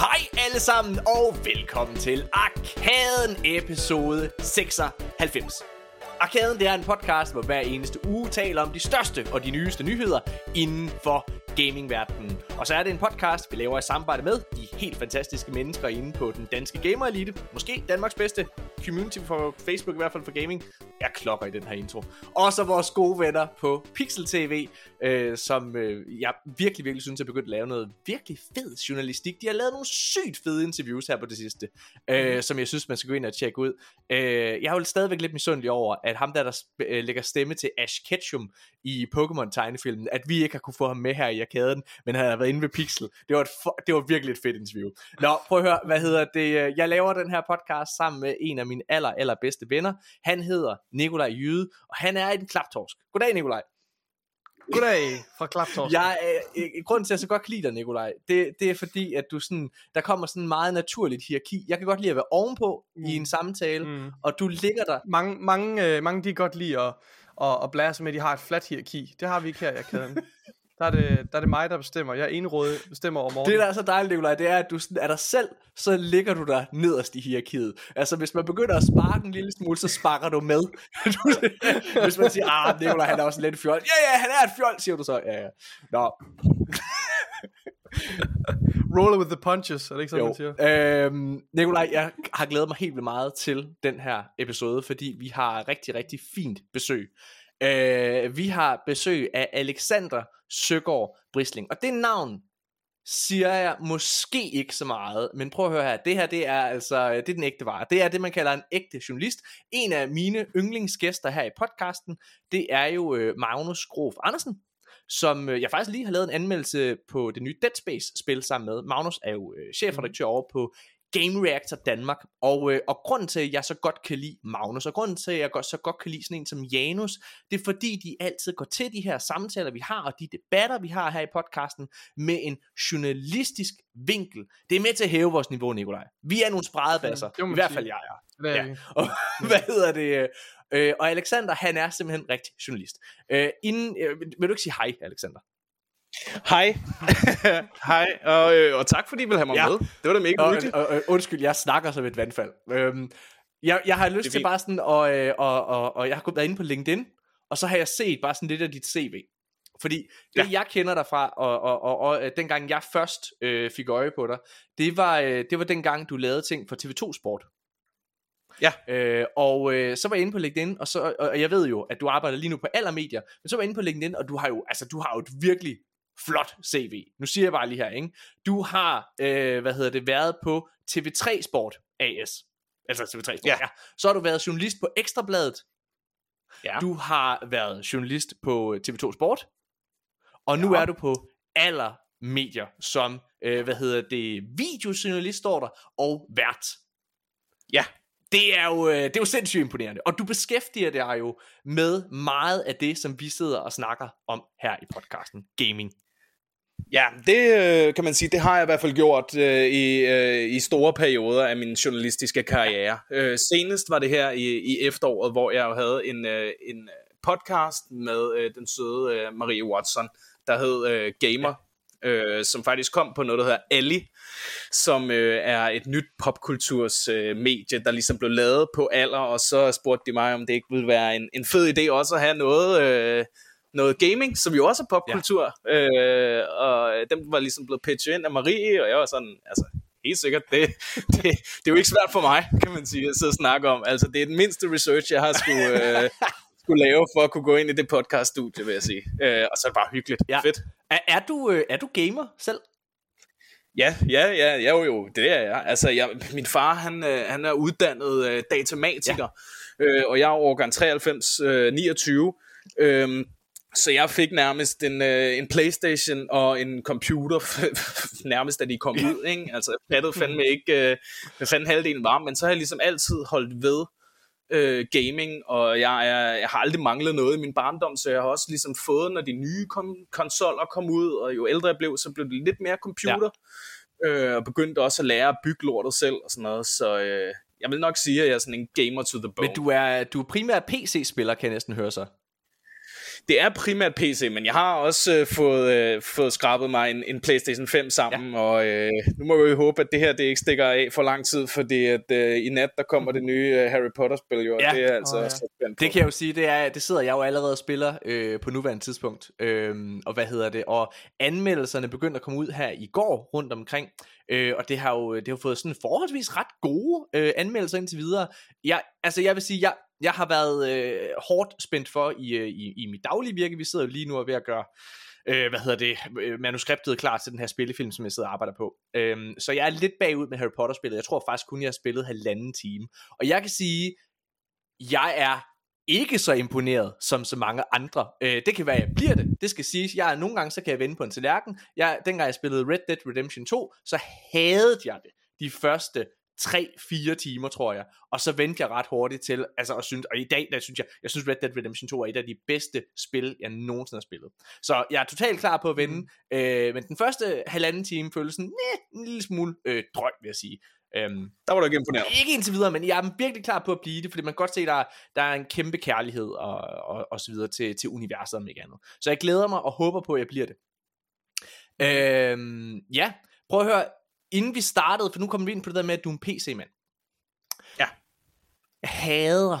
Hej alle sammen, og velkommen til Arkaden episode 96. Arkaden det er en podcast, hvor hver eneste uge taler om de største og de nyeste nyheder inden for gamingverdenen. Og så er det en podcast, vi laver i samarbejde med de helt fantastiske mennesker inde på den danske gamer elite. Måske Danmarks bedste community for Facebook, i hvert fald for gaming. Jeg klokker i den her intro. Og så vores gode venner på Pixel TV, øh, som øh, jeg virkelig, virkelig synes er begyndt at lave noget virkelig fed journalistik. De har lavet nogle sygt fede interviews her på det sidste, øh, som jeg synes, man skal gå ind og tjekke ud. Øh, jeg er jo stadigvæk lidt misundelig over, at ham der, der øh, lægger stemme til Ash Ketchum i Pokémon-tegnefilmen, at vi ikke har kunne få ham med her i arkaden, men han har været inde ved Pixel. Det var, et for, det var virkelig et fedt interview. Nå, prøv at høre, hvad hedder det? Jeg laver den her podcast sammen med en af mine aller, aller bedste venner. Han hedder Nikolaj Jyde, og han er en klaptorsk. Goddag, Nikolaj. Goddag fra Klaptorsk. Jeg, øh, grunden til, at jeg så godt kan lide dig, Nikolaj, det, det er fordi, at du sådan, der kommer sådan en meget naturligt hierarki. Jeg kan godt lide at være ovenpå mm. i en samtale, mm. og du ligger der. Mange, mange, øh, mange de godt lide at, at, at blæse med, at de har et flat hierarki. Det har vi ikke her i arkaden. Der er, det, der er det mig, der bestemmer. Jeg er enrådet bestemmer over morgenen. Det, der er så dejligt, Nikolaj, det er, at du er dig selv, så ligger du der nederst i hierarkiet. Altså, hvis man begynder at sparke en lille smule, så sparker du med. hvis man siger, ah, Nikolaj, han er også lidt fjol. Ja, ja, han er et fjol, siger du så. Ja, ja. Nå. Roll with the punches, er det ikke sådan, jo. man siger? Øhm, Nikolaj, jeg har glædet mig helt vildt meget til den her episode, fordi vi har rigtig, rigtig fint besøg. Øh, vi har besøg af Alexander Søgaard Brisling, og det navn siger jeg måske ikke så meget, men prøv at høre her, det her det er altså, det er den ægte vare, det er det man kalder en ægte journalist, en af mine yndlingsgæster her i podcasten, det er jo øh, Magnus Grof Andersen, som øh, jeg faktisk lige har lavet en anmeldelse på det nye Dead Space spil sammen med. Magnus er jo øh, chefredaktør over på Game Reactor Danmark, og, øh, og grunden til, at jeg så godt kan lide Magnus, og grunden til, at jeg godt, så godt kan lide sådan en som Janus, det er fordi, de altid går til de her samtaler, vi har, og de debatter, vi har her i podcasten, med en journalistisk vinkel. Det er med til at hæve vores niveau, Nikolaj. Vi er nogle spredebasser, ja, i hvert fald jeg er. Ja. Og, hvad hedder det? Øh, og Alexander, han er simpelthen rigtig journalist. Øh, inden, øh, vil du ikke sige hej, Alexander? Hej. Hej, og, øh, og tak fordi I vil have mig ja. med. Det var da mega og, hyggeligt. og, og, undskyld, jeg snakker som et vandfald. Øhm, jeg, jeg har lyst til bare sådan, og, øh, og, og, og jeg har gået inde på LinkedIn, og så har jeg set bare sådan lidt af dit CV. Fordi det ja. jeg kender dig fra, og, og, og, og øh, dengang jeg først øh, fik øje på dig, det var, øh, det var dengang du lavede ting for TV2 Sport. Ja. Øh, og øh, så var jeg inde på LinkedIn, og, så, og jeg ved jo, at du arbejder lige nu på alle medier, men så var jeg inde på LinkedIn, og du har jo, altså, du har jo et virkelig flot CV. Nu siger jeg bare lige her, ikke? Du har, øh, hvad hedder det, været på TV3 Sport AS. Altså TV3 Sport, ja. ja. Så har du været journalist på Ekstrabladet. Ja. Du har været journalist på TV2 Sport. Og nu ja. er du på aller medier, som, øh, hvad hedder det, videojournalist står der, og vært. Ja, det er, jo, øh, det er jo sindssygt imponerende. Og du beskæftiger dig jo med meget af det, som vi sidder og snakker om her i podcasten, gaming. Ja, det øh, kan man sige, det har jeg i hvert fald gjort øh, i, øh, i store perioder af min journalistiske karriere. Øh, senest var det her i, i efteråret, hvor jeg jo havde en, øh, en podcast med øh, den søde øh, Marie Watson, der hed øh, Gamer, ja. øh, som faktisk kom på noget, der hedder Ali, som øh, er et nyt popkulturs øh, medie, der ligesom blev lavet på alder, og så spurgte de mig, om det ikke ville være en, en fed idé også at have noget... Øh, noget gaming, som jo også er popkultur, ja. øh, og dem var ligesom blevet pitchet ind af Marie, og jeg var sådan, altså, helt sikkert, det, det, det er jo ikke svært for mig, kan man sige, at sidde og snakke om. Altså, det er den mindste research, jeg har skulle, øh, skulle lave for at kunne gå ind i det podcast-studie, vil jeg sige. Øh, og så er det bare hyggeligt. Ja. Fedt. Er, er, du, øh, er du gamer selv? Ja, ja, ja, ja, jo, jo, det er jeg. Altså, jeg, min far, han, øh, han er uddannet øh, datamatiker, ja. øh, og jeg er årgang 93, øh, 29, øh, så jeg fik nærmest en, øh, en Playstation og en computer, nærmest da de kom ud, ikke? Altså, jeg fattede fandme ikke, øh, hvad fanden halvdelen var, men så har jeg ligesom altid holdt ved øh, gaming, og jeg, er, jeg har aldrig manglet noget i min barndom, så jeg har også ligesom fået, når de nye kom, konsoller kom ud, og jo ældre jeg blev, så blev det lidt mere computer, ja. øh, og begyndte også at lære at bygge lortet selv og sådan noget, så øh, jeg vil nok sige, at jeg er sådan en gamer to the bone. Men du er, du er primært PC-spiller, kan jeg næsten høre så. Det er primært PC, men jeg har også øh, fået, øh, fået skrabet mig en, en PlayStation 5 sammen, ja. og øh, nu må vi jo håbe, at det her det ikke stikker af for lang tid, fordi at øh, i nat, der kommer det nye øh, Harry Potter-spil jo, og Ja. det er altså oh, ja. Det kan jeg jo sige, det, er, det sidder jeg jo allerede og spiller øh, på nuværende tidspunkt. Øhm, og hvad hedder det? Og anmeldelserne begyndte at komme ud her i går rundt omkring. Øh, og det har jo det har fået sådan forholdsvis ret gode øh, anmeldelser indtil videre. Jeg, altså jeg vil sige, jeg, jeg har været øh, hårdt spændt for i, øh, i, i mit daglige virke. Vi sidder jo lige nu og er ved at gøre øh, hvad hedder det, øh, manuskriptet klar til den her spillefilm, som jeg sidder og arbejder på. Øhm, så jeg er lidt bagud med Harry Potter-spillet. Jeg tror faktisk kun, jeg har spillet halvanden time. Og jeg kan sige, jeg er ikke så imponeret som så mange andre. Øh, det kan være, jeg bliver det. Det skal siges. Jeg er nogle gange, så kan jeg vende på en tallerken. Jeg, dengang jeg spillede Red Dead Redemption 2, så havde jeg det de første 3-4 timer, tror jeg. Og så vendte jeg ret hurtigt til, altså, og, synes, og i dag, der synes jeg, jeg synes Red Dead Redemption 2 er et af de bedste spil, jeg nogensinde har spillet. Så jeg er totalt klar på at vende, mm. øh, men den første halvanden time føles sådan, næh, en lille smule øh, drøm, vil jeg sige. Øhm, Der var du ikke imponeret. ikke indtil videre, men jeg er virkelig klar på at blive det, fordi man kan godt se, der, er- der er en kæmpe kærlighed og, og, og så videre til, til universet, om ikke andet. Så jeg glæder mig og håber på, at jeg bliver det. Øhm, ja, prøv at høre, inden vi startede, for nu kommer vi ind på det der med, at du er en PC-mand. Ja. Jeg hader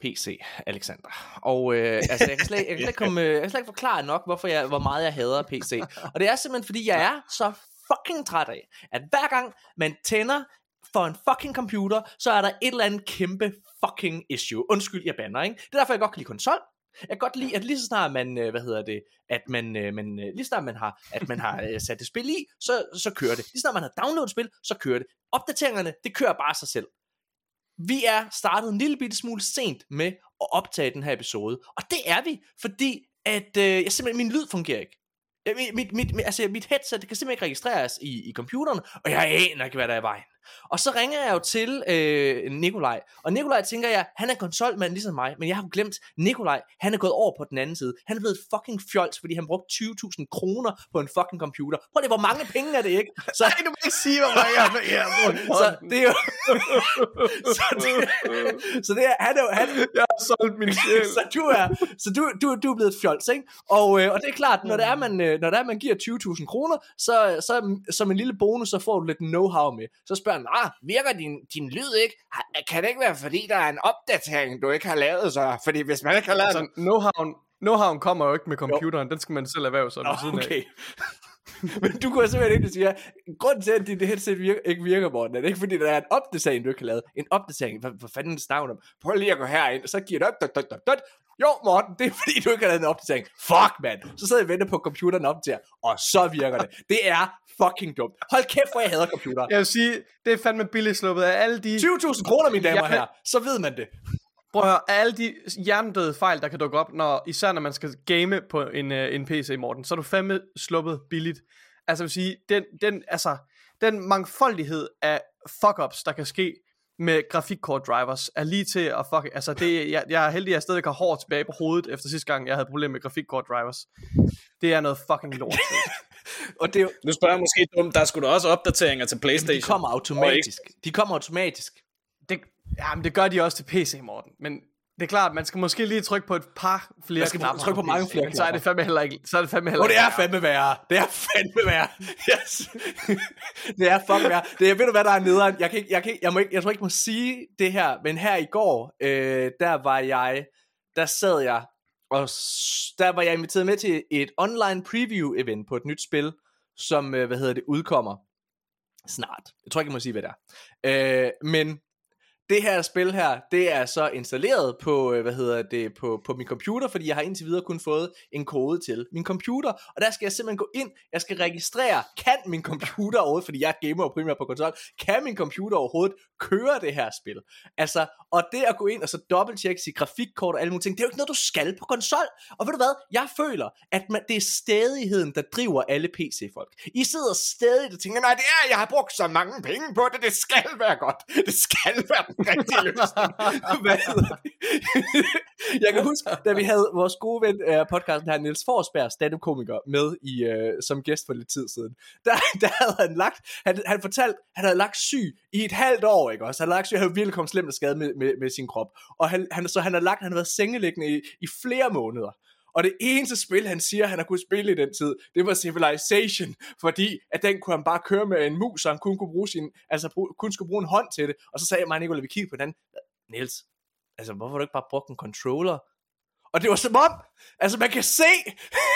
PC, Alexander. Og øh, altså, jeg kan slet, jeg kan slet, ikke komme, øh, jeg kan slet ikke forklare nok, hvorfor jeg, hvor meget jeg hader PC. Og det er simpelthen, fordi jeg er så fucking træt af, at hver gang man tænder for en fucking computer, så er der et eller andet kæmpe fucking issue. Undskyld, jeg bander, ikke? Det er derfor, jeg godt kan lide konsol. Jeg kan godt lide, at lige så snart man, øh, hvad hedder det, at man, øh, man øh, lige så snart man har, at man har sat et spil i, så, så kører det. Lige så snart man har downloadet et spil, så kører det. Opdateringerne, det kører bare sig selv. Vi er startet en lille bitte smule sent med at optage den her episode, og det er vi, fordi at øh, jeg simpelthen, min lyd fungerer ikke. Mit, mit, mit, mit, altså mit headset, det kan simpelthen ikke registreres i, i computeren, og jeg aner ikke, hvad der er i vejen. Og så ringer jeg jo til øh, Nikolaj, og Nikolaj tænker jeg, han er konsolmand ligesom mig, men jeg har jo glemt, Nikolaj, han er gået over på den anden side. Han er blevet fucking fjols, fordi han brugte 20.000 kroner på en fucking computer. Prøv lige, hvor mange penge er det ikke? Så, du må ikke sige, hvor mange jeg er. så det er jo... så, det, så det er, han er jo, han, Jeg har solgt min sjæl. så du er, så du, du, du er blevet et fjols, ikke? Og, øh, og det er klart, når det er, man, øh, når det er, man giver 20.000 kroner, så, så som en lille bonus, så får du lidt know-how med. Så spørger han, ah, virker din, din lyd ikke? Kan det ikke være, fordi der er en opdatering, du ikke har lavet så? Fordi hvis man ikke har lavet Altså, know-howen, know-howen kommer jo ikke med computeren. Den skal man selv erhverve sig ved siden af. Men du går simpelthen ind og siger, grunden til, at dit headset virker, ikke virker, Morten, er det ikke fordi, der er en opdatering, du ikke har lavet. En opdatering, hvad, hvad fanden snakker om? Prøv lige at gå herind, og så giver det op, dot, dot, dot, dot. Jo, Morten, det er fordi, du ikke har lavet en opdatering. Fuck, mand. Så sidder jeg og venter på, at computeren opdaterer, og så virker det. Det er fucking dumt. Hold kæft, hvor jeg hader computer. Jeg vil sige, det er fandme billigt sluppet af alle de, 20.000 kroner, mine damer Jeg- herrer, så ved man det. Prøv at høre, alle de hjernedøde fejl, der kan dukke op, når, især når man skal game på en, uh, en PC, Morten, så er du fandme sluppet billigt. Altså jeg vil sige, den, den, altså, den mangfoldighed af fuck-ups, der kan ske med grafikkort drivers, er lige til at fuck, altså det, jeg, jeg er heldig, at jeg stadig har hår tilbage på hovedet, efter sidste gang, jeg havde problemer med grafikkort drivers. Det er noget fucking lort. Og det er jo, Nu spørger jeg måske dumt, der skulle da også opdateringer til Playstation. de kommer automatisk. De kommer automatisk. det, ja, men det gør de også til PC, Morten. Men det er klart, man skal måske lige trykke på et par flere Man skal knapper. trykke på mange PC, flere men Så er det fandme heller ikke, så er det fandme heller Og det er fandme værre. Det er fandme værre. Yes. det er fucking værre. Det er, ved du hvad der er nederen? Jeg, kan ikke, jeg, kan ikke, jeg, må ikke, jeg tror ikke, jeg må sige det her, men her i går, øh, der var jeg, der sad jeg, og der var jeg inviteret med til et online preview event på et nyt spil, som, øh, hvad hedder det, udkommer snart. Jeg tror ikke, jeg må sige, hvad det er. Øh, men det her spil her, det er så installeret på, øh, hvad hedder det, på, på min computer, fordi jeg har indtil videre kun fået en kode til min computer, og der skal jeg simpelthen gå ind, jeg skal registrere, kan min computer overhovedet, fordi jeg er gamer primært på konsol, kan min computer overhovedet køre det her spil? Altså, og det at gå ind og så dobbelttjekke sit grafikkort og alle mulige ting, det er jo ikke noget, du skal på konsol. Og ved du hvad, jeg føler, at man, det er stadigheden, der driver alle PC-folk. I sidder stadig og tænker, nej, det er, jeg har brugt så mange penge på det, det skal være godt. Det skal være den rigtige løsning. Hvad jeg kan huske, da vi havde vores gode ven af podcasten her, Niels Forsberg, stand-up-komiker, med i, uh, som gæst for lidt tid siden. Der, der havde han lagt, han, han fortalte, han havde lagt syg i et halvt år, ikke også? Han havde lagt syg, han havde virkelig kommet slemt skade med, med, med sin krop. Og han, han, så han har lagt, han har været sengeliggende i, i flere måneder. Og det eneste spil, han siger, han har kunnet spille i den tid, det var Civilization, fordi at den kunne han bare køre med en mus, så han kun kunne bruge sin, altså kun skulle bruge en hånd til det. Og så sagde mig og Nicolai, vi kiggede på den, Niels, altså hvorfor har du ikke bare brugt en controller? Og det var som om, altså man kan se,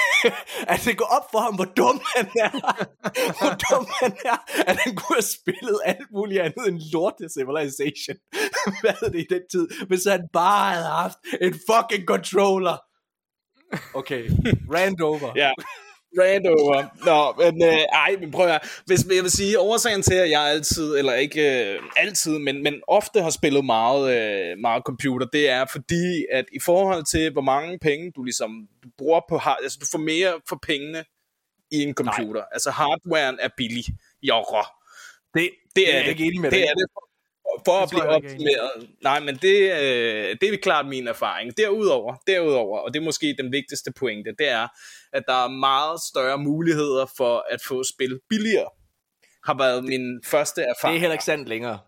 at det går op for ham, hvor dum han er. hvor dum han er, at han kunne have spillet alt muligt andet end lorte Civilization. Hvad er det i den tid? Hvis han bare havde haft en fucking controller. Okay, rand over. Ja. Rand over. Nå, men øh, ej, men prøv at Hvis, jeg vil sige, årsagen til, at jeg altid, eller ikke øh, altid, men, men ofte har spillet meget, øh, meget computer, det er fordi, at i forhold til, hvor mange penge du ligesom du bruger på, hard, altså du får mere for pengene i en computer. Nej. Altså hardwaren er billig. Jorre. Det, det er det. Ikke enig med det dig. er det for at blive er optimeret. Nej, men det, øh, det er klart min erfaring. Derudover, derudover, og det er måske den vigtigste pointe, det er, at der er meget større muligheder for at få spil billigere. Har været min første erfaring. Det er heller ikke sandt længere.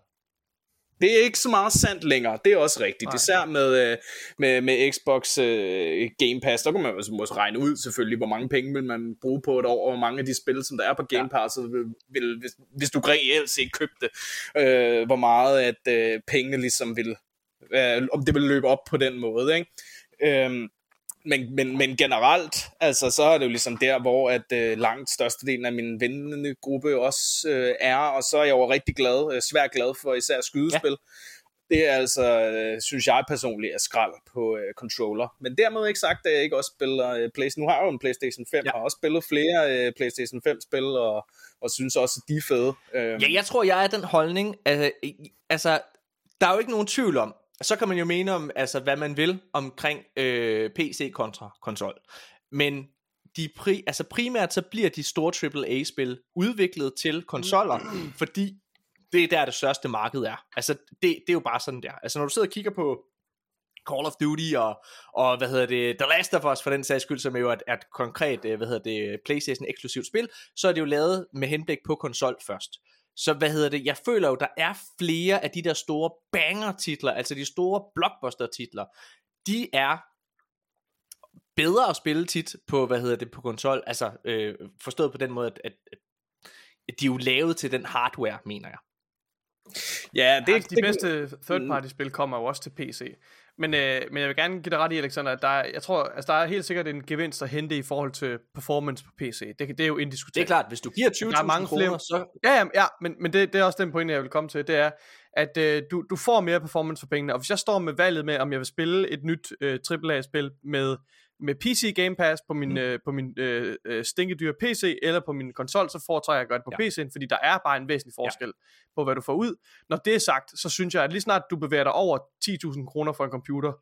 Det er ikke så meget sandt længere, det er også rigtigt. Nej. Især med, øh, med, med Xbox øh, Game Pass, der kan man jo måske regne ud selvfølgelig, hvor mange penge vil man bruge på et år, og hvor mange af de spil, som der er på Game Pass, vil, vil, hvis, hvis du reelt set købte, øh, hvor meget at øh, pengene ligesom vil, øh, om det vil løbe op på den måde, ikke? Øhm, men, men, men generelt, altså, så er det jo ligesom der, hvor at øh, langt størstedelen af min vennende gruppe også øh, er, og så er jeg jo rigtig glad, øh, svært glad for især skydespil. Ja. Det er altså, øh, synes jeg personligt, er skrald på øh, controller. Men dermed ikke sagt, at jeg ikke også spiller øh, PlayStation. Nu har jeg jo en PlayStation 5, ja. Ja. har også spillet flere øh, PlayStation 5-spil, og, og synes også, at de er fede. Øhm, Ja, jeg tror, jeg er den holdning, altså, altså, der er jo ikke nogen tvivl om, så kan man jo mene om, altså, hvad man vil omkring øh, PC kontra konsol. Men de pri, altså primært så bliver de store AAA-spil udviklet til konsoller, fordi det er der det største marked er. Altså det, det er jo bare sådan der. Altså når du sidder og kigger på Call of Duty og, og hvad hedder det, The Last of Us for den sags skyld, som jo er et, et konkret, øh, hvad hedder det, Playstation eksklusivt spil, så er det jo lavet med henblik på konsol først. Så hvad hedder det, jeg føler jo, der er flere af de der store banger-titler, altså de store blockbuster-titler, de er bedre at spille tit på, hvad hedder det, på konsol, altså øh, forstået på den måde, at, at, at de er jo lavet til den hardware, mener jeg. ja, det, altså, de det, bedste third-party spil kommer jo også til PC. Men, øh, men jeg vil gerne give dig ret i, Alexander, at der er, jeg tror, altså, der er helt sikkert en gevinst at hente i forhold til performance på PC. Det, det er jo indiskutabelt. Det er klart, hvis du giver Der er mange 20.000 kroner, flere- så Ja, ja, ja men, men det, det er også den pointe, jeg vil komme til, det er, at øh, du, du får mere performance for pengene, og hvis jeg står med valget med, om jeg vil spille et nyt øh, AAA-spil med, med PC Game Pass på min, mm. øh, på min øh, øh, stinkedyre PC, eller på min konsol, så foretrækker jeg at gøre det på Ja. PC'en, fordi der er bare en væsentlig forskel ja. på, hvad du får ud. Når det er sagt, så synes jeg, at lige snart du bevæger dig over 10.000 kroner for en computer,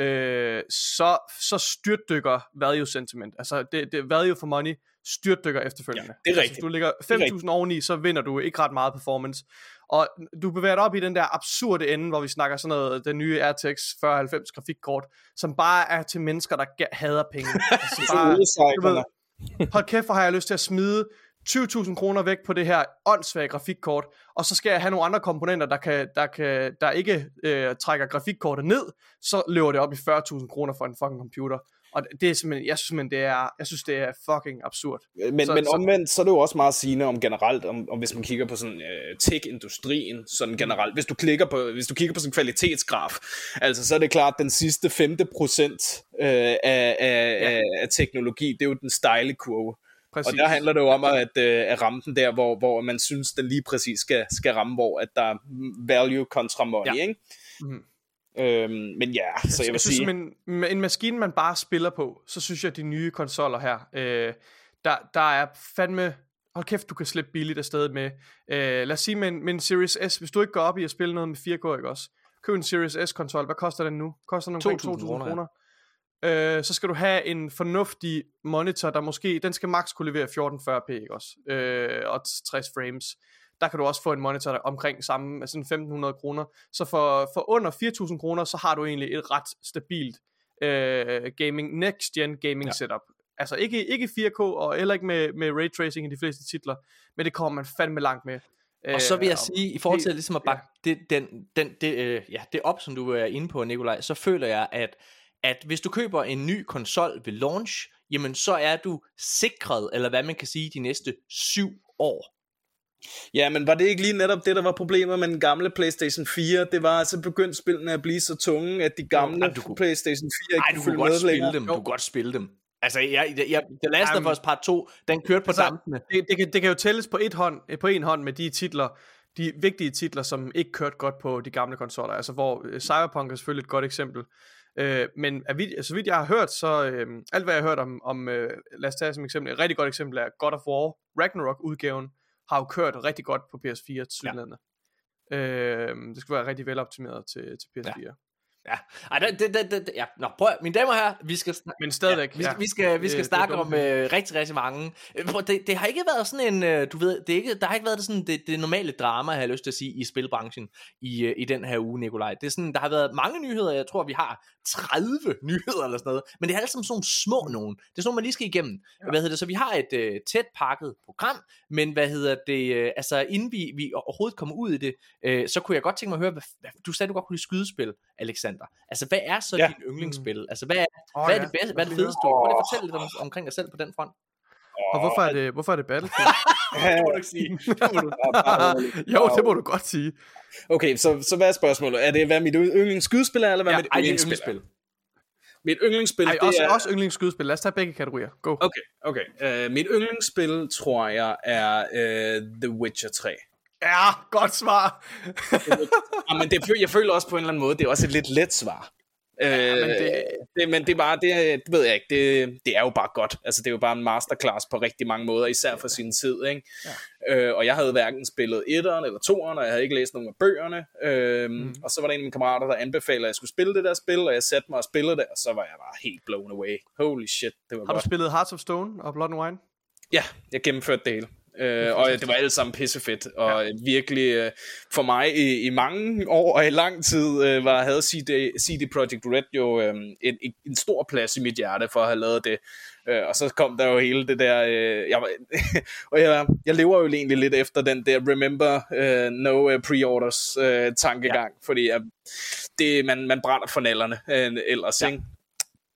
øh, så, så styrtdykker value sentiment. Altså, det, det value for money styrtdykker efterfølgende. Ja, det er Altså, hvis rigtigt. du ligger rigtigt. 5.000 oveni, så vinder du ikke ret meget performance. Og du bevæger dig op i den der absurde ende, hvor vi snakker sådan noget, den nye RTX 4090 grafikkort, som bare er til mennesker, der hader penge. altså, bare, ved, hold kæft, hvor har jeg lyst til at smide 20.000 kroner væk på det her åndssvage grafikkort, og så skal jeg have nogle andre komponenter, der, kan, der, kan, der ikke øh, trækker grafikkortet ned, så løber det op i 40.000 kroner for en fucking computer. Og det er simpelthen, jeg synes simpelthen, det er, jeg synes, det er fucking absurd. Men, Så- men omvendt, så er det jo også meget sigende om generelt, om, om hvis man kigger på sådan uh, tech-industrien, sådan generelt, hvis du, klikker på, hvis du kigger på sådan en kvalitetsgraf, altså så er det klart, den sidste 5. procent uh, af, af, ja. af, teknologi, det er jo den stejle kurve. Præcis. Og der handler det jo om at, uh, at ramme den der, hvor, hvor man synes, den lige præcis skal, skal ramme, hvor at der er value kontra money, Ja. ikke? Mhm. Øhm, men ja, så jeg vil jeg synes, sige... en, med en maskine, man bare spiller på, så synes jeg, at de nye konsoller her, øh, der, der er fandme... Hold kæft, du kan slippe billigt afsted med... Øh, lad os sige med en, med en Series S, hvis du ikke går op i at spille noget med 4K, ikke også? Køb en Series S-konsol, hvad koster den nu? Koster den omkring 2.000 2.000 kroner, ja. Øh, så skal du have en fornuftig monitor, der måske, den skal max kunne levere 1440p, ikke også? Øh, og 60 frames. Der kan du også få en monitor der omkring samme, altså sådan 1.500 kroner. Så for, for under 4.000 kroner, så har du egentlig et ret stabilt øh, gaming, next gen gaming Ja. setup. Altså ikke, ikke 4K, og heller ikke med, med ray tracing i de fleste titler, men det kommer man fandme langt med. Og så vil jeg Øh, sige, i forhold til ligesom at bakke det, den, den, det, øh, ja, det op, som du er inde på, Nikolaj, så føler jeg, at, at hvis du køber en ny konsol ved launch, jamen så er du sikret, eller hvad man kan sige, de næste syv år. Ja, men var det ikke lige netop det, der var problemet med den gamle PlayStation 4? Det var altså begyndt spillene at blive så tunge, at de gamle Jamen, du kunne- PlayStation 4 ikke kunne du følge kunne godt spille længere. dem. Du kunne godt spille dem. Altså, jeg, jeg, jeg, The Last of Jamen, Us Part 2, den kørte på altså, dampene. Det, det, kan, det kan jo tælles på, et hånd, på en hånd med de titler, de vigtige titler, som ikke kørte godt på de gamle konsoller. Altså hvor øh, Cyberpunk er selvfølgelig et godt eksempel. Øh, men er vidt, så vidt jeg har hørt, så øh, alt hvad jeg har hørt om, om øh, lad os tage som eksempel, et rigtig godt eksempel er God of War, Ragnarok-udgaven, har jo kørt rigtig godt på PS4 til ja. øh, Det skulle være rigtig veloptimeret til, til PS4. Ja. Ja. Ej, det, det, det, ja. Nå, prøv, mine damer herrer, vi skal, snak- Men stadigvæk, vi, skal, ja. vi skal, vi skal Det- snakke det om øh, rigtig, rigtig mange. Øh, prøv, Det, det har ikke været sådan en, øh, du ved, det er ikke, der har ikke været det, sådan, det, det normale drama, har jeg lyst til at sige, i spilbranchen i, øh, i den her uge, Nikolaj. Det er sådan, der har været mange nyheder, jeg tror, vi har 30 nyheder eller sådan noget, men det er alle sammen sådan nogle små nogen. Det er sådan man lige skal igennem. Ja. Hvad hedder det? Så vi har et øh, tæt pakket program, men hvad hedder det, øh, altså inden vi, vi overhovedet kommer ud i det, øh, så kunne jeg godt tænke mig at høre, hvad, hvad, du sagde, du godt kunne lide skydespil, Alexander. Altså, hvad er så Ja. din yndlingsspil? Altså, hvad er, Oh, hvad er det bedste, hvad er det fedeste? Prøv lige at fortælle lidt om, omkring dig selv på den front. Og hvorfor er det, hvorfor er det Battlefield? det må du ikke sige. Det må du. jo, det må du godt sige. Okay, så, så hvad er spørgsmålet? Er det, hvad mit yndlingsskydespil er, eller hvad Ja, mit det er yndlingsspil er? yndlingsspil. Mit yndlingsspil, Ej, det også, er... også yndlingsskydespil. Lad os tage begge kategorier. Go. Okay, okay. Uh, mit yndlingsspil, tror jeg, er uh, The Witcher 3. Ja, godt svar. Ja, men det, jeg føler også på en eller anden måde, det er også et lidt let svar. Ja, men det- det, men det er bare, det, det ved jeg ikke, det, det er jo bare godt. Altså, det er jo bare en masterclass på rigtig mange måder, især for sin tid, ikke? Ja. Øh, og jeg havde hverken spillet etteren eller toeren, og jeg havde ikke læst nogen af bøgerne. Øh, mm. Og så var der en af mine kammerater, der anbefalede, at jeg skulle spille det der spil, og jeg satte mig og spillede det, og så var jeg bare helt blown away. Holy shit, det var Har du godt. spillet Hearts of Stone og Blood and Wine? Ja, jeg gennemførte det hele. Øh, og det var alt sammen pissefedt, og ja. virkelig øh, for mig i, i mange år og i lang tid øh, var, havde CD, CD Projekt Red jo øh, en, en, stor plads i mit hjerte for at have lavet det. Øh, og så kom der jo hele det der, øh, jeg, og jeg, jeg lever jo egentlig lidt efter den der remember øh, no øh, pre-orders øh, tankegang, ja. fordi øh, det, man, man brænder for nallerne øh, ellers, ja. ikke?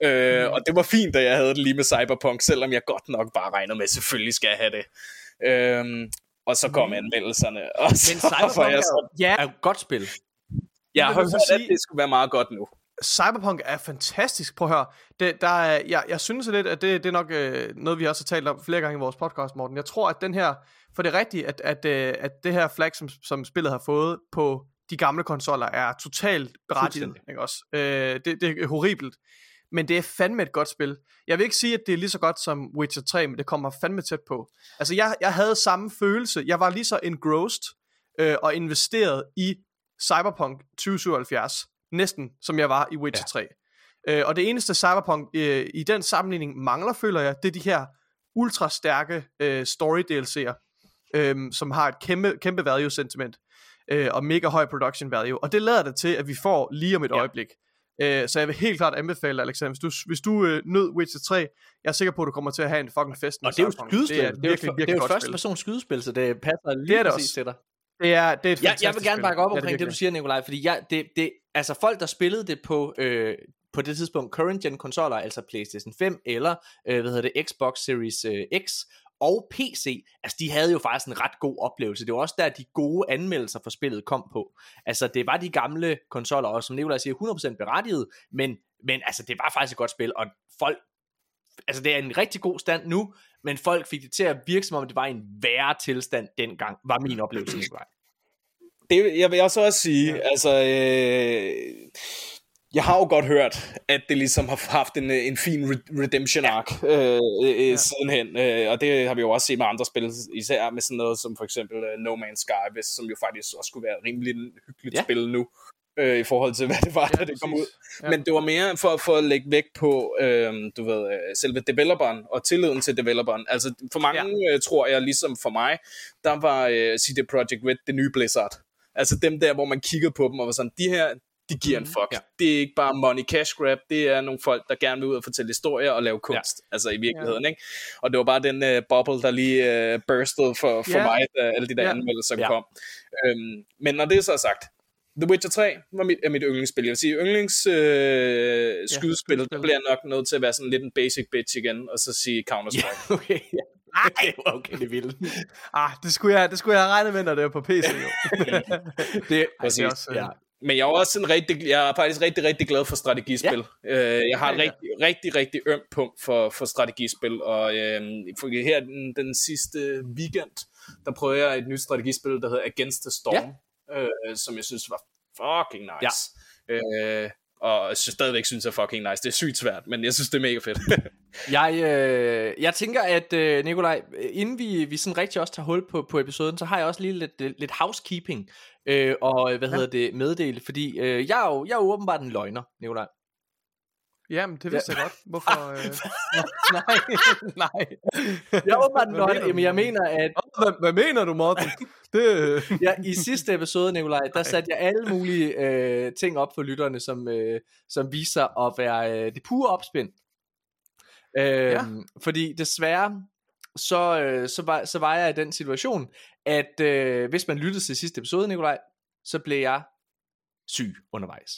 Øh, og det var fint, at jeg havde det lige med Cyberpunk, selvom jeg godt nok bare regnede med, at selvfølgelig skal jeg have det. Øhm, og så kom anmeldelserne, og så Men Cyberpunk jeg er, så... jo- er et godt spil. Jeg har hørt, at sige- det skulle være meget godt nu. Cyberpunk er fantastisk. Prøv at høre. Det, der er, jeg, jeg synes lidt, at det, det er nok øh, noget, vi også har talt om flere gange i vores podcast, Morten. Jeg tror, at den her, for det er rigtigt, at, at, øh, at det her flag, som, som spillet har fået på de gamle konsoller, er totalt berettiget. Ikke også? Øh, det, det er horribelt. Men det er fandme et godt spil. Jeg vil ikke sige, at det er lige så godt som Witcher 3, men det kommer fandme tæt på. Altså, jeg, jeg havde samme følelse. Jeg var lige så engrossed øh, og investeret i Cyberpunk 2077, næsten som jeg var i Witcher 3. Øh, og det eneste Cyberpunk øh, i den sammenligning mangler, føler jeg, det er de her ultra stærke øh, story DLC'er, øh, som har et kæmpe, kæmpe value sentiment øh, og mega høj production value. Og det lader det til, at vi får lige om et ja. øjeblik. Øh, så jeg vil helt klart anbefale dig, Alexander, hvis du, hvis du øh, nød Witcher 3, jeg er sikker på, at du kommer til at have en fucking fest Og det er jo skydespil. Det er, Det er, virkelig, virkelig det er jo godt første spil. person skydespil, så det passer lige Det er det præcis også. til dig. Det er, det er et Jeg, jeg vil gerne bakke op Ja, omkring det, det, du siger, Nikolaj, fordi jeg, det, det, altså folk, der spillede det på, øh, på det tidspunkt current gen konsoller, altså PlayStation 5 eller øh, hvad hedder det, Xbox Series øh, X og PC, altså de havde jo faktisk en ret god oplevelse. Det var også der, de gode anmeldelser for spillet kom på. Altså det var de gamle konsoller, og som Nikolaj siger, 100% berettiget, men, men altså det var faktisk et godt spil, og folk altså det er en rigtig god stand nu, men folk fik det til at virke som om, det var en værre tilstand dengang, var min oplevelse, Nikolaj. Det, jeg vil også også sige, ja. altså, øh, jeg har jo godt hørt, at det ligesom har haft en, en fin re- redemption arc øh, øh, ja. sidenhen, øh, og det har vi jo også set med andre spil, især med sådan noget som for eksempel uh, No Man's Sky, hvis, som jo faktisk også skulle være rimelig hyggeligt Ja. ja. spil nu, øh, i forhold til hvad det var, Ja, da det kom ud. Ja. Ja. Men det var mere for, for at lægge vægt på, øh, du ved, øh, selve developeren og tilliden til developeren. Altså for mange, ja. øh, tror jeg, ligesom for mig, der var øh, CD Projekt Red det nye Blizzard. Altså dem der, hvor man kiggede på dem og var sådan, de her, de giver en fuck. Ja. Ja. Det er ikke bare money cash grab, det er nogle folk, der gerne vil ud og fortælle historier og lave kunst. Ja. Altså i virkeligheden, ja. ikke? Og det var bare den uh, bubble, der lige uh, burstede for, for Ja. mig, da alle de der Ja. ja. anmeldelser Ja. ja. kom. Øhm, men når det er så sagt, The Witcher 3 var mit, er mit yndlingsspil. Jeg vil sige, yndlings øh, skydespil, der bliver jeg nok nødt til at være sådan lidt en basic bitch igen, og så sige Counter-Strike. Ja, okay. Ja. Ej, okay, det er vildt. Ah, det skulle jeg, det skulle jeg have regnet med, når det var på PC, jo. det, Præcis. det er også, øh, ja. Men jeg er også sådan rigtig, jeg er faktisk rigtig, rigtig glad for strategispil. Ja. Øh, jeg har et rigtig, rigtig, rigtig ømt punkt for, for strategispil, og øh, for her den, den sidste weekend, der prøvede jeg et nyt strategispil, der hedder Against the Storm, ja. øh, som jeg synes var fucking nice. Ja. Øh, og jeg synes, stadigvæk synes, er fucking nice. Det er sygt svært, men jeg synes, det er mega fedt. Jeg, øh, jeg tænker, at øh, Nikolaj, inden vi, vi sådan rigtig også tager hul på, på episoden, så har jeg også lige lidt, lidt housekeeping, øh, og øh, hvad hedder det, meddele, fordi øh, jeg, er jo, jeg er jo åbenbart en løgner, Nikolaj. Jamen, det vidste jeg godt. Hvorfor? Øh... nej, nej. Jeg åbenbart en løgner, men jeg mener, at Hvad, hvad mener du, Morten? Det... ja, i sidste episode, Nikolaj, der satte jeg alle mulige øh, ting op for lytterne, som, øh, som viser at være øh, det pure opspind. Øh, ja. Fordi desværre, så, øh, så, var, så var jeg i den situation, at øh, hvis man lyttede til sidste episode, Nikolaj, så blev jeg syg undervejs.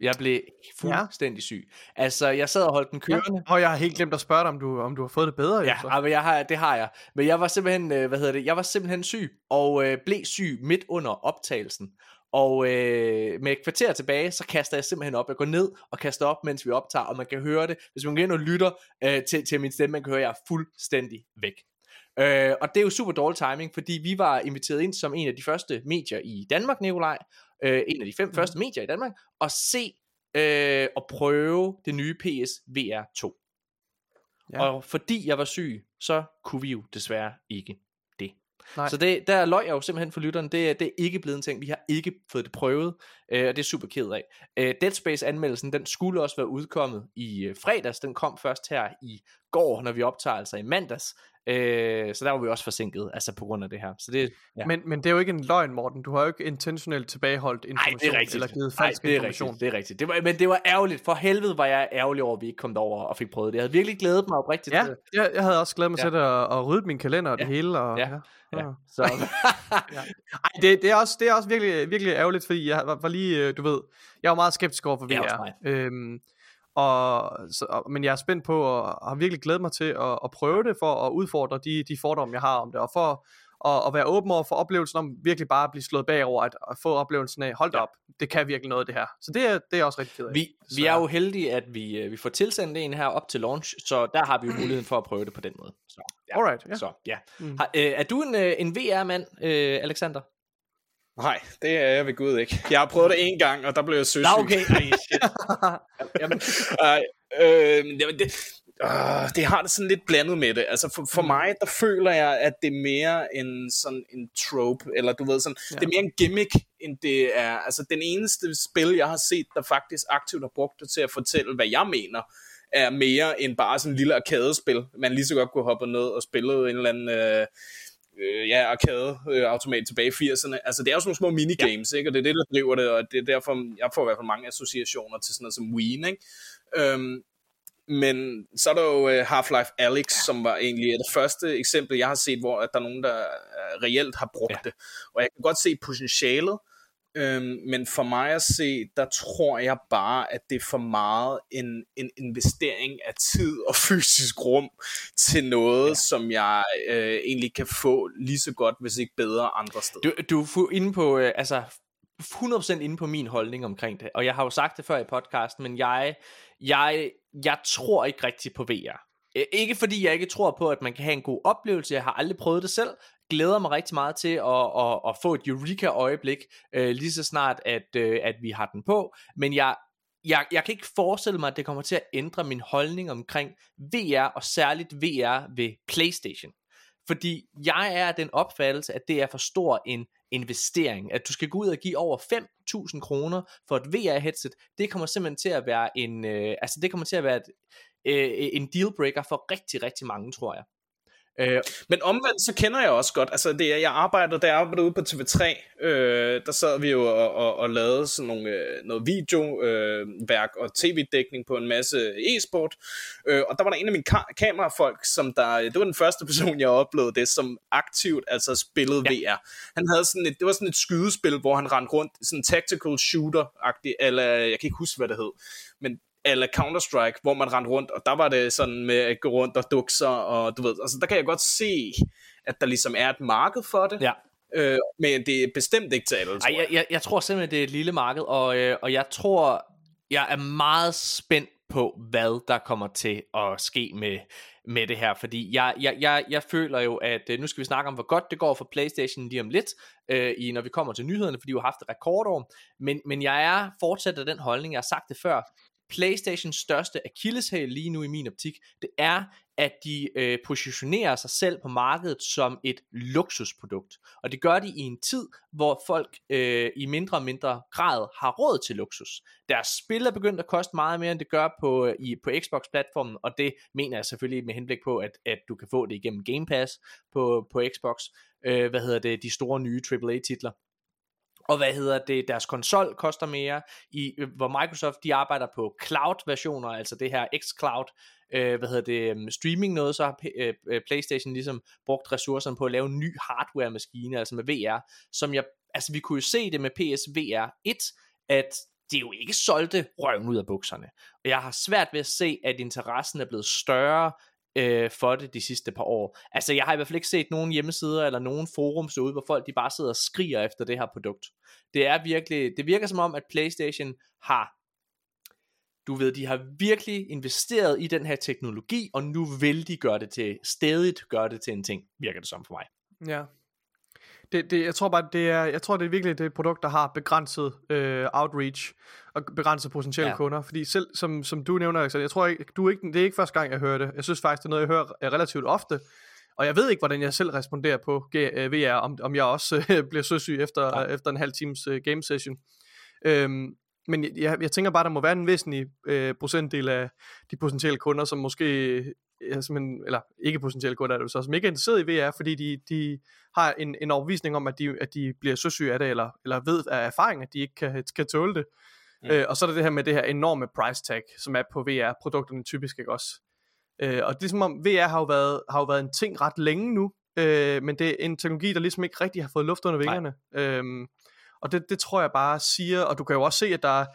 Jeg blev fuldstændig syg. Altså, jeg sad og holdt den kørende. Og jeg har helt glemt at spørge dig, om du, om du har fået det bedre. Ja, ja men jeg har, det har jeg. Men jeg var simpelthen, øh, hvad hedder det, jeg var simpelthen syg, og øh, blev syg midt under optagelsen. Og øh, med et kvarter tilbage, så kaster jeg simpelthen op. Jeg går ned og kaster op, mens vi optager, og man kan høre det. Hvis man går ind og lytter øh, til, til min stemme, man kan høre, at jeg er fuldstændig væk. Øh, og det er jo super dårlig timing, fordi vi var inviteret ind som en af de første medier i Danmark, Nikolaj. Øh, en af de fem mm. første medier i Danmark. Og se øh, og prøve det nye PS VR 2. Ja. Og fordi jeg var syg, så kunne vi jo desværre ikke. Nej. Så det, der løg jeg jo simpelthen for lytteren. Det, det er ikke blevet en ting. Vi har ikke fået det prøvet, øh, og det er super ked af. Øh, Dead Space anmeldelsen, den skulle også være udkommet i øh, fredags. Den kom først her i går, når vi optager altså i mandags. Øh, så der var vi også forsinket, altså på grund af det her. Så det, ja. men, men det er jo ikke en løgn, Morten. Du har jo ikke intentionelt tilbageholdt information, Ej, det er rigtigt. eller givet Ej, falsk det er information. Rigtigt, det er rigtigt. Det var, men det var ærgerligt. For helvede var jeg ærgerlig over, at vi ikke kom derover og fik prøvet det. Jeg havde virkelig glædet mig oprigtigt Ja, jeg, jeg havde også glædet mig Ja. til det, og, og ryddet min kalender og det Ja. hele. Og, Ja. Ja. Så, ja. Ej, det, det, er også, det er også virkelig, virkelig ærgerligt, fordi jeg var, var lige, øh, du ved, jeg var meget skeptisk over for Ja, VR. mig. Øhm, og, så, og, men jeg er spændt på, og har virkelig glædet mig til at, at prøve det, for at udfordre de, de fordomme, jeg har om det, og for at, at være åben over for oplevelsen om virkelig bare at blive slået bagover, at, at få oplevelsen af, hold da Ja. op, det kan virkelig noget det her. Så det er, det er også rigtig af. vi, vi er jo heldige, at vi, øh, vi får tilsendt en her op til launch, så der har vi jo muligheden for at prøve det på den måde. Så, ja. Alright, ja. Så, ja. Mm. Har, øh, er du en, øh, en VR-mand, øh, Alexander? Nej, det er jeg ved Gud ikke. Jeg har prøvet det en gang, og der blev jeg søsyg. Nå, okay. Ej, shit. Jamen, øh, jamen det, øh, det har det sådan lidt blandet med det. Altså for, for Mm. mig, der føler jeg, at det er mere en sådan en trope, eller du ved sådan, ja. det er mere en gimmick, end det er, altså den eneste spil, jeg har set, der faktisk aktivt har brugt det til at fortælle, hvad jeg mener, er mere end bare sådan en lille arkadespil. Man lige så godt kunne hoppe ned og spille en eller anden... Øh, øh, ja, arcade øh, automat tilbage i 80'erne. Altså, det er jo sådan nogle små minigames, ja. ikke? Og det er det, der driver det, og det er derfor, jeg får i hvert fald mange associationer til sådan noget som Wii, ikke? Øhm, men så er der jo øh, Half-Life Alyx, ja. som var egentlig det første eksempel, jeg har set, hvor at der er nogen, der øh, reelt har brugt ja. det. Og jeg kan godt se potentialet, øhm, men for mig at se, der tror jeg bare, at det er for meget en, en investering af tid og fysisk rum til noget, ja. som jeg øh, egentlig kan få lige så godt, hvis ikke bedre andre steder. du, du er inde på, øh, altså 100% inde på min holdning omkring det, og jeg har jo sagt det før i podcasten, men jeg, jeg, jeg tror ikke rigtig på VR. Ikke fordi jeg ikke tror på, at man kan have en god oplevelse, jeg har aldrig prøvet det selv, glæder mig rigtig meget til at, at, at få et Eureka-øjeblik, øh, lige så snart, at, øh, at vi har den på, men jeg, jeg, jeg kan ikke forestille mig, at det kommer til at ændre min holdning omkring VR, og særligt VR ved PlayStation. Fordi jeg er den opfattelse, at det er for stor en investering. At du skal gå ud og give over 5.000 kroner for et VR-headset, det kommer simpelthen til at være en, øh, altså det kommer til at være et, øh, en dealbreaker for rigtig, rigtig mange, tror jeg. Øh, Men omvendt, så kender jeg også godt, altså det, er- jeg arbejder, da jeg arbejdede ude på TV3, øh, der sad vi jo og, og, og lavede sådan nogle, øh, noget videoværk øh, værk og tv-dækning på en masse e-sport, øh, og der var der en af mine ka- kamerafolk, som der, det var den første person, jeg oplevede det, som aktivt altså spillede ja. VR. Han havde sådan et, det var sådan et skydespil, hvor han rendte rundt, sådan en tactical shooter-agtig, eller jeg kan ikke huske, hvad det hed, men eller Counter-Strike, hvor man rendte rundt, og der var det sådan med at gå rundt og dukke sig, og du ved, altså der kan jeg godt se, at der ligesom er et marked for det, ja. øh, men det er bestemt ikke til alle, tror Ej, jeg, jeg, jeg tror simpelthen, det er et lille marked, og, øh, og jeg tror, jeg er meget spændt på, hvad der kommer til at ske med, med det her, fordi jeg, jeg, jeg, jeg føler jo, at øh, nu skal vi snakke om, hvor godt det går for Playstation lige om lidt, øh, i, når vi kommer til nyhederne, fordi vi har haft et rekordår, men, men jeg er fortsat af den holdning, jeg har sagt det før, Playstations største akilleshæl lige nu i min optik, det er, at de øh, positionerer sig selv på markedet som et luksusprodukt. Og det gør de i en tid, hvor folk øh, i mindre og mindre grad har råd til luksus. Deres spil er begyndt at koste meget mere, end det gør på, øh, i, på Xbox-platformen, og det mener jeg selvfølgelig med henblik på, at, at du kan få det igennem Game Pass på, på Xbox. Øh, hvad hedder det? De store nye AAA-titler. Og hvad hedder det, deres konsol koster mere, i, øh, hvor Microsoft de arbejder på cloud-versioner, altså det her xCloud, øh, hvad hedder det, øhm, streaming noget, så har øh, P- øh, PlayStation ligesom brugt ressourcerne på at lave en ny hardware-maskine, altså med VR, som jeg, altså vi kunne jo se det med PSVR 1, at det jo ikke solgte røven ud af bukserne. Og jeg har svært ved at se, at interessen er blevet større øh, for det de sidste par år. Altså jeg har i hvert fald ikke set nogen hjemmesider eller nogen forums derude, hvor folk de bare sidder og skriger efter det her produkt. Det er virkelig, det virker som om, at PlayStation har, du ved, de har virkelig investeret i den her teknologi, og nu vil de gøre det til, stedigt gøre det til en ting, virker det som for mig. Ja. Det, det, jeg tror bare, det er, jeg tror, det er virkelig det produkt, der har begrænset øh, outreach og begrænset potentielle Ja. ja. kunder. Fordi selv, som, som du nævner, Alexander, jeg tror ikke, du er ikke, det er ikke første gang, jeg hører det. Jeg synes faktisk, det er noget, jeg hører øh, relativt ofte. Og jeg ved ikke, hvordan jeg selv responderer på G- øh, VR, om, om jeg også øh, bliver søsyg efter, Nej. efter en halv times øh, game session. Øhm, men jeg- jeg, tænker bare, der må være en væsentlig øh, procentdel af de potentielle kunder, som måske, ja, simpelthen, eller ikke potentielle kunder, er det jo så, som ikke er interesseret i VR, fordi de, de har en, en overbevisning om, at de, at de bliver søsyge af det, eller, eller ved af erfaring, at de ikke kan, kan tåle det. Mm. Øh, og så er der det her med det her enorme price tag, som er på VR-produkterne typisk, ikke også? Øh, og det er som om, VR har jo været, har jo været en ting ret længe nu, øh, men det er en teknologi, der ligesom ikke rigtig har fået luft under vingerne. Øhm, og det, det tror jeg bare siger, og du kan jo også se, at der er,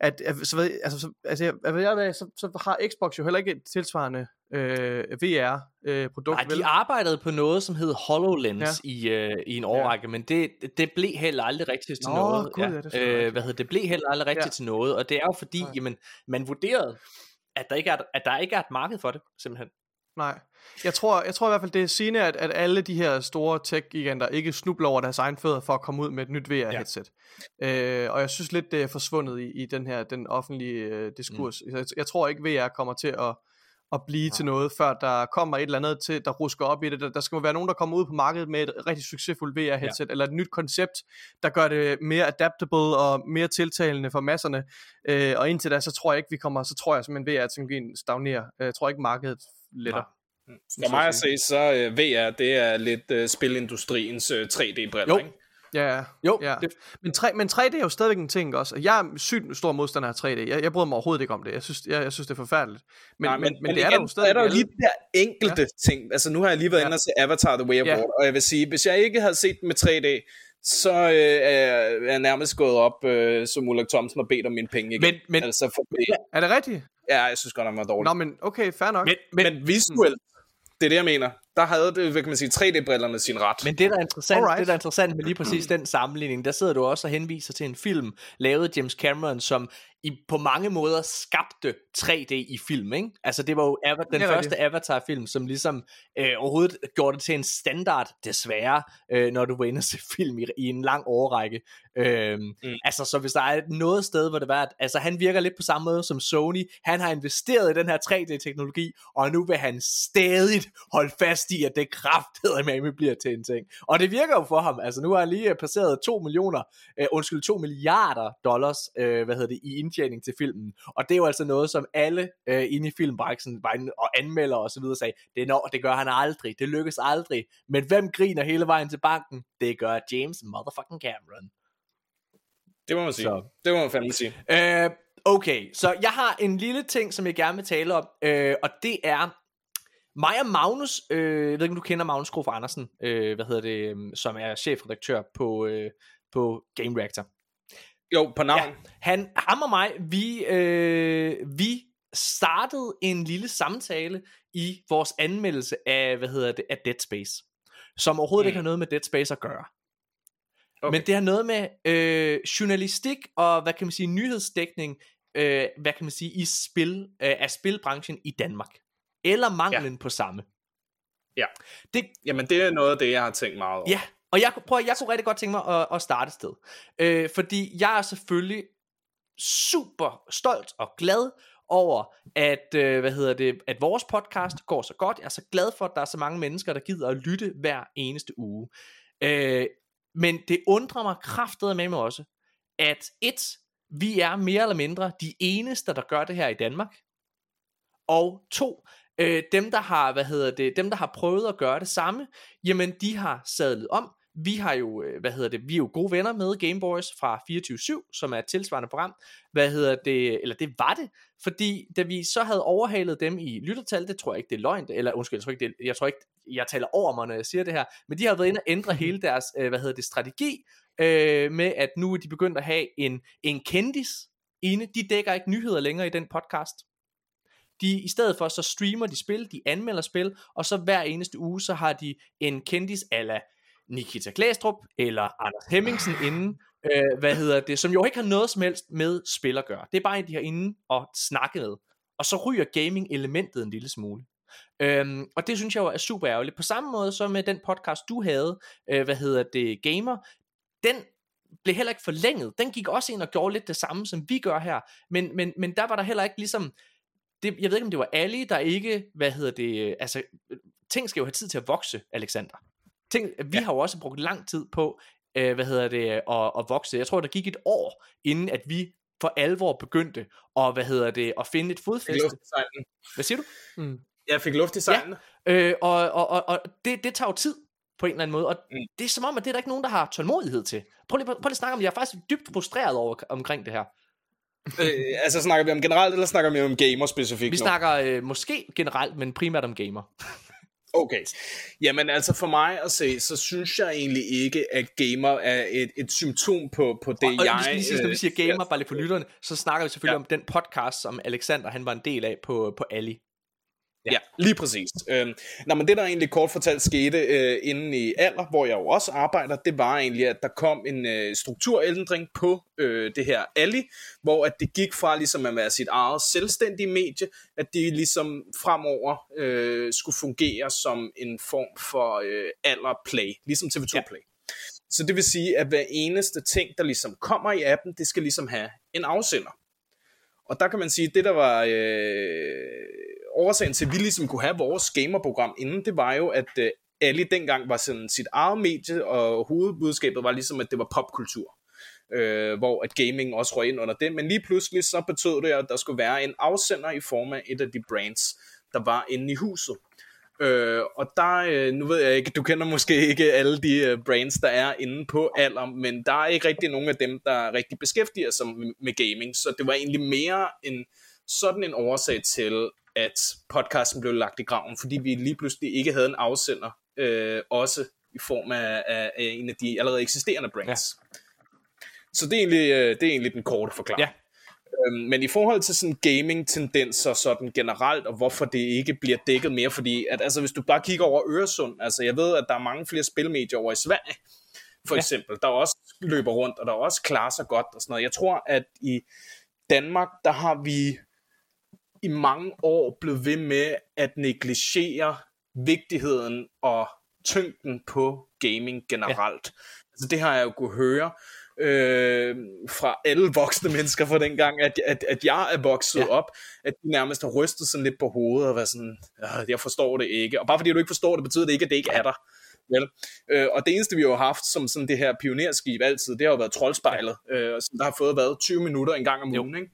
at, at så, ved- altså, så, altså, jeg, hvad jeg så, så har Xbox jo heller ikke et tilsvarende øh, VR-produkt, Nej, de arbejdede på noget, som hed HoloLens ja. Ja. i, øh, i en årrække, men det, det blev heller aldrig rigtigt til Nå, noget. gud, ja, det er selvfølgelig øh, hvad hedder det, blev heller aldrig rigtigt Ja. til noget, og det er jo fordi, Nej. jamen, man vurderede, at der, ikke er, at der ikke er et marked for det, simpelthen. Nej. Jeg tror, jeg tror i hvert fald, det er sigende, at, at alle de her store tech-giganter ikke snubler over deres egen fødder for at komme ud med et nyt VR-headset. Ja. Øh, og jeg synes lidt, det er forsvundet i, i den her den offentlige øh, diskurs. Mm. Jeg, jeg tror ikke, VR kommer til at, at blive ja. til noget, før der kommer et eller andet til, der rusker op i det. Der, der skal jo være nogen, der kommer ud på markedet med et rigtig succesfuldt VR-headset, ja. eller et nyt koncept, der gør det mere adaptable og mere tiltalende for masserne. Øh, og indtil da, så tror jeg ikke, vi kommer, så tror jeg simpelthen, VR-teknologien stagnerer. Øh, Jeg tror ikke, markedet letter. Nej. For mig at se, så uh, VR, det er lidt uh, spilindustriens uh, 3D-briller, Jo. ikke? Ja, Jo, ja. det- Men, 3, men 3D er jo stadigvæk en ting også. Jeg er sygt stor modstander af 3D. Jeg, jeg bryder mig overhovedet ikke om det. Jeg synes, jeg, jeg synes det er forfærdeligt. Men, Nej, men, men, men det er der igen, jo stadig. er der jo lige de der enkelte ja. ting. Altså nu har jeg lige været ja. Ja. inde og se Avatar The Way of Ja. Water, og jeg vil sige, hvis jeg ikke havde set den med 3D, så øh, er jeg nærmest gået op øh, som Ulrik Thomsen og bedt om mine penge igen. Men- men- altså for det, Er det rigtigt? ja, jeg synes godt, den var dårlig. Nå, men okay, fair nok. Men, men, men, men visuelt, det er det, jeg mener. Der havde det, hvad kan man sige, 3D-brillerne sin ret. Men det, der er interessant, Alright. det, der er interessant med lige præcis den sammenligning, der sidder du også og henviser til en film, lavet af James Cameron, som i, på mange måder skabte 3D i film, ikke? Altså det var jo Ava, den er første. Avatar-film, som ligesom øh, overhovedet gjorde det til en standard, desværre, øh, når du var inde og se film i, i en lang årrække. Øh, mm. Altså så hvis der er noget sted, hvor det var, at altså, han virker lidt på samme måde som Sony, han har investeret i den her 3D-teknologi, og nu vil han stadig holde fast i, at det kraftede med bliver til en ting. Og det virker jo for ham. Altså nu har han lige passeret 2 millioner, uh, undskyld, 2 milliarder dollars, uh, hvad hedder det, i indtjening til filmen. Og det er jo altså noget, som alle uh, inde i filmbranchen og anmelder og så videre sagde, det, når, det gør han aldrig, det lykkes aldrig. Men hvem griner hele vejen til banken? Det gør James motherfucking Cameron. Det må man sige. Så. Det må man fandme sige. Uh, okay, så jeg har en lille ting, som jeg gerne vil tale om, uh, og det er mig og Magnus, øh, jeg ved ikke om du kender Magnus Grof Andersen, øh, hvad hedder det, øh, som er chefredaktør på, øh, på Game Reactor. Jo, på navn. Ja, han, ham og mig, vi, øh, vi startede en lille samtale i vores anmeldelse af, hvad hedder det, af Dead Space, som overhovedet mm. ikke har noget med Dead Space at gøre. Okay. Men det har noget med øh, journalistik og, hvad kan man sige, nyhedsdækning, øh, hvad kan man sige, i spil, øh, af spilbranchen i Danmark. Eller manglen ja. på samme. Ja. Det, Jamen, det er noget af det, jeg har tænkt meget over. Ja, og jeg, prøv, jeg kunne rigtig godt tænke mig at, at starte et sted. Øh, fordi jeg er selvfølgelig super stolt og glad over, at, øh, hvad hedder det, at vores podcast går så godt. Jeg er så glad for, at der er så mange mennesker, der gider at lytte hver eneste uge. Øh, men det undrer mig kraftet med mig også, at et, vi er mere eller mindre de eneste, der gør det her i Danmark. Og to, øh, dem der har, hvad hedder det, dem der har prøvet at gøre det samme, jamen de har sadlet om. Vi har jo, øh, hvad hedder det, vi er jo gode venner med Gameboys fra 24/7, som er et tilsvarende program. Hvad hedder det, eller det var det, fordi da vi så havde overhalet dem i lyttertal, det tror jeg ikke det er løgn, eller undskyld, jeg tror ikke, det, jeg tror ikke, jeg taler over mig, når jeg siger det her, men de har været inde og ændre hele deres, øh, hvad hedder det, strategi, øh, med at nu er de begyndt at have en, en kendis inde. De dækker ikke nyheder længere i den podcast. De, I stedet for, så streamer de spil, de anmelder spil, og så hver eneste uge, så har de en kendis ala Nikita Klæstrup, eller Anders Hemmingsen inden, øh, hvad hedder det, som jo ikke har noget som helst med spil at gøre. Det er bare en, de har inde og snakke med. Og så ryger gaming-elementet en lille smule. Øhm, og det synes jeg jo er super ærgerligt. På samme måde som med den podcast, du havde, øh, hvad hedder det, Gamer, den blev heller ikke forlænget. Den gik også ind og gjorde lidt det samme, som vi gør her. Men, men, men der var der heller ikke ligesom, det, jeg ved ikke om det var Ali, der ikke, hvad hedder det, altså, ting skal jo have tid til at vokse, Alexander. Ting, vi ja. har jo også brugt lang tid på, øh, hvad hedder det, at, at vokse. Jeg tror, der gik et år, inden at vi for alvor begyndte at, hvad hedder det, at finde et fodfæste. Hvad siger du? Mm. Jeg fik luft i sejlene. Ja, øh, og, og, og, og det, det tager jo tid på en eller anden måde, og mm. det er som om, at det er der ikke nogen, der har tålmodighed til. Prøv lige, prøv lige at snakke om det. Jeg er faktisk dybt frustreret over, omkring det her øh, altså snakker vi om generelt, eller snakker vi om gamer specifikt Vi nu? snakker øh, måske generelt, men primært om gamer. Okay. Jamen altså for mig at se, så synes jeg egentlig ikke, at gamer er et, et symptom på, på det, og, og jeg... Og sige, når vi siger gamer, bare lige for lytterne, så snakker vi selvfølgelig ja. om den podcast, som Alexander han var en del af på, på Ali. Ja, lige præcis. Øhm, nå, men det der egentlig kort fortalt skete øh, inden i alder, hvor jeg jo også arbejder, det var egentlig, at der kom en øh, strukturændring på øh, det her Ali, hvor at det gik fra ligesom at være sit eget selvstændige medie, at det ligesom fremover øh, skulle fungere som en form for øh, alder play, ligesom TV2 ja. Play. Så det vil sige, at hver eneste ting, der ligesom kommer i appen, det skal ligesom have en afsender. Og der kan man sige, at det der var øh, årsagen til, at vi ligesom kunne have vores gamerprogram inden, det var jo, at øh, Ali dengang var sådan sit eget medie, og hovedbudskabet var ligesom, at det var popkultur. Øh, hvor at gaming også røg ind under det, men lige pludselig så betød det, at der skulle være en afsender i form af et af de brands, der var inde i huset. Øh, og der, øh, nu ved jeg ikke, du kender måske ikke alle de øh, brands, der er inde på alder, men der er ikke rigtig nogen af dem, der rigtig beskæftiger sig med, med gaming, så det var egentlig mere en sådan en årsag til, at podcasten blev lagt i graven, fordi vi lige pludselig ikke havde en afsender, øh, også i form af, af, af en af de allerede eksisterende brands. Ja. Så det er, egentlig, øh, det er egentlig den korte forklaring. Ja. Øhm, men i forhold til sådan gaming-tendenser sådan generelt, og hvorfor det ikke bliver dækket mere, fordi at, altså, hvis du bare kigger over Øresund, altså jeg ved, at der er mange flere spilmedier over i Sverige, for eksempel, ja. der også løber rundt, og der også klarer sig godt og sådan noget. Jeg tror, at i Danmark, der har vi i mange år blevet ved med at negligere vigtigheden og tyngden på gaming generelt. Ja. Altså det har jeg jo kunne høre øh, fra alle voksne mennesker fra dengang, at, at, at jeg er vokset ja. op, at de nærmest har rystet sådan lidt på hovedet og været sådan, jeg forstår det ikke. Og bare fordi du ikke forstår det, betyder det ikke, at det ikke er der. Vel? Øh, og det eneste, vi har haft som sådan det her pionerskib altid, det har jo været Troldspejlet, øh, som der har fået været 20 minutter en gang om ugen. Ikke?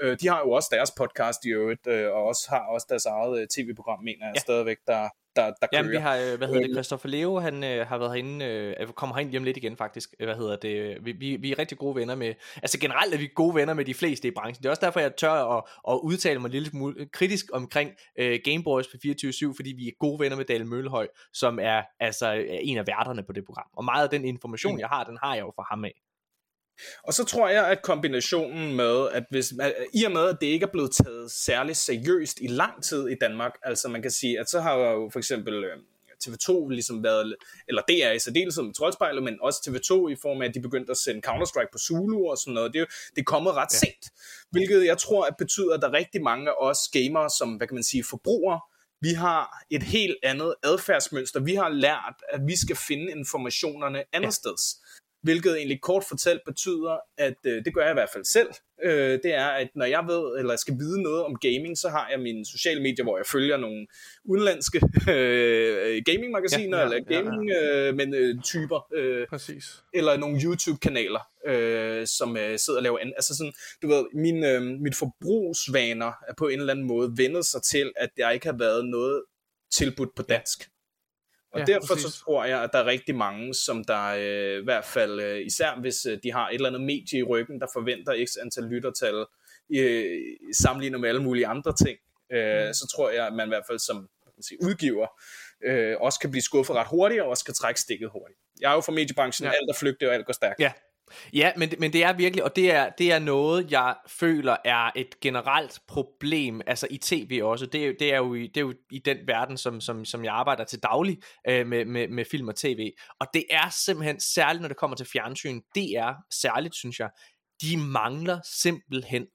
Øh, de har jo også deres podcast i øvrigt, øh, og også har også deres eget øh, tv-program, mener jeg, ja. stadigvæk, der, der, der Jamen, vi har, øh, hvad hedder det, Christopher Leo, han øh, har været herinde, øh, kommer herind hjem lidt igen faktisk, hvad hedder det, vi, vi, vi er rigtig gode venner med, altså generelt er vi gode venner med de fleste i branchen, det er også derfor, jeg tør at, at udtale mig lidt smule kritisk omkring øh, Gameboys på 24-7, fordi vi er gode venner med Dale Møllehøj, som er altså en af værterne på det program, og meget af den information, mm. jeg har, den har jeg jo fra ham af. Og så tror jeg, at kombinationen med, at hvis, at, i og med, at det ikke er blevet taget særligt seriøst i lang tid i Danmark, altså man kan sige, at så har jo for eksempel øh, TV2 ligesom været, eller er i særdeleshed med Troldspejlet, men også TV2 i form af, at de begyndte at sende Counter-Strike på Zulu og sådan noget. Det er, jo, det er kommet ret ja. sent, hvilket jeg tror, at betyder, at der er rigtig mange af os gamere, som, hvad kan man sige, forbrugere, vi har et helt andet adfærdsmønster. Vi har lært, at vi skal finde informationerne andet ja. steds hvilket egentlig kort fortalt betyder, at øh, det gør jeg i hvert fald selv, øh, det er, at når jeg ved, eller skal vide noget om gaming, så har jeg mine sociale medier, hvor jeg følger nogle udenlandske øh, gaming-magasiner, ja, ja, eller gaming-typer, ja, ja. øh, øh, Præcis. eller nogle YouTube-kanaler, øh, som øh, sidder og laver an. Altså sådan, du ved, min, øh, mit forbrugsvaner er på en eller anden måde vendet sig til, at der ikke har været noget tilbudt på dansk. Og ja, derfor præcis. så tror jeg, at der er rigtig mange, som der øh, i hvert fald, øh, især hvis øh, de har et eller andet medie i ryggen, der forventer x antal lyttertal, øh, sammenlignet med alle mulige andre ting, øh, mm. så tror jeg, at man i hvert fald som kan sige, udgiver, øh, også kan blive skuffet ret hurtigt, og også kan trække stikket hurtigt. Jeg er jo fra mediebranchen, ja. alt er flygtigt, og alt går stærkt. Ja, Ja, men, men det er virkelig, og det er, det er noget, jeg føler er et generelt problem, altså i tv også. Det er, det er, jo, i, det er jo i den verden, som, som, som jeg arbejder til daglig øh, med, med, med film og tv. Og det er simpelthen, særligt når det kommer til fjernsyn, det er særligt, synes jeg, de mangler simpelthen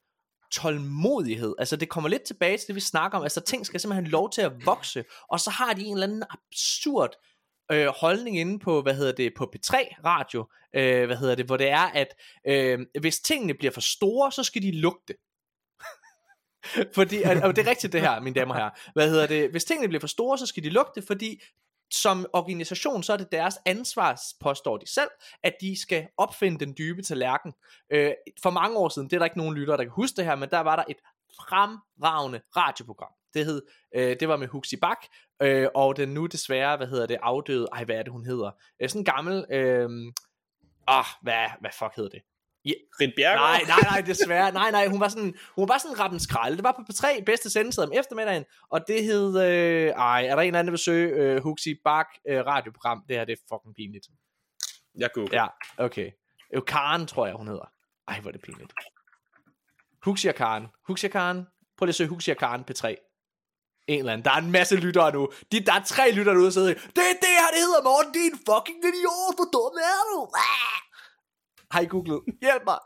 tålmodighed. Altså det kommer lidt tilbage til det, vi snakker om. Altså ting skal simpelthen have lov til at vokse, og så har de en eller anden absurd øh, holdning inde på, hvad hedder det, på P3 radio, øh, hvad hedder det, hvor det er, at øh, hvis tingene bliver for store, så skal de lugte. fordi, og det er rigtigt det her, mine damer og herrer. Hvad hedder det? Hvis tingene bliver for store, så skal de lugte, fordi som organisation, så er det deres ansvar, påstår de selv, at de skal opfinde den dybe tallerken. Øh, for mange år siden, det er der ikke nogen lyttere, der kan huske det her, men der var der et fremragende radioprogram. Det hed, øh, det var med Huxi Bak, øh, og den nu desværre, hvad hedder det, afdøde, ej, hvad er det, hun hedder? Øh, sådan en gammel, øh, ah, hvad, hvad fuck hedder det? Rit Bjerg? Nej, nej, nej, desværre. Nej, nej, hun var sådan, hun var sådan rappen skrald. Det var på P3 bedste sendetid om eftermiddagen, og det hed, øh, ej, er der en eller anden, der vil søge øh, Huxi Bak øh, radioprogram? Det her, det er fucking pinligt. Jeg googler. Ja, okay. Jo, Karen, tror jeg, hun hedder. Ej, hvor er det pinligt. Huxi og Karen. Huxi og Karen. Prøv lige at søge Huxi og Karen P3 en eller anden. Der er en masse lyttere nu. De, der er tre lyttere derude, og sidder det er det her, det hedder Morten, din fucking idiot, hvor dum er du? Ah! Har I googlet? Hjælp mig.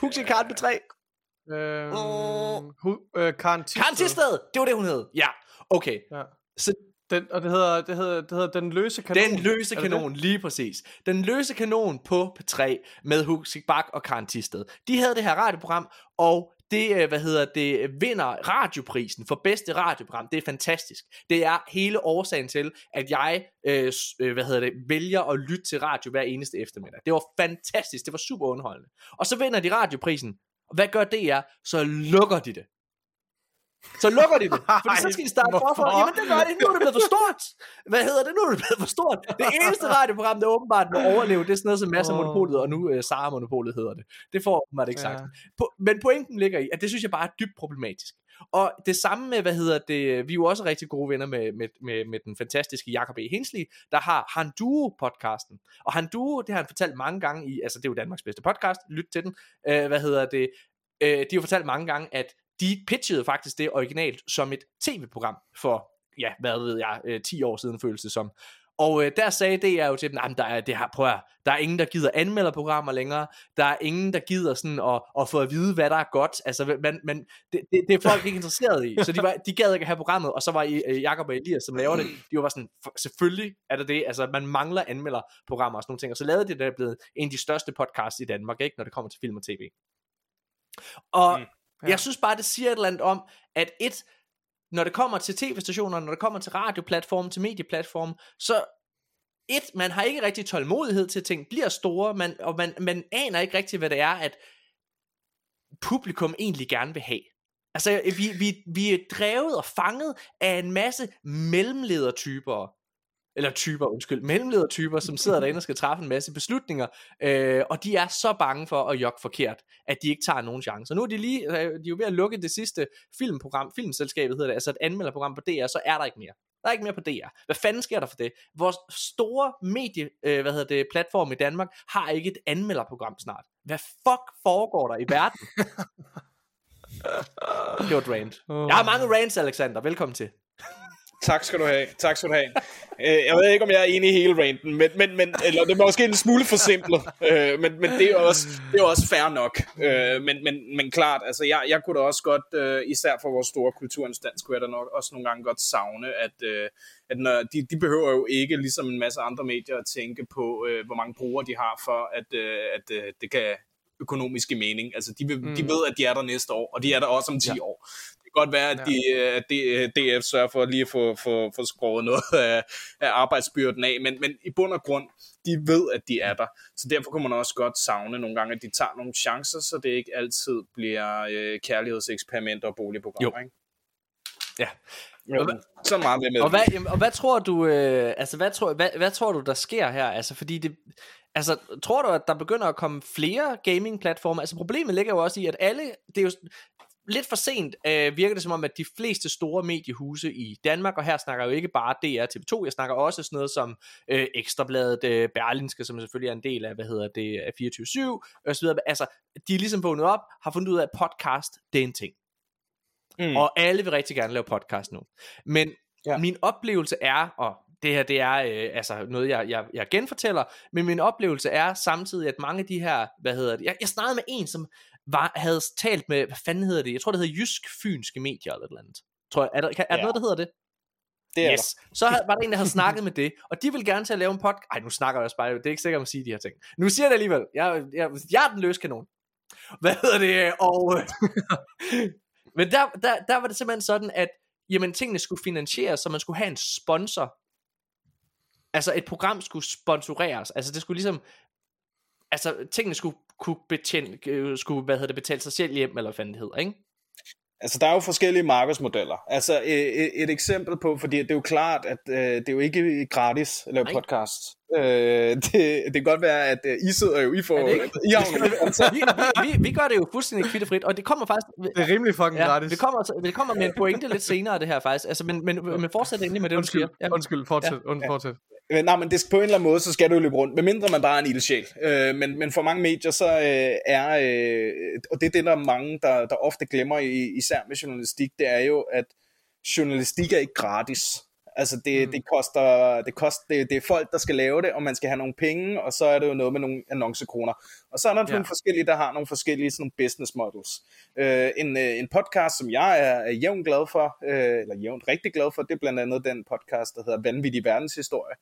Huxi Karen på 3. Øhm, uh, hu, øh, Karen Tisted. Karen Tisted, det var det, hun hed. Ja, okay. Ja. Så den, og det hedder, det, hedder, det hedder Den Løse Kanon. Den Løse Kanon, det? lige præcis. Den Løse Kanon på P3 med Huxi Bak og Karen Tisted. De havde det her radioprogram, og det, øh, hvad hedder det, vinder radioprisen for bedste radioprogram. Det er fantastisk. Det er hele årsagen til, at jeg, øh, øh, hvad hedder det, vælger at lytte til radio hver eneste eftermiddag. Det var fantastisk. Det var super underholdende. Og så vinder de radioprisen. Og hvad gør det er? Så lukker de det. Så lukker de det, for så skal de starte forfra. Jamen det gør det, nu er det blevet for stort. Hvad hedder det, nu er det blevet for stort. Det eneste radioprogram, der åbenbart må overleve, det er sådan noget som Mads Monopolet, og nu uh, Sara Monopolet hedder det. Det får man ikke sagt. Ja. men pointen ligger i, at det synes jeg bare er dybt problematisk. Og det samme med, hvad hedder det, vi er jo også rigtig gode venner med, med, med, med den fantastiske Jacob E. Hensley, der har Han Duo podcasten. Og Han Duo, det har han fortalt mange gange i, altså det er jo Danmarks bedste podcast, lyt til den, uh, hvad hedder det, uh, de har fortalt mange gange, at de pitchede faktisk det originalt som et tv-program for, ja, hvad ved jeg, øh, 10 år siden føles det som. Og øh, der sagde det jeg jo til dem, "Nej, men der er, det her, prøv at, der er ingen, der gider anmelderprogrammer længere, der er ingen, der gider sådan at, at få at vide, hvad der er godt, altså, man, man, det, det, det er folk ikke interesseret i, så de, var, de gad ikke have programmet, og så var øh, Jakob og Elias, som laver det, de var bare sådan, selvfølgelig er det det, altså man mangler anmelderprogrammer og sådan nogle ting, og så lavede de det, der er blevet en af de største podcasts i Danmark, ikke, når det kommer til film og tv. Og Mm. Ja. jeg synes bare, det siger et eller andet om, at et, når det kommer til tv-stationer, når det kommer til radioplatformen, til medieplatformen, så et, man har ikke rigtig tålmodighed til, at ting bliver store, man, og man, man aner ikke rigtig, hvad det er, at publikum egentlig gerne vil have. Altså, vi, vi, vi er drevet og fanget af en masse mellemledertyper, eller typer, undskyld, mellemledertyper, som sidder derinde og skal træffe en masse beslutninger, øh, og de er så bange for at jogge forkert, at de ikke tager nogen chancer. Nu er de lige, øh, de er jo ved at lukke det sidste filmprogram, filmselskabet hedder det, altså et anmelderprogram på DR, så er der ikke mere. Der er ikke mere på DR. Hvad fanden sker der for det? Vores store medie, øh, hvad hedder det, platform i Danmark, har ikke et anmelderprogram snart. Hvad fuck foregår der i verden? det var et rant. Jeg har mange rants, Alexander. Velkommen til. Tak skal du have. Tak skal du have. Øh, Jeg ved ikke, om jeg er enig i hele ranten, men, men, men eller det er måske en smule forsimplet, øh, men, men det er også, det er også fair nok. Øh, men, men, men klart, altså jeg, jeg kunne da også godt, øh, især for vores store kulturinstans, kunne jeg da nok også nogle gange godt savne, at, øh, at når, de, de behøver jo ikke, ligesom en masse andre medier, at tænke på, øh, hvor mange brugere de har for, at, øh, at øh, det kan økonomisk give mening. Altså de, vil, mm. de ved, at de er der næste år, og de er der også om 10 ja. år. Godt være, at, de, øh, at de, DF sørger for lige at få, få, få skåret noget af, af arbejdsbyrden af, men, men i bund og grund, de ved, at de er der. Så derfor kan man også godt savne nogle gange, at de tager nogle chancer, så det ikke altid bliver øh, kærlighedseksperimenter og boligprogrammer. Jo. Ikke? Ja. Jo, så meget med. Og hvad, jamen, og hvad tror du, øh, altså hvad tror, hvad, hvad tror du, der sker her? Altså fordi det, altså tror du, at der begynder at komme flere gaming-platforme? Altså problemet ligger jo også i, at alle, det er jo lidt for sent, øh, virker det som om, at de fleste store mediehuse i Danmark, og her snakker jeg jo ikke bare DR TV2, jeg snakker også sådan noget som øh, Ekstrabladet, øh, Berlinske, som selvfølgelig er en del af, hvad hedder det, af 24-7, og så videre. Altså, de er ligesom vågnet op, har fundet ud af, at podcast, det er en ting. Mm. Og alle vil rigtig gerne lave podcast nu. Men Ja. ja. min oplevelse er, og det her det er øh, altså noget, jeg, jeg, jeg genfortæller, men min oplevelse er samtidig, at mange af de her, hvad hedder det, jeg, jeg snakkede med en, som var, havde talt med, hvad fanden hedder det, jeg tror det hedder Jysk-Fynske Medier eller et eller andet. Tror jeg, er der, kan, er der Ja. noget, der hedder det? det er yes. Så havde- var der en, der havde snakket med det, og de vil gerne til at lave en podcast. Ej, nu snakker jeg også bare, det er ikke sikkert at sige de her ting. Nu siger jeg det alligevel. Jeg, jeg, jeg er den løse kanon. Hvad hedder det? Og, men der, der, der var det simpelthen sådan, at jamen, tingene skulle finansieres, så man skulle have en sponsor. Altså et program skulle sponsoreres. Altså det skulle ligesom, altså tingene skulle kunne betjene, øh, skulle, hvad hedder det, betale sig selv hjem, eller hvad det hedder, ikke? Altså, der er jo forskellige markedsmodeller. Altså, et, et, et eksempel på, fordi det er jo klart, at øh, det er jo ikke gratis at lave Nej. podcast. Øh, det, det kan godt være, at øh, I sidder jo, I får... Det ikke? I sponsor. vi, vi, vi, gør det jo fuldstændig kvittefrit, og det kommer faktisk... Det er rimelig fucking Ja, gratis. vi kommer, vi kommer med en pointe lidt senere, det her faktisk. Altså, men, men, men fortsæt endelig med det, du Undskyld, siger. Ja. undskyld, fortsæt, ja. Ja. fortsæt. Øh, Nej, men det, på en eller anden måde, så skal du jo løbe rundt, medmindre man bare er en ildsjæl. Øh, men, men for mange medier, så øh, er, øh, og det er det, der er mange, der, der ofte glemmer, i, især med journalistik, det er jo, at journalistik er ikke gratis. Altså det, mm. det koster, det, koster det, det er folk, der skal lave det, og man skal have nogle penge, og så er det jo noget med nogle annoncekroner. Og så er der ja. Nogle forskellige, der har nogle forskellige sådan nogle business models. Øh, en, øh, en podcast, som jeg er, er jævnt glad for, øh, eller jævnt rigtig glad for, det er blandt andet den podcast, der hedder Vanvittig Verdenshistorie.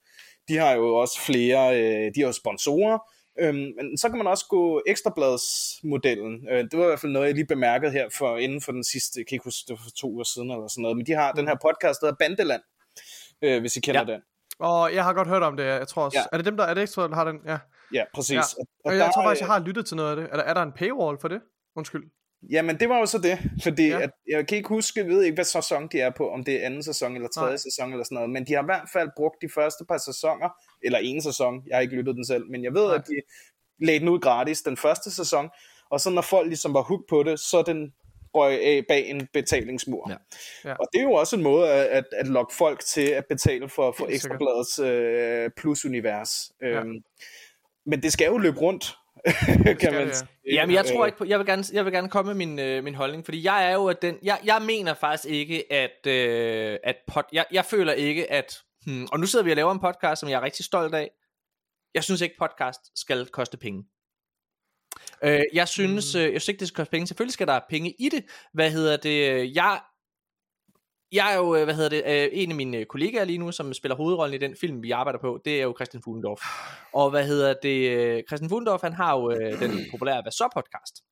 De har jo også flere, øh, de har jo sponsorer, Øhm, men så kan man også gå ekstrabladsmodellen. Øh, det var i hvert fald noget, jeg lige bemærkede her for, inden for den sidste, jeg kan ikke huske, det var for to uger siden eller sådan noget, men de har den her podcast, der hedder Bandeland, øh, hvis I kender ja. Den. Og jeg har godt hørt om det, jeg tror også. Ja. Er det dem, der er det ekstra, der har den? Ja. Ja, præcis. Ja. Og, Og jeg tror der, faktisk, jeg har lyttet til noget af det. Er der, er der en paywall for det? Undskyld. Jamen, det var jo så det, fordi ja. At, jeg kan ikke huske, jeg ved ikke, hvad sæson de er på, om det er anden sæson eller tredje Nej. sæson eller sådan noget, men de har i hvert fald brugt de første par sæsoner, eller en sæson, jeg har ikke lyttet den selv, men jeg ved, Nej. at de lagde den ud gratis den første sæson, og så når folk ligesom var hooked på det, så er den røg af bag en betalingsmur. Ja. Ja. Og det er jo også en måde at, at, at lokke folk til at betale for, for. Ekstrabladets øh, plus-univers. Ja. Øhm, men det skal jo løbe rundt, kan skal man det, ja. sige. Jamen, jeg tror Øh, ikke på, jeg vil gerne, jeg vil gerne komme med min, øh, min holdning, fordi jeg er jo at den, jeg, jeg mener faktisk ikke, at, øh, at pod, jeg, jeg føler ikke, at Hmm, og nu sidder vi og laver en podcast, som jeg er rigtig stolt af. Jeg synes ikke, podcast skal koste penge. Øh, jeg synes, mm. øh, jeg synes ikke, det skal koste penge. Selvfølgelig skal der penge i det. Hvad hedder det? Jeg, jeg er jo, øh, hvad hedder det, øh, en af mine kollegaer lige nu, som spiller hovedrollen i den film, vi arbejder på. Det er jo Christian Fuglendorf. Og hvad hedder det? Christian Fuglendorf, han har jo den populære Hvad så podcast.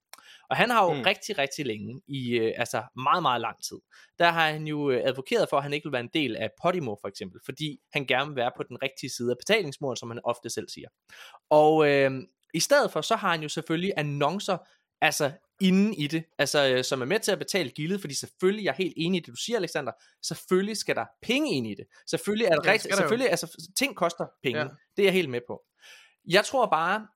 Og han har jo Mm. mm. rigtig, rigtig længe, i altså meget, meget lang tid, der har han jo advokeret for, at han ikke vil være en del af Podimo for eksempel, fordi han gerne vil være på den rigtige side af betalingsmuren, som han ofte selv siger. Og øh, i stedet for, så har han jo selvfølgelig annoncer, altså inden i det, altså øh, som er med til at betale gildet, fordi selvfølgelig, jeg er helt enig i det, du siger, Alexander, selvfølgelig skal der penge ind i det. Selvfølgelig er det Ja, rigtigt, selvfølgelig, altså ting koster penge, Ja. det er jeg helt med på. Jeg tror bare,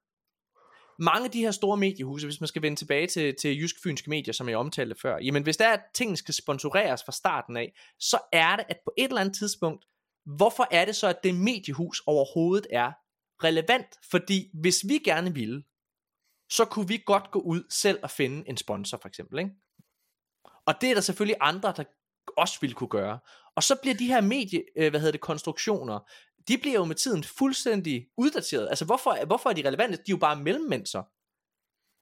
mange af de her store mediehuse, hvis man skal vende tilbage til, til Jysk Fynske Medier, som jeg omtalte før, jamen hvis der er, at tingene skal sponsoreres fra starten af, så er det, at på et eller andet tidspunkt, hvorfor er det så, at det mediehus overhovedet er relevant? Fordi hvis vi gerne ville, så kunne vi godt gå ud selv og finde en sponsor, for eksempel. Ikke? Og det er der selvfølgelig andre, der også ville kunne gøre. Og så bliver de her medie, øh, hvad hedder det, konstruktioner, de bliver jo med tiden fuldstændig uddateret. Altså, hvorfor, hvorfor er de relevante? De er jo bare mellemmænd så.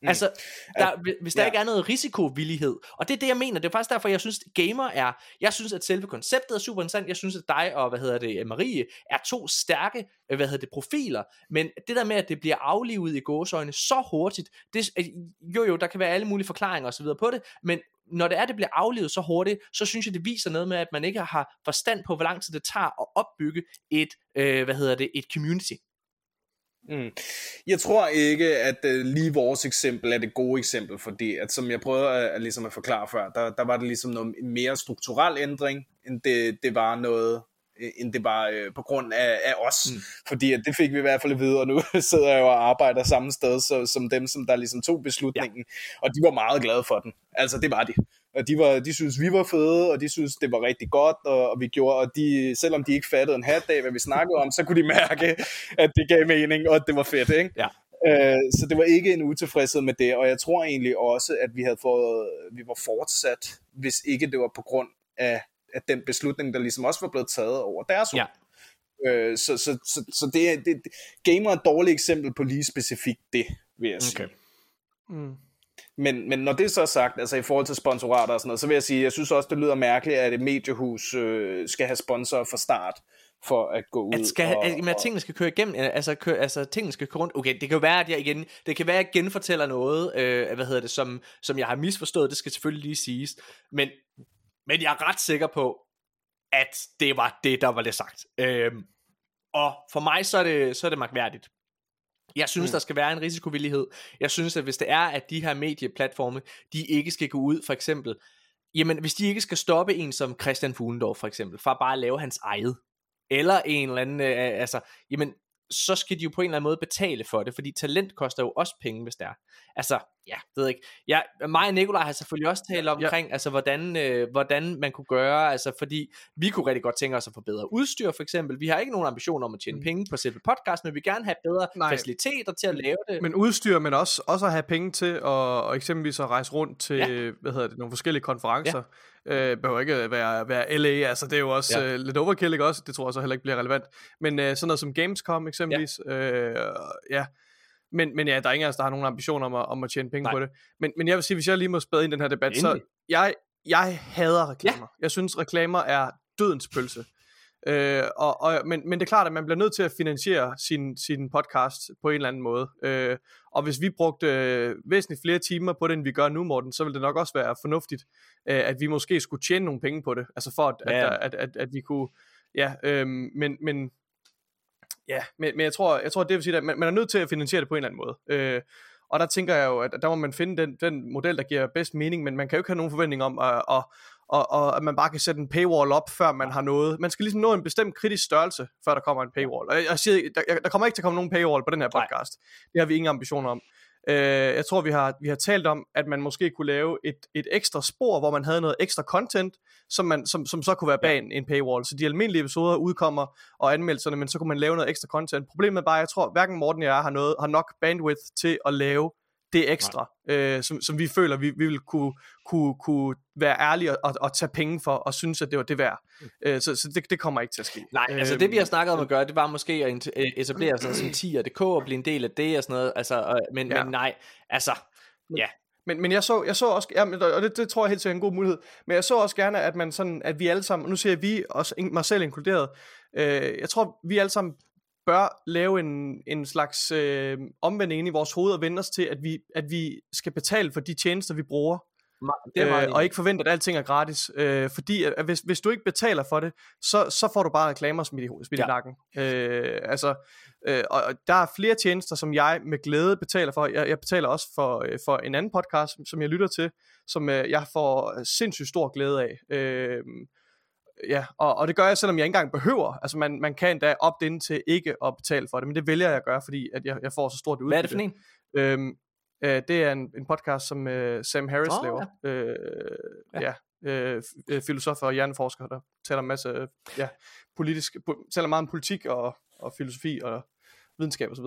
Mm. Altså, der, hvis der ja. ikke er noget risikovillighed, og det er det, jeg mener, det er faktisk derfor, jeg synes, gamer er, jeg synes, at selve konceptet er super interessant, jeg synes, at dig og, hvad hedder det, Marie, er to stærke, øh, hvad hedder det, profiler, men det der med, at det bliver aflivet i gåsøjne så hurtigt, det, øh, jo jo, der kan være alle mulige forklaringer osv. på det, men når det er, det bliver aflevet så hurtigt, så synes jeg, det viser noget med, at man ikke har forstand på, hvor lang tid det tager at opbygge et, øh, hvad hedder det, et community. Mm. Jeg tror ikke, at uh, lige vores eksempel er det gode eksempel, fordi at, som jeg prøvede at, at, ligesom at forklare før, der, der var det ligesom noget mere strukturel ændring, end det, det var noget øh, end det var øh, på grund af, af os. Mm. Fordi at det fik vi i hvert fald at vide, og nu sidder jeg jo og arbejder samme sted så, som dem, som der ligesom tog beslutningen. Ja. Og de var meget glade for den. Altså det var de. Og de, var, de synes vi var fede, og de synes det var rigtig godt, og, og vi gjorde, og de, selvom de ikke fattede en hat af, hvad vi snakkede om, så kunne de mærke, at det gav mening, og at det var fedt, ikke? Ja. Øh, så det var ikke en utilfredshed med det, og jeg tror egentlig også, at vi havde fået, vi var fortsat, hvis ikke det var på grund af, af den beslutning, der ligesom også var blevet taget over deres Ja. Øh, så, så, så, så det er, det, gamer er et dårligt eksempel på lige specifikt det, vil jeg sige. Okay. Mm. Men, men når det så er sagt, altså i forhold til sponsorater og sådan noget, så vil jeg sige, jeg synes også, det lyder mærkeligt, at et mediehus øh, skal have sponsorer fra start, for at gå ud At, skal, og, og, at, tingene skal køre igennem, altså, køre, altså tingene skal køre rundt. Okay, det kan jo være, at jeg igen, det kan være, at jeg genfortæller noget, øh, hvad hedder det, som, som jeg har misforstået, det skal selvfølgelig lige siges. Men, men jeg er ret sikker på, at det var det, der var det sagt. Øhm, og for mig, så er det, så er det magtværdigt. Jeg synes, mm. der skal være en risikovillighed. Jeg synes, at hvis det er, at de her medieplatforme, de ikke skal gå ud, for eksempel, jamen hvis de ikke skal stoppe en som Christian Fuglendorf, for eksempel, for bare at lave hans eget, eller en eller anden, øh, altså, jamen, så skal de jo på en eller anden måde betale for det, fordi talent koster jo også penge, hvis det er. Altså, ja, det ved jeg ikke. Jeg, mig og Nikolaj har selvfølgelig også talt omkring, ja. altså, hvordan, øh, hvordan man kunne gøre, altså, fordi vi kunne rigtig godt tænke os at få bedre udstyr, for eksempel. Vi har ikke nogen ambition om at tjene mm. penge på selve podcast, men vi vil gerne have bedre Nej. faciliteter til at lave det. Men udstyr, men også, også at have penge til at og eksempelvis at rejse rundt til, Ja. ja. hvad hedder det, nogle forskellige konferencer. Ja. Øh, behøver ikke være, være LA, altså det er jo også Ja. øh, lidt overkill, ikke også? Det tror jeg så heller ikke bliver relevant. Men øh, sådan noget som Gamescom eksempelvis, ja. Øh, ja. Men, men ja, der er ingen af os, der har nogen ambitioner om at, om at tjene penge Nej. på det. Men, men jeg vil sige, hvis jeg lige må spade ind i den her debat, Endelig. så jeg, jeg hader reklamer. Ja. Jeg synes, reklamer er dødens pølse. Øh, og, og, men, men det er klart, at man bliver nødt til at finansiere sin, sin podcast på en eller anden måde. Øh, og hvis vi brugte øh, væsentligt flere timer på det, end vi gør nu, Morten, så ville det nok også være fornuftigt, øh, at vi måske skulle tjene nogle penge på det. Altså for at, Ja. at, at, at, at vi kunne... Ja, øh, men, men, ja, men, men jeg tror, jeg tror det vil sige, at man, man er nødt til at finansiere det på en eller anden måde. Øh, og der tænker jeg jo, at der må man finde den, den model, der giver bedst mening, men man kan jo ikke have nogen forventning om, at, at, og, og at man bare kan sætte en paywall op, før man har noget. Man skal ligesom nå en bestemt kritisk størrelse, før der kommer en paywall. Og jeg, jeg siger, der, der kommer ikke til at komme nogen paywall på den her Nej. podcast. Det har vi ingen ambitioner om. Øh, jeg tror, vi har, vi har talt om, at man måske kunne lave et, et ekstra spor, hvor man havde noget ekstra content, som, man, som, som så kunne være bag en, en paywall. Så de almindelige episoder udkommer og anmeldelserne, men så kunne man lave noget ekstra content. Problemet er bare, at jeg tror, hverken Morten og jeg har, noget, har nok bandwidth til at lave det ekstra, øh, som, som vi føler, vi, vi vil kunne, kunne, kunne være ærlige og, og, og tage penge for, og synes, at det var det værd. Mm. Øh, så så det, det kommer ikke til at ske. Nej, altså det vi har snakket om at gøre, det var måske at øh, etablere sådan noget som 10'er.dk og blive en del af det og sådan noget, altså, øh, men, Ja. men nej, altså, ja, Men, men jeg så, jeg så også, ja, men- og det, det tror jeg helt sikkert er en god mulighed, men jeg så også gerne, at man sådan, at vi alle sammen, og nu siger jeg vi, også mig selv inkluderet, øh, jeg tror, vi alle sammen bør lave en, en slags øh, omvending ind i vores hoved og vende os til, at vi, at vi skal betale for de tjenester, vi bruger. det er meget øh, og ikke forvente, at alting er gratis. Øh, fordi at, at hvis, hvis du ikke betaler for det, så, så får du bare reklamer smidt i, smidt Ja. i nakken. Øh, altså, øh, og, der er flere tjenester, som jeg med glæde betaler for. Jeg, jeg betaler også for, øh, for en anden podcast, som, som jeg lytter til, som øh, jeg får sindssygt stor glæde af. Øh, ja, og, og det gør jeg, selvom jeg ikke engang behøver. Altså, man, man kan endda opt ind til ikke at betale for det, men det vælger jeg at gøre, fordi at jeg, jeg får så stort udbytte. Hvad er det for en? Øhm, øh, det er en, en podcast, som øh, Sam Harris oh, laver. Øh, Ja. ja. ja øh, øh, filosof og hjerneforsker, der taler en masse øh, ja, politisk, po- taler meget om politik og, og filosofi og videnskab osv.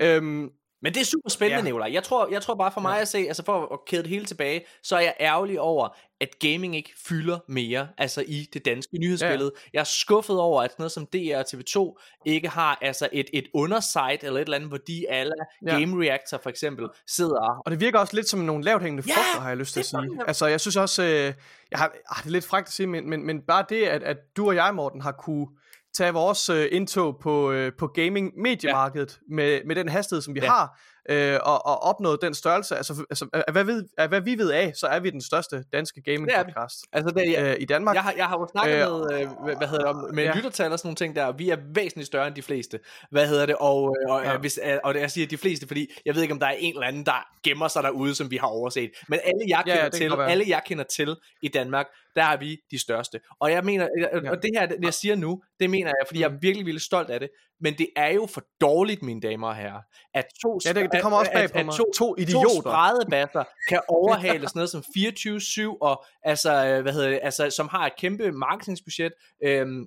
Øhm, Men det er super spændende, ja. Nicolaj. Jeg tror, jeg tror bare for mig Ja. at se, altså for at kæde det hele tilbage, så er jeg ærgerlig over, at gaming ikke fylder mere, altså i det danske nyhedsbillede. Ja. Jeg er skuffet over, at sådan noget som DR og TV2 ikke har altså et, et undersite eller et eller andet, hvor de alle ja. Game Reactor for eksempel sidder og det virker også lidt som nogle lavt hængende Ja, frugter, har jeg lyst til at sige. bare- Altså, jeg synes også, øh, jeg har, ah, det er lidt frækt at sige, men, men, men bare det, at, at du og jeg, Morten, har kunne tage vores øh, indtog på, øh, på gaming-mediemarkedet ja. med, med den hastighed, som vi Ja. ja. har, øh, og, og opnået den størrelse. Altså, altså af, hvad ved, af hvad vi ved af, så er vi den største danske gaming-podcast Altså, det, jeg, øh, i Danmark. jeg, har, jeg har jo snakket Øh, med, øh, hvad, hvad hedder det, om- med ja. ja. lyttertal og sådan nogle ting der, og vi er væsentligt større end de fleste. Hvad hedder det? Og, øh, og, ja. Ja. hvis, øh, og jeg siger de fleste, fordi jeg ved ikke, om der er en eller anden, der gemmer sig derude, som vi har overset. Men alle jeg Ja, kender ja, kan til, alle jeg kender til i Danmark, der er vi de største. Og jeg mener, ja. Ja. og det her, det jeg siger nu, det mener jeg, fordi jeg er Mm. virkelig, virkelig stolt af det. Men det er jo for dårligt, mine damer og herrer, at to, Ja, det, det kommer også bag at- på at mig. To, To to idioter. spredebasser kan overhale sådan noget som 24-7, og altså, øh, hvad hedder det, altså, som har et kæmpe marketingsbudget. Øhm,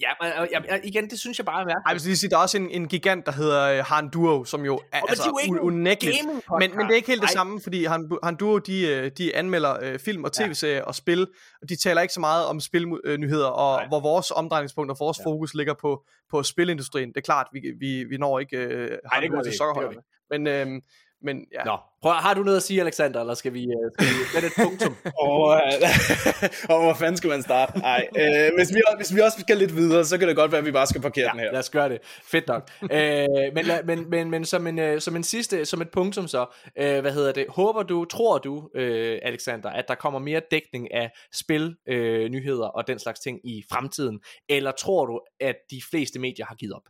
ja, og, og, og, igen, det synes jeg bare er mærkeligt. Ej, sige, der er også en, en gigant, der hedder uh, Han Duo, som jo er, men altså, de er jo unægteligt. Men, men det er ikke helt det Nej. samme, fordi Han, Han Duo, de, øh, de anmelder øh, film og tv-serier og spil, og de taler ikke så meget om spilnyheder, og Nej. hvor vores omdrejningspunkt og vores ja. fokus ligger på, på spilindustrien. Det er klart, vi, vi, vi når ikke øh, Han Duo til ikke. sokkerholderne. Men, øh, men ja. Nå, prøv, har du noget at sige, Alexander, eller skal vi, øh, skal vi sætte et punktum? Og, og hvor fanden skal man starte? Nej, øh, hvis, vi, hvis vi også skal lidt videre, så kan det godt være, at vi bare skal parkere den her. Lad os gøre det. Fedt nok. øh, men, men, men, men som, en, øh, som en sidste, som et punktum så, øh, hvad hedder det, håber du, tror du, øh, Alexander, at der kommer mere dækning af spil, øh, nyheder og den slags ting i fremtiden, eller tror du, at de fleste medier har givet op?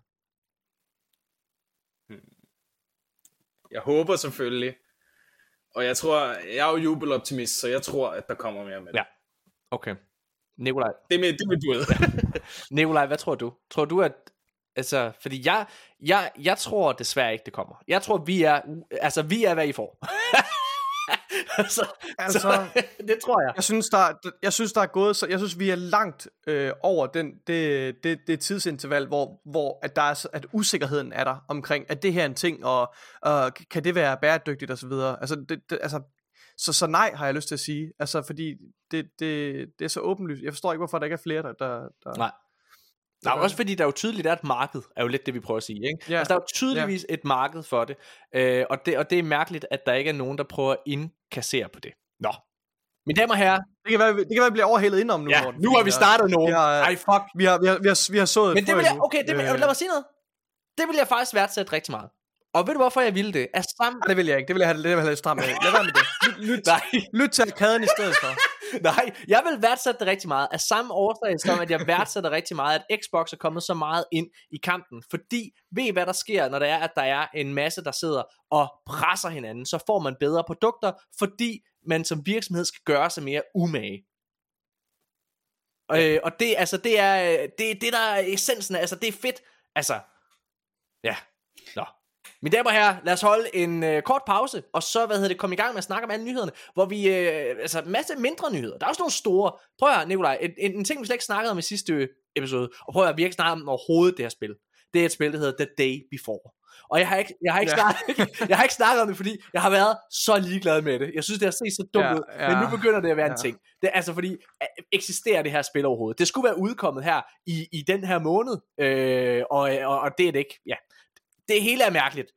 Jeg håber selvfølgelig. Og jeg tror, jeg er jo jubeloptimist, så jeg tror, at der kommer mere med det. Ja. Okay. Nikolaj, Det er mit, det er mit bud. Nikolaj, hvad tror du? Tror du, at Altså, fordi jeg, jeg, jeg tror desværre ikke, det kommer. Jeg tror, vi er, altså, vi er, hvad I får. altså, altså, så, Altså- det tror jeg. Jeg synes, der, jeg synes, der er gået, så jeg synes, vi er langt øh, over den, det, det, det tidsinterval, hvor, hvor at der er, at usikkerheden er der omkring, at det her er en ting, og, og kan det være bæredygtigt og så videre. Altså, det, det, altså, så, så nej, har jeg lyst til at sige. Altså, fordi det, det, det er så åbenlyst. Jeg forstår ikke, hvorfor der ikke er flere, der... der, der Nej. Er jo også fordi, der er jo tydeligt er et marked, er jo lidt det, vi prøver at sige. Ikke? Ja. Altså, der er jo tydeligvis et marked for det, øh, og det, og det er mærkeligt, at der ikke er nogen, der prøver at indkassere på det. Nå. Mine damer og herrer, Det kan være, det kan være, vi bliver overhældet indenom nu, ja, Morten, nu har vi startet nogen. vi har- Ej, fuck. Vi har, vi har, vi har, vi har sået Men det vil jeg, okay, det vil, øh, lad mig sige noget. Det vil jeg faktisk værdsætte rigtig meget. Og ved du, hvorfor jeg ville det? Af samme... Nej, det vil jeg ikke. Det vil jeg have, det vil jeg have lidt stramt med. Lad være med det. Lyt, lyt, Nej. lyt til arkaden i stedet for. Nej, jeg vil værdsætte det rigtig meget. Af samme årsag som, at jeg værdsætter rigtig meget, at Xbox er kommet så meget ind i kampen. Fordi, ved I, hvad der sker, når der er, at der er en masse, der sidder og presser hinanden, så får man bedre produkter, fordi man som virksomhed skal gøre sig mere umage. Øh, og det, altså, det er det, er det, der er essensen af, altså, det er fedt. Altså, ja, nå. Mine damer og herrer, lad os holde en øh, kort pause, og så, hvad hedder det, komme i gang med at snakke om alle nyhederne, hvor vi, øh, altså, en masse mindre nyheder. Der er også nogle store. Prøv at høre, Nikolaj, en, en, en ting, vi slet ikke snakkede om i sidste episode, og prøv at høre, vi har ikke snakket om overhovedet det her spil. det er et spil, der hedder The Day Before. Og jeg har ikke, jeg har ikke, Ja. snakket, jeg har ikke snakket om det, fordi jeg har været så ligeglad med det. Jeg synes, det har set så dumt Ja, ud, ja. men nu begynder det at være en Ja. ting. Det altså fordi, øh, eksisterer det her spil overhovedet? Det skulle være udkommet her i, i den her måned, øh, og, og, og det er det ikke. Ja. Det hele er mærkeligt.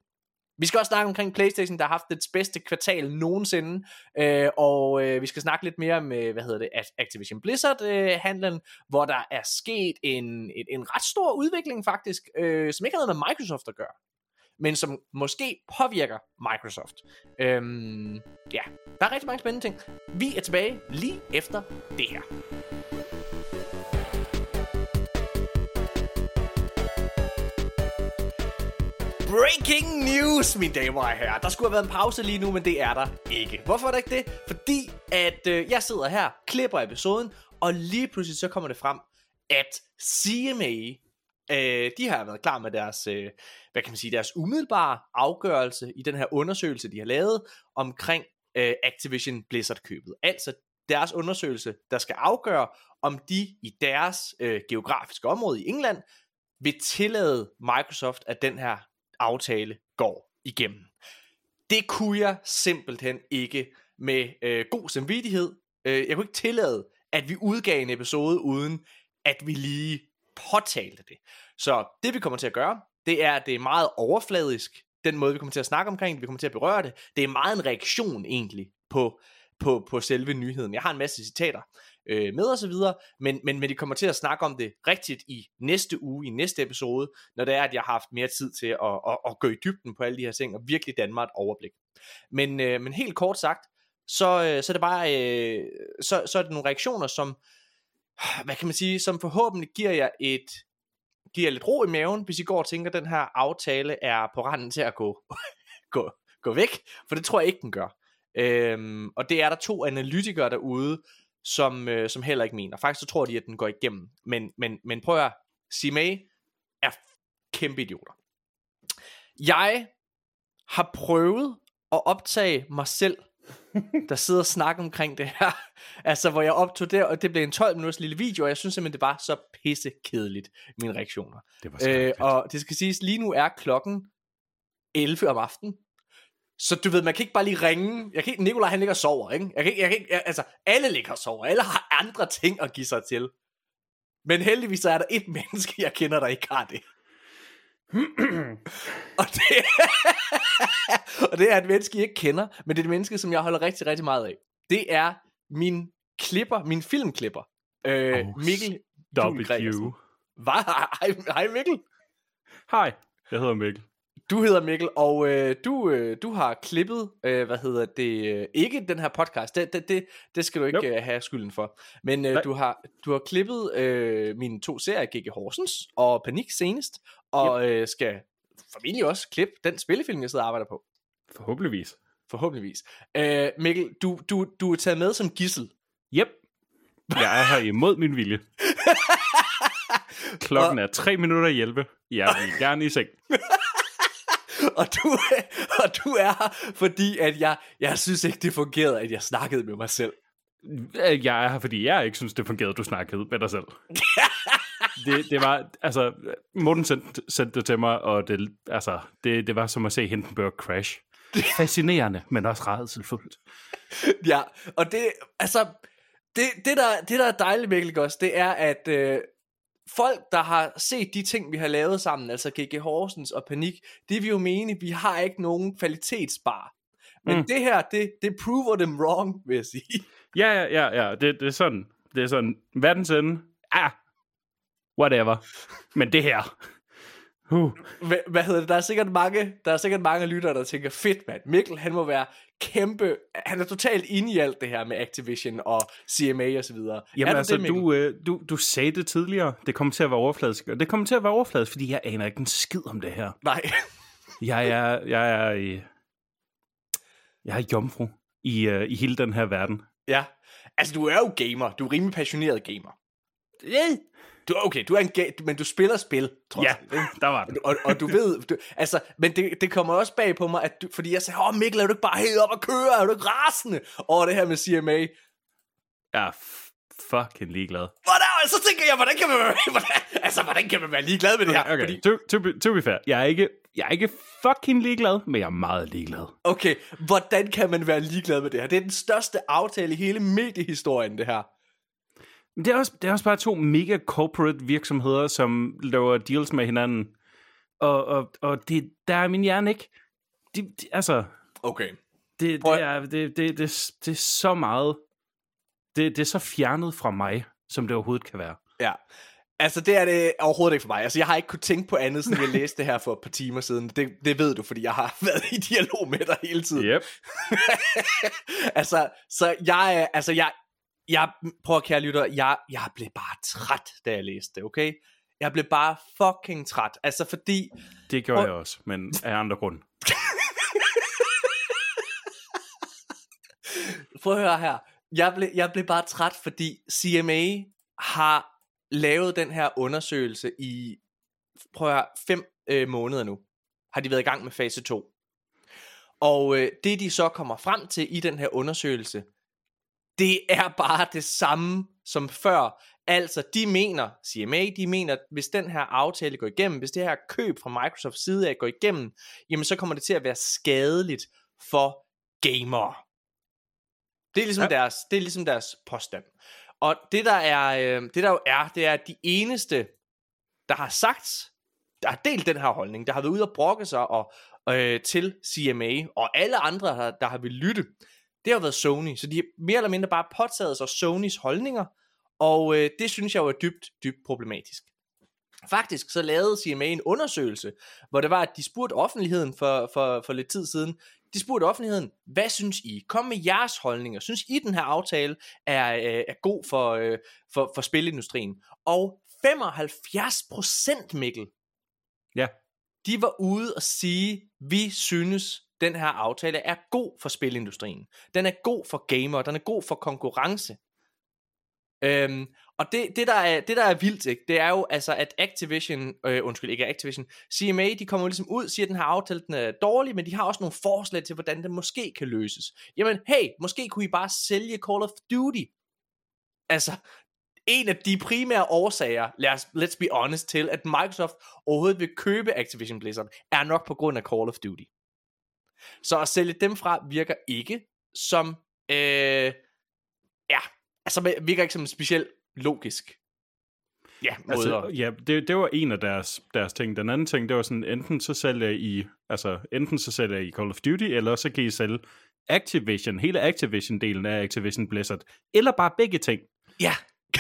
Vi skal også snakke omkring PlayStation, der har haft dets bedste kvartal nogensinde, øh, og øh, vi skal snakke lidt mere om, øh, hvad hedder det, Activision Blizzard-handlen, øh, hvor der er sket en, en, en ret stor udvikling faktisk, øh, som ikke har noget med Microsoft at gøre, men som måske påvirker Microsoft. Øhm, ja, der er rigtig mange spændende ting. Vi er tilbage lige efter det her. Breaking news, mine damer og herrer. Der skulle have været en pause lige nu, men det er der ikke. Hvorfor er der ikke det? Fordi at øh, jeg sidder her, klipper episoden, og lige pludselig så kommer det frem, at CMA, øh, de har været klar med deres, øh, hvad kan man sige, deres umiddelbare afgørelse i den her undersøgelse, de har lavet omkring øh, Activision Blizzard-købet. Altså deres undersøgelse, der skal afgøre, om de i deres øh, geografiske område i England vil tillade Microsoft, at den her aftale går igennem. Det kunne jeg simpelthen ikke med øh, god samvittighed. Øh, jeg kunne ikke tillade, at vi udgav en episode, uden at vi lige påtalte det. Så det vi kommer til at gøre, det er, at det er meget overfladisk, den måde vi kommer til at snakke omkring det, vi kommer til at berøre det. Det er meget en reaktion egentlig på, på, på selve nyheden. Jeg har en masse citater øh, med og så videre, men, men, men de kommer til at snakke om det rigtigt i næste uge, i næste episode, når det er, at jeg har haft mere tid til at, at, at gå i dybden på alle de her ting, og virkelig danne mig et overblik. Men, øh, men helt kort sagt, så, øh, så er det bare, øh, så, så er det nogle reaktioner, som, hvad kan man sige, som forhåbentlig giver jer et, giver jer lidt ro i maven, hvis I går og tænker, at den her aftale er på randen til at gå, gå, gå væk, for det tror jeg ikke, den gør. Øhm, og det er der to analytikere derude, som, øh, som heller ikke mener. Faktisk så tror de, at den går igennem. Men, men, men prøv at høre, CMA er kæmpe idioter. Jeg har prøvet at optage mig selv, der sidder og snakker omkring det her. Altså, hvor jeg optog det, og det blev en 12 minutters lille video, og jeg synes simpelthen, det var så pisse kedeligt, mine reaktioner. Det var Øh, og det skal siges, lige nu er klokken 11 om aftenen. Så du ved, man kan ikke bare lige ringe. Jeg kan ikke, Nikolaj han ligger og sover, ikke? Jeg kan ikke, jeg kan ikke, jeg, altså, alle ligger og sover. Alle har andre ting at give sig til. Men heldigvis så er der et menneske, jeg kender, der ikke har det. og, det og det er et menneske, jeg ikke kender, men det er et menneske, som jeg holder rigtig, rigtig meget af. Det er min klipper, min filmklipper. Øh, Oh, Mikkel. W. Hvad? Hej, hej Mikkel. Hej, jeg hedder Mikkel. Du hedder Mikkel, og øh, du, øh, du har klippet, øh, hvad hedder det, øh, ikke den her podcast, det, det, det, det skal du ikke Nope. øh, have skylden for, men øh, Nej. du, har, du har klippet øh, mine to serier, G.G. Horsens og Panik senest, og øh, skal formentlig også klippe den spillefilm, jeg sidder og arbejder på, Forhåbentligvis. forhåbentligvis. Øh, Mikkel, du, du, du er taget med som gissel. Yep. Jeg er her imod min vilje. Klokken er 3 minutter i 11. Jeg vil gerne i seng. og, du, og du er her, fordi at jeg, jeg synes ikke, det fungerede, at jeg snakkede med mig selv. Jeg er her, fordi jeg ikke synes, det fungerede, du snakkede med dig selv. Det, det var, altså, Morten sendte, sendte det til mig, og det, altså, det, det var som at se Hindenburg crash. Fascinerende, men også rædselfuldt. Ja, og det, altså, det, det, der, det der er dejligt, Mikkel, ikke også, det er, at øh, folk, der har set de ting, vi har lavet sammen, altså G.G. Horsens og Panik, det vil jo mene, vi har ikke nogen kvalitetsbar. Men Mm. det her, det, det prover dem wrong, vil jeg sige. Ja, ja, ja, ja. Det, det er sådan, det er sådan, verdens ende, ah, whatever. Men det her, uh, Hvad, hvad hedder det? Der er sikkert mange, der er sikkert mange lyttere, der tænker, fedt mand, Mikkel, han må være kæmpe, han er totalt inde i alt det her med Activision og CMA og så videre. Jamen er altså, det, du, øh, du, du sagde det tidligere. Det kommer til at være overfladisk. Og det kommer til at være overfladisk, fordi jeg aner ikke en skid om det her. Nej. Jeg er, jeg er, jeg er jomfru i, uh, i hele den her verden. Ja. Altså, du er jo gamer. Du er rimelig passioneret gamer. Du, okay, du er en ga- men du spiller spil, trods Ja, alt, ikke? der var den. Og, og du ved, du, altså, men det, det kommer også bag på mig, at du, fordi jeg sagde, åh Mikkel, er du ikke bare helt op og køre, er du ikke rasende over det her med CMA? Ja, fucking ligeglad. Hvordan, så tænker jeg, hvordan kan man være, hvordan, altså, hvordan kan man være ligeglad med det her? Okay, Fordi, to, to, be, to be fair. Jeg er, ikke, jeg er ikke fucking ligeglad, men jeg er meget ligeglad. okay, hvordan kan man være ligeglad med det her? Det er den største aftale i hele mediehistorien, det her. Men det er, også, det er også bare to mega corporate virksomheder, som laver deals med hinanden. Og, og, og det, der er min hjerne ikke. De, de, altså, Okay. det, det, er, det, det, det, det er så meget... Det, det er så fjernet fra mig, som det overhovedet kan være. Ja. Altså, det er det overhovedet ikke for mig. Altså, jeg har ikke kunnet tænke på andet, siden jeg læste det her for et par timer siden. Det, det ved du, fordi jeg har været i dialog med dig hele tiden. Yep. altså, så jeg, altså, jeg, jeg, prøv at kære lytter, jeg, jeg blev bare træt, da jeg læste det, okay? Jeg blev bare fucking træt. Altså, fordi, Det gjorde Prøv- jeg også, men af andre grunde. prøv at høre her. Jeg blev, jeg blev bare træt, fordi CMA har lavet den her undersøgelse i, prøv at høre, fem øh, måneder nu. Har de været i gang med fase 2. Og øh, det de så kommer frem til i den her undersøgelse, det er bare det samme som før. Altså, de mener, CMA, de mener, at hvis den her aftale går igennem, hvis det her køb fra Microsofts side af går igennem, jamen så kommer det til at være skadeligt for gamere. Det er ligesom, Ja. deres, det er ligesom deres påstand. Og det der, er, øh, det der jo er, det er, at de eneste, der har sagt, der har delt den her holdning, der har været ude og brokke sig og, øh, til CMA, og alle andre, der, der har vil lytte, det har været Sony. Så de har mere eller mindre bare påtaget sig Sonys holdninger, og øh, det synes jeg jo er dybt, dybt problematisk. Faktisk så lavede CMA en undersøgelse, hvor det var, at de spurgte offentligheden for, for, for lidt tid siden, de spurgte offentligheden, hvad synes I? Kom med jeres holdninger. Synes I, den her aftale er, øh, er god for, øh, for, for spilindustrien? Og 75 procent, Mikkel, Ja. de var ude og sige, vi synes, den her aftale er god for spilindustrien. Den er god for gamer, den er god for konkurrence. Øhm, og det, det, der er, det, der er vildt, ikke, det er jo altså, at Activision, øh, undskyld, ikke Activision, CMA, de kommer jo ligesom ud, siger, at den her aftale den er dårlig, men de har også nogle forslag til, hvordan den måske kan løses. Jamen, hey, måske kunne I bare sælge Call of Duty. Altså, en af de primære årsager, lad os, let's be honest, til, at Microsoft overhovedet vil købe Activision Blizzard, er nok på grund af Call of Duty. Så at sælge dem fra virker ikke som, øh, ja, altså virker ikke som specielt logisk. Ja, måder. Altså, ja, det, det var en af deres, deres ting. Den anden ting, det var sådan, enten så sælger I, altså, enten så sælger I Call of Duty, eller så kan I sælge Activision, hele Activision-delen af Activision Blizzard, eller bare begge ting. ja,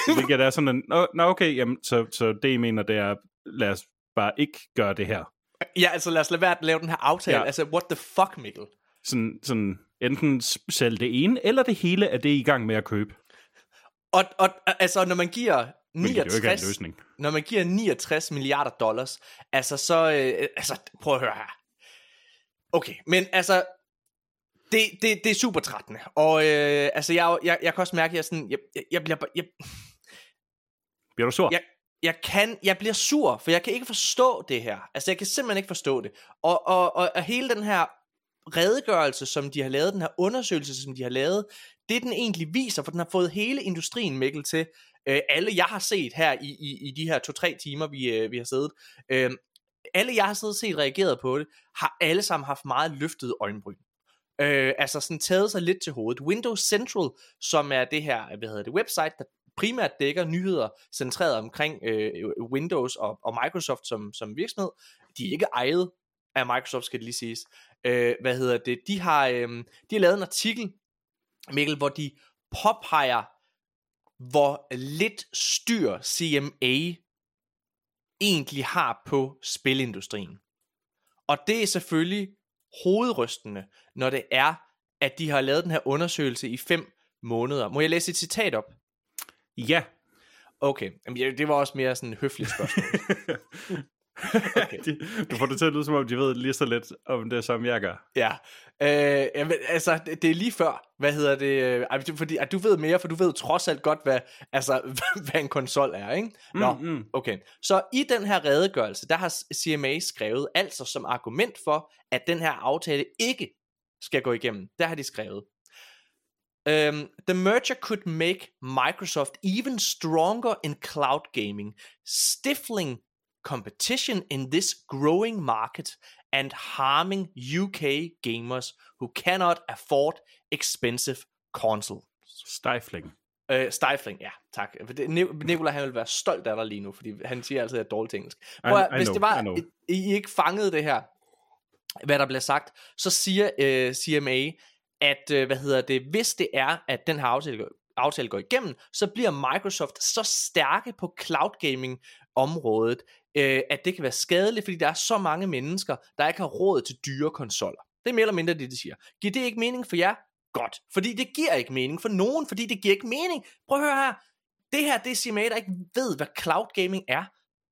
Hvilket er sådan en, nå, nå okay, jamen, så, så det I mener, det er, lad os bare ikke gøre det her. Ja, altså lad os lade være at lave den her aftale. Ja. Altså, what the fuck, Mikkel? Sådan, sådan enten sælge det ene, eller det hele af det, I er i gang med at købe. Og, og altså, når man giver Hvilket jo ikke er en 69, løsning. når man giver 69 milliarder dollars, altså så, øh, altså prøv at høre her. Okay, men altså, det, det, det er super trættende, og øh, altså jeg, er jeg, jeg kan også mærke, at jeg, er sådan, jeg, jeg, jeg bliver, bare- jeg, Bliver du sur? jeg, jeg kan, jeg bliver sur, for jeg kan ikke forstå det her. Altså, jeg kan simpelthen ikke forstå det. Og, og, og, og hele den her redegørelse, som de har lavet, den her undersøgelse, som de har lavet, det den egentlig viser, for den har fået hele industrien, Mikkel, til øh, alle, jeg har set her i, i, i de her to-tre timer, vi, øh, vi har siddet. Øh, alle, jeg har siddet og set reageret på det, har alle sammen haft meget løftede øjenbryn. Øh, altså sådan taget sig lidt til hovedet. Windows Central, som er det her, hvad hedder det, website, der primært dækker nyheder centreret omkring øh, Windows og, og Microsoft som, som virksomhed. De er ikke ejet af Microsoft, skal det lige siges. Øh, hvad hedder det? De har, øh, de har lavet en artikel, Mikkel, hvor de påpeger, hvor lidt styr CMA egentlig har på spilindustrien. Og det er selvfølgelig hovedrystende, når det er, at de har lavet den her undersøgelse i fem måneder. Må jeg læse et citat op? Ja. Okay, Jamen, ja, det var også mere sådan et høfligt spørgsmål. okay. du får det til at lyde, som om de ved lige så lidt om det, som jeg gør. ja, øh, jamen, altså det, det er lige før, hvad hedder det, øh, fordi at du ved mere, for du ved trods alt godt, hvad, altså, hvad en konsol er, ikke? Nå, Mm, mm. okay. Så i den her redegørelse, der har CMA skrevet, altså som argument for, at den her aftale ikke skal gå igennem, der har de skrevet, Um, the merger could make Microsoft even stronger in cloud gaming, stifling competition in this growing market and harming UK gamers who cannot afford expensive consoles. Stifling. Øh, stifling, ja, tak. For det- Ni- Nicolai, han vil være stolt af dig lige nu, fordi han siger altid, at jeg er dårligt engelsk. Prøv, at- I hvis know, det var, I. I, I ikke fangede det her, hvad der bliver sagt, så siger øh, CMA, at øh, hvad hedder det, hvis det er, at den her aftale, går- aftale går igennem, så bliver Microsoft så stærke på cloud gaming området, øh, at det kan være skadeligt, fordi der er så mange mennesker, der ikke har råd til dyre konsoller. Det er mere eller mindre det, de siger. Giver det ikke mening for jer? Godt. Fordi det giver ikke mening for nogen, fordi det giver ikke mening. Prøv at høre her. Det her, det er CMA, der ikke ved, hvad cloud gaming er.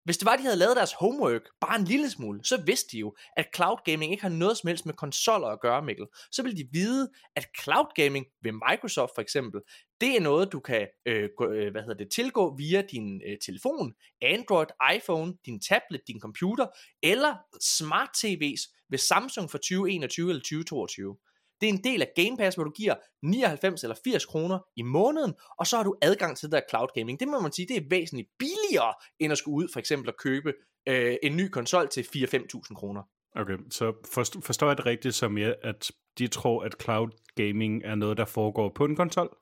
Hvis det var, de havde lavet deres homework bare en lille smule, så vidste de jo, at cloud gaming ikke har noget som helst med konsoller at gøre, Mikkel. Så ville de vide, at cloud gaming ved Microsoft for eksempel, det er noget, du kan øh, gå, øh, hvad hedder det, tilgå via din øh, telefon, Android, iPhone, din tablet, din computer, eller smart TV's ved Samsung for 2021 eller 2022. Det er en del af Game Pass, hvor du giver 99 eller 80 kroner i måneden, og så har du adgang til det der cloud gaming. Det må man sige, det er væsentligt billigere, end at skulle ud for eksempel at købe øh, en ny konsol til 4-5.000 kroner. Okay, så forst- forstår jeg det rigtigt som jeg, at de tror, at cloud gaming er noget, der foregår på en konsol?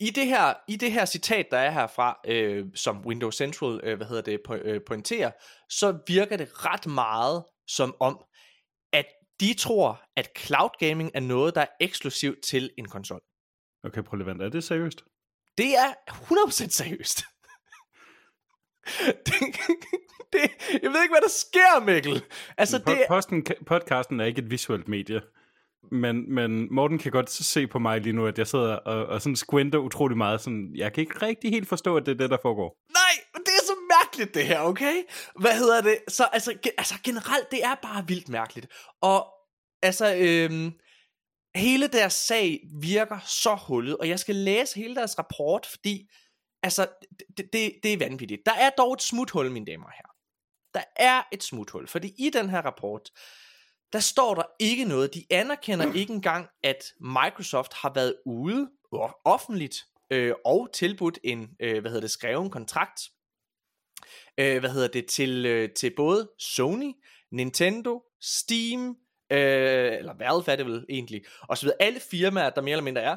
I det her, i det her citat, der er herfra, øh, som Windows Central øh, hvad hedder det, po- øh, pointerer, så virker det ret meget som om, de tror, at cloud gaming er noget, der er eksklusivt til en konsol. Okay, prøv lige. Er det seriøst? Det er 100% seriøst. det, det, jeg ved ikke, hvad der sker, Mikkel. Altså, det, Po- Posten, podcasten er ikke et visuelt medie. Men, men Morten kan godt se på mig lige nu, at jeg sidder og, og sådan squinter utrolig meget. Sådan, jeg kan ikke rigtig helt forstå, at det er det, der foregår. Nej, det er så mærkeligt det her, okay? Hvad hedder det? Så altså, ge- altså generelt, det er bare vildt mærkeligt. Og altså, øhm, hele deres sag virker så hullet, og jeg skal læse hele deres rapport, fordi altså, det, det, det er vanvittigt. Der er dog et smuthul, mine damer og herrer. Der er et smuthul, fordi i den her rapport, der står der ikke noget. De anerkender ikke engang, at Microsoft har været ude og offentligt øh, og tilbudt en, øh, hvad hedder det, skreven kontrakt, øh, hvad hedder det, til, øh, til både Sony, Nintendo, Steam, øh, eller Valve er det vel egentlig, og så videre. Alle firmaer, der mere eller mindre er,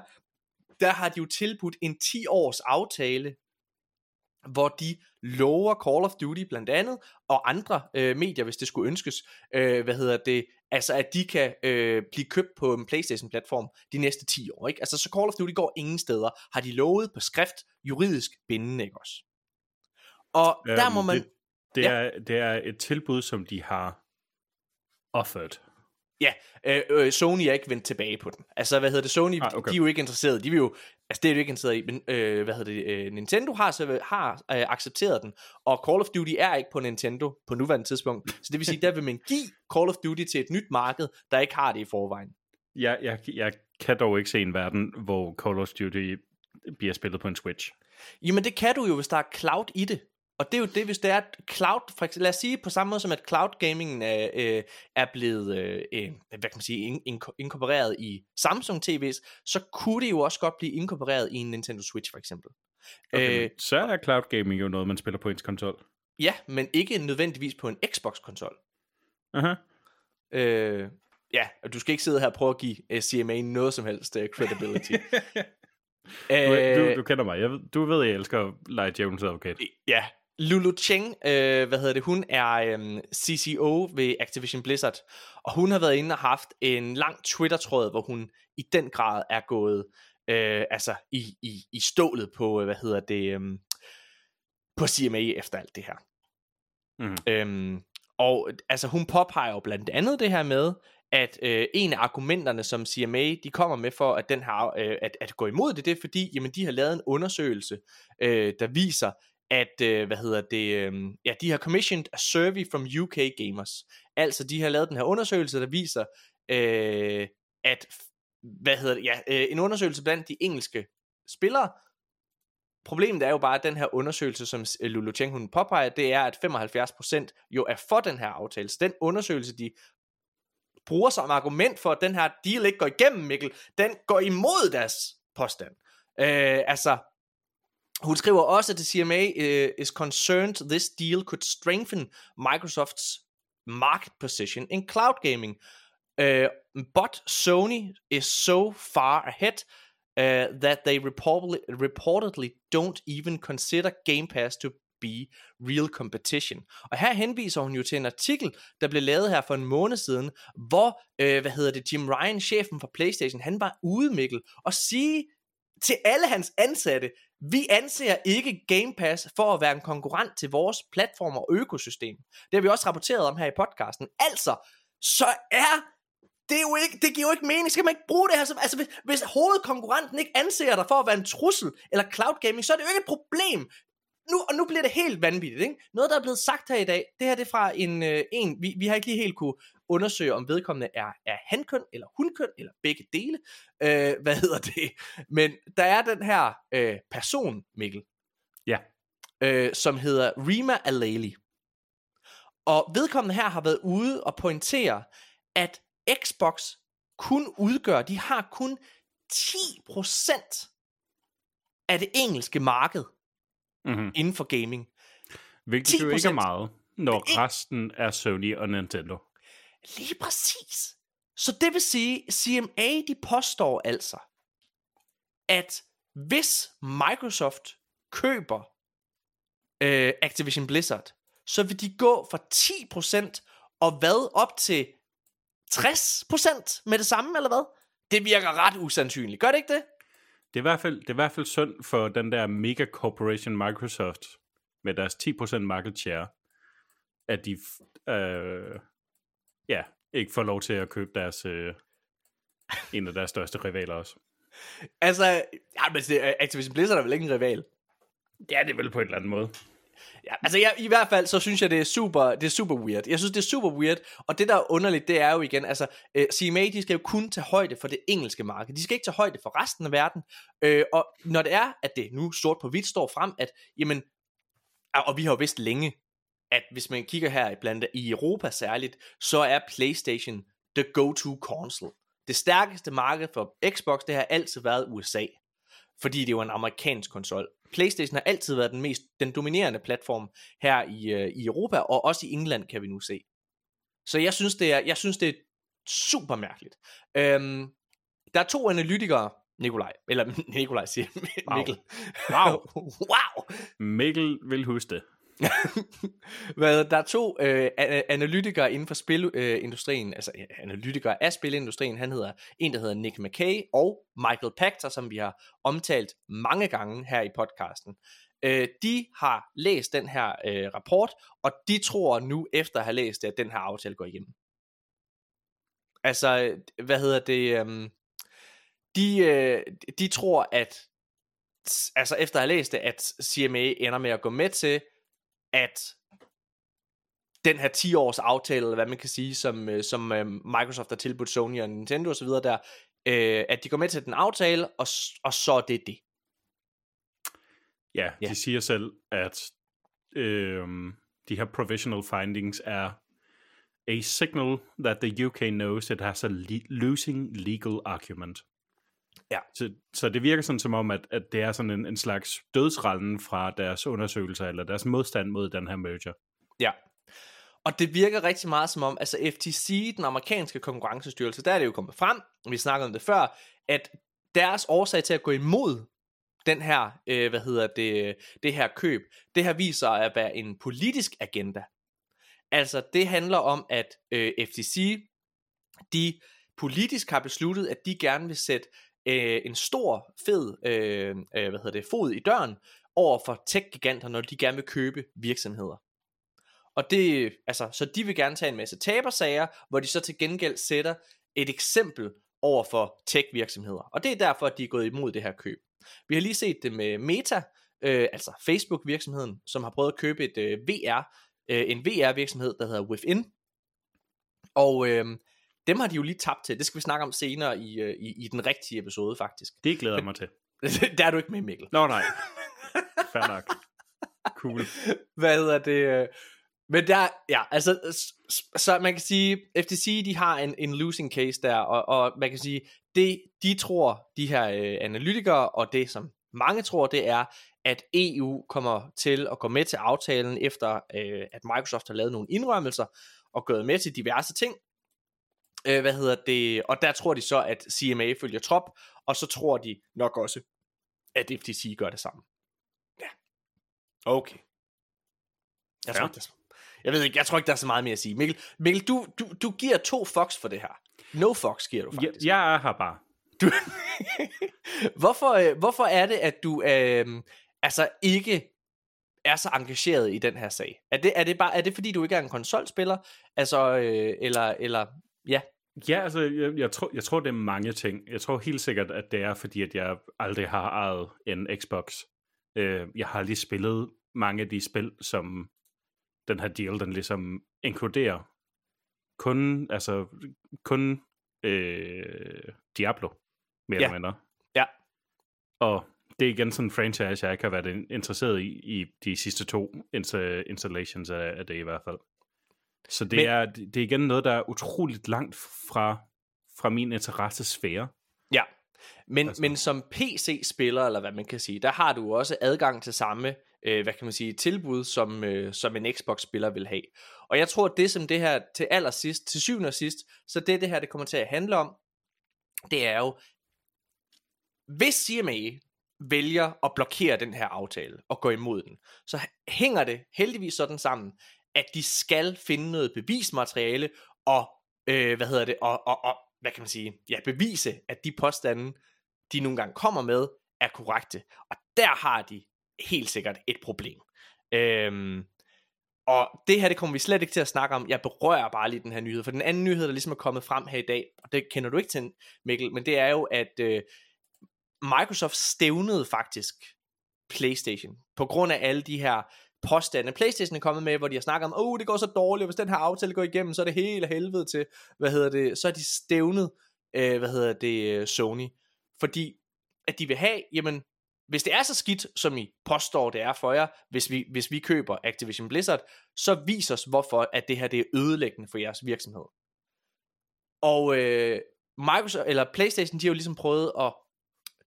der har de jo tilbudt en 10 års aftale, hvor de lover Call of Duty blandt andet, og andre øh, medier, hvis det skulle ønskes, øh, hvad hedder det, altså at de kan øh, blive købt på en Playstation-platform de næste 10 år, ikke? Altså så Call of Duty går ingen steder, har de lovet på skrift, juridisk bindende, ikke også? Og øhm, der må man... Det, det, Ja. er, det er et tilbud, som de har offered. Ja, øh, øh, Sony er ikke vendt tilbage på den. Altså, hvad hedder det, Sony, Ah, okay. de er jo ikke interesserede. De vil jo, altså det er de ikke interesseret i, men øh, hvad hedder det, øh, Nintendo har, så, har øh, accepteret den, og Call of Duty er ikke på Nintendo på nuværende tidspunkt. Så det vil sige, der vil man give Call of Duty til et nyt marked, der ikke har det i forvejen. Jeg, jeg, jeg kan dog ikke se en verden, hvor Call of Duty bliver spillet på en Switch. Jamen det kan du jo, hvis der er cloud i det. Og det er jo det, hvis det er at cloud, for eksempel, lad os sige på samme måde som at cloud gaming er, øh, er blevet øh, øh, hvad kan man sige, in, in, inkorporeret i Samsung TV's, så kunne det jo også godt blive inkorporeret i en Nintendo Switch for eksempel. Okay, Øh, øh, så er cloud gaming jo noget, man spiller på ens konsol. ja, men ikke nødvendigvis på en Xbox-konsol. Aha. Øh, ja, og du skal ikke sidde her og prøve at give uh, CMA noget som helst uh, credibility. Du, Øh, du, du kender mig. Jeg, ved- du ved, jeg elsker at lege djævelens advokat. Ja, Lulu Cheng, øh, hvad hedder det, hun er øhm, CCO ved Activision Blizzard, og hun har været inde og haft en lang Twitter-tråd, hvor hun i den grad er gået øh, altså i, i, i stålet på, øh, hvad hedder det, øhm, på CMA efter alt det her. Mhm. Øhm, og altså hun påpeger jo blandt andet det her med, at øh, en af argumenterne, som CMA de kommer med for, at den her, øh, at, at gå imod det, det er fordi, jamen de har lavet en undersøgelse, øh, der viser, at, øh, hvad hedder det, øh, ja, de har commissioned a survey from UK gamers. Altså, de har lavet den her undersøgelse, der viser, øh, at, hvad hedder det, ja, øh, en undersøgelse blandt de engelske spillere. Problemet er jo bare, at den her undersøgelse, som øh, Lulu Cheng hun påpeger, det er, at 75% jo er for den her aftale. Så den undersøgelse, de bruger som argument for, at den her deal ikke går igennem, Mikkel, den går imod deres påstand. Øh, altså, hun skriver også, at CMA uh, øh, is concerned this deal could strengthen Microsoft's market position in cloud gaming. Uh, but Sony is so far ahead uh, that they reportedly, reportedly don't even consider Game Pass to be real competition. Og her henviser hun jo til en artikel, der blev lavet her for en måned siden, hvor, øh, hvad hedder det, Jim Ryan, chefen for PlayStation, han var ude, Mikkel, og sige til alle hans ansatte, vi anser ikke Game Pass for at være en konkurrent til vores platform og økosystem. Det har vi også rapporteret om her i podcasten. Altså, så er det, er jo ikke, det giver jo ikke mening. Skal man ikke bruge det her? Som, altså, hvis, hvis hovedkonkurrenten ikke anser dig for at være en trussel eller cloud gaming, så er det jo ikke et problem nu, og nu bliver det helt vanvittigt, ikke? Noget, der er blevet sagt her i dag, det her det er fra en, øh, en vi, vi har ikke lige helt kunne undersøge, om vedkommende er, er hankøn, eller hunkøn, eller begge dele. Øh, hvad hedder det? Men der er den her øh, person, Mikkel, Ja. øh, som hedder Rima Alali. Og vedkommende her har været ude og pointere, at Xbox kun udgør, de har kun 10% af det engelske marked Mm-hmm. inden for gaming. Hvilket jo ikke er 10%. meget, når ikke- resten er Sony og Nintendo. Lige præcis. Så det vil sige, CMA de påstår altså, at hvis Microsoft køber øh, Activision Blizzard, så vil de gå fra 10% og hvad op til 60% med det samme, eller hvad? Det virker ret usandsynligt. Gør det ikke det? Det er, i hvert fald, det er i hvert fald synd for den der mega corporation Microsoft med deres 10% market share, at de øh, ja, ikke får lov til at købe deres øh, en af deres største rivaler også. Altså, ja, men det, Activision Blizzard er vel ikke en rival? Det er vel på en eller anden måde. Ja, altså jeg, i hvert fald, så synes jeg, det er super, det er super weird. Jeg synes, det er super weird, og det der er underligt, det er jo igen, altså, øh, CMA, de skal jo kun tage højde for det engelske marked. De skal ikke tage højde for resten af verden. Øh, og når det er, at det nu sort på hvidt står frem, at, jamen, og og vi har jo vidst længe, at hvis man kigger her blandt i Europa særligt, så er PlayStation the go-to console. Det stærkeste marked for Xbox, det har altid været USA. Fordi det er jo en amerikansk konsol. PlayStation har altid været den mest den dominerende platform her i, øh, i Europa, og også i England kan vi nu se. Så jeg synes, det er, jeg synes, det er super mærkeligt. Øhm, der er to analytikere, Nikolaj, eller Nikolaj siger Wow. Mikkel. Wow. wow! Mikkel vil huske det. Hvad, der er to øh, analytikere inden for spilindustrien, øh, altså analytikere af spilindustrien. Han hedder en, der hedder Nick McKay, og Michael Pachter, som vi har omtalt mange gange her i podcasten. Øh, de har læst den her øh, rapport, og de tror nu, efter at have læst det, at den her aftale går igennem. Altså, hvad hedder det? øhm, de, øh, de tror, at altså efter at have læst det, at CMA ender med at gå med til, at den her 10 års aftale, eller hvad man kan sige, som, øh, som øh, Microsoft har tilbudt Sony og Nintendo osv. der, øh, at de går med til den aftale, og, og så er det det. Ja, Ja. de siger selv, at øhm, de her provisional findings er a signal that the UK knows it has a le- losing legal argument. Ja. Så, så det virker sådan som om, at, at det er sådan en, en slags dødsrallen fra deres undersøgelser, eller deres modstand mod den her merger. Ja. Og det virker rigtig meget som om, altså FTC, den amerikanske konkurrencestyrelse, der er det jo kommet frem, vi snakkede om det før, at deres årsag til at gå imod den her, øh, hvad hedder det, det her køb, det her viser at være en politisk agenda. Altså det handler om, at øh, FTC, de politisk har besluttet, at de gerne vil sætte øh, en stor, fed, øh, øh, hvad hedder det, fod i døren over for tech-giganter, når de gerne vil købe virksomheder. Og det, altså, så de vil gerne tage en masse tabersager, hvor de så til gengæld sætter et eksempel over for tech-virksomheder. Og det er derfor, at de er gået imod det her køb. Vi har lige set det med Meta, øh, altså Facebook-virksomheden, som har prøvet at købe et øh, VR, øh, en VR-virksomhed, der hedder Within. Og øh, dem har de jo lige tabt til. Det skal vi snakke om senere i, øh, i, i den rigtige episode, faktisk. Det glæder jeg mig til. der er du ikke med, Mikkel. Nå nej, fair nok. Cool. Hvad hedder det? øh, Men der, ja, altså, så man kan sige, FTC, de har en, en losing case der, og, og man kan sige, det de tror, de her øh, analytikere, og det som mange tror, det er, at EU kommer til at gå med til aftalen, efter øh, at Microsoft har lavet nogle indrømmelser, og gået med til diverse ting. Øh, hvad hedder det? Og der tror de så, at CMA følger trop, og så tror de nok også, at FTC gør det samme. Ja. Okay. Jeg tror, Ja. ikke, der er jeg ved ikke, jeg tror ikke, der er så meget mere at sige. Mikkel, Mikkel du, du, du giver to fox for det her. No fox giver du Jeg, faktisk. jeg er her bare. Du... hvorfor, øh, hvorfor er det, at du øh, altså ikke er så engageret i den her sag? Er det, er det, bare, er det fordi, du ikke er en konsolspiller? Altså, øh, eller, eller, ja. Ja, altså, jeg, jeg, tror, jeg tror, det er mange ting. Jeg tror helt sikkert, at det er, fordi at jeg aldrig har ejet en Xbox. Øh, jeg har lige spillet mange af de spil, som den her deal, den ligesom inkluderer. Kun, altså, kun øh, Diablo, mere Ja. eller mindre. Ja. Og det er igen sådan en franchise, jeg ikke har været in- interesseret i, i de sidste to insta- installations af, af det i hvert fald. Så det, Men- er, det er igen noget, der er utroligt langt fra, fra min interessesfære. Ja, men, altså. Men som PC-spiller, eller hvad man kan sige, der har du også adgang til samme, øh, hvad kan man sige, tilbud, som, øh, som en Xbox-spiller vil have. Og jeg tror, at det som det her til allersidst, til syvende og sidst, så det det her, det kommer til at handle om, det er jo, hvis CMA vælger at blokere den her aftale og gå imod den, så hænger det heldigvis sådan sammen, at de skal finde noget bevismateriale og, øh, hvad hedder det, og, og, og, hvad kan man sige, ja, bevise, at de påstande, de nogle gange kommer med, er korrekte. Og der har de helt sikkert et problem. Øhm, og det her, det kommer vi slet ikke til at snakke om. Jeg berører bare lige den her nyhed, for den anden nyhed, der ligesom er kommet frem her i dag, og det kender du ikke til, Mikkel, men det er jo, at øh, Microsoft stævnede faktisk PlayStation, på grund af alle de her påstande, PlayStation er kommet med, hvor de har snakket om, åh, oh, det går så dårligt, og hvis den her aftale går igennem, så er det hele helvede til, hvad hedder det, så er de stævnet, øh, hvad hedder det, øh, Sony, fordi at de vil have, jamen, hvis det er så skidt, som I påstår, det er for jer, hvis vi, hvis vi køber Activision Blizzard, så vis os, hvorfor at det her det er ødelæggende for jeres virksomhed. Og øh, Microsoft, eller Playstation, de har jo ligesom prøvet at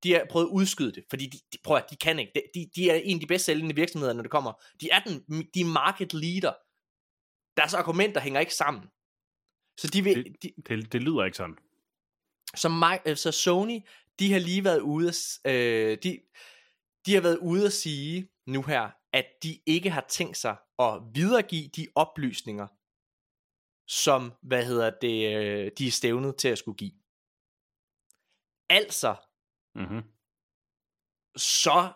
de har prøvet at udskyde det, fordi de, de, prøv at, de kan ikke. De, de, er en af de bedst sælgende virksomheder, når det kommer. De er den, de er market leader. Deres argumenter hænger ikke sammen. Så de vil, Det- de, Det, det lyder ikke sådan. så, Mi- øh, så Sony, de har lige været ude at, øh, de, de har været ude at sige nu her, at de ikke har tænkt sig at videregive de oplysninger, som, hvad hedder det, øh, de er stævnet til at skulle give. Altså, Mm-hmm. så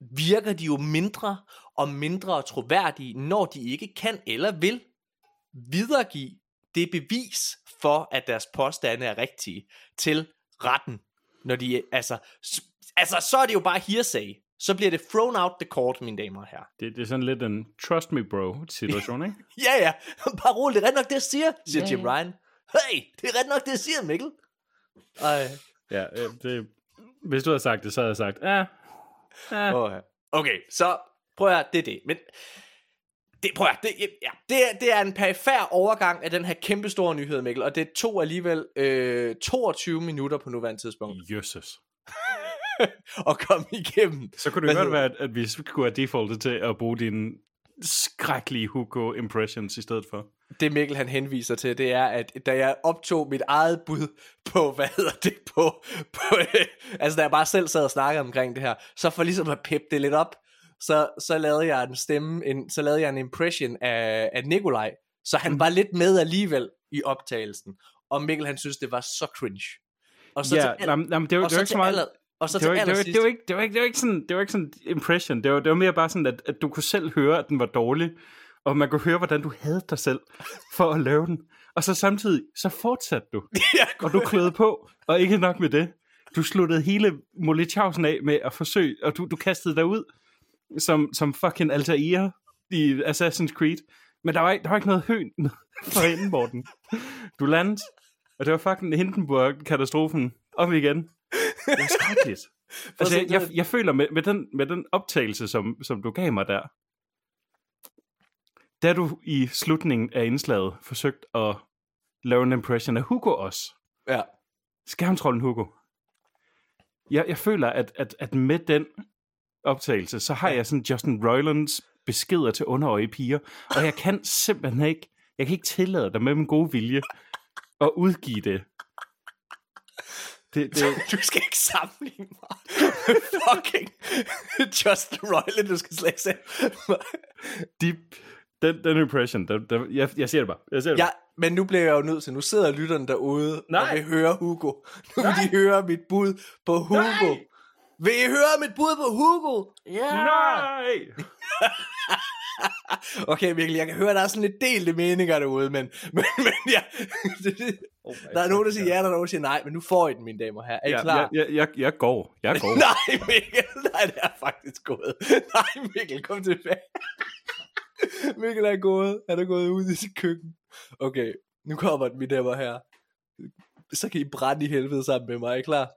virker de jo mindre og mindre troværdige, når de ikke kan eller vil videregive det bevis for, at deres påstande er rigtige til retten. Når de, altså, altså, så er det jo bare hearsay. Så bliver det thrown out the court, mine damer og herrer. Det, det er sådan lidt en trust me bro situation, ikke? Ja, ja. Bare roligt. Det er ret nok, det jeg siger, siger Ja, Jim. Ryan. Hey, det er ret nok, det jeg siger, Mikkel. Ej. Ja, øh, det, hvis du havde sagt det, så havde jeg sagt, ja, ja. Okay. okay, så prøv at høre, det er det. Men det, prøv at høre, det, ja, det, er, det er en perifær overgang af den her kæmpe store nyhed, Mikkel, og det tog alligevel øh, 22 minutter på nuværende tidspunkt Jøsses. at komme igennem. Så kunne det Hvad godt være, at, at vi skulle have defaultet til at bruge dine skrækkelige Hugo impressions i stedet for. Det Mikkel han henviser til, det er, at da jeg optog mit eget bud på, hvad hedder det, på, på øh, altså da jeg bare selv sad og snakkede omkring det her, så for ligesom at peppe det lidt op, så, så lavede jeg en stemme, en, så lavede jeg en impression af, af Nikolaj, så han var lidt med alligevel i optagelsen, og Mikkel han synes, det var så cringe. Og så ja, til al- nej, nej, men det var, og det var så ikke så meget... aller, og så det var, til det, var, det, var ikke, det, var ikke, det var ikke sådan, det var ikke sådan impression. Det var, det var mere bare sådan, at, at du kunne selv høre, at den var dårlig, og man kunne høre, hvordan du havde dig selv for at lave den. Og så samtidig, så fortsatte du, og du kløede på, og ikke nok med det. Du sluttede hele Molly Chausen af med at forsøge, og du, du kastede dig ud som, som fucking Altair i Assassin's Creed. Men der var ikke, der var ikke noget høn for enden, Morten. Du landede, og det var fucking Hindenburg-katastrofen om igen. Det var skrækkeligt. altså, jeg, jeg, jeg føler med, med, den, med den optagelse, som, som du gav mig der, da du i slutningen af indslaget forsøgt at lave en impression af Hugo også, Ja. skærmtrollen Hugo, jeg, jeg føler, at, at, at med den optagelse, så har jeg sådan Justin Roilands beskeder til underøje piger, og jeg kan simpelthen ikke, jeg kan ikke tillade dig med min gode vilje at udgive det. Det, det, Du skal ikke sammenligne mig fucking Justin Roiland, du skal slet ikke de, den, den impression, den, den, jeg, jeg siger det bare. Jeg siger det Ja, bare. men nu bliver jeg jo nødt til, nu sidder lytterne derude Nej. og vil høre Hugo. Nu vil de høre mit bud på Hugo. Nej. Vil I høre mit bud på Hugo? Ja. Nej! Okay, Mikkel, jeg kan høre, der er sådan lidt delte meninger derude, men, men, men ja, Oh der er nogen, der siger ja, der er nogen, der siger nej, men nu får I den, mine damer og herrer. Er I Ja, klar? jeg, jeg, jeg, jeg går. Jeg går. Nej, Mikkel, nej, det er faktisk gået. Nej, Mikkel, kom tilbage. Mikkel er gået. Han er gået ud i sit køkken. Okay, nu kommer den, mine damer her. Så kan I brænde i helvede sammen med mig. Er I klar?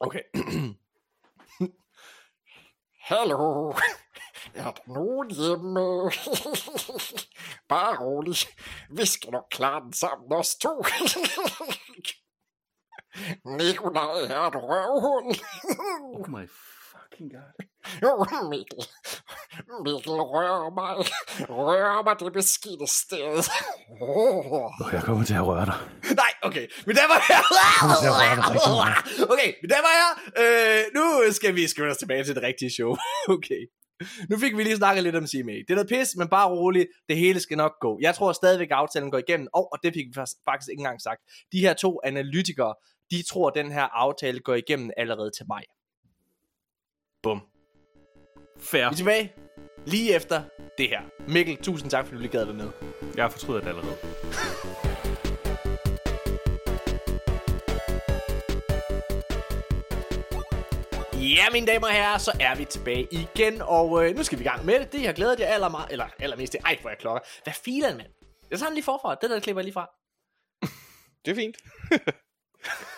Okay. Hallo. Er der nogen hjemme? Bare rolig. Vi skal nok klare den sammen, os to. Nikolaj er et røvhul. Oh my fucking god. Mikkel. Mikkel rører mig. Rører mig det beskidte sted. Oh. Jeg kommer til at røre dig. Nej, okay. Mine damer og herrer. Okay, mine damer og herrer. Øh, nu skal vi skynde os tilbage til det rigtige show. Okay. Nu fik vi lige snakket lidt om CMA. Det er noget pis, men bare roligt. Det hele skal nok gå. Jeg tror stadigvæk, at aftalen går igennem. Og, og det fik vi fak- faktisk ikke engang sagt. De her to analytikere, de tror, at den her aftale går igennem allerede til maj. Bum. Fair. Vi er tilbage lige efter det her. Mikkel, tusind tak, fordi du lige gad være med. Jeg har fortrydet det allerede. Ja, mine damer og herrer, så er vi tilbage igen, og øh, nu skal vi i gang med det. Det, jeg glæder jer aller meget, eller allermest til. Ej, hvor jeg klokker. Hvad filen, mand? Jeg tager den lige forfra. Det der klipper jeg lige fra. Det er fint.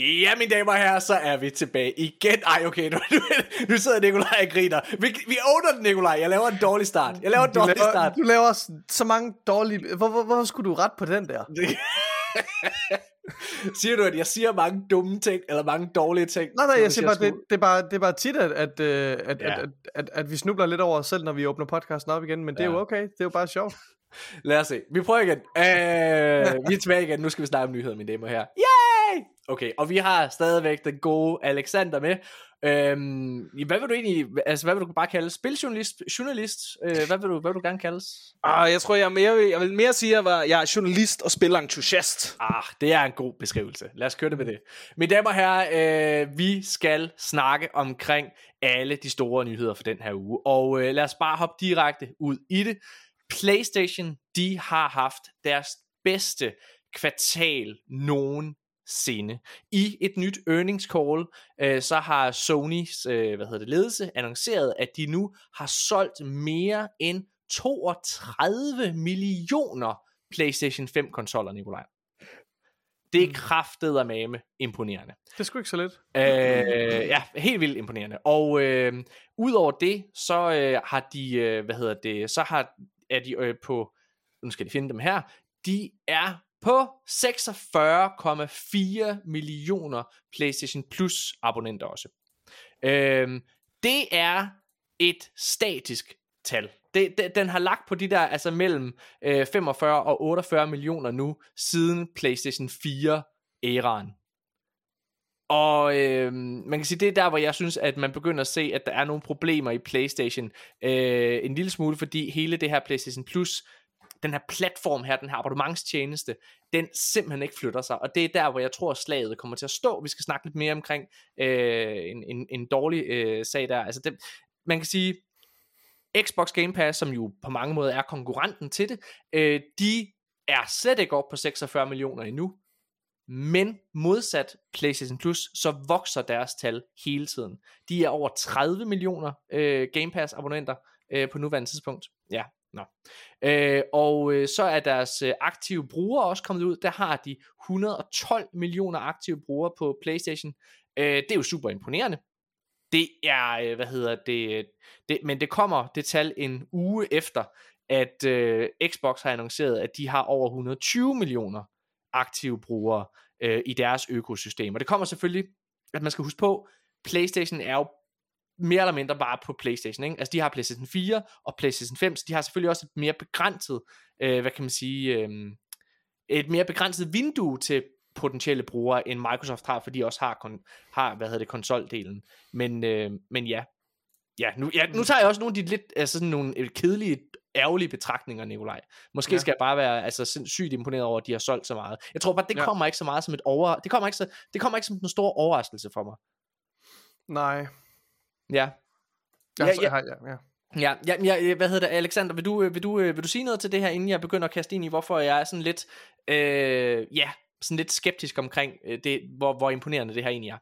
Ja, mine damer og herrer, så er vi tilbage igen. Ej, okay, nu, nu, nu sidder Nikolaj og griner. Vi, vi owner den, Nikolaj. Jeg laver en dårlig start. Jeg laver en Du dårlig laver, start. du laver så mange dårlige... Hvor, hvor, hvor skulle du ret på den der? siger du, at jeg siger mange dumme ting, eller mange dårlige ting? Nej, nej, jeg siger bare, det, skulle- det, er bare, det er bare tit, at, at, øh, at, Ja. at, at, at, at vi snubler lidt over os selv, når vi åbner podcasten op igen, men det er Ja. jo okay, det er jo bare sjovt. Lad os se. Vi prøver igen. Øh, vi er tilbage igen. Nu skal vi snakke om nyheder, mine damer og herrer. Yay! Okay, og vi har stadigvæk den gode Alexander med. Øhm, hvad vil du egentlig, altså hvad vil du bare kalde? Spiljournalist? Journalist? Øh, hvad, vil du, hvad vil du gerne kaldes? Ah, jeg tror, jeg, er mere, jeg vil mere sige, at jeg, var, jeg er journalist og spilentusiast. Ah, det er en god beskrivelse. Lad os køre det med det. Mine damer og herrer, øh, vi skal snakke omkring alle de store nyheder for den her uge. Og øh, lad os bare hoppe direkte ud i det. PlayStation, de har haft deres bedste kvartal nogensinde. I et nyt earnings call, øh, så har Sonys øh, hvad hedder det, ledelse annonceret, at de nu har solgt mere end 32 millioner PlayStation 5 konsoller, Nikolaj. Det er kraftet og mame imponerende. Det er sgu ikke så lidt. Øh, ja, helt vildt imponerende. Og øh, udover det, så øh, har de, øh, hvad hedder det, så har, er de øh, på, nu skal de finde dem her, de er på 46,4 millioner PlayStation Plus abonnenter også. Øhm, det er et statisk tal. Det, det, den har lagt på de der, altså mellem øh, 45 og 48 millioner nu, siden PlayStation 4 æraen. Og øh, man kan sige, det er der, hvor jeg synes, at man begynder at se, at der er nogle problemer i PlayStation. Øh, en lille smule, fordi hele det her PlayStation Plus, den her platform her, den her abonnementstjeneste, den simpelthen ikke flytter sig. Og det er der, hvor jeg tror, slaget kommer til at stå. Vi skal snakke lidt mere omkring øh, en, en, en dårlig øh, sag der. Altså det, man kan sige, Xbox Game Pass, som jo på mange måder er konkurrenten til det, øh, de er slet ikke op på 46 millioner endnu. Men modsat PlayStation Plus, så vokser deres tal hele tiden. De er over 30 millioner øh, Game Pass abonnenter øh, på nuværende tidspunkt. Ja, nå. Øh, og øh, så er deres øh, aktive brugere også kommet ud. Der har de 112 millioner aktive brugere på PlayStation. Øh, det er jo super imponerende. Det er, øh, hvad hedder det, øh, det, men det kommer det tal en uge efter, at øh, Xbox har annonceret, at de har over 120 millioner aktive brugere øh, i deres økosystem. Og det kommer selvfølgelig, at man skal huske på, PlayStation er jo mere eller mindre bare på PlayStation. Ikke? Altså de har PlayStation 4 og PlayStation 5, så de har selvfølgelig også et mere begrænset, øh, hvad kan man sige, øh, et mere begrænset vindue til potentielle brugere, end Microsoft har, fordi de også har, kon- har hvad hedder det, konsoldelen. Men, øh, men ja, ja nu, ja, nu tager jeg også nogle af de lidt, altså sådan nogle øh, kedelige, ærgerlige betragtninger, Nikolaj. Måske Ja. skal jeg bare være altså, sygt imponeret over, at de har solgt så meget. Jeg tror bare, det Ja. kommer ikke så meget som et over... Det kommer ikke, så, det kommer ikke som en stor overraskelse for mig. Nej. Ja. Ja, ja. ja. ja, ja. Ja, ja, ja, hvad hedder det, Alexander, vil du, øh, vil, du, øh, vil du sige noget til det her, inden jeg begynder at kaste ind i, hvorfor jeg er sådan lidt, øh, ja, sådan lidt skeptisk omkring øh, det, hvor, hvor imponerende det her egentlig er.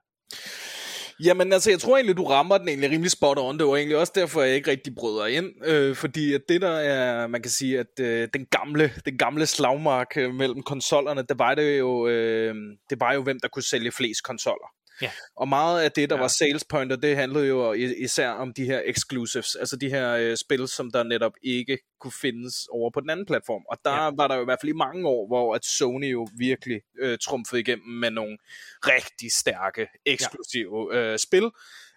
Jamen altså, jeg tror egentlig, du rammer den egentlig rimelig spot on. Det var egentlig også derfor, jeg ikke rigtig bryder ind. Øh, fordi at det der er, man kan sige, at øh, den, gamle, den gamle slagmark øh, mellem konsollerne, det var det jo, øh, det var jo, hvem der kunne sælge flest konsoller. Ja. Og meget af det, der Ja. var sales pointer, det handlede jo is- især om de her exclusives, altså de her øh, spil, som der netop ikke kunne findes over på den anden platform. Og der ja. var der jo i hvert fald i mange år, hvor at Sony jo virkelig øh, trumfede igennem med nogle rigtig stærke, eksklusive ja. øh, spil,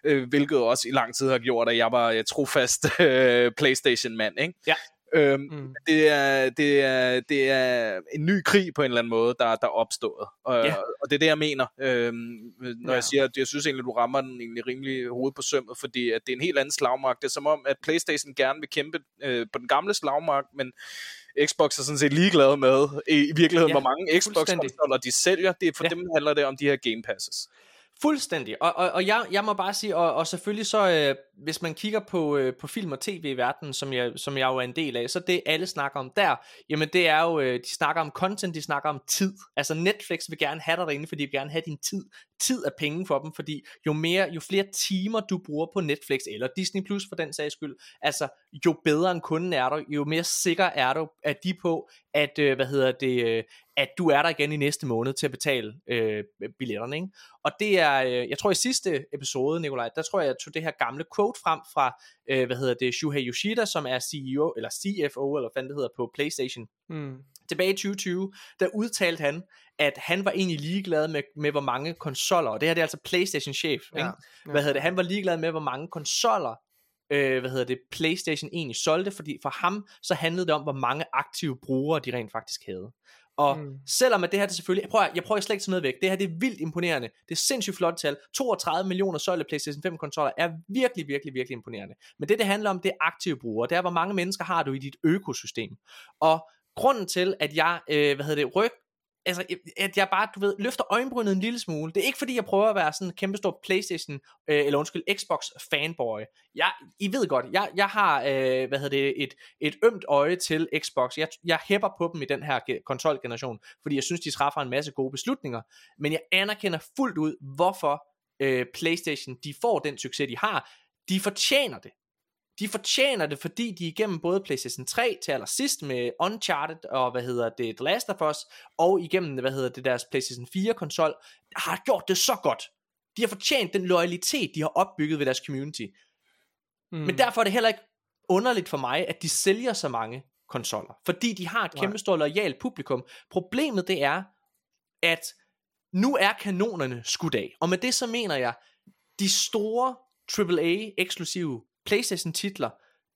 øh, hvilket også i lang tid har gjort, at jeg var øh, trofast øh, Playstation-mand, ikke? Ja. Øhm, Mm. det, er, det, er, det er en ny krig på en eller anden måde, der, der er opstået. Og, Ja. og det er det, jeg mener, øhm, når Ja. jeg siger, at jeg synes egentlig, du rammer den egentlig rimelig hovedet på sømmet, fordi at det er en helt anden slagmark. Det er som om, at Playstation gerne vil kæmpe øh, på den gamle slagmark, men Xbox er sådan set ligeglad med, i, virkeligheden, Ja, hvor mange. Xbox-konsoller de sælger. Det er for ja. dem handler det om de her Game Passes. Fuldstændig. Og, og, og jeg, jeg må bare sige, og, og selvfølgelig så, øh, hvis man kigger på, øh, på film og TV verden som jeg, som jeg jo er en del af, så det alle snakker om der, jamen det er jo, øh, de snakker om content, de snakker om tid. Altså Netflix vil gerne have dig derinde, fordi de vil gerne have din tid. Tid er penge for dem, fordi jo mere, jo flere timer du bruger på Netflix, eller Disney Plus for den sags skyld, altså jo bedre en kunden er du, jo mere sikker er du, at de på, at, øh, hvad hedder det, øh, at du er der igen i næste måned til at betale øh, billetterne, ikke? Og det er, øh, jeg tror i sidste episode, Nikolaj, der tror jeg, jeg tog det her gamle quote frem fra, øh, hvad hedder det, Shuhei Yoshida, som er CEO, eller CFO, eller hvad det hedder, på PlayStation. Mm. Tilbage i 2020, der udtalte han, at han var egentlig ligeglad med, med hvor mange konsoller, og det her det er altså PlayStation-chef, Ja, ikke? ja. Hvad hedder det, han var ligeglad med, hvor mange konsoller, øh, hvad hedder det, PlayStation egentlig solgte, fordi for ham, så handlede det om, hvor mange aktive brugere de rent faktisk havde. Og mm. Selvom at det her det selvfølgelig, jeg prøver, jeg prøver slet ikke noget væk, det her det er vildt imponerende, det er sindssygt flot tal, 32 millioner solgte PlayStation 5 konsoller er virkelig, virkelig, virkelig imponerende. Men det det handler om, det er aktive brugere, det er hvor mange mennesker har du i dit økosystem. Og grunden til, at jeg, øh, hvad hedder det, ryg, altså, at jeg bare, du ved, løfter øjenbrynet en lille smule. Det er ikke fordi, jeg prøver at være sådan en kæmpe stor Playstation, øh, eller undskyld, Xbox fanboy. Jeg, I ved godt, jeg, jeg har, øh, hvad hedder det, et, et ømt øje til Xbox. Jeg, jeg hæpper på dem i den her konsolgeneration, fordi jeg synes, de træffer en masse gode beslutninger. Men jeg anerkender fuldt ud, hvorfor øh, Playstation, de får den succes, de har. De fortjener det. De fortjener det, fordi de igennem både PlayStation 3 til allersidst med Uncharted og hvad hedder det, The Last of Us, og igennem hvad hedder det, deres PlayStation 4 konsol, har gjort det så godt. De har fortjent den loyalitet, de har opbygget ved deres community. Mm. Men derfor er det heller ikke underligt for mig, at de sælger så mange konsoller. Fordi de har et kæmpe stort loyalt publikum. Problemet det er, at nu er kanonerne skudt af. Og med det så mener jeg, de store AAA eksklusive PlayStation titler,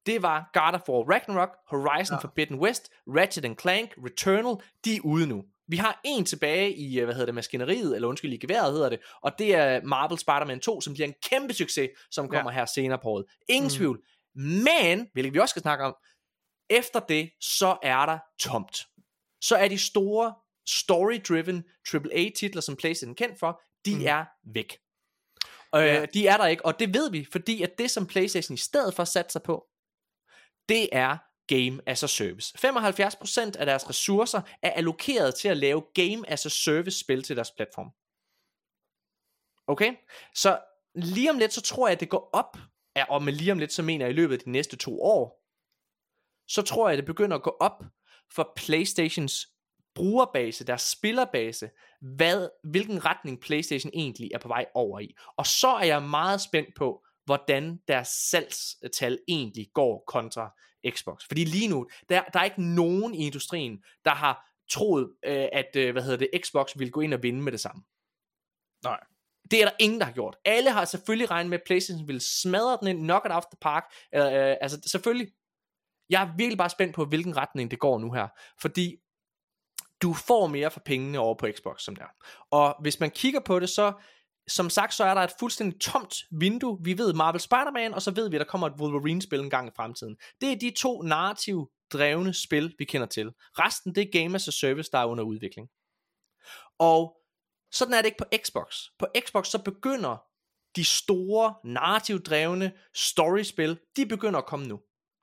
det var God of War Ragnarok, Horizon Ja. Forbidden West, Ratchet Clank, Returnal, de er ude nu. Vi har en tilbage i, øh, hvad hedder det, maskineriet, eller undskyld, i geværet hedder det, og det er Marvel Spider-Man 2, som bliver en kæmpe succes, som kommer ja. her senere på året. Ingen Mm. tvivl. Men, hvilket vi også skal snakke om, efter det, så er der tomt. Så er de store story-driven AAA-titler, som PlayStation er kendt for, de mm. er væk. Øh, Ja. De er der ikke, og det ved vi, fordi at det, som PlayStation i stedet for satser på, det er Game as a Service. 75% af deres ressourcer er allokeret til at lave Game as a Service spil til deres platform. Okay? Så lige om lidt, så tror jeg, at det går op, og med lige om lidt, så mener jeg i løbet af de næste to år, så tror jeg, at det begynder at gå op for Playstations brugerbase, deres spillerbase, hvad, hvilken retning PlayStation egentlig er på vej over i. Og så er jeg meget spændt på, hvordan deres salgstal egentlig går kontra Xbox. Fordi lige nu, der, der er ikke nogen i industrien, der har troet, øh, at øh, hvad hedder det, Xbox ville gå ind og vinde med det samme. Nej. Det er der ingen, der har gjort. Alle har selvfølgelig regnet med, at PlayStation ville smadre den ind, knock it off the park. Øh, øh, altså selvfølgelig. Jeg er virkelig bare spændt på, hvilken retning det går nu her. Fordi du får mere for pengene over på Xbox, som der. Og hvis man kigger på det, så som sagt, så er der et fuldstændig tomt vindue. Vi ved Marvel Spider-Man, og så ved vi, at der kommer et Wolverine-spil en gang i fremtiden. Det er de to narrativ drevne spil, vi kender til. Resten, det er Game as a Service, der er under udvikling. Og sådan er det ikke på Xbox. På Xbox, så begynder de store, narrativdrevne storyspil, de begynder at komme nu.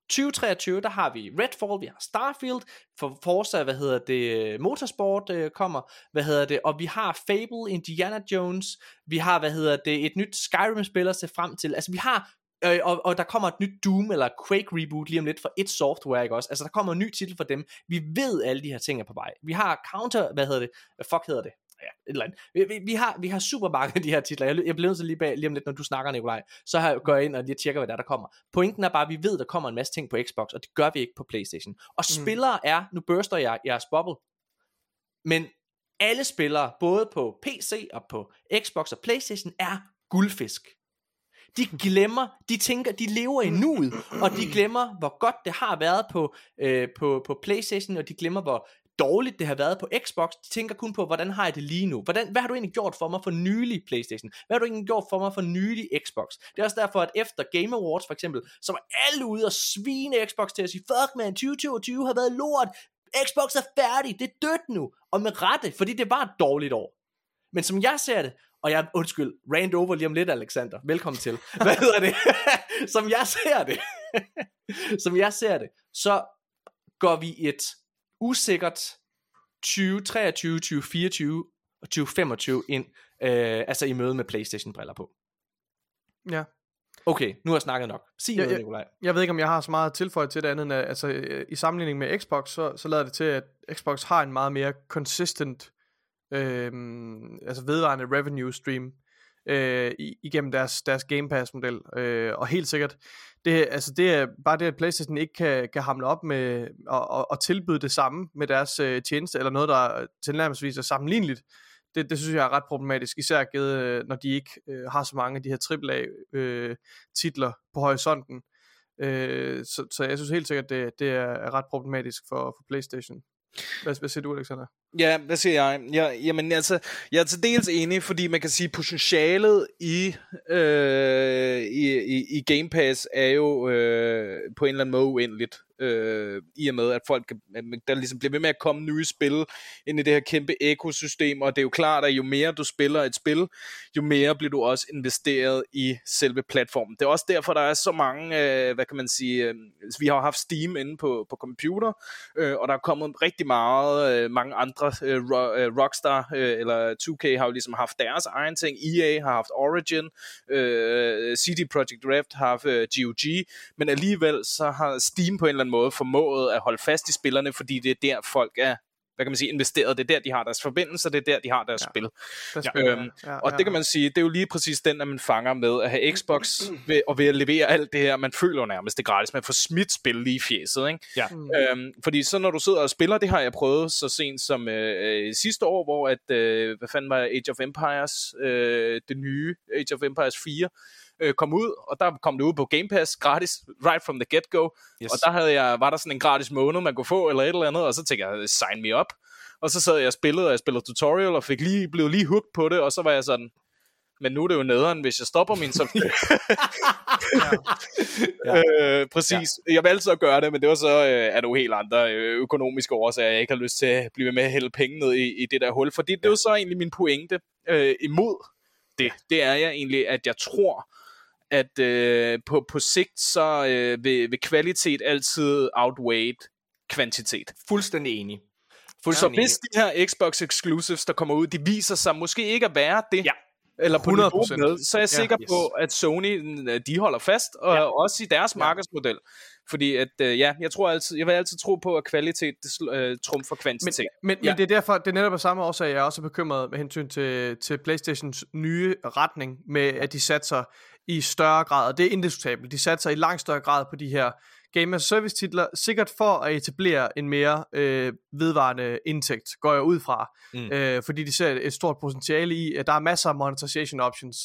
2023, der har vi Redfall, vi har Starfield, for Forza, hvad hedder det, Motorsport øh, kommer, hvad hedder det, og vi har Fable, Indiana Jones, vi har, hvad hedder det, et nyt Skyrim-spil at se frem til, altså vi har, øh, og, og der kommer et nyt Doom eller Quake reboot lige om lidt for et software, ikke også, altså der kommer en ny titel for dem, vi ved alle de her ting er på vej, vi har Counter, hvad hedder det, hvad fuck hedder det, ja, et eller andet. Vi, vi, vi, har, vi har super mange af de her titler. Jeg, jeg bliver nødt til lige, bag, lige om lidt, når du snakker, Nikolaj, så har, går jeg ind og lige tjekker, hvad der, er, der kommer. Pointen er bare, at vi ved, at der kommer en masse ting på Xbox, og det gør vi ikke på Playstation. Og Mm. spillere er, nu børster jeg jeres boble, men alle spillere, både på PC og på Xbox og Playstation, er guldfisk. De glemmer, de tænker, de lever i nuet, og de glemmer, hvor godt det har været på, øh, på, på Playstation, og de glemmer, hvor dårligt det har været på Xbox. De tænker kun på, hvordan har jeg det lige nu? Hvordan, hvad har du egentlig gjort for mig for nylig Playstation? Hvad har du egentlig gjort for mig for nylig Xbox? Det er også derfor, at efter Game Awards for eksempel, så var alle ude og svine Xbox til at sige, fuck man, 2022 har været lort. Xbox er færdig, det er dødt nu. Og med rette, fordi det var et dårligt år. Men som jeg ser det, og jeg, undskyld, rant over lige om lidt, Alexander. Velkommen til. Hvad hedder det? som jeg ser det, som jeg ser det, så går vi et usikkert 2023, 2024 og 2025 ind, øh, altså i møde med Playstation-briller på. Ja. Okay, nu har jeg snakket nok. Sig noget, ja. Nikolaj. Jeg ved ikke, om jeg har så meget tilføjet til det andet, end at, altså, øh, i sammenligning med Xbox, så, så lader det til, at Xbox har en meget mere consistent, øh, altså vedvarende revenue stream øh, igennem deres, deres Game Pass-model. Øh, og helt sikkert, det, altså det er bare det, at PlayStation ikke kan, kan hamle op med og, og, og tilbyde det samme med deres øh, tjeneste, eller noget, der tilnærmelsesvis er sammenligneligt. Det, det synes jeg er ret problematisk, især givet, øh, når de ikke øh, har så mange af de her AAA-titler øh, på horisonten. Øh, så, så jeg synes helt sikkert, det, det er ret problematisk for, for PlayStation. Hvad, hvad siger du, Alexander? Ja, hvad siger jeg? jeg jamen altså, jeg er til dels enig, fordi man kan sige, potentialet i, øh, i, i, i Game Pass er jo øh, på en eller anden måde uendeligt. Øh, I og med, at folk kan- der ligesom bliver ved med at komme nye spil ind i det her kæmpe ekosystem, og det er jo klart, at jo mere du spiller et spil, jo mere bliver du også investeret i selve platformen. Det er også derfor, der er så mange, øh, hvad kan man sige, øh, altså, vi har haft Steam inde på, på computer, øh, og der er kommet rigtig meget, øh, mange andre, øh, øh Rockstar øh, eller 2K har jo ligesom haft deres egen ting, EA har haft Origin, øh, CD Projekt Red har haft øh, GOG, men alligevel så har Steam på en eller anden måde formået at holde fast i spillerne, fordi det er der folk er hvad kan man sige, investeret, det er der, de har deres forbindelser, det er der, de har deres Ja. ja. spil. Der Ja, øhm, jeg. ja, Og det kan man sige, det er jo lige præcis den, at man fanger med at have Xbox ved, og ved at levere alt det her, man føler nærmest det gratis, man får smidt spil lige i fjeset, ikke? Ja. Mm. Øhm, fordi så når du sidder og spiller, det har jeg prøvet så sent som øh, øh, sidste år, hvor at, øh, hvad fanden var Age of Empires, øh, det nye Age of Empires 4, øh, kom ud, og der kom det ud på Game Pass gratis, right from the get-go, Yes. og der havde jeg, var der sådan en gratis måned, man kunne få, eller et eller andet, og så tænkte jeg, sign me up. Og så sad jeg og spillede, og jeg spillede tutorial, og fik lige, blev lige hooked på det, og så var jeg sådan, men nu er det jo nederen, hvis jeg stopper min subscription. Ja. øh, præcis. Ja. Jeg valgte så at gøre det, men det var så øh, er der jo helt andre øh, økonomiske årsager, jeg ikke har lyst til at blive med at hælde penge ned i, i det der hul. Fordi det er jo så egentlig min pointe øh, imod det. Det er jeg egentlig, at jeg tror, at øh, på, på sigt, så øh, vil, vil kvalitet altid outweigh kvantitet. Fuldstændig enig. Så Fuldstændig hvis de her Xbox exclusives, der kommer ud, de viser sig måske ikke at være det, Ja. eller på 100%. niveau med, så er jeg Ja, sikker yes. på, at Sony, øh, de holder fast, og Ja. også i deres markedsmodel. Fordi at, øh, ja, jeg tror altid, jeg vil altid tro på, at kvalitet øh, trumfer Men, kvantitet. men, Ja. men det er derfor, det er netop af samme årsag, jeg er også bekymret med hensyn til, til Playstations nye retning, med at de satser i større grad, og det er indiskutabelt, de satser i langt større grad på de her Game as Service titler, sikkert for at etablere en mere øh, vedvarende indtægt, går jeg ud fra. Mm. Øh, fordi de ser et, stort potentiale i, at der er masser af monetization options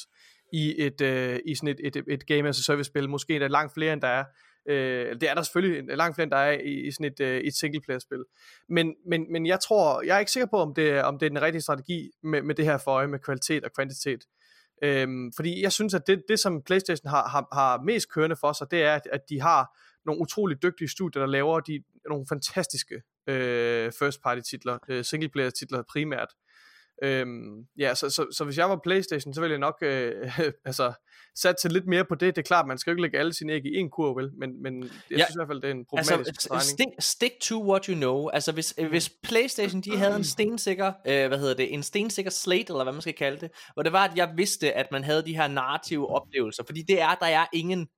i, et, øh, i sådan et, et, et Game as a Service spil, måske der langt flere end der er Øh, det er der selvfølgelig langt flere, end der er i, i sådan et, øh, et singleplayer-spil. Men, men, men jeg tror, jeg er ikke sikker på, om det, om det er den rigtige strategi med, med det her for øje, med kvalitet og kvantitet. Øhm, fordi jeg synes, at det, det som Playstation har, har, har mest kørende for sig, det er, at, at de har nogle utrolig dygtige studier, der laver de, nogle fantastiske øh, first party titler, øh, single player titler primært. Øhm, ja, så, så, så hvis jeg var Playstation, så ville jeg nok øh, altså, satse lidt mere på det. Det er klart, man skal jo ikke lægge alle sine æg i en kurv, vel? Men, men jeg Ja. synes i hvert fald, det er en problematisk Altså, altså, stick, stick to what you know. Altså, hvis, øh, hvis Playstation, de havde en stensikker, øh, hvad hedder det, en stensikker slate, eller hvad man skal kalde det, hvor det var, at jeg vidste, at man havde de her narrative oplevelser, fordi det er, der er ingen,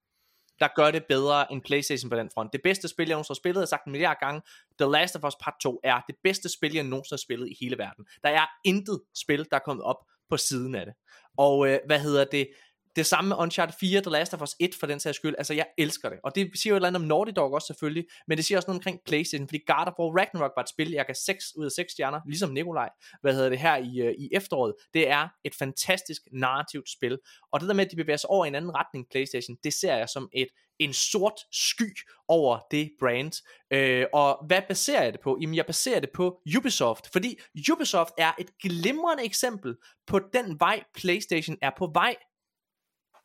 der gør det bedre end Playstation på den front. Det bedste spil, jeg nogensinde har spillet, jeg har sagt en milliard gange, The Last of Us Part 2 er det bedste spil, jeg nogensinde har spillet i hele verden. Der er intet spil, der er kommet op på siden af det. Og øh, hvad hedder det? Det samme med Uncharted 4, The Last of Us 1 for den sags skyld. Altså, jeg elsker det. Og det siger jo et eller andet om Naughty Dog også selvfølgelig, men det siger også noget omkring Playstation, fordi God of War Ragnarok var et spil, jeg gav 6 ud af 6 stjerner, ligesom Nikolaj, hvad hedder det her i, øh, i efteråret. Det er et fantastisk narrativt spil. Og det der med, at de bevæger sig over i en anden retning, Playstation, det ser jeg som et en sort sky over det brand. Øh, og hvad baserer jeg det på? Jamen, jeg baserer det på Ubisoft, fordi Ubisoft er et glimrende eksempel på den vej, PlayStation er på vej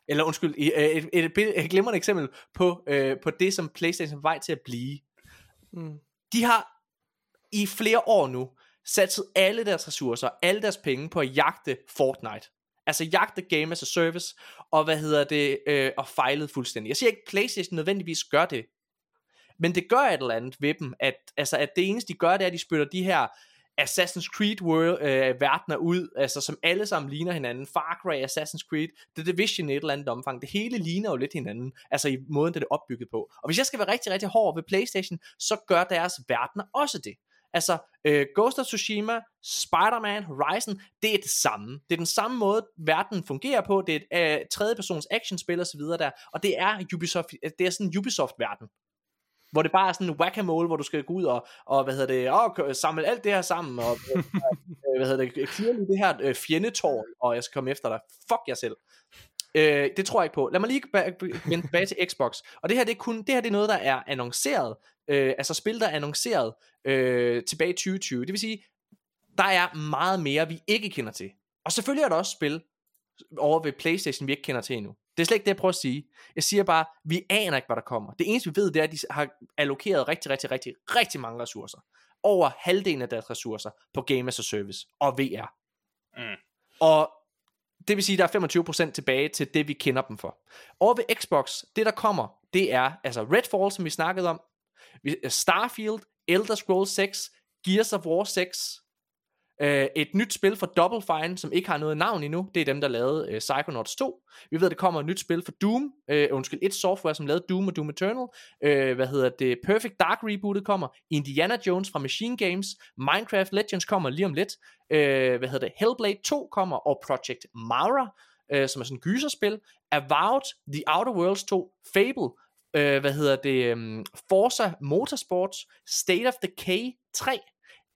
eller undskyld, øh, et, et, et, et glimrende eksempel på, øh, på det, som PlayStation er vej til at blive. Mm. De har i flere år nu satset alle deres ressourcer, alle deres penge på at jagte Fortnite. Altså jagte Game as a Service, og hvad hedder det, øh, og fejlede fuldstændig. Jeg siger ikke, at PlayStation nødvendigvis gør det, men det gør et eller andet ved dem, at, altså, at det eneste de gør, det er, at de spytter de her Assassin's Creed world, øh, verdener ud, altså som alle sammen ligner hinanden. Far Cry, Assassin's Creed, The Division i et eller andet omfang. Det hele ligner jo lidt hinanden, altså i måden, det er opbygget på. Og hvis jeg skal være rigtig, rigtig hård ved Playstation, så gør deres verdener også det. Altså, øh, Ghost of Tsushima, Spider-Man, Horizon, det er det samme. Det er den samme måde, verden fungerer på. Det er et øh, tredjepersons actionspil og så videre der. Og det er Ubisoft, det er sådan en Ubisoft-verden hvor det bare er sådan en whack-a-mole, hvor du skal gå ud og, og hvad hedder det, og samle alt det her sammen, og øh, hvad hedder det, øh, clear lige det her øh, fjendetårn, og jeg skal komme efter dig. Fuck jer selv. Øh, det tror jeg ikke på. Lad mig lige vende tilbage til Xbox. Og det her, det er kun, det her det er noget, der er annonceret, øh, altså spil, der er annonceret øh, tilbage i 2020. Det vil sige, der er meget mere, vi ikke kender til. Og selvfølgelig er der også spil over ved Playstation, vi ikke kender til endnu. Det er slet ikke det, jeg prøver at sige. Jeg siger bare, vi aner ikke, hvad der kommer. Det eneste, vi ved, det er, at de har allokeret rigtig, rigtig, rigtig, rigtig mange ressourcer. Over halvdelen af deres ressourcer på Game as a Service og VR. Mm. Og det vil sige, at der er 25% tilbage til det, vi kender dem for. Over ved Xbox, det der kommer, det er altså Redfall, som vi snakkede om, Starfield, Elder Scrolls 6, Gears of War 6, øh, et nyt spil for Double Fine, som ikke har noget navn endnu. Det er dem, der lavede øh, Psychonauts 2. Vi ved, at der kommer et nyt spil for Doom. Øh, undskyld, et software, som lavede Doom og Doom Eternal. Øh, hvad hedder det? Perfect Dark rebootet kommer. Indiana Jones fra Machine Games. Minecraft Legends kommer lige om lidt. Øh, hvad hedder det? Hellblade 2 kommer. Og Project Mara, øh, som er sådan et gyserspil. Avowed, The Outer Worlds 2, Fable, øh, hvad hedder det, um, Forza Motorsports, State of Decay 3,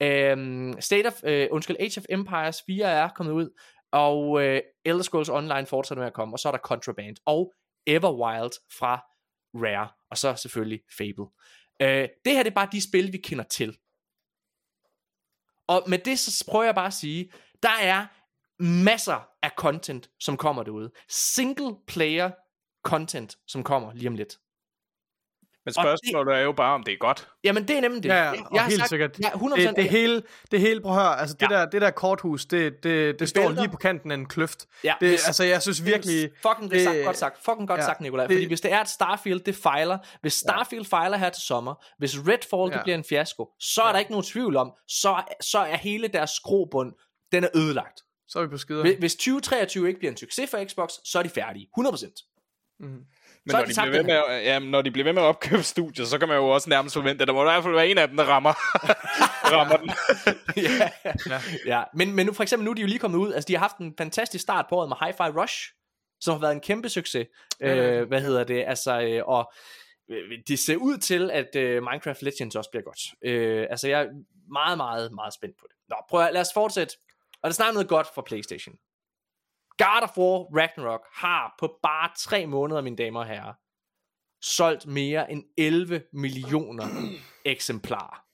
um, State of, uh, undskyld, Age of Empires 4 er kommet ud, og uh, Elder Scrolls Online fortsætter med at komme, og så er der Contraband, og Everwild fra Rare, og så selvfølgelig Fable. Uh, det her det er bare de spil, vi kender til. Og med det så prøver jeg bare at sige, der er masser af content, som kommer derude. Single player content, som kommer lige om lidt. Men spørgsmålet er jo bare, om det er godt. Jamen, det er nemlig det. Ja, ja, Jeg- jeg har helt sagt- sikkert. Ja, 100%. Det, det, hele, det hele, prøv at høre, altså det, Ja. der, det der korthus, det, det, det, det står vælter. lige på kanten af en kløft. Ja, det, hvis- altså jeg synes virkelig, Fucking det er sagt, det- godt sagt. Fucking godt ja, sagt, Nikolaj. det- Fordi hvis det er, at Starfield, det fejler. Hvis Starfield fejler her til sommer. Hvis Redfall, det Ja. bliver en fiasko. Så er der ikke nogen tvivl om. Så, så er hele deres skrobund, den er ødelagt. Så er vi på skider. Hvis- Hvis 2023 ikke bliver en succes for Xbox, så er de færdige. 100%. Mm. Men når de bliver ved med, at, ja, når de bliver ved med at opkøbe studier, så kan man jo også nærmest forvente, at der må i hvert fald være en af dem, der rammer, rammer den. ja. Ja. ja. Men, men nu for eksempel nu er de jo lige kommet ud, altså de har haft en fantastisk start på året med Hi-Fi Rush, som har været en kæmpe succes. Ja. Øh, hvad hedder det? Altså, øh, og øh, det ser ud til, at øh, Minecraft Legends også bliver godt. Øh, altså jeg er meget, meget, meget spændt på det. Nå, prøv at, lad os fortsætte. Og der er snart noget godt for Playstation. God of War Ragnarok har på bare tre måneder, mine damer og herrer, solgt mere end 11 millioner eksemplarer.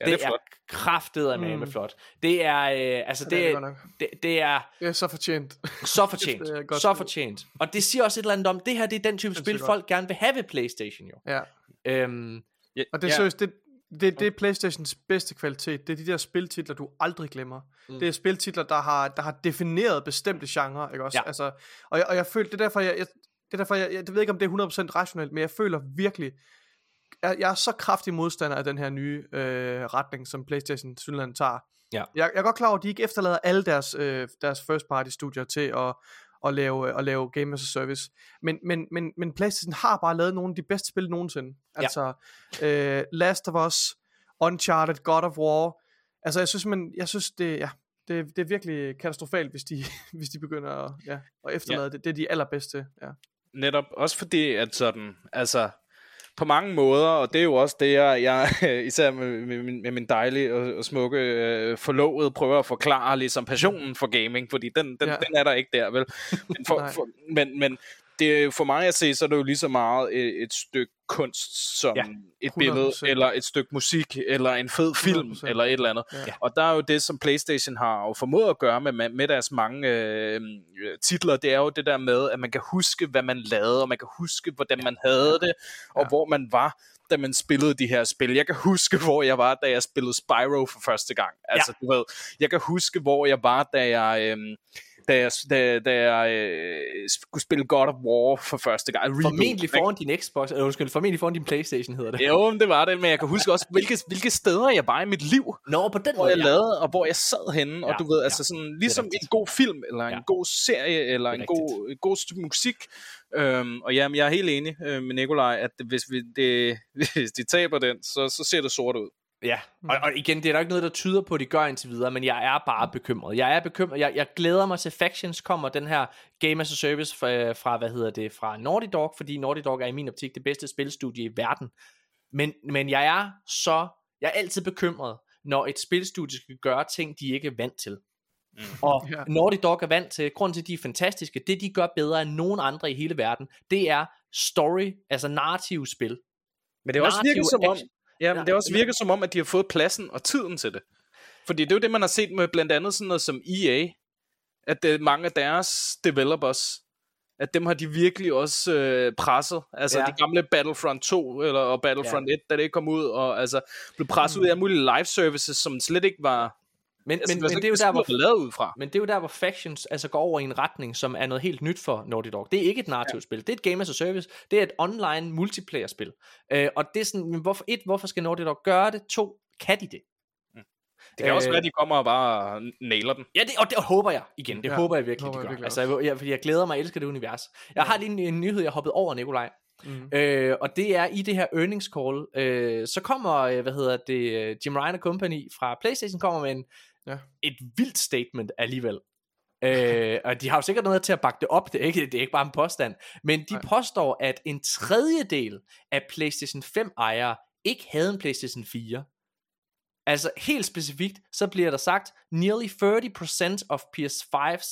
Ja, det, det er er kraftet af Mm. med flot. Det er, øh, altså Ja, det, det er det, det, det er Det er så fortjent. så fortjent. Det så fortjent. Og det siger også et eller andet om, det her det er den type Sindssygt spil, folk gerne vil have ved Playstation jo. Ja. Øhm, Ja, Og det ja. seriøst, det, det, det er Playstations bedste kvalitet. Det er de der spiltitler, du aldrig glemmer. Mm. Det er spiltitler, der har, der har defineret bestemte genrer, ikke også? Ja. Altså, og, jeg, og jeg føler, det er derfor, jeg, jeg, det er derfor, jeg, jeg, jeg ved ikke, om det er 100% rationelt, men jeg føler virkelig, jeg, jeg er så kraftig modstander af den her nye øh, retning, som Playstation Sydland tager. Ja. Jeg, jeg er godt klar over, at de ikke efterlader alle deres, øh, deres first party studier til at, at lave, at lave Game as a Service. Men, men, men, men Playstation har bare lavet nogle af de bedste spil nogensinde. Ja. Altså øh, Last of Us, Uncharted, God of War. Altså jeg synes, man, jeg synes det, ja, det, det er virkelig katastrofalt, hvis de, hvis de begynder at, ja, at efterlade ja. det. Det er de allerbedste. Ja. Netop, også fordi, at sådan, altså, på mange måder, og det er jo også det, jeg, jeg især med, med, min- med min dejlige og, og smukke øh, forlovede, prøver at forklare ligesom passionen for gaming, fordi den, den, Ja. den er der ikke der, vel? Men, for, for, men, men det er for mig at se, så er det jo lige så meget et, et stykke kunst som Ja, ja, et billede, 100%. eller et stykke musik, eller en fed film, 100%. eller et eller andet. Ja. Og der er jo det, som Playstation har jo formået at gøre med, med deres mange øh, titler, det er jo det der med, at man kan huske, hvad man lavede, og man kan huske, hvordan man havde det, og Ja. hvor man var, da man spillede de her spil. Jeg kan huske, hvor jeg var, da jeg spillede Spyro for første gang. Altså, du ved, jeg kan huske, hvor jeg var, da jeg... Øh, da jeg, da, da jeg øh, skulle spille God of War for første gang. Reboot, formentlig ikke? foran din Xbox, eller undskyld, formentlig foran din Playstation hedder det. Jo, men det var det, men jeg kan huske også, hvilke, hvilke steder jeg var i mit liv Nå, på den hvor måde, jeg ja. lavede, og hvor jeg sad henne, og Ja, du ved, ja. altså sådan, ligesom en god film, eller en Ja. god serie, eller er en god, god stykke musik. Øhm, og jamen, jeg er helt enig øh, med Nikolaj, at hvis, vi, det, hvis de taber den, så, så ser det sort ud. Ja, og, og igen, det er der ikke noget, der tyder på, at de gør indtil videre, men jeg er bare bekymret. Jeg er bekymret. Jeg, jeg glæder mig til Factions kommer, den her Game as a Service fra, fra, hvad hedder det, fra Naughty Dog, fordi Naughty Dog er i min optik det bedste spilstudie i verden. Men, men jeg er så, jeg er altid bekymret, når et spilstudie skal gøre ting, de ikke er vant til. Mm. Og Ja. Naughty Dog er vant til, grund til, at de er fantastiske, det de gør bedre end nogen andre i hele verden, det er story, altså narrative spil. Men det er også Narrative virket som om, action. Ja, men det også virket som om, at de har fået pladsen og tiden til det. Fordi det er jo det, man har set med blandt andet sådan noget som EA, at det, mange af deres developers, at dem har de virkelig også øh, presset. Altså Ja. de gamle Battlefront 2 eller, og Battlefront ja. 1, da det kom ud, og altså blev presset mm. ud af mulige live services, som slet ikke var... Men, Altså, men, men det er jo der, hvor lavet ud fra. Men det er jo der, hvor Factions altså går over i en retning, som er noget helt nyt for Naughty Dog. Det er ikke et narrativt ja. spil. Det er et game as a service. Det er et online multiplayer-spil. Øh, og det er sådan, men hvorfor, et, hvorfor skal Naughty Dog gøre det? To, kan de det? Det kan øh, også Øh, være, at de kommer og bare nailer den. Ja, det, og det håber jeg igen. Det ja, Ja, håber jeg virkelig, håber de jeg gør. virkelig altså, jeg, jeg, fordi jeg glæder mig og elsker det univers. Jeg har lige en, en nyhed, jeg hoppede over, Nikolaj. Mm. Øh, og det er i det her earnings call, øh, så kommer, øh, hvad hedder det, øh, Jim Ryan Company fra Playstation kommer med en, Ja. et vildt statement alligevel. øh, og de har jo sikkert noget til at bakke det op, det er ikke, det er ikke bare en påstand, men de Nej. påstår, at en tredjedel af Playstation 5 ejere ikke havde en Playstation 4. Altså helt specifikt, så bliver der sagt, nearly 30% of PS5's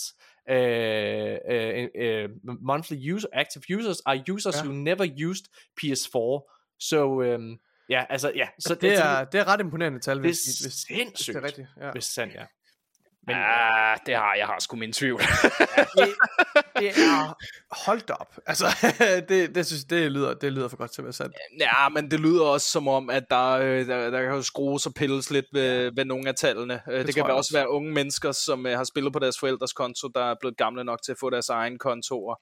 uh, uh, uh, monthly user, active users are users Ja. who never used PS4. Så um, ja, altså ja, så Det er, det er ret imponerende tal, det hvis, er hvis, hvis, hvis sindssygt, det er rigtigt. Ja. hvis sandt ja. Men, ah, det har jeg har sgu min tvivl. det, det er holdt op. Altså, det, det, synes, det, lyder, det lyder for godt til at være sandt. ja, men det lyder også som om, at der, øh, der, der kan skrues og pilles lidt ved, ved nogle af tallene. Det, det tror kan også være unge mennesker, som øh, har spillet på deres forældres konto, der er blevet gamle nok til at få deres egen kontoer.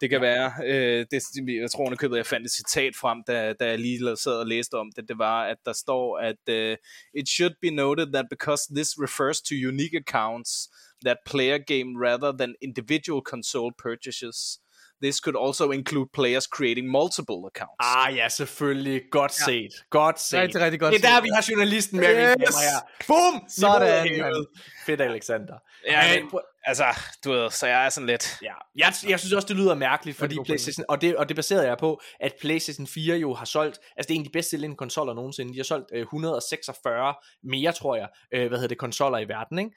Det kan ja. være, øh, det, jeg tror købet, jeg fandt et citat frem, da, da jeg lige sad og læste om det, det var, at der står, at uh, it should be noted that because this refers to unique accounts, that player game rather than individual console purchases. This could also include players creating multiple accounts. Ah ja, selvfølgelig. Godt ja. set. Godt set. Rigtig, rigtig godt Det er der, set. vi har journalisten med, yes. Yes. Bum! Sådan. Fedt, Alexander. Ja, Men- altså, du ved, så jeg er sådan lidt... Ja, jeg, jeg synes også, det lyder mærkeligt, fordi PlayStation, og det, og det baserede jeg på, at PlayStation 4 jo har solgt, altså det er en af de bedst sælgende konsoller nogensinde, de har solgt øh, 146 mere, tror jeg, øh, hvad hedder det, konsoller i verden, ikke?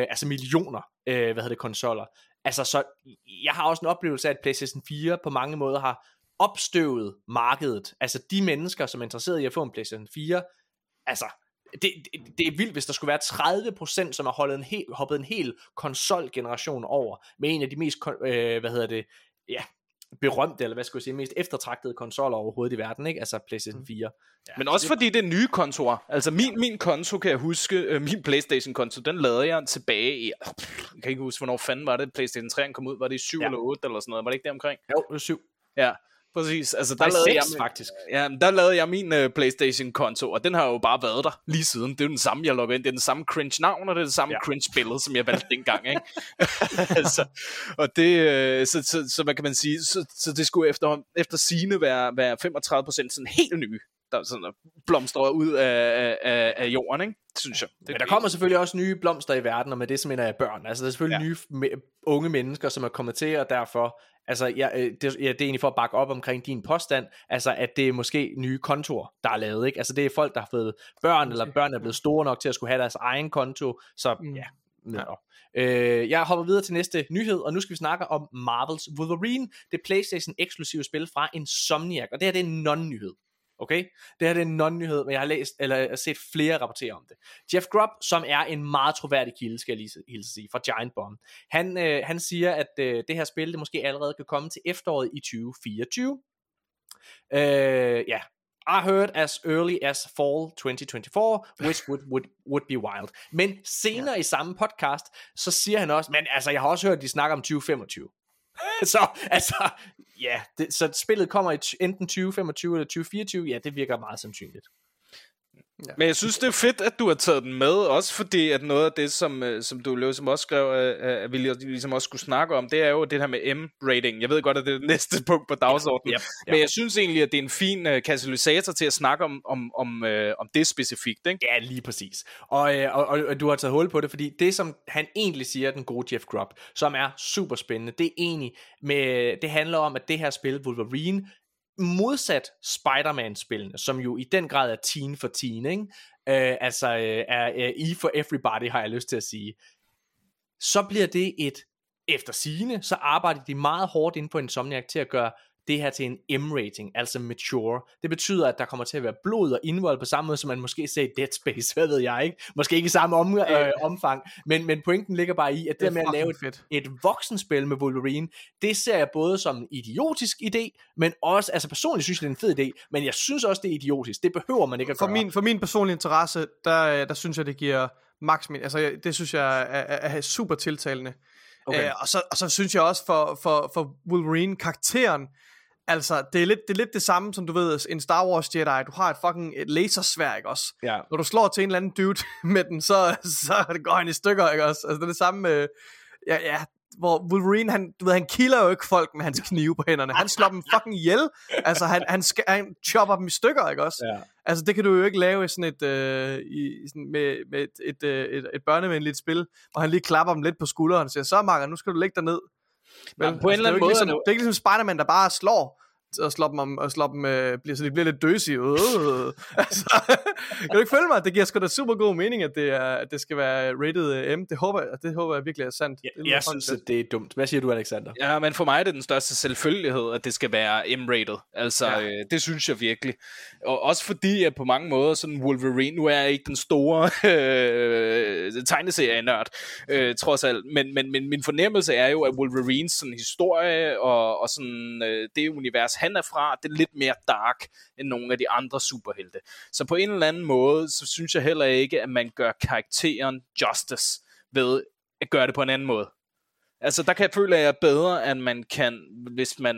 Øh, altså millioner, øh, hvad hedder det, konsoller. Altså så, jeg har også en oplevelse af, at PlayStation 4 på mange måder har opstøvet markedet, altså de mennesker, som er interesseret i at få en PlayStation 4, altså, det, det, det er vildt, hvis der skulle være 30%, som har holdet en hel, hoppet en hel konsolgeneration over, med en af de mest, øh, hvad hedder det, ja, berømte, eller hvad skal jeg sige, mest eftertragtede konsoller overhovedet i verden, ikke? Altså PlayStation 4. Ja, Men også fordi det er nye kontorer. Altså min, min konto, kan jeg huske, øh, min Playstation-konto, den lavede jeg tilbage i, jeg kan ikke huske, hvornår fanden var det, Playstation 3 kom ud, var det i 7 Ja. eller 8 eller sådan noget, var det ikke det omkring? Jo, det er syv. Ja, præcis. Altså der Nej, lavede jeg, seks, faktisk. Ja, der lavede jeg min uh, Playstation-konto, og den har jo bare været der lige siden. Det er jo den samme, jeg logger ind. Det er den samme cringe-navn, og det er det samme Ja. ja. cringe-billede, som jeg valgte dengang, ikke? altså, og det, øh, så, så, så, hvad kan man sige, så, så det skulle efter, efter sine være, være 35% sådan helt nye, der sådan blomstrer ud af, af, af, jorden, ikke? Synes jeg. Det, Men der kommer selvfølgelig også nye blomster i verden, og med det så mener jeg børn. Altså der er selvfølgelig ja. nye me- unge mennesker, som er kommet til, og derfor, altså jeg, øh, det, ja, det er egentlig for at bakke op omkring din påstand, altså at det er måske nye kontorer, der er lavet, ikke? Altså det er folk, der har fået børn, eller børn er blevet store nok til at skulle have deres egen konto, så Mm. ja, netop. Øh, jeg hopper videre til næste nyhed, og nu skal vi snakke om Marvels Wolverine, det PlayStation eksklusive spil fra Insomniac, og det her det er en non-nyhed. Okay? Det her det er en non-nyhed, men jeg har læst, eller jeg har set flere rapportere om det. Jeff Grubb, som er en meget troværdig kilde, skal jeg lige hilse sige, fra Giant Bomb, han, øh, han siger, at øh, det her spil, det måske allerede kan komme til efteråret i 2024. Øh, ja, I heard as early as fall 2024, which would, would, would be wild. Men senere ja. i samme podcast, så siger han også, men altså, jeg har også hørt, at de snakker om 2025. så altså, ja, det, så spillet kommer i t- enten 2025 eller 2024, ja, det virker meget sandsynligt. Men jeg synes, det er fedt, at du har taget den med, også fordi, at noget af det, som, øh, som du ligesom også skrev, øh, at vi ligesom også skulle snakke om, det er jo det her med M-rating. Jeg ved godt, at det er det næste punkt på dagsordenen, Yep, yep. men jeg synes egentlig, at det er en fin uh, katalysator til at snakke om, om, om, uh, om det specifikt, ikke? Ja, lige præcis. Og, øh, og, og, og du har taget hul på det, fordi det, som han egentlig siger, den gode Jeff Grubb, som er super spændende, det er egentlig med, det handler om, at det her spil, Wolverine, modsat Spider-Man-spillene, som jo i den grad er teen for teen, ikke? Øh, altså øh, er øh, E for everybody, har jeg lyst til at sige, så bliver det et, efter sigende, så arbejder de meget hårdt inde på Insomniac til at gøre det her til en M-rating, altså mature. Det betyder, at der kommer til at være blod og indvold på samme måde, som man måske ser i Dead Space, hvad ved jeg ikke. Måske ikke i samme om, øh, omfang, men, men pointen ligger bare i, at det, det med at lave et, fedt. et voksenspil med Wolverine, det ser jeg både som en idiotisk idé, men også, altså personligt synes jeg, det er en fed idé, men jeg synes også, det er idiotisk. Det behøver man ikke at For gøre. min, for min personlige interesse, der, øh, der synes jeg, det giver max min, altså det synes jeg er, er, er super tiltalende. Okay. Øh, og, så, og så synes jeg også for, for, for Wolverine, karakteren, altså det er, lidt, det er lidt det samme, som du ved, en Star Wars Jedi, du har et fucking et lasersvær, ikke også? Ja. Når du slår til en eller anden dude med den, så, så går han i stykker, ikke også? Altså det er det samme med, ja, ja, hvor Wolverine, han, du ved, han kilder jo ikke folk med hans knive på hænderne. Han slår dem fucking ihjel. Altså, han, han, skal, han chopper dem i stykker, ikke også? Ja. Altså, det kan du jo ikke lave i sådan et, øh, i, sådan med, med et, et, øh, et, et børnevenligt spil, hvor han lige klapper dem lidt på skulderen og siger, så Marker, nu skal du lægge dig ned. Vel, på en eller det er jo anden måde Ligesom, er det det er ikke ligesom Spider-Man, der bare slår og slår dem, om, og slår dem øh, bliver, så de bliver lidt døsige. Øh. Altså, kan du ikke følge mig? Det giver sgu da super god mening, at det, er, at det skal være rated øh, M. Det håber, jeg, det håber jeg virkelig er sandt. Ja, det jeg synes, fedt. at det er dumt. Hvad siger du, Alexander? Ja, men for mig er det den største selvfølgelighed, at det skal være M-rated. Altså, ja. øh, det synes jeg virkelig. Og også fordi, at på mange måder, sådan Wolverine, nu er jeg ikke den store øh, tegneserie-nørd, øh, trods alt, men, men, men min fornemmelse er jo, at Wolverines sådan, historie og, og sådan, øh, det univers, han er fra, det er lidt mere dark end nogle af de andre superhelte. Så på en eller anden måde, så synes jeg heller ikke, at man gør karakteren justice ved at gøre det på en anden måde. Altså, der kan jeg føle, at jeg er bedre, end man kan, hvis man...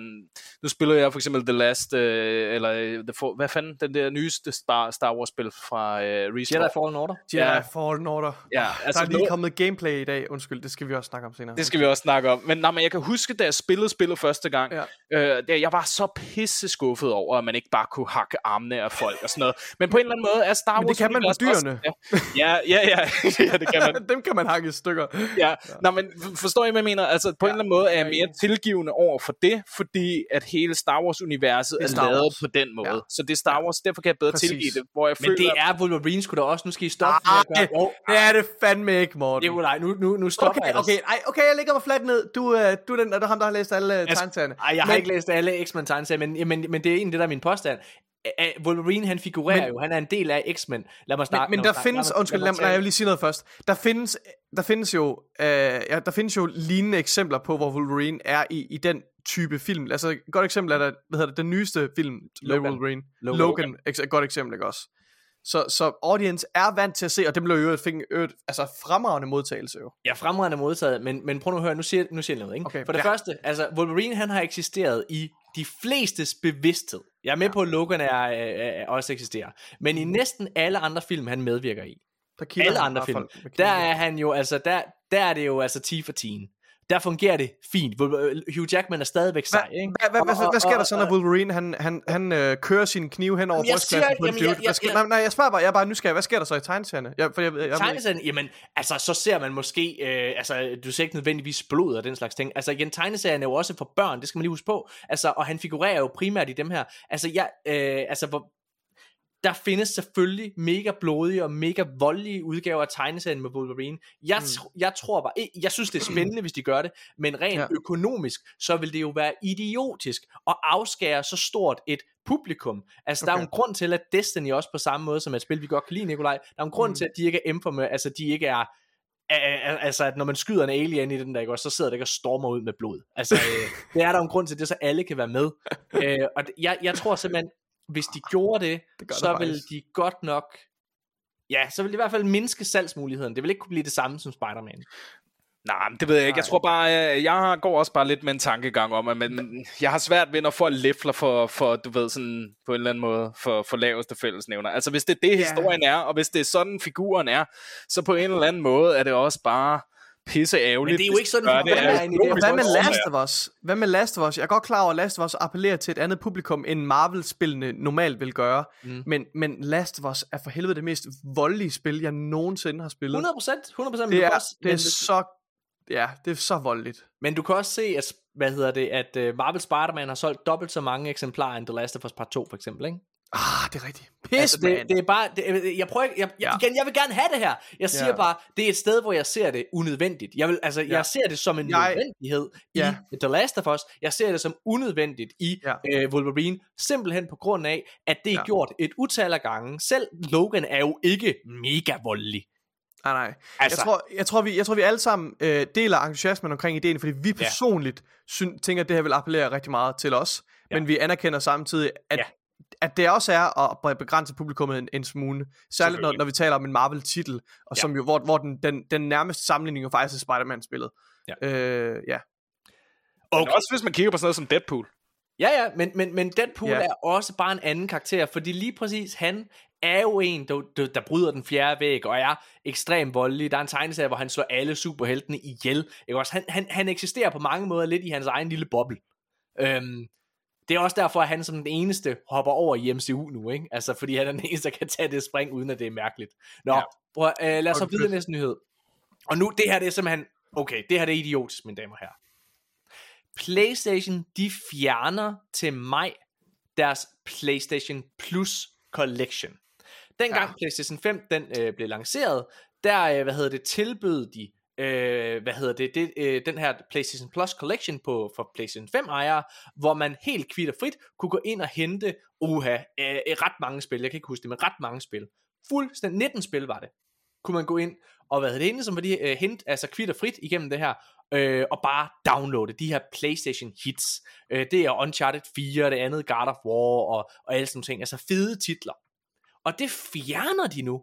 Nu spiller jeg for eksempel The Last, øh, eller øh, the For, hvad fanden, den der nyeste Star, Star Wars-spil fra øh, Restore. Jedi Fallen Order. Jedi Ja. Fallen Order. Ja, Altså, altså der er lige noget- kommet gameplay i dag. Undskyld, det skal vi også snakke om senere. Det skal vi også snakke om. Men, nej, men jeg kan huske, da jeg spillede spillet første gang, Ja. øh, der, jeg var så pisse skuffet over, at man ikke bare kunne hakke armene af folk og sådan noget. Men på en eller anden måde er Star Wars... Men det kan man universet dyrene. Også, ja, ja, ja, ja, ja, det kan man. Dem kan man hakke i stykker. Ja. Nå, men forstår I, hvad jeg mener? Altså, på ja. en eller anden måde er jeg mere tilgivende over for det, fordi at hele Star Wars-universet Det er, er Star lavet Wars. på den måde. Ja. Så det er Star Wars, derfor kan jeg bedre Præcis. tilgive det, hvor jeg Men føler... det er Wolverine sgu da også. Nu skal I stoppe. Ah, at gøre- det, det er det fandme ikke, Morten. Nikolaj, nu, nu, nu stopper Okay, jeg okay, ej, okay, jeg lægger mig fladt ned. Du, øh, du er den, er du ham, der har læst alle uh, tegneserierne. Ej, jeg har Men- ikke læst alle X-Men tegneserier, men, men, men det er egentlig det, der er min påstand. Wolverine, han figurerer Men- jo, han er en del af X-Men. Lad mig snakke. Men, men lad der mig snakke- findes, lad mig- undskyld, lad lad, mig mig- nej, jeg tale. vil lige sige noget først. Der findes, der findes jo, øh, ja, der findes jo lignende eksempler på, hvor Wolverine er i, i den type film. Altså, et godt eksempel er der, hvad hedder det, den nyeste film Logan. Wolverine. Logan. Logan, eks- et godt eksempel, ikke også? Så, så audience er vant til at se, og det blev jo en øvrigt, altså fremragende modtagelse jo. Ja, fremragende modtaget, men, men prøv nu at høre, nu siger, nu siger jeg noget, ikke? Okay, For det ja. første, altså, Wolverine, han har eksisteret i de flestes bevidsthed. Jeg er med på, at Logan er, er, er, også eksisterer. Men i næsten alle andre film, han medvirker i, Der alle andre film, der er han jo, altså, der, der er det jo altså 10 for 10. Der fungerer det fint. Hugh Jackman er stadigvæk sej, ikke? hvad, hvad, sker der så, når Wolverine han, han, han øh, kører sin knive hen over brystkassen på en dude? jeg- jeg- sker, nej, nej, jeg spørger bare, jeg er bare nysgerrig. Hvad sker der så i tegneserierne? Jeg, for jeg, jeg, jeg, Tegneserien, jamen, altså, så ser man måske, øh, altså, du ser ikke nødvendigvis blod og den slags ting. Altså, igen, tegneserien er jo også for børn, det skal man lige huske på. Altså, og han figurerer jo primært i dem her. Altså, jeg, øh, altså, hvor, der findes selvfølgelig mega blodige og mega voldelige udgaver af tegneserien med Wolverine. Jeg, Mm. jeg tror bare, jeg- synes det er spændende, hvis de gør det, men rent Ja. økonomisk, så vil det jo være idiotisk at afskære så stort et publikum. Altså, okay. der er jo en grund til, at Destiny også på samme måde som et spil, vi godt kan lide, Nikolaj, der er en grund Mm. til, at de ikke er infamous, altså de ikke er Al- al- altså at når man skyder en alien i den der, så sidder det ikke og stormer ud med blod. Altså, øh, det er der en grund til, det så alle kan være med. Øh, og jeg, jeg tror simpelthen, hvis de gjorde det, Det gør så der vil faktisk. de godt nok, ja, så vil det i hvert fald mindske salgsmuligheden. Det vil ikke kunne blive det samme som Spider-Man. Nej, men det ved jeg ikke. Jeg tror bare, øh, jeg går også bare lidt med en tankegang om, at men, jeg har svært ved, når folk læfler for, for, du ved, sådan på en eller anden måde, for, for laveste fællesnævner. Altså, hvis det er det, historien er, og hvis det er sådan, figuren er, så på en eller anden måde er det også bare pisse ærgerligt. Men det er jo ikke sådan, de gør figuren af er det. Hvad med. Last of Us? Hvad med Last of Us? Jeg er godt klar over, at Last of Us appellerer til et andet publikum, end Marvel-spillene normalt vil gøre. Mm. Men, men Last of Us er for helvede det mest voldelige spil, jeg nogensinde har spillet. 100 procent, 100 procent. det er, også, det er så... Ja, det er så voldeligt. men du kan også se, at, hvad hedder det, at uh, Marvel Spider-Man har solgt dobbelt så mange eksemplarer end The Last of Us Part 2, for eksempel, ikke? Ah, det er rigtigt. Pis, Altså, det, det er bare, det, jeg prøver ikke, jeg, jeg, Ja. igen, jeg vil gerne have det her. Jeg siger Ja. bare, det er et sted, hvor jeg ser det unødvendigt. Jeg, vil, altså, Ja. jeg ser det som en Jeg- nødvendighed Ja. i The Last of Us. Jeg ser det som unødvendigt i Ja. øh, Wolverine, simpelthen på grund af, at det er Ja. gjort et utal af gange. Selv Logan er jo ikke mega voldelig. Nej, nej. Altså, Jeg tror, jeg tror, vi, jeg tror, vi alle sammen øh, deler entusiasmen omkring ideen, fordi vi personligt syn, tænker, at det her vil appellere rigtig meget til os. Ja. Men vi anerkender samtidig, at, Ja. At det også er at begrænse publikummet en, en smule. Særligt når, når vi taler om en Marvel-titel, og Ja. som jo, hvor, hvor den, den, den nærmeste sammenligning jo faktisk er Spider-Man-spillet. Ja. Øh, ja. Men også hvis man kigger på sådan noget som Deadpool. Ja, ja, men, men, men Deadpool Ja. ja. er også bare en anden karakter, fordi lige præcis han er jo en, der, der, der bryder den fjerde væg, og er ekstremt voldelig. Der er en tegneserie, hvor han slår alle superheltene ihjel. Ikke også? Han, han, han eksisterer på mange måder lidt i hans egen lille boble. Øhm, det er også derfor, at han som den eneste hopper over i MCU nu, ikke? Altså, fordi han er den eneste, der kan tage det spring, uden at det er mærkeligt. Nå, Ja. prøv, øh, lad os hoppe videre næste nyhed. Og nu, det her det er simpelthen, okay, det her det er idiotisk, mine damer og herrer. PlayStation, de fjerner til maj deres PlayStation Plus Collection. Dengang ja. PlayStation 5 den øh, blev lanceret, der øh, hvad hedder det tilbød de øh, hvad hedder det, det øh, den her PlayStation Plus Collection på for PlayStation 5 ejere, hvor man helt kvitter frit kunne gå ind og hente uha, øh, ret mange spil. Jeg kan ikke huske det, men ret mange spil. Fuldstændig 19 spil var det. Kunne man gå ind og hvad hedder det ene, som var de øh, hente altså kvitter frit igennem det her øh, og bare downloade de her PlayStation hits. Øh, det er Uncharted 4, det andet God of War og, og alle sådan nogle ting. Altså fede titler. Og det fjerner de nu.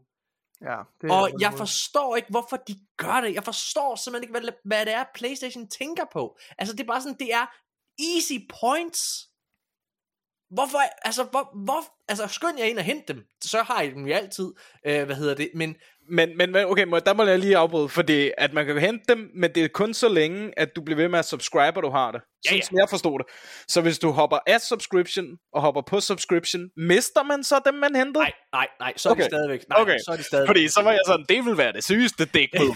Ja, det Og jeg forstår ikke, hvorfor de gør det. Jeg forstår simpelthen ikke, hvad, hvad det er, PlayStation tænker på. Altså, det er bare sådan, det er easy points. Hvorfor, altså, hvor, hvor, altså, skynd jer ind og hent dem. Så har I dem jo altid, øh, hvad hedder det, men Men, men, okay, må, der må jeg lige afbryde, fordi at man kan hente dem, men det er kun så længe, at du bliver ved med at subscribe, og du har det. Sådan ja. som jeg forstod det. Så hvis du hopper af subscription, og hopper på subscription, mister man så dem, man hentede? nej, nej, nej, så er okay. De stadigvæk, nej, Okay. så er de stadigvæk. Fordi så var jeg sådan, det vil være det sygeste dick move.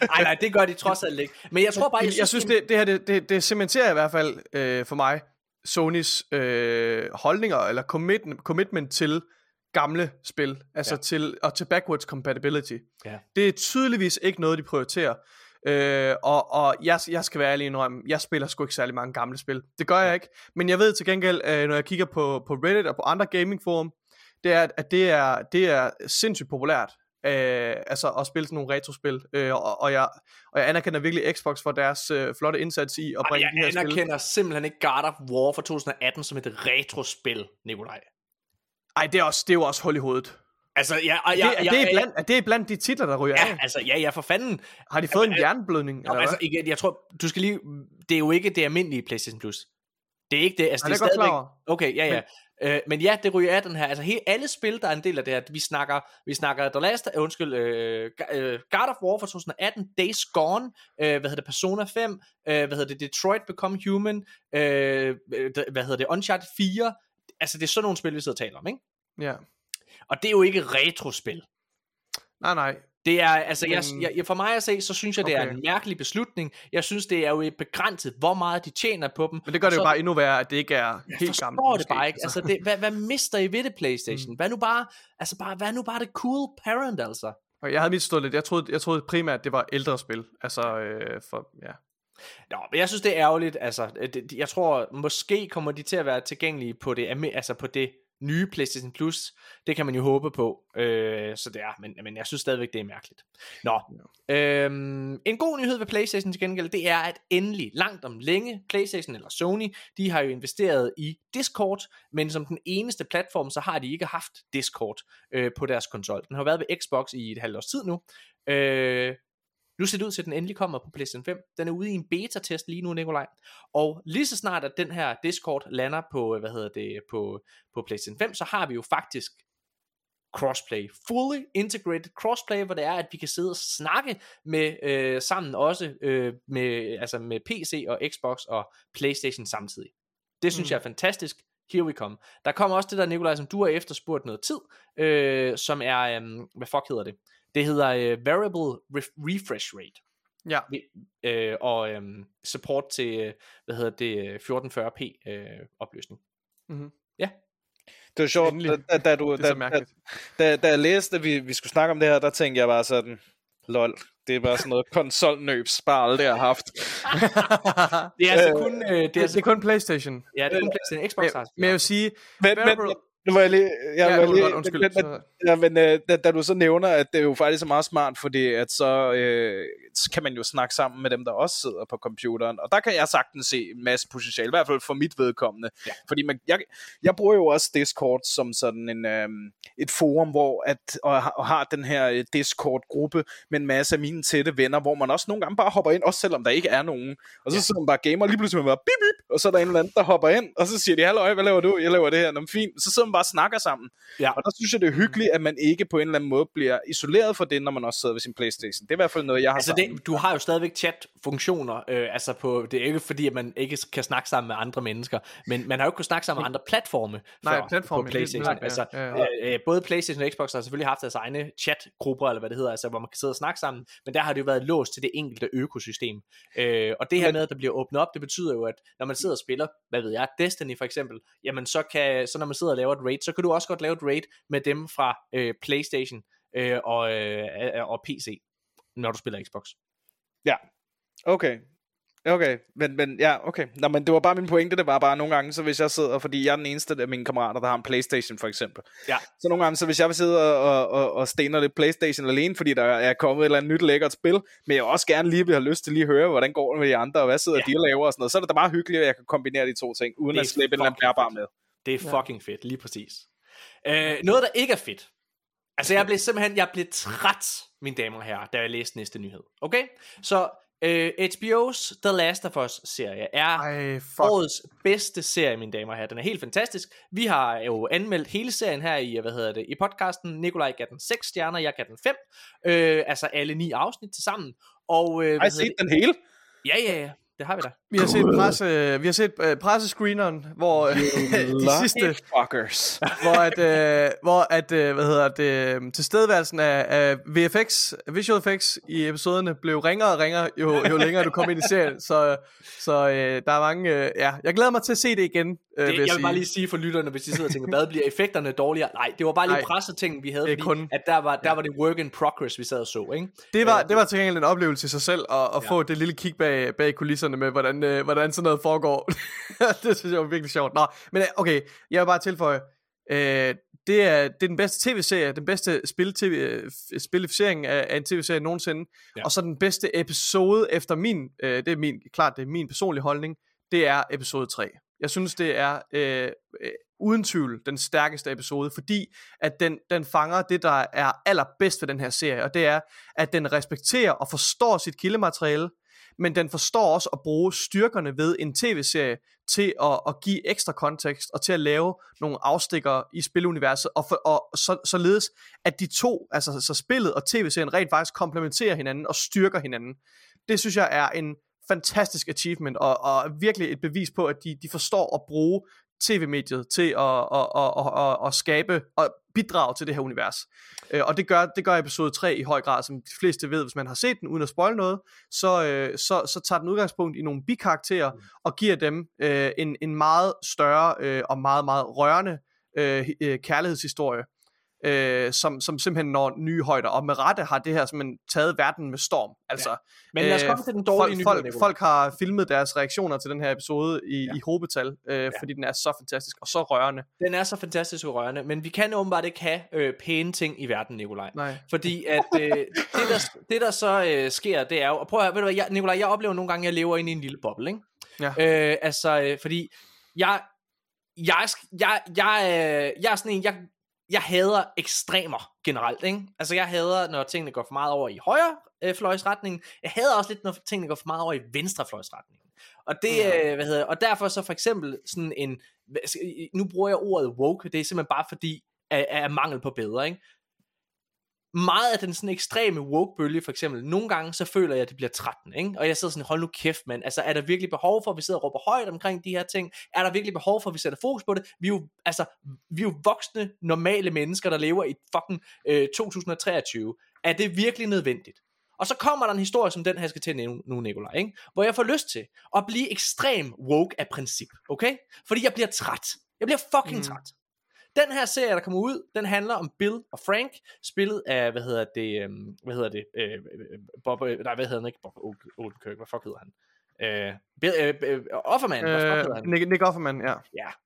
Nej, nej, det gør de trods alt ikke. Men jeg tror bare, jeg, jeg synes, det, det her, det, det, det cementerer i hvert fald øh, for mig Sonys øh, holdninger, eller commitment, commitment til gamle spil, altså Ja. til, og til backwards compatibility. Ja. Det er tydeligvis ikke noget, de prioriterer. Øh, og og jeg, jeg skal være ærlig indrømme, jeg spiller sgu ikke særlig mange gamle spil. Det gør jeg ikke. Men jeg ved til gengæld, øh, når jeg kigger på, på Reddit og på andre gaming forum, det er, at det er, det er sindssygt populært. Øh, altså at spille sådan nogle retrospil øh, og, og, jeg, og jeg anerkender virkelig Xbox for deres øh, flotte indsats i at Ej, bringe de her jeg spil anerkender simpelthen ikke God of War fra 2018 som et retrospil, Nikolaj. Ej, det er, også, det er jo også hul i hovedet. Altså, ja, og Det, jeg, er, jeg, det jeg, blandt, er det blandt de titler, der ryger Ja, af? altså, ja, ja, for fanden. Har de fået en jernblødning? Nå, Eller altså, igen, jeg tror, du skal lige, det er jo ikke det almindelige PlayStation Plus. Det er ikke det, altså Nej, det det er er godt klar stadigvæk, okay, ja, ja. Men, øh, men ja, det ryger af den her, altså hele, alle spil, der er en del af det her, vi snakker, vi snakker The Last, øh, undskyld, øh, øh, God of War fra 2018, Days Gone, øh, hvad hedder det, Persona 5, øh, hvad hedder det, Detroit Become Human, øh, øh, hvad hedder det, Uncharted 4, altså det er sådan nogle spil, vi sidder og taler om, ikke? Ja. Og det er jo ikke retrospil. Nej, nej. Det er, altså, jeg, jeg, jeg, for mig at se, så synes jeg, det er Okay. en mærkelig beslutning. Jeg synes, det er jo begrænset, hvor meget de tjener på dem. Men det gør det så, jo bare endnu værre, at det ikke er jeg helt forstår gammelt. det bare ikke. Altså, det, hvad, hvad mister I ved det, Playstation? Mm. Hvad nu bare, altså bare, hvad nu bare det cool parent, altså? Og jeg havde misforstået lidt. Jeg troede, jeg troede primært, det var ældre spil. Altså, øh, for, ja. Nå, men jeg synes, det er ærgerligt. Altså, det, det- jeg tror, måske kommer de til at være tilgængelige på det, altså på det nye PlayStation Plus. Det kan man jo håbe på. Øh, så det er, men, men jeg synes stadigvæk, det er mærkeligt. Nå, øhm, en god nyhed ved PlayStation til gengæld, det er, at endelig, langt om længe, PlayStation eller Sony, de har jo investeret i Discord, men som den eneste platform, så har de ikke haft Discord øh, på deres konsol. Den har været ved Xbox i et halvt års tid nu. Øh, nu ser det ud til, at den endelig kommer på PlayStation 5. Den er ude i en beta-test lige nu, Nikolaj. Og lige så snart, at den her Discord lander på, øh, hvad hedder det, på, på PlayStation 5, så har vi jo faktisk crossplay. Fully integrated crossplay, hvor det er, at vi kan sidde og snakke med øh, sammen også øh, med, altså med PC og Xbox og PlayStation samtidig. Det synes mm. Mm. jeg er fantastisk. Here we come. Der kommer også det der, Nikolaj, som du har efterspurgt noget tid, øh, som er, øh, hvad fuck hedder det? Det hedder øh, Variable Ref- Refresh Rate Ja. øh, og øh, support til, øh, hvad hedder det, øh, 1440p øh, opløsning. Mm-hmm. Det var sjovt, Endelig. da, da, du, Det er da, da, da, da jeg læste, at vi, vi skulle snakke om det her, der tænkte jeg bare sådan, lol, det er bare sådan noget konsolnøbs, bare aldrig har haft. Det er altså Øh, kun, øh, det er Det, det altså, er kun Playstation. ja, det er kun PlayStation Xbox. Men, har men jeg vil sige, Men, men, Variable- nu var jeg lige... Jeg ja, var det lige godt, undskyld. Men, men, Så- ja, men øh, da, da, du så nævner, at det er jo faktisk er meget smart, fordi at så, øh, så kan man jo snakke sammen med dem, der også sidder på computeren. Og der kan jeg sagtens se en masse potentiale, i hvert fald for mit vedkommende. Ja. Fordi man, jeg, jeg bruger jo også Discord som sådan en, øh, et forum, hvor at, og, har- og har den her øh, Discord-gruppe med en masse af mine tætte venner, hvor man også nogle gange bare hopper ind, også selvom der ikke er nogen. Og så Ja. sidder man bare gamer, og lige pludselig man bare bip, bip, og så er der en eller anden, der hopper ind, og så siger de, halløj, hvad laver du? Jeg laver det her, Nå, fint. Så sidder man bare og snakker sammen. Ja. Og der synes jeg, det er hyggeligt, at man ikke på en eller anden måde bliver isoleret fra det, når man også sidder ved sin Playstation. Det er i hvert fald noget, jeg har Altså sammen. det, du har jo stadigvæk chat-funktioner, øh, altså på, det er ikke fordi, at man ikke kan snakke sammen med andre mennesker, men man har jo ikke kunnet snakke sammen med andre platforme Nej, før platforme, på det- Playstation. nej, ja, altså, ja, ja. Øh, øh, både Playstation og Xbox har selvfølgelig haft deres egne chatgrupper, eller hvad det hedder, altså hvor man kan sidde og snakke sammen, men der har det jo været låst til det enkelte økosystem. Øh, og det her Men- med, at der bliver åbnet op, det betyder jo, at når man sidder og spiller, hvad ved jeg, Destiny for eksempel, jamen så kan, så når man sidder og laver et raid, så kan du også godt lave et raid med dem fra øh, Playstation øh, og, øh, og PC, når du spiller Xbox. Okay. Okay, men, men ja, okay. Nå, men det var bare min pointe, det var bare nogle gange, så hvis jeg sidder, fordi jeg er den eneste af mine kammerater, der har en Playstation for eksempel. Ja. Så nogle gange, så hvis jeg vil sidde og, og, og, stener lidt Playstation alene, fordi der er kommet et eller andet nyt lækkert spil, men jeg også gerne lige vil have lyst til lige at høre, hvordan går det med de andre, og hvad sidder Ja. ja. de og laver og sådan noget, så er det da meget hyggeligt, at jeg kan kombinere de to ting, uden at slippe en eller anden bærbar med. Det er fucking fedt, lige præcis. Øh, noget, der ikke er fedt, Altså, jeg blev simpelthen, jeg blev træt, mine damer og herrer, da jeg læste næste nyhed. Okay? Så øh, HBO's The Last of Us-serie er Ej, fuck. årets bedste serie, mine damer og herrer. Den er helt fantastisk. Vi har jo anmeldt hele serien her i, hvad hedder det, i podcasten. Nikolaj gav den 6 stjerner, jeg gav den 5. Øh, altså alle ni afsnit til sammen. Og, øh, hedder set den hele? Ja, ja, ja. Det har vi da. Vi har set, presse, vi har set uh, pressescreeneren, hvor uh, de sidste, fuckers. hvor at, uh, hvor at uh, hvad hedder det, um, tilstedeværelsen af, af VFX, visual effects i episoderne blev ringere og ringere, jo, jo længere du kom ind i serien. Så, så uh, der er mange, uh, ja, jeg glæder mig til at se det igen, uh, Det, vil jeg jeg vil sige. bare lige sige for lytterne, hvis de sidder og tænker, hvad bliver effekterne dårligere? Nej, det var bare lige Nej. pressetingen, vi havde, fordi kun- at der var, der var det work in progress, vi sad og så, ikke? Det var, det var til gengæld en oplevelse i sig selv, at, at få det lille kig bag, bag kulisserne med, hvordan, øh, hvordan sådan noget foregår. det synes jeg var virkelig sjovt. Nå, men øh, okay, jeg vil bare tilføje, øh, det, er, det er den bedste tv-serie, den bedste spil -TV, øh, spilificering af, af en tv-serie nogensinde, ja. og så den bedste episode efter min, øh, det er min, klart det er min personlige holdning, det er episode 3. Jeg synes, det er øh, øh, uden tvivl den stærkeste episode, fordi at den, den fanger det, der er allerbedst ved den her serie, og det er, at den respekterer og forstår sit kildemateriale, men den forstår også at bruge styrkerne ved en tv-serie til at, at give ekstra kontekst og til at lave nogle afstikker i spiluniverset, og, for, og så, således at de to, altså så spillet og tv-serien rent faktisk komplementerer hinanden og styrker hinanden. Det synes jeg er en fantastisk achievement, og, og virkelig et bevis på, at de, de forstår at bruge tv-mediet til at, at, at, at, at, at skabe og bidrage til det her univers. Øh, og det gør, det gør episode 3 i høj grad, som de fleste ved, hvis man har set den, uden at spoil noget, så, øh, så, så tager den udgangspunkt i nogle bikarakterer, og giver dem øh, en, en meget større øh, og meget, meget rørende øh, øh, kærlighedshistorie, øh, som, som simpelthen når nye højder. Og med rette har det her simpelthen taget verden med storm. Altså, Men lad os komme til den dårlige folk, nyhed, folk, folk har filmet deres reaktioner til den her episode i, Ja. ja. i hobetal, øh, ja. fordi den er så fantastisk og så rørende. Den er så fantastisk og rørende, men vi kan åbenbart ikke have øh, pæne ting i verden, Nikolaj. Nej. Fordi at øh, det, der, det der så øh, sker, det er jo, og prøv at høre, ved du hvad, jeg, Nikolaj, jeg oplever nogle gange, at jeg lever inde i en lille boble, ikke? Ja. Øh, altså, øh, fordi jeg, jeg, sk- jeg, jeg, øh, jeg er sådan en, jeg, jeg hader ekstremer generelt, ikke? Altså, jeg hader, når tingene går for meget over i højre øh, fløjsretningen. Jeg hader også lidt, når tingene går for meget over i venstre fløjsretningen. Og det, øh, hvad hedder, og derfor så for eksempel sådan en, nu bruger jeg ordet woke, det er simpelthen bare fordi, af, af mangel på bedre, ikke? Meget af den sådan ekstreme woke-bølge, for eksempel, nogle gange så føler jeg, at det bliver trættende, ikke? Og jeg sidder sådan, hold nu kæft, mand. Altså, er der virkelig behov for, at vi sidder og råber højt omkring de her ting? Er der virkelig behov for, at vi sætter fokus på det? Vi er jo, altså, vi er jo voksne, normale mennesker, der lever i fucking øh, 2023. Er det virkelig nødvendigt? Og så kommer der en historie som den her, skal til nu, nu Nikolaj, ikke? hvor jeg får lyst til at blive ekstrem woke af princip, okay? Fordi jeg bliver træt. Jeg bliver fucking. Mm. træt. Den her serie, der kommer ud, den handler om Bill og Frank, spillet af, hvad hedder det, øh, hvad hedder det, øh, øh, øh, Bob, øh, nej, hvad hedder han ikke, Bob Odenkirk, hvad fuck hedder han? Øh, Bill, øh, øh, Offerman, Øh? Nick, Nick Offerman, ja.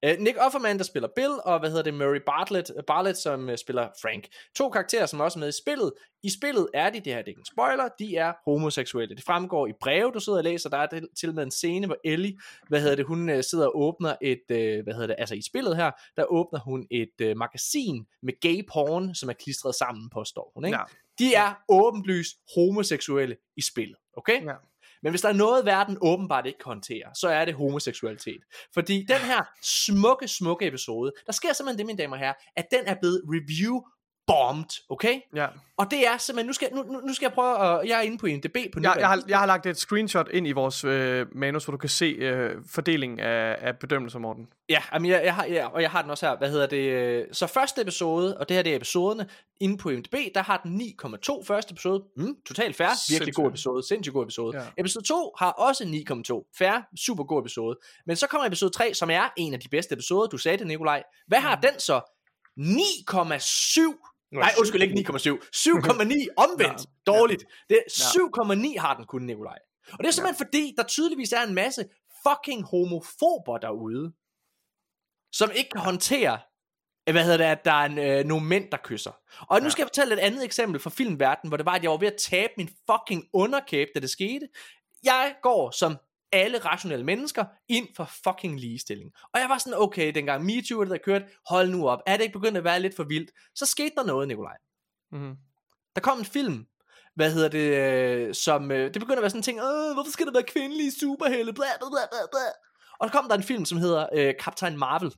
Ja. Uh, Nick Offerman, der spiller Bill, og hvad hedder det, Murray Bartlett, Bartlett som uh, spiller Frank. To karakterer, som er også med i spillet. I spillet er de, det her det er ikke en spoiler, de er homoseksuelle. Det fremgår i breve, du sidder og læser. Der er til- til med en scene, hvor Ellie, hvad hedder det, hun uh, sidder og åbner et, uh, hvad hedder det, altså i spillet her, der åbner hun et uh, magasin med gay porn, som er klistret sammen, påstår hun. Ikke? Ja. De er åbenlyst homoseksuelle i spillet, okay? Ja. Men hvis der er noget, verden åbenbart ikke kan håndtere, så er det homoseksualitet. Fordi den her smukke, smukke episode, der sker simpelthen det, mine damer og herrer, at den er blevet review bombed, okay? ja. Og det er simpelthen, nu skal, nu, nu nu skal jeg prøve at, jeg er inde på IMDb på Jeg, nuværende jeg, har, jeg har lagt et screenshot ind i vores øh, manus, hvor du kan se øh, fordelingen af, af bedømmelser, Morten. Ja, jamen jeg, jeg har, ja, og jeg har den også her. Hvad hedder det? øh, Så første episode, og det her det er episoderne, inde på IMDb, der har den 9,2 første episode. Mm, totalt fair. Virkelig god episode. Sindssygt god episode. Ja. Episode 2 har også 9,2. Fair. Super god episode. Men så kommer episode 3, som er en af de bedste episoder. Du sagde det, Nikolaj. Hvad har den så? 9,7 Nej, undskyld, ikke 9,7. 7,9 omvendt. Ja. Dårligt. Det er 7,9 har den kun, Nikolaj. Og det er simpelthen fordi, der tydeligvis er en masse fucking homofober derude, som ikke kan håndtere, øh, hvad hedder det, at der er en, øh, nogle mænd, der kysser. Og nu Ja. skal jeg fortælle et andet eksempel fra filmverdenen, hvor det var, at jeg var ved at tabe min fucking underkæbe, da det skete. Jeg går som alle rationelle mennesker ind for fucking ligestilling. Og jeg var sådan, okay, dengang MeToo, der kørte, hold nu op, er det ikke begyndt at være lidt for vildt? Så skete der noget, Nikolaj. Mhm. Der kom en film, hvad hedder det, øh, som, øh, det begynder at være sådan en ting, Åh, hvorfor skal der være kvindelige superhelte, bla bla bla bla. Og der kom der en film, som hedder øh, Captain Marvel.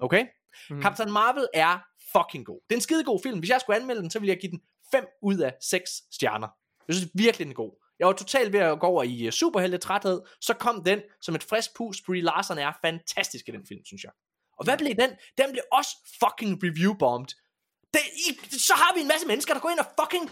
Okay? Mm. Captain Marvel er fucking god. Det er en skide god film. Hvis jeg skulle anmelde den, så ville jeg give den 5 ud af 6 stjerner. Jeg synes virkelig, den er god. Jeg var totalt ved at gå over i uh, superhelte-træthed, så kom den som et frisk pus. Brie Larson er fantastisk i den film, synes jeg. Og hvad blev den? Den blev også fucking review-bombed. Det, i, så har vi en masse mennesker, der går ind og fucking...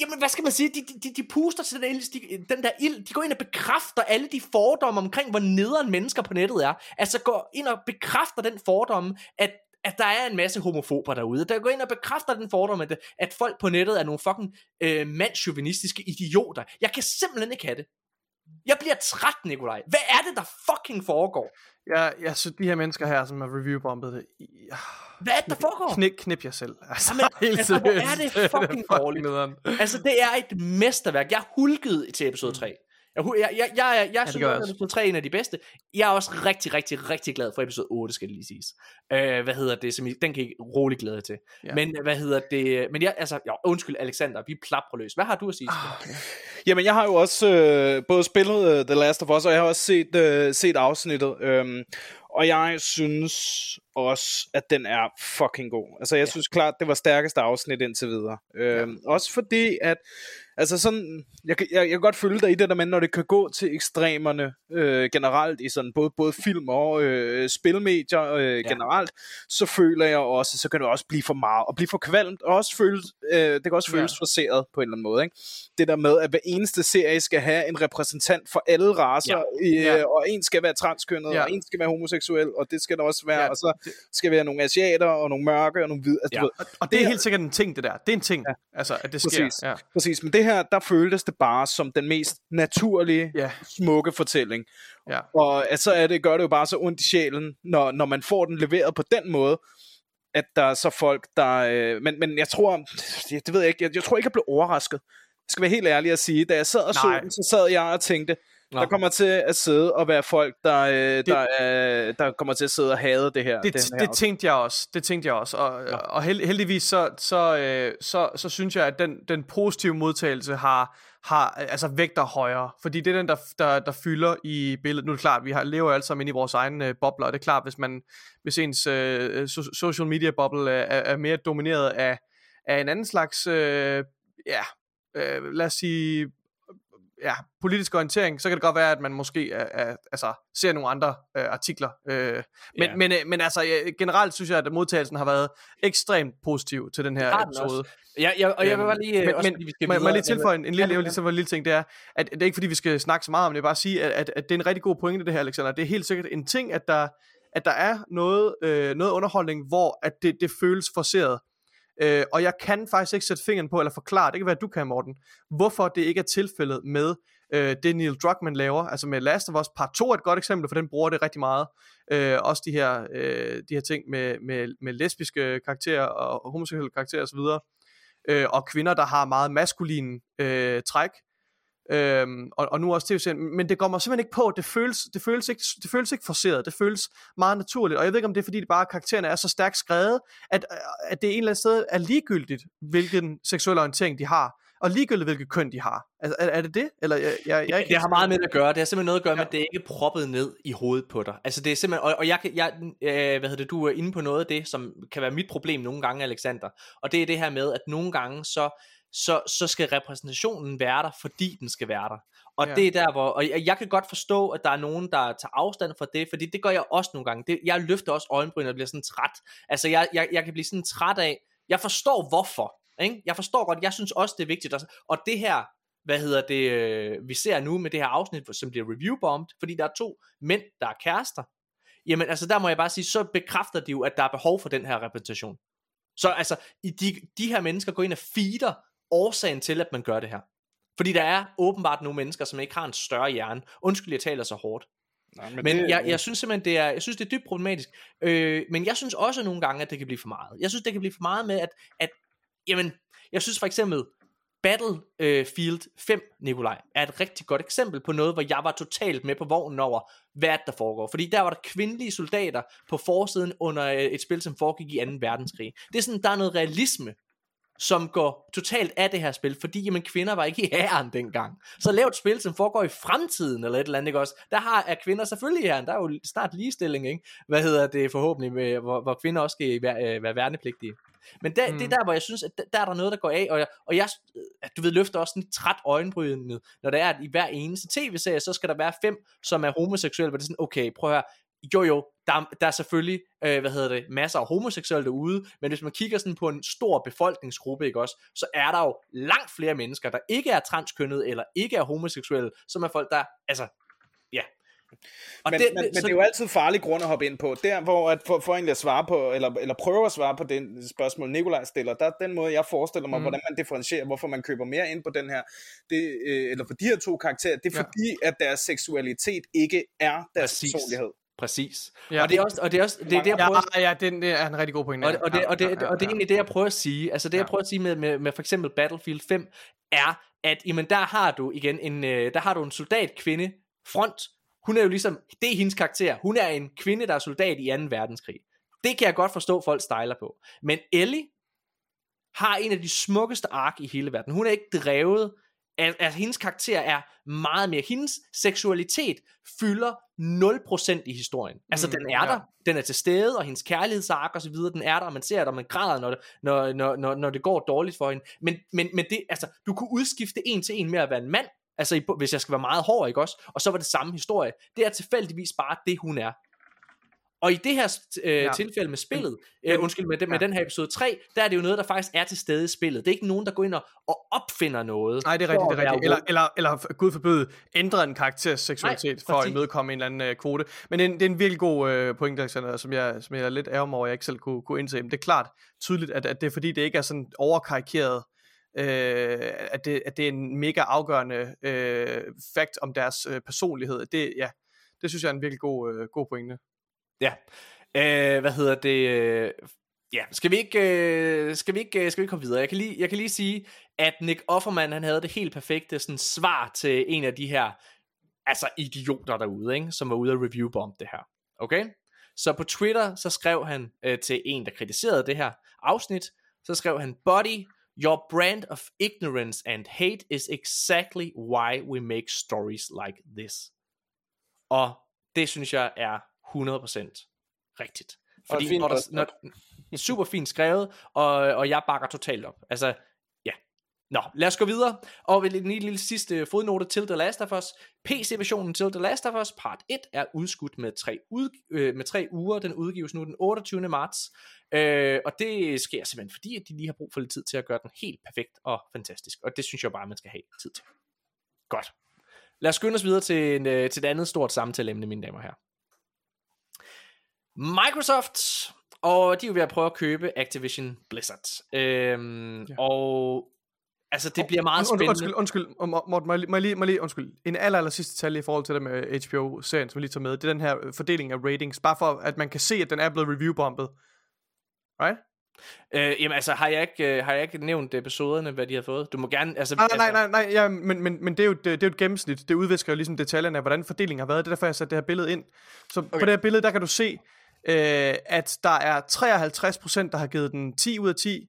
Jamen, hvad skal man sige? De, de, de, puster til den, de, den der ild. De går ind og bekræfter alle de fordomme omkring, hvor nederen mennesker på nettet er. Altså går ind og bekræfter den fordomme, at at der er en masse homofober derude. Der går ind og bekræfter den fordom, at, at folk på nettet er nogle fucking øh, mandsjuvenistiske idioter. Jeg kan simpelthen ikke have det. Jeg bliver træt, Nikolaj. Hvad er det, der fucking foregår? Jeg, jeg synes, de her mennesker her, som har reviewbombet det, I- Hvad er det, der foregår? knip, knip jer selv. Altså, Jamen, helt altså, hvor er det fucking dårligt. Altså, det er et mesterværk. Jeg hulkede til episode 3. Jeg, jeg, jeg, jeg, jeg, det synes, at episode 3 er en af de bedste. Jeg er også rigtig, rigtig, rigtig glad for episode 8, skal det lige siges. Øh, hvad hedder det? Som I, den kan I roligt glæde jer til. Ja. Ja. Men hvad hedder det? Men jeg, altså, jo, undskyld Alexander, vi plapper løs. Hvad har du at sige? Det? Jamen, jeg har jo også øh, både spillet øh, The Last of Us, og jeg har også set, øh, set afsnittet. Øhm, og jeg synes også, at den er fucking god. Altså, jeg ja. synes klart, det var stærkeste afsnit indtil videre. Øhm, ja. Også fordi, at altså sådan, jeg, jeg, jeg kan godt følge dig i det der, men når det kan gå til ekstremerne øh, generelt i sådan både, både film og øh, spilmedier øh, ja. generelt, så føler jeg også, så kan det også blive for meget, og blive for kvalmt, og også føles, øh, det kan også Ja. føles forceret på en eller anden måde. Ikke? Det der med, at hver eneste serie skal have en repræsentant for alle racer, ja. I, Ja. ja. og en skal være transkønnet, Ja. ja. og en skal være homoseksuel, og det skal der også være, Ja, ja. og så skal være nogle asiater, og nogle mørke, og nogle hvide. Altså, Ja. du ved, Og, og det er Det er- helt sikkert en ting, det der. Det er en ting, ja. altså, at det sker. Præcis. Ja. Præcis, men det her, der føltes det bare som den mest naturlige, Ja. smukke fortælling. Ja. Og så er det, gør det jo bare så ondt i sjælen, når, når man får den leveret på den måde, at der er så folk, der... Øh, men, men jeg tror, det, det ved jeg ikke, jeg, jeg tror ikke, jeg blev overrasket. Jeg skal være helt ærlig at sige, da jeg sad og så den, så sad jeg og tænkte, Nå. der kommer til at sidde og være folk, der, øh, der, øh, der kommer til at sidde og hade det her. det, her det tænkte jeg også. Det tænkte jeg også. Og, ja. og held, heldigvis så, så, øh, så, så synes jeg, at den, den positive modtagelse har, har altså vægter højere. Fordi det er den, der, der, der fylder i billedet. Nu er det klart, vi har, lever jo alle sammen inde i vores egne øh, bobler, og det er klart, hvis, man, hvis ens øh, so, social media boble er, er, er mere domineret af, af en anden slags, øh, ja, øh, lad os sige, ja, politisk orientering, så kan det godt være, at man måske er, er, altså, ser nogle andre øh, artikler. Øh, men, Ja. men, øh, men altså, ja, generelt synes jeg, at modtagelsen har været ekstremt positiv til den her episode. Ja, ja, og jeg vil Øhm, bare lige... men, også men vi skal må, må jeg lige tilføje en, en lille, Ja, ja. lige en lille ting, det er, at det er ikke fordi, vi skal snakke så meget om det, bare sige, at, at, at det er en rigtig god pointe, det her, Alexander. Det er helt sikkert en ting, at der, at der er noget, øh, noget underholdning, hvor at det, det føles forceret. Øh, og jeg kan faktisk ikke sætte fingeren på, eller forklare, det kan være, at du kan, Morten, hvorfor det ikke er tilfældet med øh, det Neil Druckmann laver. Altså med Last of Us Part 2 er et godt eksempel, for den bruger det rigtig meget. Øh, også de her, øh, de her ting med, med, med lesbiske karakterer og homoseksuelle karakterer osv. Øh, og kvinder, der har meget maskuline øh, træk. Øhm, og, og nu også tv-serien, men det går mig simpelthen ikke på, det føles, det føles ikke, det føles ikke forceret, det føles meget naturligt, og jeg ved ikke om det er fordi, det bare karaktererne er så stærkt skrevet, at, at det en eller anden sted er ligegyldigt, hvilken seksuel orientering de har, og ligegyldigt hvilket køn de har. Altså, er, er det det? Eller jeg, jeg, jeg ikke det helt har meget med det at gøre. Det har simpelthen noget at gøre med, Ja. at det ikke er proppet ned i hovedet på dig. Altså det er simpelthen, og, og jeg, kan- jeg øh, hvad hedder det, du er inde på noget af det, som kan være mit problem nogle gange, Alexander. Og det er det her med, at nogle gange så, så, så skal repræsentationen være der, fordi den skal være der. Og Ja. det er der, hvor, og jeg, jeg kan godt forstå, at der er nogen, der tager afstand fra det, fordi det gør jeg også nogle gange. Det, jeg løfter også øjenbryn og bliver sådan træt. Altså jeg, jeg, jeg kan blive sådan træt af, jeg forstår hvorfor. Ikke? Jeg forstår godt, jeg synes også, det er vigtigt. Og- Og det her, hvad hedder det, øh, vi ser nu med det her afsnit, som bliver reviewbombed, fordi der er to mænd, der er kærester. Jamen altså, der må jeg bare sige, så bekræfter de jo, at der er behov for den her repræsentation. Så altså, i de, de her mennesker går ind og feeder årsagen til, at man gør det her. Fordi der er åbenbart nogle mennesker, som ikke har en større hjerne. Undskyld, jeg taler så hårdt. Nej, Men det, jeg, jeg synes simpelthen, det er, jeg synes, det er dybt problematisk. Øh, men jeg synes også nogle gange, at det kan blive for meget. Jeg synes, det kan blive for meget med, at, at jamen, jeg synes for eksempel, Battlefield 5, Nikolaj, er et rigtig godt eksempel på noget, hvor jeg var totalt med på vognen over, hvad er der foregår. Fordi der var der kvindelige soldater på forsiden under øh, et spil, som foregik i 2. verdenskrig. Det er sådan, der er noget realisme som går totalt af det her spil, fordi jamen, kvinder var ikke i hæren dengang. Så lav et spil, som foregår i fremtiden, eller et eller andet, ikke også? Der har, er kvinder selvfølgelig i hæren, der er jo snart ligestilling, ikke? Hvad hedder det forhåbentlig, med, hvor, hvor kvinder også skal være, øh, være værnepligtige. Men der, mm. det er der, hvor jeg synes, at der, der er der noget, der går af, og jeg, og jeg du ved, løfter også en træt øjenbrynene, når der er, at i hver eneste tv-serie, så skal der være fem, som er homoseksuelle, hvor det er sådan, okay, prøv at høre, jo jo, der, der er selvfølgelig, øh, hvad hedder det, masser af homoseksuelle derude, men hvis man kigger sådan på en stor befolkningsgruppe, ikke også, så er der jo langt flere mennesker, der ikke er transkønnet, eller ikke er homoseksuelle, som er folk, der, altså, ja. Og men, det, men, men det er jo altid farlig grund at hoppe ind på. Der, hvor at for, for egentlig at svare på, eller, eller prøve at svare på den spørgsmål, Nikolaj stiller, der er den måde, jeg forestiller mig, mm. hvordan man differentierer, hvorfor man køber mere ind på den her, det, øh, eller for de her to karakterer, det er ja. fordi, at deres seksualitet ikke er deres Præcis. personlighed. Præcis. Ja. Og det er også, og det er også, det er det, jeg prøver... Ja, ja det er en rigtig god pointe. Og, og, det, og, det, ja, ja, ja. og det er egentlig det, jeg prøver at sige. Altså det, jeg prøver at sige med, med, med for eksempel Battlefield 5, er, at jamen, der har du igen en, øh, der har du en soldat kvinde front. Hun er jo ligesom, det er hendes karakter. Hun er en kvinde, der er soldat i 2. verdenskrig. Det kan jeg godt forstå, folk stejler på. Men Ellie har en af de smukkeste ark i hele verden. Hun er ikke drevet at, at hendes karakter er meget mere, hendes seksualitet fylder 0% i historien. Altså mm, den er ja. der, den er til stede, og hendes kærlighedsark og så videre, den er der, og man ser det, og man græder, når det, når, når, når, når det går dårligt for hende. Men, men, men det, altså, du kunne udskifte en til en med at være en mand, altså hvis jeg skal være meget hård, ikke også? Og så var det samme historie. Det er tilfældigvis bare det, hun er. Og i det her øh, ja. tilfælde med spillet, øh, undskyld, med, den, med ja. den her episode 3, der er det jo noget, der faktisk er til stede i spillet. Det er ikke nogen, der går ind og, og opfinder noget. Nej, det er rigtigt, det er rigtigt. Eller, eller, eller gud forbyde, ændre en karakters seksualitet Nej, for at imødekomme en eller anden øh, kvote. Men det er, en, det er en virkelig god øh, point, Alexander, som jeg, som jeg er lidt ærger over, at jeg ikke selv kunne, kunne indse. Men det er klart tydeligt, at, at det er fordi, det ikke er sådan overkarikeret, øh, at, det, at det er en mega afgørende øh, fakt om deres øh, personlighed. Det, ja, det synes jeg er en virkelig god, øh, god pointe. Ja. Øh, hvad hedder det? Ja, skal vi ikke, øh, skal vi ikke, øh, skal vi ikke komme videre? Jeg kan, lige, jeg kan lige sige, at Nick Offerman, han havde det helt perfekte sådan, svar til en af de her altså idioter derude, ikke? som var ude at reviewbombe det her. Okay? Så på Twitter, så skrev han øh, til en, der kritiserede det her afsnit, så skrev han, Buddy, your brand of ignorance and hate is exactly why we make stories like this. Og det synes jeg er 100% rigtigt. Fordi fint, når der, når, super fint skrevet, og, og jeg bakker totalt op. Altså, ja. Nå, lad os gå videre. Og ved en lille, sidste fodnote til The Last of Us. PC-versionen til The Last of Us part 1 er udskudt med tre, ud, øh, med tre uger. Den udgives nu den 28. marts. Øh, og det sker simpelthen fordi, at de lige har brug for lidt tid til at gøre den helt perfekt og fantastisk. Og det synes jeg bare, man skal have tid til. Godt. Lad os skynde os videre til, en, øh, til et andet stort samtaleemne, mine damer og herrer. Microsoft, og de er jo ved at prøve at købe Activision Blizzard. Øhm, ja. Og altså, det bliver meget spændende. Undskyld, undskyld, Morten, må, må, lige, må lige, undskyld. En aller, aller sidste tal i forhold til det med HBO-serien, som vi lige tager med, det er den her fordeling af ratings, bare for at man kan se, at den er blevet review-bombet. Right? Øh, jamen altså, har jeg, ikke, øh, har jeg ikke nævnt episoderne, hvad de har fået? Du må gerne... Altså, nej, nej, nej, nej, ja, men, men, men det, er jo, det, det er jo et gennemsnit. Det udvisker jo ligesom detaljerne af, hvordan fordelingen har været. Det er derfor, jeg har sat det her billede ind. Så okay. på det her billede, der kan du se, øh, at der er 53%, der har givet den 10 ud af 10,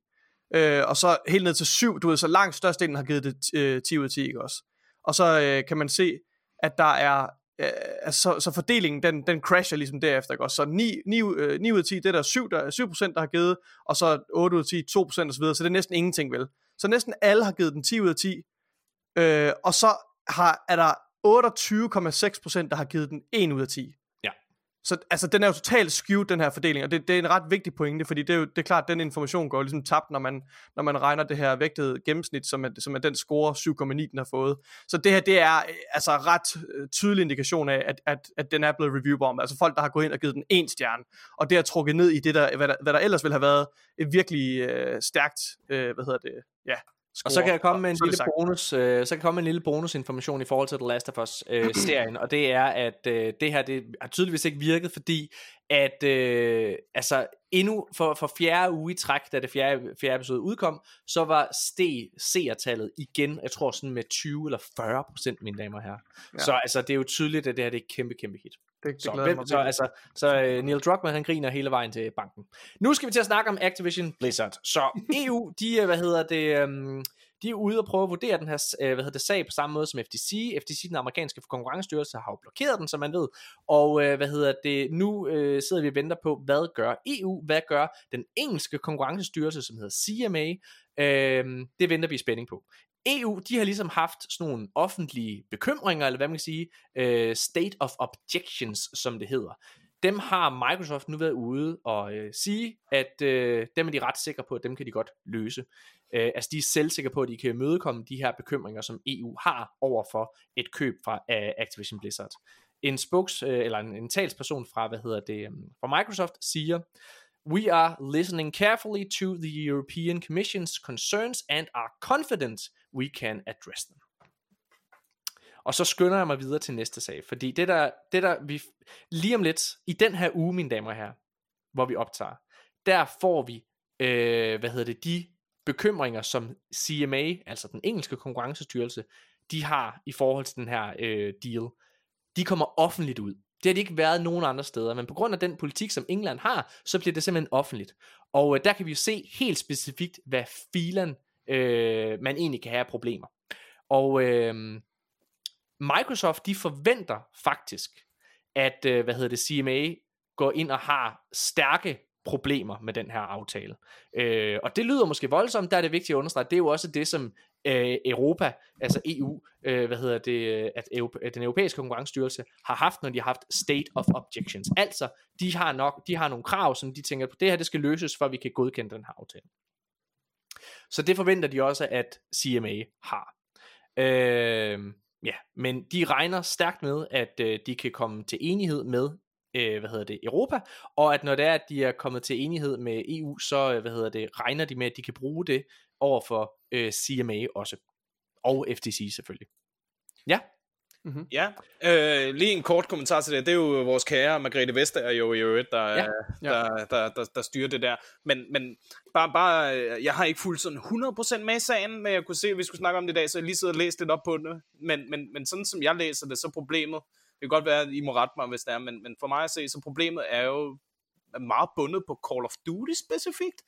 øh, og så helt ned til 7, du ved, så langt størstedelen har givet det øh, 10 ud af 10, ikke også? Og så øh, kan man se, at der er, øh, altså, så, så fordelingen, den, den crasher ligesom derefter, ikke også? Så 9, 9, øh, 9 ud af 10, det er der 7, der, 7%, der har givet, og så 8 ud af 10, 2% osv., så det er næsten ingenting, vel? Så næsten alle har givet den 10 ud af 10, øh, og så har, er der 28,6%, der har givet den 1 ud af 10. Så altså, den er jo totalt skewed, den her fordeling, og det, det er en ret vigtig pointe, fordi det er jo det er klart, at den information går ligesom tabt, når man, når man regner det her vægtede gennemsnit, som er, som er den score 7,9, den har fået. Så det her, det er øh, altså ret øh, tydelig indikation af, at, at, at den er blevet reviewbombet. Altså folk, der har gået ind og givet den en stjerne, og det har trukket ned i det, der, hvad, der, hvad der ellers ville have været et virkelig øh, stærkt, øh, hvad hedder det, ja, score. Og så kan jeg komme med en lille bonus, øh, så kan komme med en lille bonusinformation i forhold til The Last of Us øh, serien, og det er at øh, det her det har tydeligvis ikke virket, fordi at øh, altså endnu for, for fjerde uge i træk, da det fjerde, fjerde episode udkom, så var steg seertallet igen, jeg tror sådan med 20 eller 40 procent, mine damer og herrer. Ja. Så altså det er jo tydeligt, at det her det er et kæmpe, kæmpe hit. Det, det Så, glæder mig så, altså, så øh, Neil Druckmann han griner hele vejen til banken. Nu skal vi til at snakke om Activision Blizzard. Så EU, de er, hvad hedder det, um, de er ude og prøve at vurdere den her øh, hvad hedder det, sag på samme måde som FTC. FTC, den amerikanske konkurrencestyrelse, har jo blokeret den, som man ved. Og øh, hvad hedder det, nu øh, sidder vi og venter på, hvad gør EU? Hvad gør den engelske konkurrencestyrelse, som hedder CMA? Øh, det venter vi i spænding på. EU, de har ligesom haft sådan nogle offentlige bekymringer, eller hvad man kan sige, øh, state of objections, som det hedder. Dem har Microsoft nu været ude og øh, sige, at øh, dem er de ret sikre på, at dem kan de godt løse. Øh, altså de er selvsikre på, at de kan imødekomme de her bekymringer, som EU har over for et køb fra øh, Activision Blizzard. En spokes, øh, eller en, en talsperson fra, hvad hedder det, øhm, fra Microsoft siger, We are listening carefully to the European Commission's concerns and are confident we can address them. Og så skynder jeg mig videre til næste sag, fordi det der, det der vi, lige om lidt, i den her uge, mine damer og herrer, hvor vi optager, der får vi, øh, hvad hedder det, de bekymringer, som CMA, altså den engelske konkurrencestyrelse, de har i forhold til den her øh, deal. De kommer offentligt ud. Det har de ikke været nogen andre steder, men på grund af den politik, som England har, så bliver det simpelthen offentligt. Og øh, der kan vi jo se helt specifikt, hvad filen øh, man egentlig kan have af problemer. Og øh, Microsoft, de forventer faktisk, at, øh, hvad hedder det, CMA går ind og har stærke problemer med den her aftale. Øh, og det lyder måske voldsomt, der er det vigtigt at understrege, det er jo også det, som øh, Europa, altså EU, øh, hvad hedder det, øh, at, Europa, at øh, den europæiske konkurrencestyrelse har haft, når de har haft state of objections. Altså, de har nok, de har nogle krav, som de tænker på, det her, det skal løses, for vi kan godkende den her aftale. Så det forventer de også, at CMA har. Øh, ja, men de regner stærkt med, at øh, de kan komme til enighed med øh, hvad hedder det, Europa, og at når det er, at de er kommet til enighed med EU, så øh, hvad hedder det, regner de med, at de kan bruge det over for øh, CMA også, og FTC selvfølgelig. Ja, Ja, øh, lige en kort kommentar til det. Det er jo vores kære Margrethe Vestager jo i øvrigt, der, Ja, ja. Der, der, der, der styrer det der. Men, men bare, bare, øh, jeg har ikke fulgt sådan 100% med i sagen, men jeg kunne se, at vi skulle snakke om det i dag, så jeg lige sidder og læst lidt op på det. Men, men, men sådan som jeg læser det, så er problemet, det kan godt være, at I må rette mig, hvis det er, men, men for mig at se, så problemet er jo meget bundet på Call of Duty specifikt,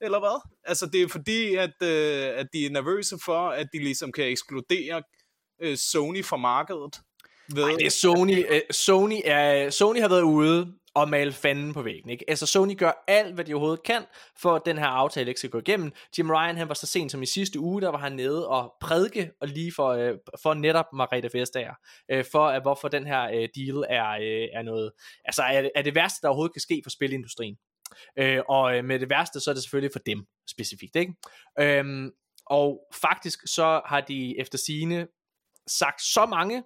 eller hvad? Altså det er fordi, at, øh, at de er nervøse for, at de ligesom kan ekskludere øh, Sony fra markedet. Ved, Ej, det er Sony. Øh, Sony, er, Sony har været ude og male fanden på væggen. Ikke? Altså Sony gør alt, hvad de overhovedet kan, for at den her aftale ikke skal gå igennem. Jim Ryan, han var så sent som i sidste uge, der var han nede og prædike, og lige for, øh, for netop Margrethe Vestager, øh, for at hvorfor den her øh, deal er, øh, er noget, altså er, er det værste, der overhovedet kan ske for spilindustrien. Øh, og øh, med det værste, så er det selvfølgelig for dem specifikt. Ikke? Øhm, og faktisk så har de efter sine sagt så mange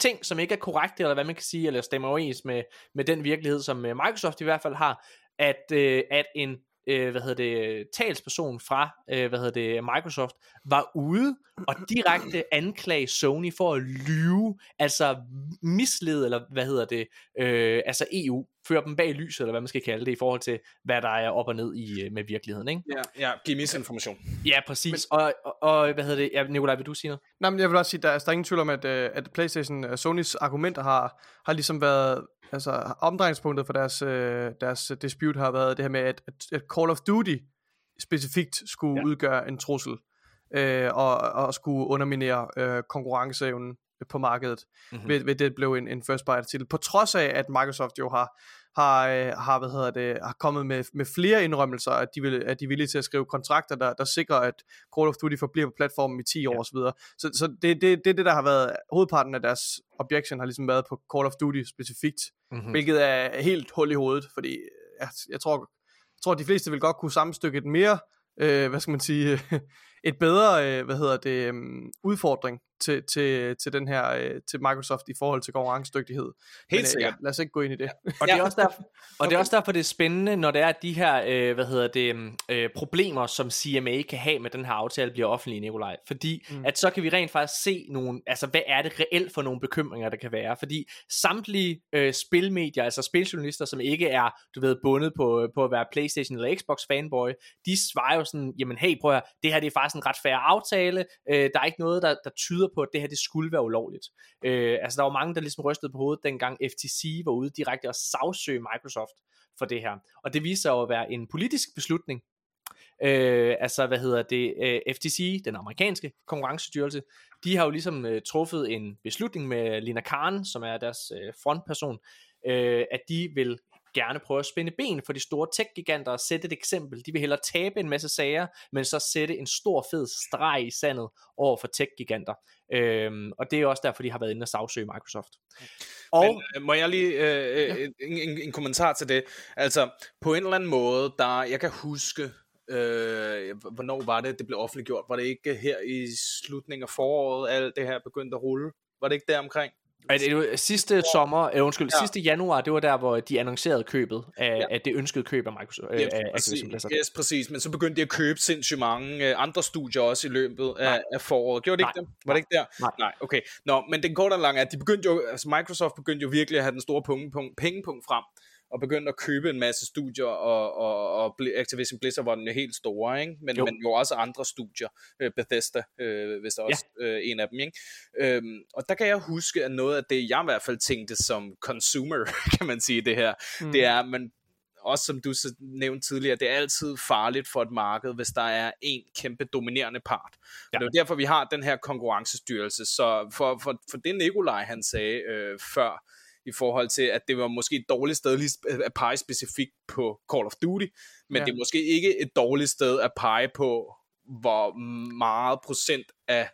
ting, som ikke er korrekte, eller hvad man kan sige, eller stemmer overens med, med den virkelighed, som øh, Microsoft i hvert fald har, at, øh, at en øh, hvad hedder det, talsperson fra øh, hvad hedder det, Microsoft var ude og direkte anklage Sony for at lyve, altså mislede, eller hvad hedder det, øh, altså EU, føre dem bag lyset, eller hvad man skal kalde det, i forhold til, hvad der er op og ned i øh, med virkeligheden, ikke? Ja, ja, giv misinformation. Ja, præcis. Men, og, og, og, hvad hedder det, ja, Nikolaj, vil du sige noget? Nej, men jeg vil også sige, der er, der er ingen tvivl om, at, øh, at Playstation, uh, Sonys argumenter har, har ligesom været, altså omdrejningspunktet for deres, øh, deres dispute har været det her med, at, at, Call of Duty specifikt skulle ja. udgøre en trussel, øh, og, og skulle underminere øh, konkurrenceevnen på markedet, mm-hmm. ved, ved det blev en, en first party titel. På trods af, at Microsoft jo har har, øh, har, hvad hedder det, har kommet med, med flere indrømmelser, at de, vil, at de er villige til at skrive kontrakter, der, der sikrer, at Call of Duty forbliver på platformen i 10 år ja. osv. Så, så, så det, det, det, det, der har været hovedparten af deres objection, har ligesom været på Call of Duty specifikt, mm-hmm. hvilket er helt hul i hovedet, fordi jeg, jeg tror, jeg tror, at de fleste vil godt kunne sammenstykke et mere, øh, hvad skal man sige, et bedre, øh, hvad hedder det, um, udfordring til, til, til den her, øh, til Microsoft i forhold til konkurrencedygtighed. Men, øh, sikkert. Ja, lad os ikke gå ind i det. Og det er også derfor, og det er også derfor det er spændende, når det er at de her, øh, hvad hedder det, øh, problemer, som CMA kan have med den her aftale, bliver offentlige, Nikolaj. Fordi mm. at så kan vi rent faktisk se nogle, altså hvad er det reelt for nogle bekymringer, der kan være. Fordi samtlige øh, spilmedier, altså spiljournalister, som ikke er, du ved, bundet på, på at være Playstation eller Xbox fanboy, de svarer jo sådan, jamen hey, prøv at høre, det her det er faktisk en ret færre aftale, øh, der er ikke noget, der, der tyder på, at det her det skulle være ulovligt. Øh, altså der var mange, der ligesom rystede på hovedet, dengang FTC var ude direkte og sagsøge Microsoft for det her. Og det viser sig at være en politisk beslutning, Øh, altså, hvad hedder det, øh, FTC, den amerikanske konkurrencestyrelse, de har jo ligesom øh, truffet en beslutning med Lina Khan, som er deres øh, frontperson, øh, at de vil gerne prøve at spænde ben for de store tech-giganter og sætte et eksempel. De vil hellere tabe en masse sager, men så sætte en stor fed streg i sandet over for tech-giganter. Øhm, og det er også derfor, de har været inde og sagsøge Microsoft. Og, Men, øh, må jeg lige øh, ja. en, en, en kommentar til det? Altså, på en eller anden måde, der jeg kan huske, øh, hvornår var det, det blev offentliggjort? Var det ikke her i slutningen af foråret, alt det her begyndte at rulle? Var det ikke der omkring? Er det, det sidste sommer, øh, undskyld, Ja. ja. sidste januar, det var der, hvor de annoncerede købet af, Ja. ja. af det ønskede køb af Microsoft. Øh, Ja, af præcis, yes, præcis, men så begyndte de at købe sindssygt mange øh, andre studier også i løbet af, af foråret. Gjorde det ikke Nej. det? Var det ikke der? Nej. Nej, okay. Nå, men den korte og lange er, at de begyndte jo, altså Microsoft begyndte jo virkelig at have den store pengepunkt, pengepunkt frem, og begyndte at købe en masse studier, og, og, og Activision Blizzard var den helt store, ikke? Men, jo. Men jo også andre studier, øh, Bethesda, øh, hvis der også øh, en af dem, ikke? Øhm, og der kan jeg huske, at noget af det, jeg i hvert fald tænkte som consumer, kan man sige det her, mm. det er, at man også som du så nævnte tidligere, det er altid farligt for et marked, hvis der er en kæmpe dominerende part. Ja. Og det er derfor, vi har den her konkurrencestyrelse. Så for, for, for det Nikolaj han sagde øh, før, i forhold til, at det var måske et dårligt sted lige at pege specifikt på Call of Duty, men ja. Det er måske ikke et dårligt sted at pege på, hvor meget procent af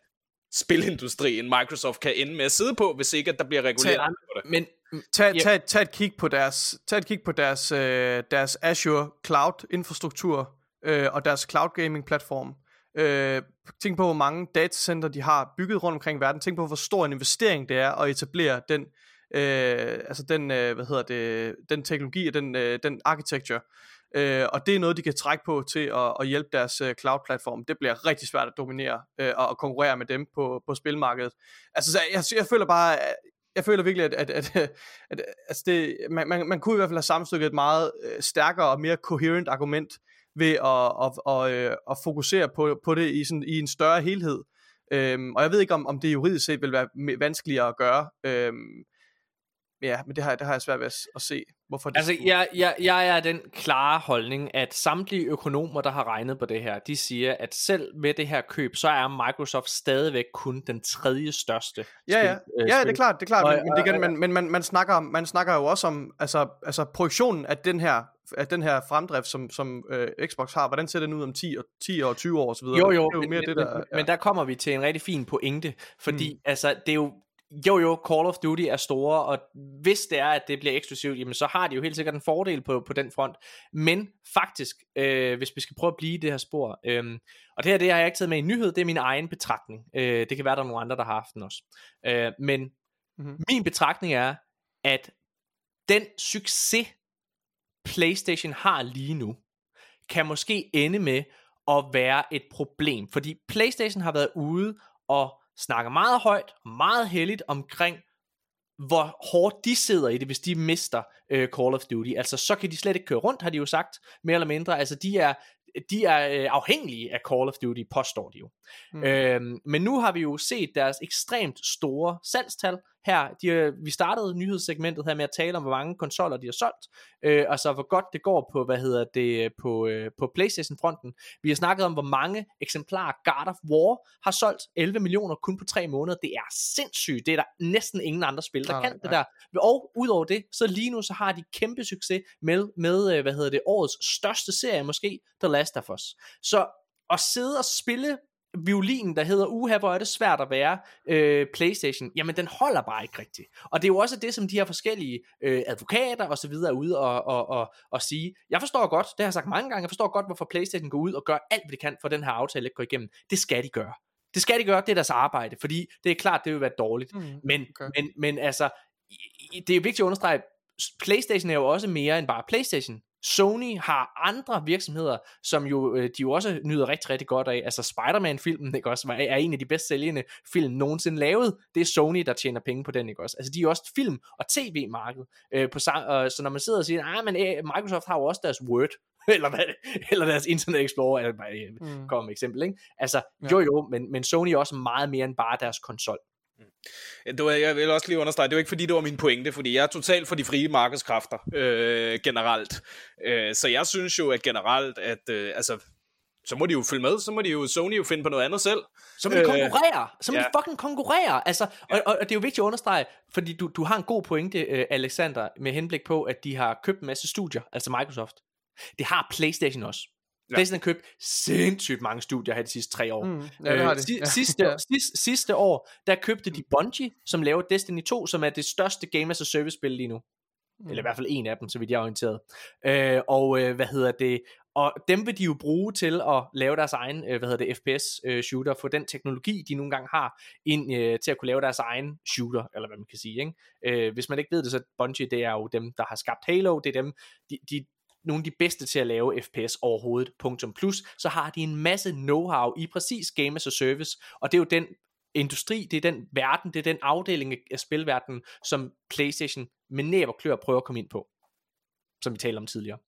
spilindustrien Microsoft kan ende med at sidde på, hvis ikke at der bliver reguleret på det. Men Tag, Ja. tag, tag et kig på deres, tag et kig på deres, øh, deres Azure Cloud infrastruktur øh, og deres cloud gaming platform. Øh, tænk på, hvor mange datacenter de har bygget rundt omkring i verden. Tænk på, hvor stor en investering det er at etablere den, øh, altså den, øh, hvad hedder det, den teknologi og den, øh, den architecture. Øh, og det er noget, de kan trække på til at, at hjælpe deres øh, cloud-platform. Det bliver rigtig svært at dominere øh, og, og konkurrere med dem på, på spilmarkedet. Altså, så jeg, jeg føler bare, jeg føler virkelig, at, at, at, at, at altså det, man, man, man kunne i hvert fald have sammenstykket et meget øh, stærkere og mere coherent argument ved at, at, at, øh, at fokusere på, på det i, sådan, i en større helhed. Øhm, og jeg ved ikke, om, om det juridisk set vil være vanskeligere at gøre. Øhm, ja, men det har, det har jeg svært ved at, at se, hvorfor det Altså, skulle- jeg, jeg, jeg er den klare holdning, at samtlige økonomer, der har regnet på det her, de siger, at selv med det her køb, så er Microsoft stadigvæk kun den tredje største Ja, ja. spil, øh, ja, det er klart, det er klart, Og- men, men, det kan, men, men man, man, snakker, om- man snakker jo også om, altså, altså projektionen af den her, af den her fremdrift, som, som øh, Xbox har, hvordan ser den ud om 10 og 10 og 20 år og så videre? Jo, jo, det er jo mere men, det, der, men, men der kommer vi til en rigtig fin pointe, fordi mm. altså, det er jo, jo jo, Call of Duty er store, og hvis det er, at det bliver eksklusivt, jamen så har de jo helt sikkert en fordel på, på den front. Men faktisk, øh, hvis vi skal prøve at blive i det her spor, øh, og det her det har jeg ikke taget med i nyhed, det er min egen betragtning. Øh, det kan være, der er nogle andre, der har haft den også. Øh, men Mhm. mm-hmm. min betragtning er, at den succes, PlayStation har lige nu, kan måske ende med at være et problem. Fordi PlayStation har været ude og snakker meget højt og meget heldigt omkring, hvor hårdt de sidder i det, hvis de mister øh, Call of Duty. Altså, så kan de slet ikke køre rundt, har de jo sagt, mere eller mindre. Altså, de er, de er øh, afhængige af Call of Duty, påstår de jo. Mm. Øhm, men nu har vi jo set deres ekstremt store salgstal her. De, øh, vi startede nyhedssegmentet her med at tale om, hvor mange konsoller de har solgt. Øh, altså, hvor godt det går på, hvad hedder det, på, øh, på Playstation-fronten. Vi har snakket om, hvor mange eksemplarer God of War har solgt. 11 millioner kun på tre måneder. Det er sindssygt. Det er der næsten ingen andre spil, der Nej, kan nej, det der. Og udover det, så lige nu så har de kæmpe succes med, med øh, hvad hedder det, årets største serie måske, The Last of Us. Så at sidde og spille violinen, der hedder, uha, hvor er det svært at være øh, Playstation, jamen den holder bare ikke rigtigt. Og det er jo også det, som de her forskellige øh, advokater og så videre er ude og, og, og, og sige. Jeg forstår godt, det har jeg sagt mange gange, jeg forstår godt, hvorfor Playstation går ud og gør alt, hvad de kan, for den her aftale ikke går igennem. Det skal de gøre. Det skal de gøre, det er deres arbejde, fordi det er klart, det vil være dårligt. Mm. Men, Okay. men, men altså, det er vigtigt at understrege, PlayStation er jo også mere end bare PlayStation. Sony har andre virksomheder, som jo, øh, de jo også nyder rigtig, rigtig godt af. Altså Spider-Man-filmen, ikke også, er en af de bedst sælgende film nogensinde lavet. Det er Sony, der tjener penge på den, ikke også. Altså de er jo også film- og tv-marked. Øh, på, øh, så når man sidder og siger, ah, men øh, Microsoft har jo også deres Word, eller, hvad, eller deres Internet Explorer, eller bare øh, Mm. med eksempel, ikke? Altså, Ja. jo jo, men, men Sony er også meget mere end bare deres konsol. Det var, jeg vil også lige understrege, det var ikke fordi, det var min pointe, fordi jeg er totalt for de frie markedskræfter øh, generelt. Øh, så jeg synes jo, at generelt, at øh, altså, så må de jo følge med, så må de jo, Sony jo finde på noget andet selv. Så må de Øh, konkurrere. Så må ja. de fucking konkurrere. Altså, og, og, og det er jo vigtigt at understrege, fordi du, du har en god pointe, øh, Alexander, med henblik på, at de har købt en masse studier, altså Microsoft. Det har PlayStation også. Ja. Har købt sindssygt mange studier her de sidste tre år. Mm. Ja, det har de. si- Ja. sidste, Ja. sidste, sidste år, der købte de Bungie, som laver Destiny 2, som er det største Game as a Service spil lige nu. Mm. Eller i hvert fald en af dem, så vidt jeg er orienteret. Øh, og øh, hvad hedder det? Og dem vil de jo bruge til at lave deres egen, øh, hvad hedder det, FPS øh, shooter, få den teknologi, de nogle gange har, ind øh, til at kunne lave deres egen shooter, eller hvad man kan sige. Ikke? Øh, hvis man ikke ved det, så Bungie, det er jo dem, der har skabt Halo, det er dem, de, de nogle af de bedste til at lave FPS overhovedet, punktum plus, så har de en masse know-how i præcis Game as a Service, og det er jo den industri, det er den verden, det er den afdeling af- spilverdenen, som PlayStation med næb og klør prøver at komme ind på, som vi talte om tidligere.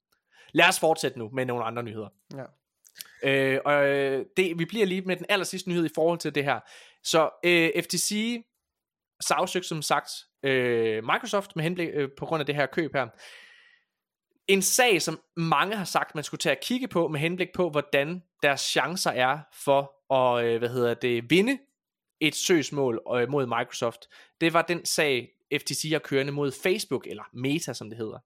Lad os fortsætte nu med nogle andre nyheder. Ja. Øh, og øh, det, vi bliver lige med den aller sidste nyhed i forhold til det her. Så øh, FTC sagsøgte som sagt øh, Microsoft med henblik øh, på grund af det her køb her. En sag, som mange har sagt, man skulle tage at kigge på med henblik på, hvordan deres chancer er for at øh, hvad hedder det, vinde et søgsmål øh, mod Microsoft. Det var den sag, FTC har kørende mod Facebook, eller Meta som det hedder.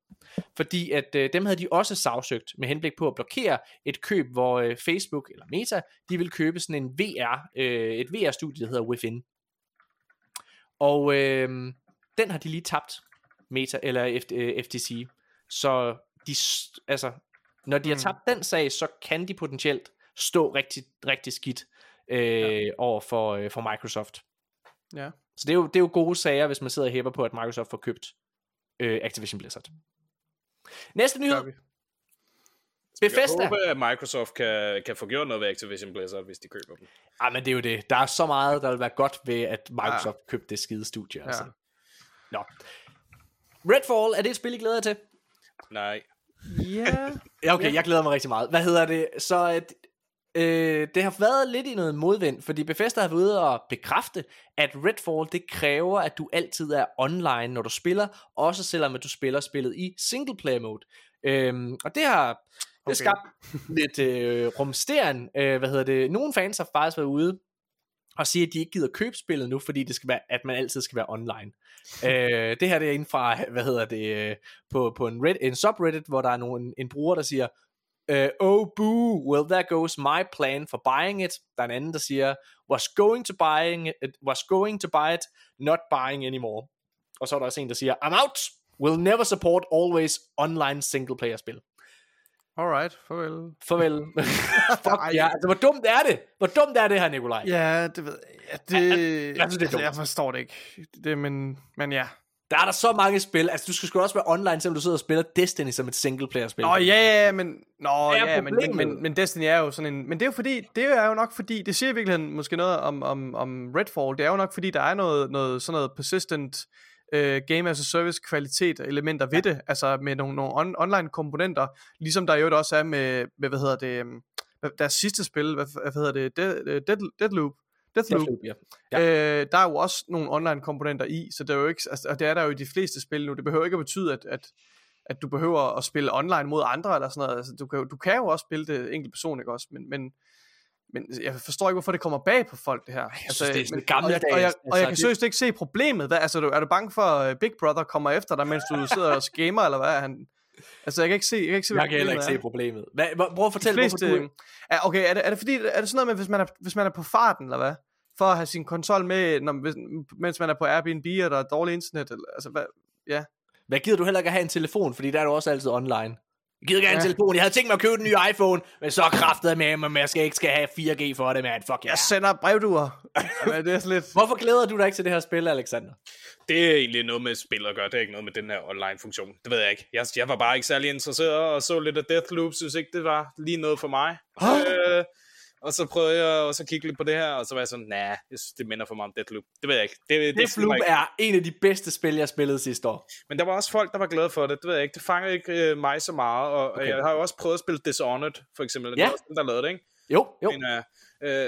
Fordi at øh, dem havde de også sagsøgt med henblik på at blokere et køb, hvor øh, Facebook eller Meta, de vil købe sådan en VR, øh, et VR-studie, der hedder Within. Og øh, den har de lige tabt, Meta eller F- øh, FTC. Så de, altså, når de har Mm. tabt den sag, så kan de potentielt stå rigtig, rigtig skidt øh, ja. over for, øh, for Microsoft. Ja. Så det er, jo, det er jo gode sager, hvis man sidder og hæpper på, at Microsoft får købt øh, Activision Blizzard. Næste nyhed. Bethesda. Jeg håber, at Microsoft kan, kan få gjort noget ved Activision Blizzard, hvis de køber dem. Ah, men det er jo det. Der er så meget, der vil være godt ved, at Microsoft ja. købte det skide studie. Ja. Altså. Nå. Redfall, er det et spil, I glæder jer til? Nej. Ja. Ja, okay, jeg glæder mig rigtig meget. Hvad hedder det? Så at, øh, det har været lidt i noget modvind, fordi Bethesda har været ude og bekræfte, at Redfall, det kræver, at du altid er online, når du spiller, også selvom at du spiller spillet i single player mode. Øhm, og det har det Okay. skabt lidt øh, rumsteren. Øh, hvad hedder det? Nogle fans har faktisk været ude og sige, at de ikke gider købe spillet nu, fordi det skal være, at man altid skal være online. øh, det her det er inden fra, hvad hedder det, øh, på, på en, Red, en subreddit, hvor der er nogen, en bruger, der siger, Uh, oh boo, well there goes my plan for buying it. Der er en anden, der siger, was going to buying it, was going to buy it, not buying anymore. Og så er der også en, der siger, I'm out, will never support always online single player spil. Alright, farvel. Farvel. Fuck Ej. ja, altså hvor dumt er det? Hvor dumt er det her, Nikolaj? Ja, det ved jeg. Ja, det, jeg synes, det er altså, dumt. jeg forstår det ikke. Det, men, men ja. Der er der så mange spil. Altså, du skal sgu også være online, selvom du sidder og spiller Destiny som et single-player-spil. Nå, ja, ja, men... Nå, ja, men, men, men, men Destiny er jo sådan en... Men det er jo fordi... Det er jo nok fordi... Det siger i virkeligheden måske noget om, om, om Redfall. Det er jo nok fordi, der er noget, noget sådan noget persistent uh, game as a service kvalitet elementer ved det. Altså med nogle, nogle on, online komponenter. Ligesom der jo også er med, med hvad hedder det... hvad- Deres sidste spil, hvad, hvad hedder det? Dead, Dead, Deadloop. Deathloop. Deathloop, ja. Ja. Øh, der er jo også nogle online komponenter i, så det er jo ikke, altså, og det er der jo i de fleste spil nu. Det behøver ikke at betyde, at, at, at du behøver at spille online mod andre eller sådan noget. Altså, du, kan, jo- du kan jo også spille det enkelt person, ikke også? Men, men, men jeg forstår ikke, hvorfor det kommer bag på folk, det her. Jeg synes, det er sådan men, og, jeg, og, jeg, gammeldags, og jeg altså, kan det- seriøst ikke se problemet. Hvad, altså, er du- er du bange for, at Big Brother kommer efter dig, mens du sidder og gamer, eller hvad er han? Altså, jeg kan ikke se, jeg kan ikke se, Jeg kan heller ikke problemet se problemet. Hvad, prøv at De fortælle, fleste, hvorfor du... er, okay, er det, er det fordi, er det sådan noget med, hvis man er, hvis man er på farten, eller hvad? For at have sin konsol med, når, hvis, mens man er på Airbnb, og der er dårligt internet, eller, altså hvad? Ja. Hvad gider du heller ikke at have en telefon, fordi der er du også altid online. Jeg gider gerne en Ja. telefon. Jeg havde tænkt mig at købe den nye iPhone, men så kraftede med, men jeg skal ikke skal have 4G for det, man. Fuck ja. Jeg sender brevduer. Jamen, det er sådan lidt... Hvorfor glæder du dig ikke til det her spil, Alexander? Det er egentlig noget med spil at gøre, det er ikke noget med den her online-funktion. Det ved jeg ikke. Jeg, jeg var bare ikke særlig interesseret, og så lidt af Deathloop, synes ikke, det var lige noget for mig. øh, og så prøvede jeg også at kigge lidt på det her, og så var jeg sådan, nej, nah, jeg synes, det minder for meget om Deathloop. Det ved jeg ikke. Det, det, det Deathloop ikke. er en af de bedste spil, jeg spillede sidste år. Men der var også folk, der var glade for det. Det ved jeg ikke. Det fanger ikke øh, mig så meget. Og okay. Jeg har jo også prøvet at spille Dishonored, for eksempel. Det Ja. var også der lavede det, ikke? Jo, jo. Men, øh,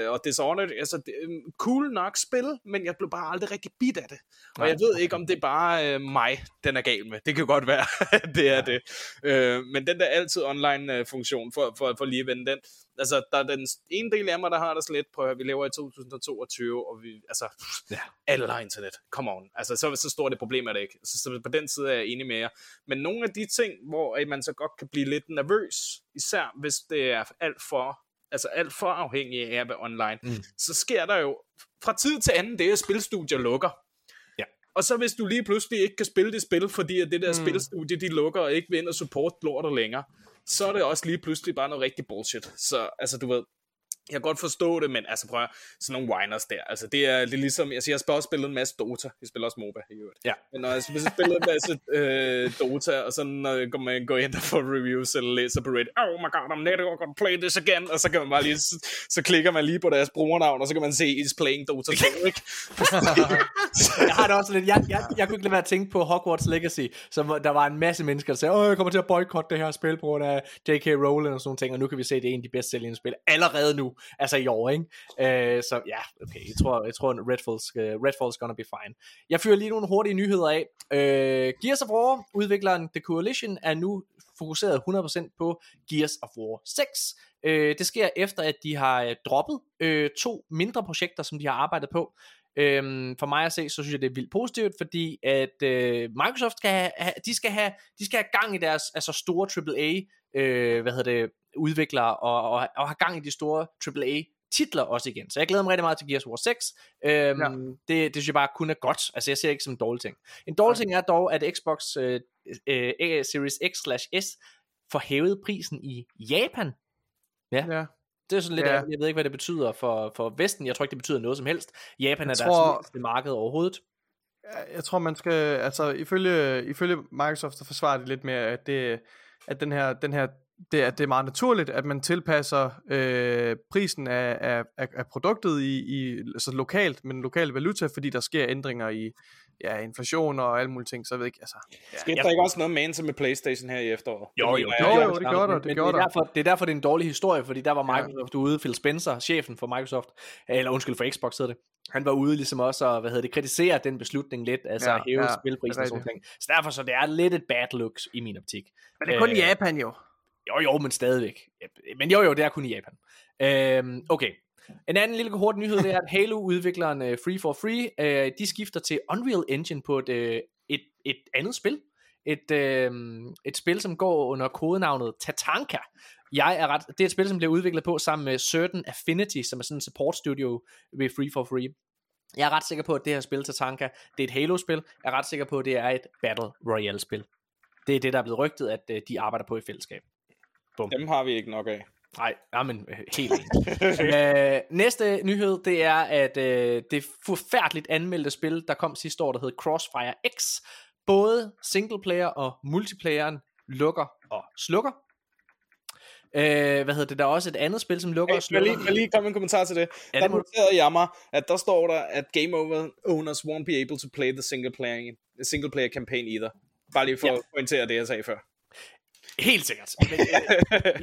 øh, og Dishonored, altså, det, øh, cool nok spil, men jeg blev bare aldrig rigtig bit af det. Og Nej. jeg ved ikke, om det er bare øh, mig, den er gal med. Det kan godt være, at det er ja. det. Øh, men den der altid online-funktion, for, for, for lige at vende den, altså, der er den ene del af mig, der har det lidt, prøv at vi lever i 2022, og vi, altså, Ja. alle har internet, come on. Altså, så, så stort et problem er det ikke. Så, så på den side er jeg enig med jer. Men nogle af de ting, hvor øh, man så godt kan blive lidt nervøs, især hvis det er alt for altså alt for afhængig af at være online, mm. så sker der jo fra tid til anden det, at spilstudier lukker. Ja. Og så hvis du lige pludselig ikke kan spille det spil, fordi at det der mm. spilstudie, de lukker og ikke vil ind og support lortet længere, så er det også lige pludselig bare noget rigtig bullshit. Så altså, du ved, jeg kan godt forstå det, men altså prøv at, sådan nogle whiners der, altså det er, det er ligesom, jeg siger, jeg har også spillet en masse Dota, jeg spiller også MOBA i øvrigt. Ja. Men når jeg har spillet en masse øh, Dota, og så når går man går ind og får reviews, eller læser på Reddit, oh my god, I'm never gonna play this again, og så kan man bare lige, så, så klikker man lige på deres brugernavn, og så kan man se, is playing Dota 2, ikke? Jeg har det også lidt, jeg, jeg, jeg kunne ikke lade være at tænke på Hogwarts Legacy, som der var en masse mennesker, der sagde, åh, jeg kommer til at boykotte det her spil på grund af J.K. Rowling og sådan nogle ting, og nu kan vi se, at det er en af de bedst sælgende spil allerede nu, altså i år, ikke? Øh, så ja, okay, jeg tror, jeg tror Redfall's, uh, øh, Redfall's gonna be fine. Jeg fyrer lige nogle hurtige nyheder af. Øh, Gears of War, udvikleren The Coalition, er nu fokuseret 100% på Gears of War 6. Øh, det sker efter, at de har øh, droppet øh, to mindre projekter, som de har arbejdet på. Øhm, for mig at se, så synes jeg, det er vildt positivt, fordi at øh, Microsoft skal have- de, skal have, de skal have gang i deres altså store AAA øh, hvad hedder det, udviklere, og, og, og have gang i de store AAA titler også igen. Så jeg glæder mig rigtig meget til Gears of War 6. Øhm, ja. Ja. det, det synes jeg bare kun er godt. Altså jeg ser ikke som en dårlig ting. En dårlig ting er dog, at Xbox øh, øh, Series X slash S får hævet prisen i Japan. Ja. Det er sådan lidt, Ja. ja. jeg ved ikke, hvad det betyder for, for Vesten. Jeg tror ikke, det betyder noget som helst. Japan er Jeg deres tror- mindste marked overhovedet. Jeg tror, man skal, altså ifølge, ifølge Microsoft, så forsvarer det lidt med, at det, at den her, den her det, at det er meget naturligt, at man tilpasser øh, prisen af, af, af, produktet i, i altså lokalt, med den lokale valuta, fordi der sker ændringer i ja, inflation og alle mulige ting, så jeg ved ikke, altså... Ja. Skete der ikke også noget med med Playstation her i efteråret? Jo, Det jo, jo, jeg. jo, det gjorde der, det men gjorde det, er der. derfor, det er derfor, det er en dårlig historie, fordi der var. Microsoft ja. ude, Phil Spencer, chefen for Microsoft, eller undskyld for Xbox hedder det, han var ude ligesom også og, hvad hedder det, kritisere den beslutning lidt, altså Ja, hæve ja, spilprisen er og sådan ting. Så derfor så det er lidt et bad look i min optik. Men det er kun i Øh, Japan jo. Jo, jo, men stadigvæk. Men jo, jo, det er kun i Japan. Øhm, okay. En anden lille hurtig nyhed, det er, at Halo-udvikleren uh, øh, Free for Free, uh, de skifter til Unreal Engine på et, uh, et, et andet spil. Et, uh, et spil, som går under kodenavnet Tatanka. Jeg er ret, det er et spil, som bliver udviklet på sammen med Certain Affinity, som er sådan en support studio ved Free for Free. Jeg er ret sikker på, at det her spil, Tatanka, det er et Halo-spil. Jeg er ret sikker på, at det er et Battle Royale-spil. Det er det, der er blevet rygtet, at uh, de arbejder på i fællesskab. Dem har vi ikke nok af. Nej, men øh, helt enig. øh, næste nyhed, det er, at øh, det forfærdeligt anmeldte spil, der kom sidste år, der hed Crossfire X, både singleplayer og multiplayeren lukker og slukker. Øh, hvad hedder det? Der er også et andet spil, som lukker Hey, og kan jeg slukker. lige, jeg lige komme en kommentar til det? Ja, der noterede jeg mig, at der står der, at game over owners won't be able to play the single player, single player campaign either. Bare lige for Ja. at pointere det, jeg sagde før. Helt sikkert.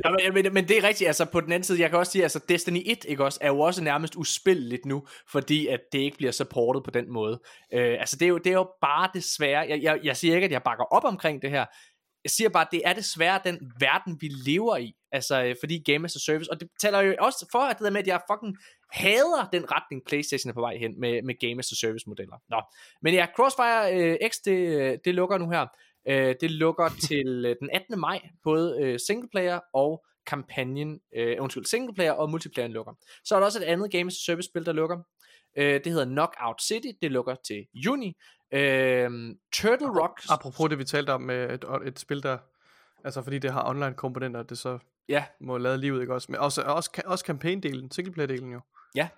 Men, øh, men, men det er rigtigt, altså på den anden side, jeg kan også sige, altså Destiny 1, ikke også, er jo også nærmest uspilleligt nu, fordi at det ikke bliver supportet på den måde. Øh, altså det er, jo, det er jo bare desværre, jeg, jeg, jeg siger ikke, at jeg bakker op omkring det her, jeg siger bare, at det er desværre den verden, vi lever i, altså øh, fordi Game as a Service, og det taler jo også for, at det der med, at jeg fucking hader den retning, Playstation er på vej hen med, med Game as a Service modeller. Nå. Men ja, Crossfire øh, X, det, øh, det lukker nu her. Øh, det lukker til øh, den 18. maj, både øh, singleplayer og kampagnen, øh, undskyld, singleplayer og multiplayer lukker. Så er der også et andet Games Service spil, der lukker. Øh, det hedder Knockout City, det lukker til juni. Øh, Turtle Rock, Apropos det, vi talte om med et, et spil, der Altså fordi det har online komponenter, det så Ja, må lade livet, ikke også? Men også, også, også campaign-delen, singleplayer-delen jo. ja.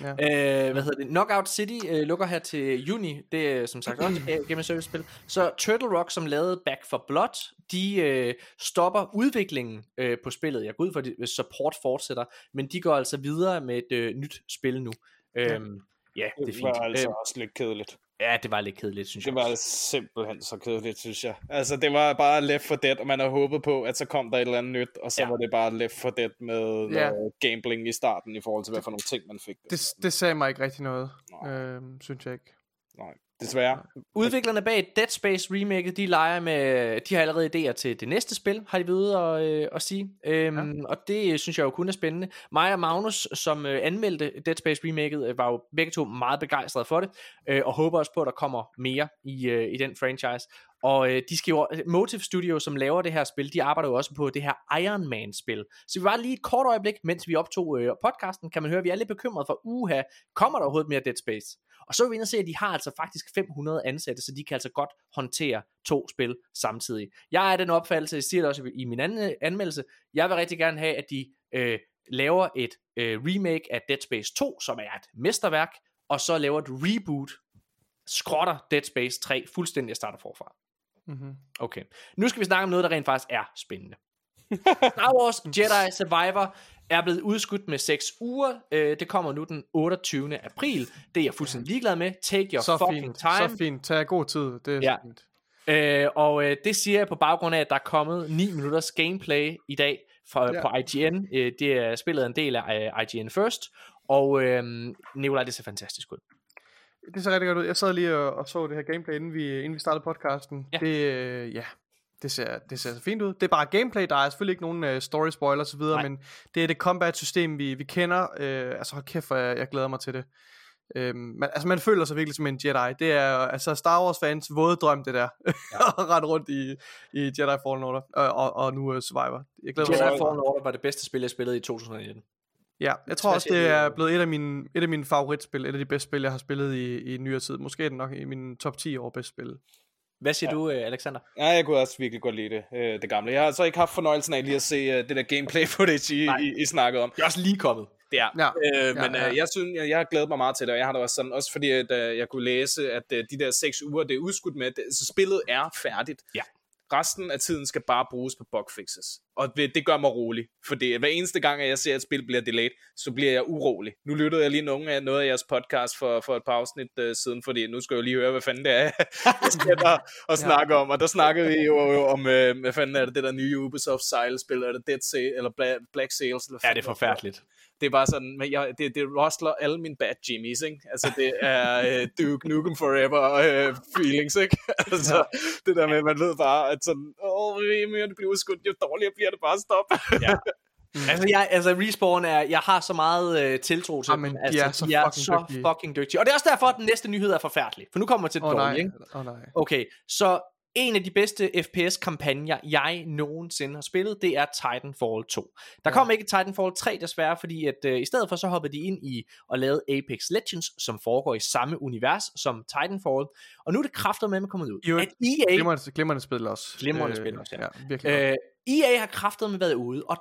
Ja. Øh, hvad hedder det? Knockout City øh, lukker her til juni. Det er som sagt også et Game Service spil. Så Turtle Rock, som lavede Back for Blood, de øh, stopper udviklingen øh, på spillet. Jeg går ud for, at support fortsætter, men de går altså videre med et øh, nyt spil nu. Øhm, ja, det er Det fint. var altså Øh, også lidt kedeligt. Ja, det var lidt kedeligt, synes jeg. Det var simpelthen så kedeligt, synes jeg. Altså, det var bare Left for Dead, og man havde håbet på, at så kom der et eller andet nyt, og så Ja. ja. var det bare Left for Dead med Ja. noget gambling i starten, i forhold til, hvad for nogle ting man fik. Det, det sagde mig ikke rigtig noget, Nej. øhm, synes jeg ikke. Nej, desværre. Udviklerne bag Dead Space remaket, de leger med, de har allerede idéer til det næste spil, har de ved ude at, øh, at sige. Øhm, ja. Og det synes jeg jo kun er spændende. Mig og Magnus, som øh, anmeldte Dead Space remaket, øh, var jo begge to meget begejstrede for det, øh, og håber også på, at der kommer mere i, øh, i den franchise. Og øh, de skal jo, Motive Studio, som laver det her spil, de arbejder jo også på det her Iron Man-spil. Så vi var lige et kort øjeblik, mens vi optog øh, podcasten, kan man høre, at vi er lidt bekymrede for, uha, kommer der overhovedet mere Dead Space? Og så er vi inde og se, at de har altså faktisk 500 ansatte, så de kan altså godt håndtere to spil samtidig. Jeg er den opfattelse, jeg siger det også i min anden anmeldelse, jeg vil rigtig gerne have, at de øh, laver et øh, remake af Dead Space 2, som er et mesterværk, og så laver et reboot, skrotter Dead Space 3 fuldstændig og starter forfra. Mm-hmm. Okay. Nu skal vi snakke om noget, der rent faktisk er spændende. Star Wars Jedi Survivor er blevet udskudt med 6 uger. Øh, det kommer nu den 28. april. Det er jeg fuldstændig ligeglad med. Take your Så fucking fint, time. så fint. Tag god tid, det er Ja. fint. Øh, og øh, det siger jeg på baggrund af, at der er kommet 9 minutters gameplay i dag fra, ja. På IGN. Øh, det er spillet en del af øh, IGN First. Og øh, Nikolaj, det ser fantastisk ud. Det ser rigtig godt ud. Jeg sad lige og, og så det her gameplay, inden vi, inden vi startede podcasten. Ja. Det, øh, ja, det ser, det ser så fint ud. Det er bare gameplay, der er selvfølgelig ikke nogen uh, story spoiler osv., men det er det combat system, vi, vi kender. Uh, altså hold kæft, jeg, jeg glæder mig til det. Um, man, altså man føler sig virkelig som en Jedi. Det er altså Star Wars fans våde drøm, det der. Ja. Rette rundt i, i Jedi Fallen Order, og, og, og nu uh, Survivor. Jeg glæder mig Jedi til Fallen Order var det bedste spil, jeg spillede i 2019. Ja, jeg tror også, det er blevet et af mine, et af mine favoritspil, et af de bedste spil, jeg har spillet i, i nyere tid. Måske er det nok i min top 10 år bedste spil. Hvad siger ja. du, øh, Alexander? Ja, jeg kunne også virkelig godt lide det, øh, det gamle. Jeg har så ikke haft fornøjelsen af lige at se øh, det der gameplay footage, I, I, I snakkede om. Det er også lige kommet. Ja, Ja. øh, men ja. Øh, jeg synes, jeg, jeg har glædet mig meget til det, og jeg har det også sådan, også fordi at, øh, jeg kunne læse, at øh, de der seks uger, det er udskudt med, det, så spillet er færdigt. Ja. Resten af tiden skal bare bruges på bugfixes. Og det, gør mig rolig, for det, hver eneste gang, at jeg ser, at et spil bliver delayed, så bliver jeg urolig. Nu lyttede jeg lige nogle af, noget af jeres podcast for, for et par afsnit uh, siden, fordi nu skal jeg jo lige høre, hvad fanden det er, jeg skal der og snakke om. Og der snakkede vi jo om, øh, hvad fanden er det, det der nye Ubisoft Sejl-spil, er det Dead Sail, eller Bla- Black Sails? Eller Ja, det er forfærdeligt. det er bare sådan, men jeg, det, det rustler alle mine bad Jimmys, ikke? Altså, det er øh, Duke Nukem Forever øh, feelings, ikke? altså, det der med, at man ved bare, at sådan, åh, mere det bliver udskudt, jo dårligere bliver det bare stop. Ja. Altså, jeg, altså Respawn er, jeg har så meget øh, tiltro til Jamen, dem. de Altså, er så de er fucking så dygtige. fucking dygtige. Og det er også derfor, at den næste nyhed er forfærdelig. For nu kommer jeg til det Åh oh, dårlige, nej, ikke? oh, nej. Okay, så en af de bedste FPS-kampagner, jeg nogensinde har spillet, det er Titanfall 2. Der Ja. kom ikke Titanfall 3 desværre, fordi at øh, i stedet for så hoppede de ind i og lavede Apex Legends, som foregår i samme univers som Titanfall. Og nu er det kræfter med, at kommet ud. Jo, at EA, Glimrende, glimrende spil også. Glimrende spil også, ja. ja. virkelig godt. øh, EA har kraftet med været ude og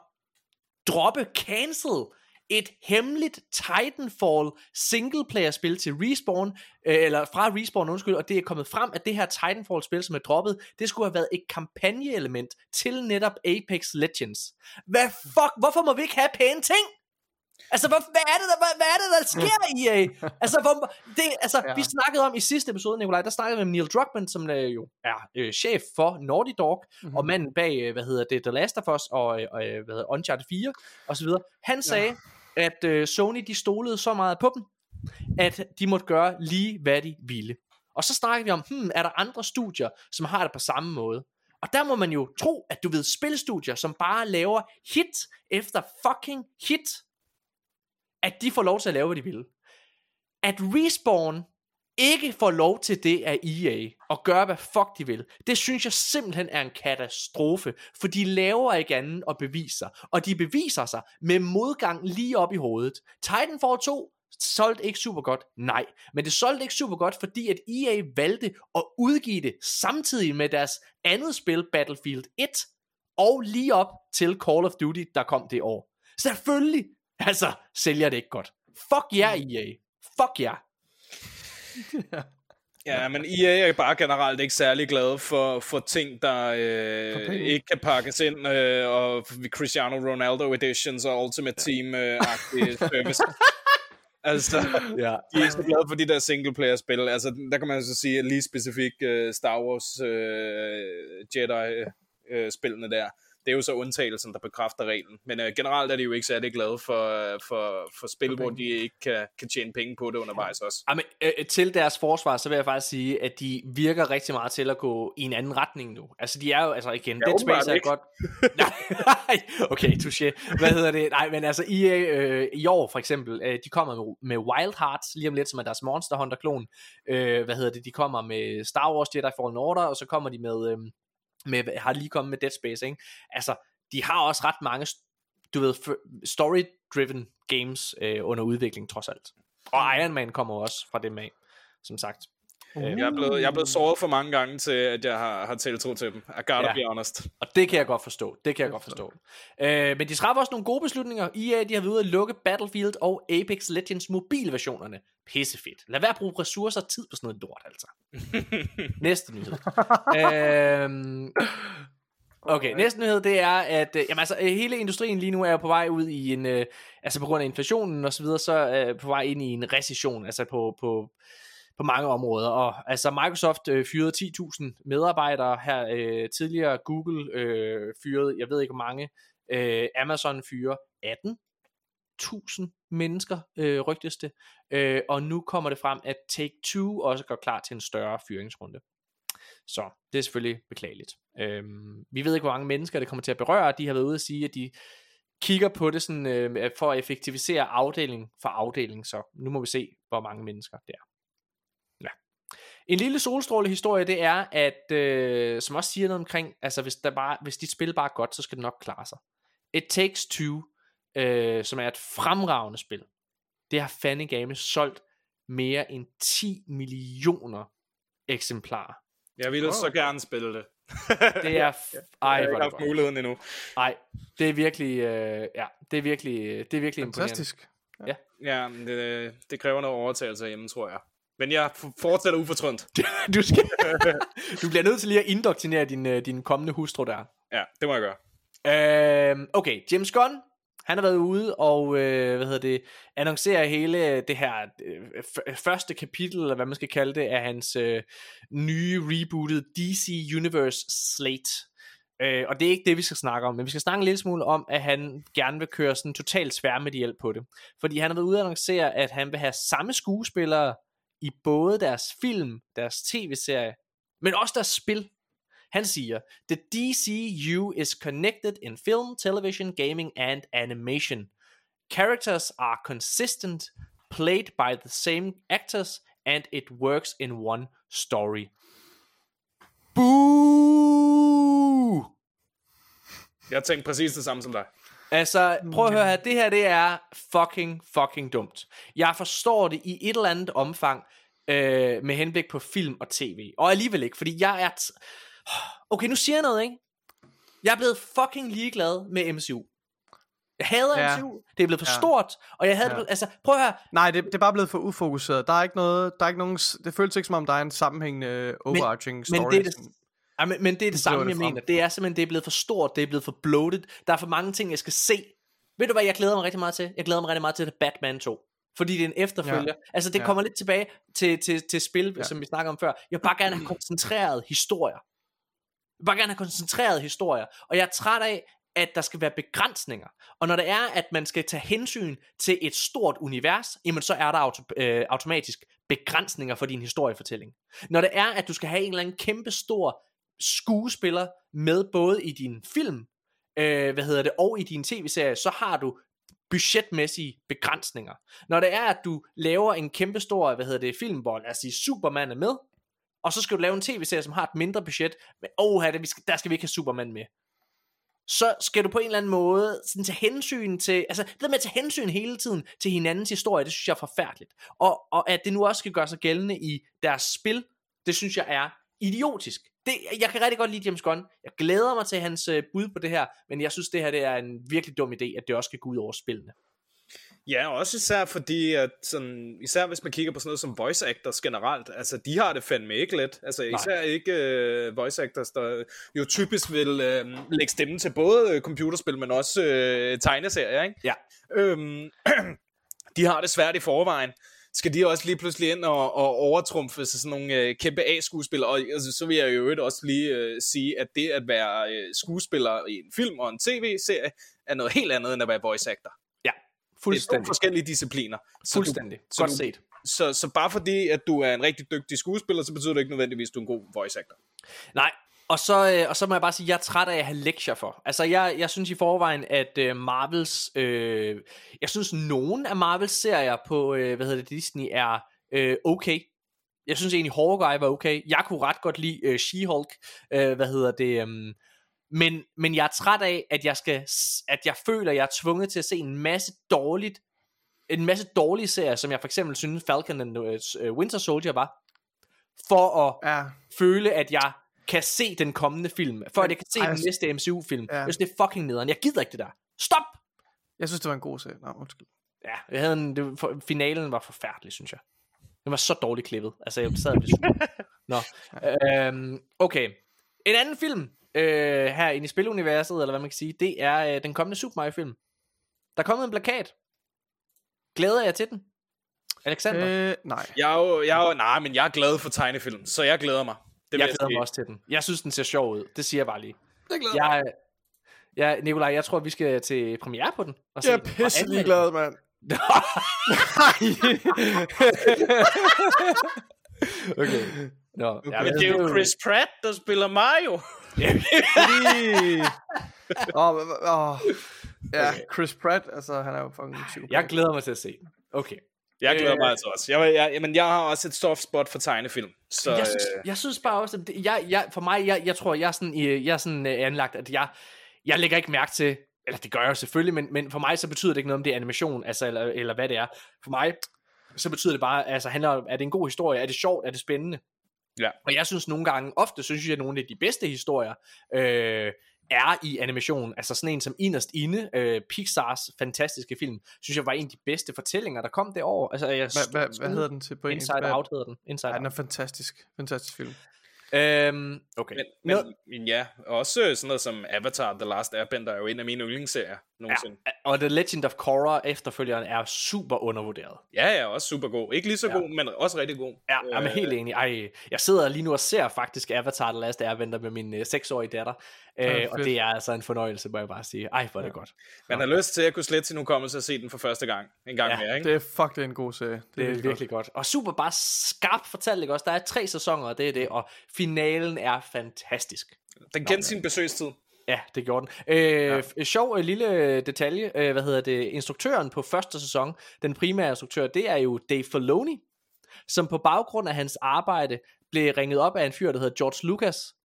droppe cancel et hemmeligt Titanfall singleplayer spil til Respawn, øh, eller fra Respawn, undskyld, og det er kommet frem, at det her Titanfall spil, som er droppet, det skulle have været et kampagneelement til netop Apex Legends. Hvad fuck, hvorfor må vi ikke have pæne ting? Altså, hvor, hvad, er det, der, hvad, hvad er det, der sker, EA? Altså, hvor, det, altså ja. Vi snakkede om i sidste episode, Nikolaj, der snakkede vi med Neil Druckmann, som øh, jo er øh, chef for Naughty Dog, mm-hmm. og manden bag, øh, hvad hedder det, The Last of Us, og, øh, og øh, hvad hedder Uncharted 4, og så videre. Han sagde, ja. at øh, Sony, de stolede så meget på dem, at de måtte gøre lige, hvad de ville. Og så snakker vi om, hmm, er der andre studier, som har det på samme måde? Og der må man jo tro, at du ved, spilstudier, som bare laver hit efter fucking hit, at de får lov til at lave, hvad de vil. At Respawn ikke får lov til det af EA, og gøre, hvad fuck de vil, det synes jeg simpelthen er en katastrofe, for de laver ikke andet og beviser, og de beviser sig med modgang lige op i hovedet. Titanfall 2 solgte ikke super godt, nej, men det solgte ikke super godt, fordi at EA valgte at udgive det samtidig med deres andet spil, Battlefield 1, og lige op til Call of Duty, der kom det år. Selvfølgelig, altså, sælger det ikke godt. Fuck jer, yeah, EA. Fuck jer. Ja, men EA er bare generelt ikke særlig glad for, for ting, der øh, ikke kan pakkes ind, øh, og Cristiano Ronaldo editions og Ultimate Team-agtige service. altså, Ja. de er ikke så glade for de der single-player-spil. Altså, der kan man så sige, at lige specifikt uh, Star Wars uh, Jedi-spillene der, det er jo så undtagelsen, der bekræfter reglen. Men uh, generelt er de jo ikke særlig glade for, for, for spil, hvor de ikke kan, kan tjene penge på det undervejs også. Jamen, øh, til deres forsvar, så vil jeg faktisk sige, at de virker rigtig meget til at gå i en anden retning nu. Altså, de er jo, altså igen, Ja, Dead Space er ikke. godt... Nej, okay, touché. Hvad hedder det? Nej, men altså, EA øh, i år for eksempel, øh, de kommer med, med Wild Hearts, lige om lidt, som er deres Monster Hunter-klon. Øh, hvad hedder det? De kommer med Star Wars Jedi Fallen Order, og så kommer de med... Øh, med har lige kommet med Dead Space, ikke? Altså, de har også ret mange, du ved, story-driven games øh, under udvikling, trods alt. Og Iron Man kommer også fra dem af, som sagt. Jeg er blevet, jeg er blevet såret for mange gange til, at jeg har, har tiltro til dem. I gotta Ja. be honest. Og det kan jeg godt forstå. Det kan jeg godt forstå. Øh, men de træffer også nogle gode beslutninger. EA de har været ude at lukke Battlefield og Apex Legends mobilversionerne. Pissefedt. Lad være at bruge ressourcer og tid på sådan noget lort, altså. Næste nyhed. øhm, okay, næste nyhed, det er, at øh, jamen, altså, øh, hele industrien lige nu er jo på vej ud i en, øh, altså på grund af inflationen og så videre, så er på vej ind i en recession, altså på, på, på mange områder. Og altså Microsoft øh, fyrede 10.000 medarbejdere her øh, tidligere. Google øh, fyrede, jeg ved ikke hvor mange. Øh, Amazon fyrer 18.000 mennesker, øh, rygtes det. Øh, og nu kommer det frem, at Take-Two også går klar til en større fyringsrunde. Så det er selvfølgelig beklageligt. Øhm, vi ved ikke, hvor mange mennesker det kommer til at berøre. De har været ude at sige, at de kigger på det sådan, øh, for at effektivisere afdeling for afdeling. Så nu må vi se, hvor mange mennesker det er. Ja. En lille solstrålehistorie, det er, at øh, som også siger noget omkring, altså hvis, der bare, hvis dit spil bare er godt, så skal det nok klare sig. It Takes Two, øh, som er et fremragende spil, det har Fanny Games solgt mere end 10 millioner eksemplarer. Jeg ville oh. så gerne spille det. Det er, f- Jeg ej, har ikke haft godt. muligheden endnu. Ej, det er virkelig, øh, ja, det er virkelig, det er virkelig imponerende. Fantastisk. Ja, men det, det kræver noget overtagelse hjemme, tror jeg. Men jeg fortsætter ufortrønt. Du, skal, du bliver nødt til lige at indoktrinere din, øh, din kommende hustru der. Ja, det må jeg gøre. Øhm, okay, James Gunn, han har været ude og, øh, hvad hedder det, annoncere hele det her øh, første kapitel, eller hvad man skal kalde det, af hans øh, nye rebooted DC Universe slate. Øh, og det er ikke det, vi skal snakke om, men vi skal snakke en lille smule om, at han gerne vil køre sådan totalt sværmediel på det. Fordi han har været ude og annoncere, at han vil have samme skuespillere i både deres film, deres tv-serie, men også deres spil. Han siger, The DCU is connected in film, television, gaming and animation. Characters are consistent, played by the same actors, and it works in one story. Boo! Jeg tænkte præcis det samme som dig. Altså, prøv at høre her, det her det er fucking, fucking dumt. Jeg forstår det i et eller andet omfang, øh, med henblik på film og tv. Og alligevel ikke, fordi jeg er... T- okay, nu siger jeg noget, ikke? Jeg er blevet fucking ligeglad med MCU. Jeg hader Ja. MCU. Det er blevet for Ja. stort, og jeg havde... Ja. Altså, prøv at høre, Nej, det, det er bare blevet for ufokuseret. Der er ikke noget, der er ikke nogen, det føles ikke som om, der er en sammenhængende overarching story. men det er. Ja, men, men det er det samme, det jeg frem. mener. Det er simpelthen, det er blevet for stort, det er blevet for bloated. Der er for mange ting, jeg skal se. Ved du hvad, jeg glæder mig rigtig meget til? Jeg glæder mig rigtig meget til Batman 2. Fordi det er en efterfølger. Ja. Altså, det Ja. kommer lidt tilbage til, til, til spil. Ja. som vi snakker om før. Jeg vil bare gerne have koncentreret historier. Jeg vil bare gerne have koncentreret historier. Og jeg er træt af, at der skal være begrænsninger. Og når det er, at man skal tage hensyn til et stort univers, jamen så er der auto, øh, automatisk begrænsninger for din historiefortælling. Når det er, at du skal have en eller anden kæmpe stor skuespiller med både i din film, øh, hvad hedder det, og i din tv-serie, så har du budgetmæssige begrænsninger. Når det er, at du laver en kæmpe stor, hvad hedder det, film, hvor lad os sige, Superman er med, og så skal du lave en tv-serie, som har et mindre budget, men åh, det, skal, der skal vi ikke have Superman med. Så skal du på en eller anden måde sådan tage hensyn til, altså det der med at tage hensyn hele tiden til hinandens historie, det synes jeg er forfærdeligt. Og, og at det nu også skal gøre sig gældende i deres spil, det synes jeg er idiotisk. Det jeg kan rigtig godt lide James Gunn. Jeg glæder mig til hans øh, bud på det her, men jeg synes, det her det er en virkelig dum idé, at det også skal gå ud over spillene. Ja, også især fordi, at sådan, især hvis man kigger på sådan noget som voice actors generelt, altså de har det fandme ikke let. Altså især ikke uh, voice actors, der jo typisk vil uh, lægge stemme til både øh, computerspil, men også uh, tegneserier, ikke? Ja. Øhm, de har det svært i forvejen. Skal de også lige pludselig ind og, og overtrumfe sig sådan nogle øh, kæmpe A-skuespillere? Og altså, så vil jeg jo øvrigt også lige øh, sige, at det at være øh, skuespiller i en film og en tv-serie, er noget helt andet end at være voice actor. Ja, Det er to fuldstændig. forskellige discipliner. Så Fuldstændig. Du, så, Godt du, set. så, så bare fordi, at du er en rigtig dygtig skuespiller, så betyder det ikke nødvendigvis, at du er en god voice actor. Nej, og så, øh, og så må jeg bare sige, at jeg er træt af at have lektier for. Altså, jeg, jeg synes i forvejen, at øh, Marvels... Øh, jeg synes, nogen af Marvels serier på, øh, hvad hedder det, Disney er øh, okay. Jeg synes egentlig, Hawkeye var okay. Jeg kunne ret godt lide øh, She-Hulk. Øh, hvad hedder det... Øh, men, men jeg er træt af, at jeg, skal, at jeg føler, at jeg er tvunget til at se en masse dårligt en masse dårlige serier, som jeg for eksempel synes Falcon and øh, Winter Soldier var, for at Ja, føle, at jeg kan se den kommende film, for at jeg kan se Ej, den næste MCU-film. Ja. Jeg synes, det er fucking nederen. Jeg gider ikke det der. Stop! jeg synes, det var en god serie. Nå, undskyld. Ja, jeg havde en, det, var- for, finalen var forfærdelig, synes jeg. Den var så dårligt klippet. Altså, jeg sad og blev. Nå, øhm, okay. En anden film øh, her inde i spiluniverset, eller hvad man kan sige, det er øh, den kommende Super Mario-film. Der er kommet en plakat. Glæder jeg til den? Alexander? Øh, nej. Jeg er jo, jeg er jo, nej, men jeg er glad for tegnefilm, så jeg glæder mig. Det jeg glæder mig også til den. Jeg synes, den ser sjov ud. Det siger jeg bare lige. Det glæder Jeg, ja, Nikolaj, jeg tror, vi skal til premiere på den. Og Jeg er den, og pisse anmelde ligeglad, mand. okay. Nå, ja, Men det er jo Chris Pratt, der spiller Mario. Oh, oh. Ja, Chris Pratt, altså han er jo fucking psykopat. Jeg glæder mig til at se den. Okay. Jeg glæder Øh. mig altså også. Jeg, jeg, jeg, men jeg har også et soft spot for tegnefilm. Så, Jeg synes, øh, jeg synes bare også, at det, jeg, jeg, for mig, jeg, jeg tror, jeg er sådan, jeg er sådan øh, anlagt, at jeg, jeg lægger ikke mærke til, eller det gør jeg selvfølgelig, men, men for mig så betyder det ikke noget, om det er animation, altså, eller, eller hvad det er. For mig, så betyder det bare, altså handler om, er det en god historie, er det sjovt, er det spændende? Ja. Og jeg synes nogle gange, ofte synes jeg, at nogle af de bedste historier, øh, er i animation, altså sådan en som Inderst Inde, øh, Pixars fantastiske film, synes jeg var en af de bedste fortællinger, der kom det år. Altså, jeg Hvad, hvad, hvad hedder den til på? Inside Hvad- Out hedder den. Inside Ja, den er fantastisk. Fantastisk film. Øhm, okay. men, men, men ja, også sådan noget som Avatar The Last Airbender er jo en af mine yndlingsserier nogensinde. Ja, og The Legend of Korra efterfølgeren er super undervurderet. Ja, ja, også super god. Ikke lige så Ja. god, men også rigtig god. Ja, jeg er Øh, helt enig. Ej, jeg sidder lige nu og ser faktisk Avatar The Last Airbender med min øh, 6-årige datter. Ja, Øh, og det er altså en fornøjelse, må jeg bare sige. Ej, hvor er det godt. Man har lyst til at kunne slette sin hukommelse og se den for første gang. En gang Ja, mere, ikke? Det er fuck, det er en god serie. Det, Det er virkelig godt. Og super bare skarpt fortalt, ikke også? Der er tre sæsoner, og det er det. Og finalen er fantastisk. Den kendte sin besøgstid. Ja, det gjorde den. Øh, ja. Sjov øh, lille detalje, øh, hvad hedder det, instruktøren på første sæson, den primære instruktør, det er jo Dave Filoni, som på baggrund af hans arbejde blev ringet op af en fyr, der hedder George Lucas,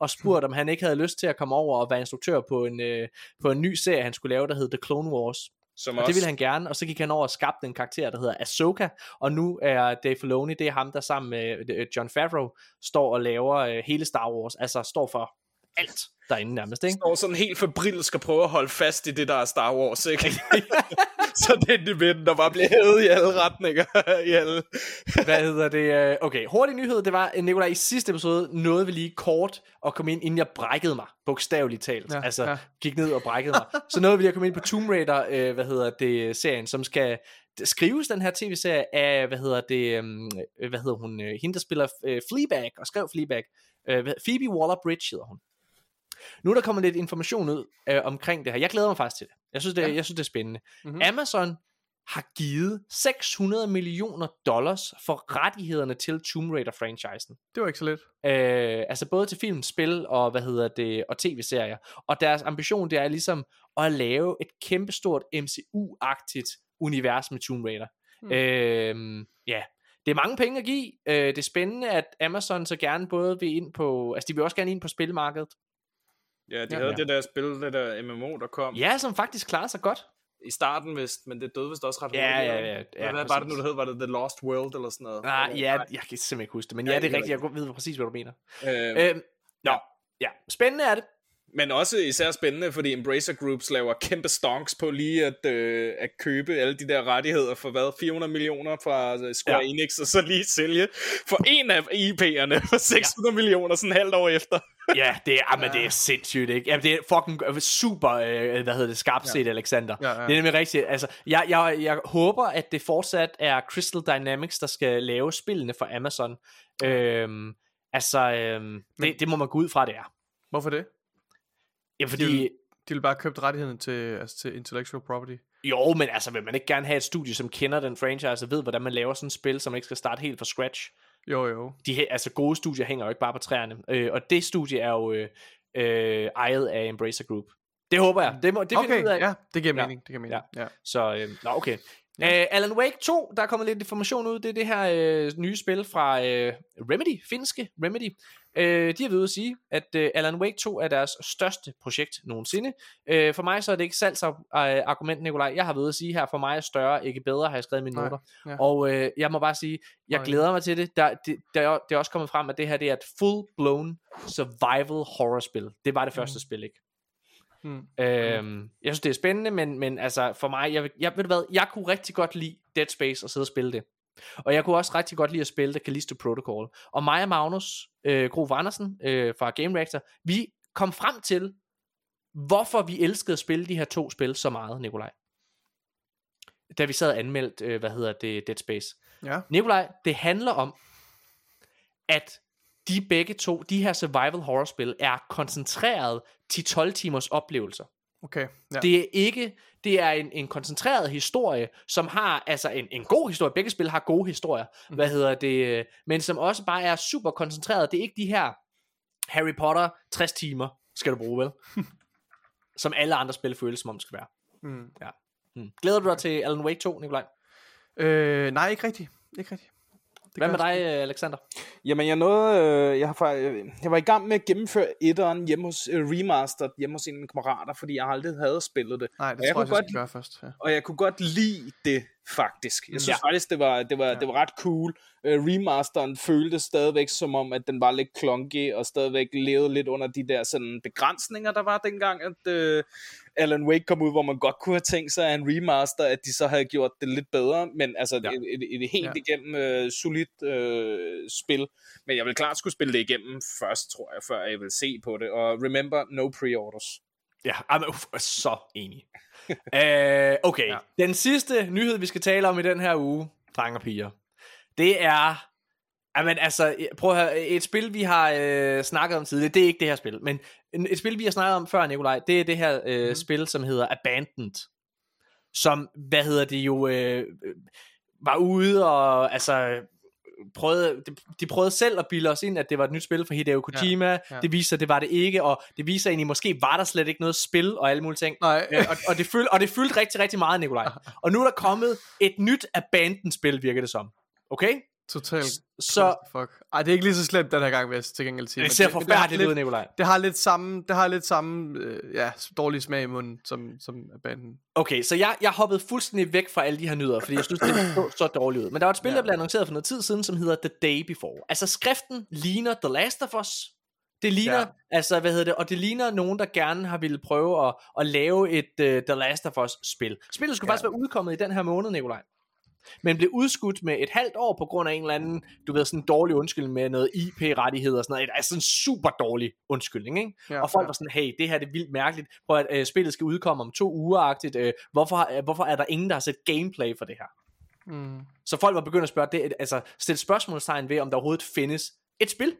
og spurgt, om han ikke havde lyst til at komme over og være instruktør på en, øh, på en ny serie, han skulle lave, der hed The Clone Wars. Som Og også, det ville han gerne, og så gik han over og skabte en karakter, der hedder Ahsoka, og nu er Dave Filoni, det er ham, der sammen med øh, John Favreau står og laver øh, hele Star Wars, altså står for alt derinde nærmest, ikke? står sådan helt febril skal prøve at holde fast i det, der er Star Wars, ikke? så er det vinden, der bare bliver hævet i alle retninger. I alle. Hvad hedder det? øh, Okay, hurtig nyhed, det var, øh, Nikolaj, i sidste episode nåede vi lige kort at komme ind, inden jeg brækkede mig, bogstaveligt talt. Ja, altså, ja. gik ned og brækkede mig. Så nåede vi lige at komme ind på Tomb Raider, øh, hvad hedder det, serien, som skal skrives den her tv-serie af, hvad hedder det, øh, hvad hedder hun, øh, hende der spiller øh, Fleabag, og skrev Fleabag, øh, Phoebe Waller-Bridge hedder hun. Nu er der kommet lidt information ud øh, omkring det her. Jeg glæder mig faktisk til det. Jeg synes, det, ja. jeg synes, det er spændende. Mhm. Mm-hmm. Amazon har givet 600 millioner dollars for rettighederne til Tomb Raider-franchisen. Det var ikke så lidt. Øh, altså både til film, spil og, hvad hedder det, og tv-serier. Og deres ambition, det er ligesom at lave et kæmpestort MCU-agtigt univers med Tomb Raider. Mm. Øh, ja, det er mange penge at give. Øh, det er spændende, at Amazon så gerne både vil ind på, altså de vil også gerne ind på spilmarkedet. Ja, de Ja. havde Ja. det der spil, det der MMO, der kom. Ja, som faktisk klarer sig godt. I starten vist, men det døde vist også ret Ja, hurtigt. ja, ja, ja, Hvad var det nu, der hed? Var det The Lost World eller sådan noget? Nej, Eller- ja, jeg kan simpelthen ikke huske det, men ja, Ja, det er det rigtigt. Jeg ved præcis, hvad du mener. Øh, Øhm, nå, ja. Spændende er det. Men også især spændende, fordi Embracer Groups laver kæmpe stonks på lige at, øh, at købe alle de der rettigheder for hvad? 400 millioner fra øh, Square Ja. ja. Enix, og så lige sælge for en af IP'erne for 600 ja. millioner sådan halvt år efter. Ja, det er, men det er sindssygt, ikke? Jamen, det er fucking øh, super, øh, hvad hedder det, skarpt set, Alexander. Ja, ja. Det er nemlig rigtigt. Altså, jeg, jeg, jeg håber, at det fortsat er Crystal Dynamics, der skal lave spillene for Amazon. Øhm, altså, øhm, det, det må man gå ud fra, det er. Hvorfor det? Ja, De fordi... vil, de vil bare købe rettigheden til, altså, til intellectual property. Jo, men altså, vil man ikke gerne have et studie, som kender den franchise, og ved, hvordan man laver sådan et spil, som ikke skal starte helt fra scratch? Jo, jo. De altså, gode studier hænger jo ikke bare på træerne. Øh, og det studie er jo øh, øh, ejet af Embracer Group. Det håber jeg. Det, må, det Okay, ud af. ja, det giver Ja. mening. Det giver mening. Ja. Så, øh, nå, okay. Ja. Uh, Alan Wake 2, der er kommet lidt information ud. Det er det her øh, nye spil fra øh, Remedy, finske Remedy. Øh, de har ved ude at sige, at øh, Alan Wake 2 er deres største projekt nogensinde. Øh, for mig så er det ikke salgsargument, Nikolaj. Jeg har ved ude at sige her, for mig er større, ikke bedre, har jeg skrevet i mine Nej, noter. ja. Og øh, jeg må bare sige, jeg Nej. glæder mig til det. Der, det, der. Det er også kommet frem, at det her det er et full-blown survival horror spil. Det var det første spil, ikke? Hmm. Øhm, jeg synes det er spændende Men, men altså for mig jeg, jeg, ved du hvad, jeg kunne rigtig godt lide Dead Space Og sidde og spille det Og jeg kunne også rigtig godt lide at spille det Callisto Protocol Og mig og Magnus øh, Grove Andersen øh, Fra Game Reactor Vi kom frem til Hvorfor vi elskede at spille de her to spil Så meget Nikolaj Da vi sad og anmeldte øh, Hvad hedder det Dead Space Ja. Nikolaj, det handler om, at de begge to, de her survival horror spil, er koncentreret 10-12 timers oplevelser. Okay. Ja. Det er ikke, det er en, en koncentreret historie, som har, altså en, en god historie, begge spil har gode historier, Mhm. hvad hedder det, men som også bare er super koncentreret. Det er ikke de her Harry Potter 60 timer, skal du bruge vel? som alle andre spil føles som om det skal være. Mm. Ja. Hmm. Glæder du dig til Alan Wake 2, Nikolaj? Øh, nej, ikke rigtigt. Ikke rigtigt. Det Hvad med jeg dig, øh, Alexander? Jamen, jeg nåede, øh, jeg, har, øh, jeg var i gang med at gennemføre etteren hjemme hos øh, Remastered, hjemme hos en af mine kammerater, fordi jeg aldrig havde spillet det. Nej, det Og jeg tror jeg, kunne jeg godt skal gøre først. Ja. og jeg kunne godt lide det faktisk. Jeg synes Ja. faktisk, det var, det var, ja. det var ret cool. Uh, remasteren føltes stadigvæk som om, at den var lidt clunky, og stadigvæk levede lidt under de der sådan, begrænsninger, der var dengang, at uh, Alan Wake kom ud, hvor man godt kunne have tænkt sig, at en remaster, at de så havde gjort det lidt bedre, men altså Ja. et, et, et helt Ja. igennem uh, solidt uh, spil. Men jeg vil klart skulle spille det igennem først, tror jeg, før jeg vil se på det. Og remember, no pre-orders. Ja, I'm uff, så enig. Uh, okay, ja. Den sidste nyhed, vi skal tale om i den her uge, drenge og piger, det er... Jamen altså, prøv at høre, et spil vi har øh, snakket om tidligere, det er ikke det her spil, men en- et spil vi har snakket om før, Nikolaj, det er det her øh, mm. spil, som hedder Abandoned, som, hvad hedder det jo, øh, øh, var ude og, altså, prøvede, de, de prøvede selv at bilde os ind, at det var et nyt spil fra Hideo Kojima, ja, ja. ja. det viser sig, det var det ikke, og det viser egentlig, måske var der slet ikke noget spil, og alle mulige ting, Nej. Øh, og, og, det fyld, og det fyldte rigtig, rigtig meget, Nikolaj. Og nu er der kommet et nyt Abandoned-spil, virker det som. Okay? Totalt. Så Fuck. Ej, det er ikke lige så slemt den her gang, vil jeg til gengæld sige. det ser forfærdeligt ud, Nikolaj. Det har lidt samme, det har lidt samme øh, ja, dårlig smag i munden, som, som Abandon. Okay, så jeg, jeg hoppede fuldstændig væk fra alle de her nyheder, fordi jeg synes, det så så dårligt ud. Men der var et spil, ja. der blev annonceret for noget tid siden, som hedder The Day Before. Altså skriften ligner The Last of Us. Det ligner, ja. Altså hvad hedder det, og det ligner nogen, der gerne har ville prøve at, at lave et uh, The Last of Us spil. Spillet skulle. Ja. faktisk være udkommet i den her måned, Nikolaj. Men blev udskudt med et halvt år på grund af en eller anden, du ved, sådan en dårlig undskyldning med noget IP-rettigheder og sådan noget. Altså en super dårlig undskyldning, ikke? Ja, og folk ja. var sådan, hey, det her det er vildt mærkeligt. Prøv at øh, spillet skal udkomme om to uger-agtigt. Øh, hvorfor, øh, hvorfor er der ingen, der har set gameplay for det her? Mm. Så folk var begyndt at spørge, det, altså stille spørgsmålstegn ved, om der overhovedet findes et spil.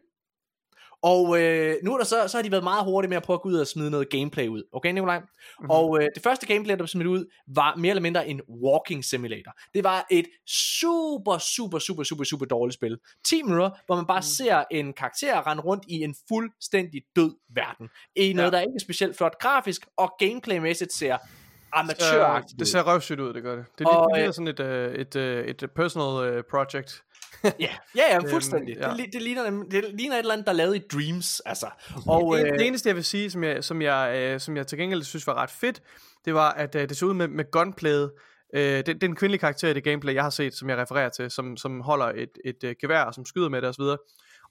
Og øh, nu er der så, så har de været meget hurtige med at prøve at gå ud og smide noget gameplay ud. Okay, Nikolaj? Mm-hmm. Og øh, det første gameplay, der blev smidt ud, var mere eller mindre en walking simulator. Det var et super, super, super, super, super dårligt spil. 10 minutter, hvor man bare mm. ser en karakter rende rundt i en fuldstændig død verden. I noget, Ja. der ikke er specielt flot grafisk, og gameplaymæssigt ser Øh, amatøragtigt det ud. ser røvsygt ud, det gør det. Det, Og, det øh, ligner sådan et, øh, et, øh, et personal øh, project. Ja, ja, ja fuldstændig. ja. Det, det, ligner, det ligner et eller andet, der er lavet i Dreams, altså. Og, det, øh, det eneste jeg vil sige, som jeg, som jeg, øh, som jeg til gengæld synes var ret fedt, det var, at øh, det så ud med, med gunplayet. Øh, det, den kvindelige karakter i det gameplay, jeg har set, som jeg refererer til, som, som holder et, et øh, gevær, og som skyder med det osv.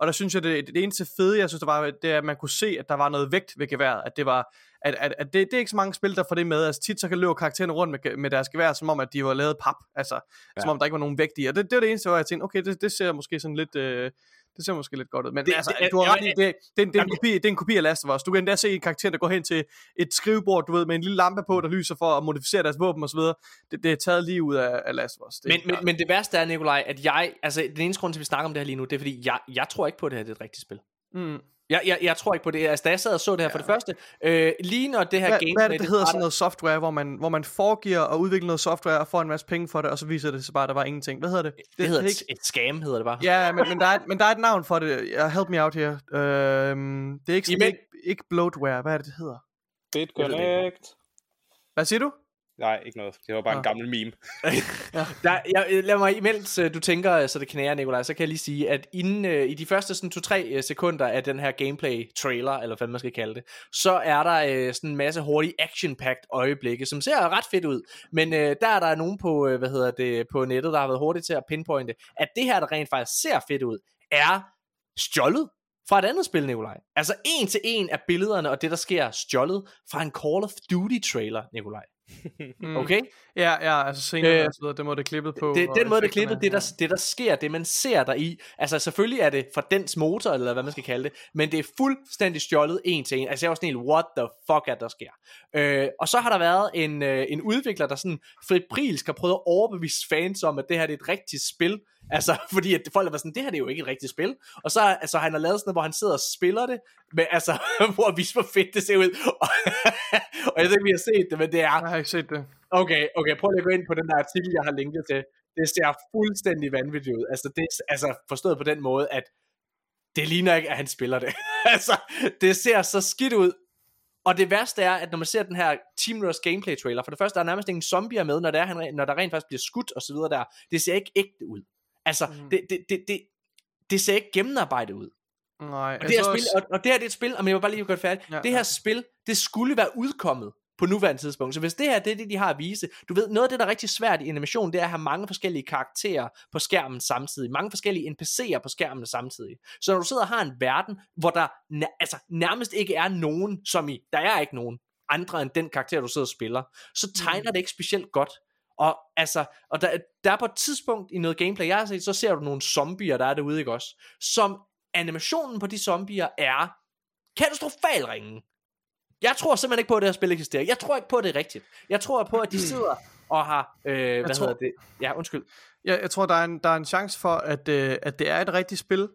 Og der synes jeg, det, det eneste fede, jeg synes, der var, det er, at man kunne se, at der var noget vægt ved geværet. At det var, at, at, at det, det er ikke så mange spil, der får det med. Altså tit så kan løbe karaktererne rundt med, med deres gevær, som om, at de var lavet pap. Altså, ja. som om der ikke var nogen vægt i. Og det, det var det eneste, hvor jeg tænkte, okay, det, det ser måske sådan lidt... Øh, det ser måske lidt godt ud. Men Det- altså, det- du har ja, ret i, det, det, det, det, er en kopi, det er en kopi af Last of Us. Du kan endda se en karakter, der går hen til et skrivebord, du ved, med en lille lampe på, der lyser for at modificere deres våben osv. Det, det er taget lige ud af, af Last of Us. Det, men, men, men det værste er, Nikolaj, at jeg, altså den eneste grund til, at vi snakker om det her lige nu, det er fordi, jeg, jeg tror ikke på, at det her det er et rigtigt spil. mm. Jeg, jeg, jeg tror ikke på det. Altså, da jeg sad og så det her ja. for det første, øh, lige når det her hvad, gameplay... hvad er det, det hedder sådan noget software, hvor man, hvor man foregiver og udvikler noget software og får en masse penge for det, og så viser det sig bare, at der var ingenting. Hvad hedder det? Det hedder er et, et scam, hedder det bare. Ja, men, men, der er, et- men der er et navn for det. Help me out here. Uh, det er ikke, sådan, det er Imens- ikke, ikke bloatware. Hvad er det, det hedder? BitConnect. Hvad siger du? Nej, ikke noget. Det var bare en Nå. gammel meme. Der, jeg, lad mig, imens øh, du tænker, øh, så det knærer, Nikolaj, så kan jeg lige sige, at inden, øh, i de første sådan 2-3 øh, sekunder af den her gameplay-trailer, eller hvad man skal kalde det, så er der øh, sådan en masse hurtige action-packed øjeblikke, som ser ret fedt ud. Men øh, der er der nogen på, øh, hvad hedder det, på nettet, der har været hurtigt til at pinpointe, at det her, der rent faktisk ser fedt ud, er stjålet fra et andet spil, Nikolaj. Altså en til en af billederne og det, der sker, stjålet fra en Call of Duty-trailer, Nikolaj. Mm. Okay? Ja, ja, altså senere, Øh, øh, altså, det må det klippet på. det, og den måde, det klippet, det der, det der sker, det man ser der i, altså selvfølgelig er det fra dens motor, eller hvad man skal kalde det, men det er fuldstændig stjålet en til en. Altså jeg var sådan helt, what the fuck er der sker? Øh, og så har der været en, øh, en udvikler, der sådan febrilsk har prøvet at overbevise fans om, at det her det er et rigtigt spil. Altså, fordi at folk været sådan, det her det er jo ikke et rigtigt spil. Og så altså, han har lavet sådan noget, hvor han sidder og spiller det, men altså, hvor at vise, hvor fedt det ser ud. Og, jeg ved ikke, om I har set det, men det er, Jeg har ikke set det. Okay, okay, prøv lige at gå ind på den der artikel, jeg har linket til. Det ser fuldstændig vanvittigt ud. Altså, det altså forstået på den måde, at det ligner ikke, at han spiller det. altså, det ser så skidt ud. Og det værste er, at når man ser den her Team Rush gameplay trailer, for det første, der er nærmest ingen zombier med, når, det er, han, når der rent faktisk bliver skudt og så videre der. Det ser ikke ægte ud. Altså, mm. det, det, det, det, det ser ikke gennemarbejdet ud. Nej, Og det, her spil, også- og, og det her det er et spil, og jeg vil bare lige gøre det færdigt. Ja, det her ja. spil, det skulle være udkommet på nuværende tidspunkt. Så hvis det her det er det, de har at vise, du ved, noget af det, der er rigtig svært i animation, det er at have mange forskellige karakterer på skærmen samtidig. Mange forskellige NPC'er på skærmen samtidig. Så når du sidder og har en verden, hvor der altså, nærmest ikke er nogen, som i, der er ikke nogen andre end den karakter, du sidder og spiller, så tegner det ikke specielt godt. Og altså, og der, der er på et tidspunkt i noget gameplay, jeg har set, så ser du nogle zombier, der er derude, ikke også? Som animationen på de zombier er katastrofal ringe. Jeg tror simpelthen ikke på, at det her spil eksisterer. Jeg tror ikke på, at det er rigtigt. Jeg tror på, at de sidder og har, øh, hvad tror- hedder det? Ja, undskyld. Jeg, jeg tror, der er en, der er en chance for, at, øh, at det er et rigtigt spil,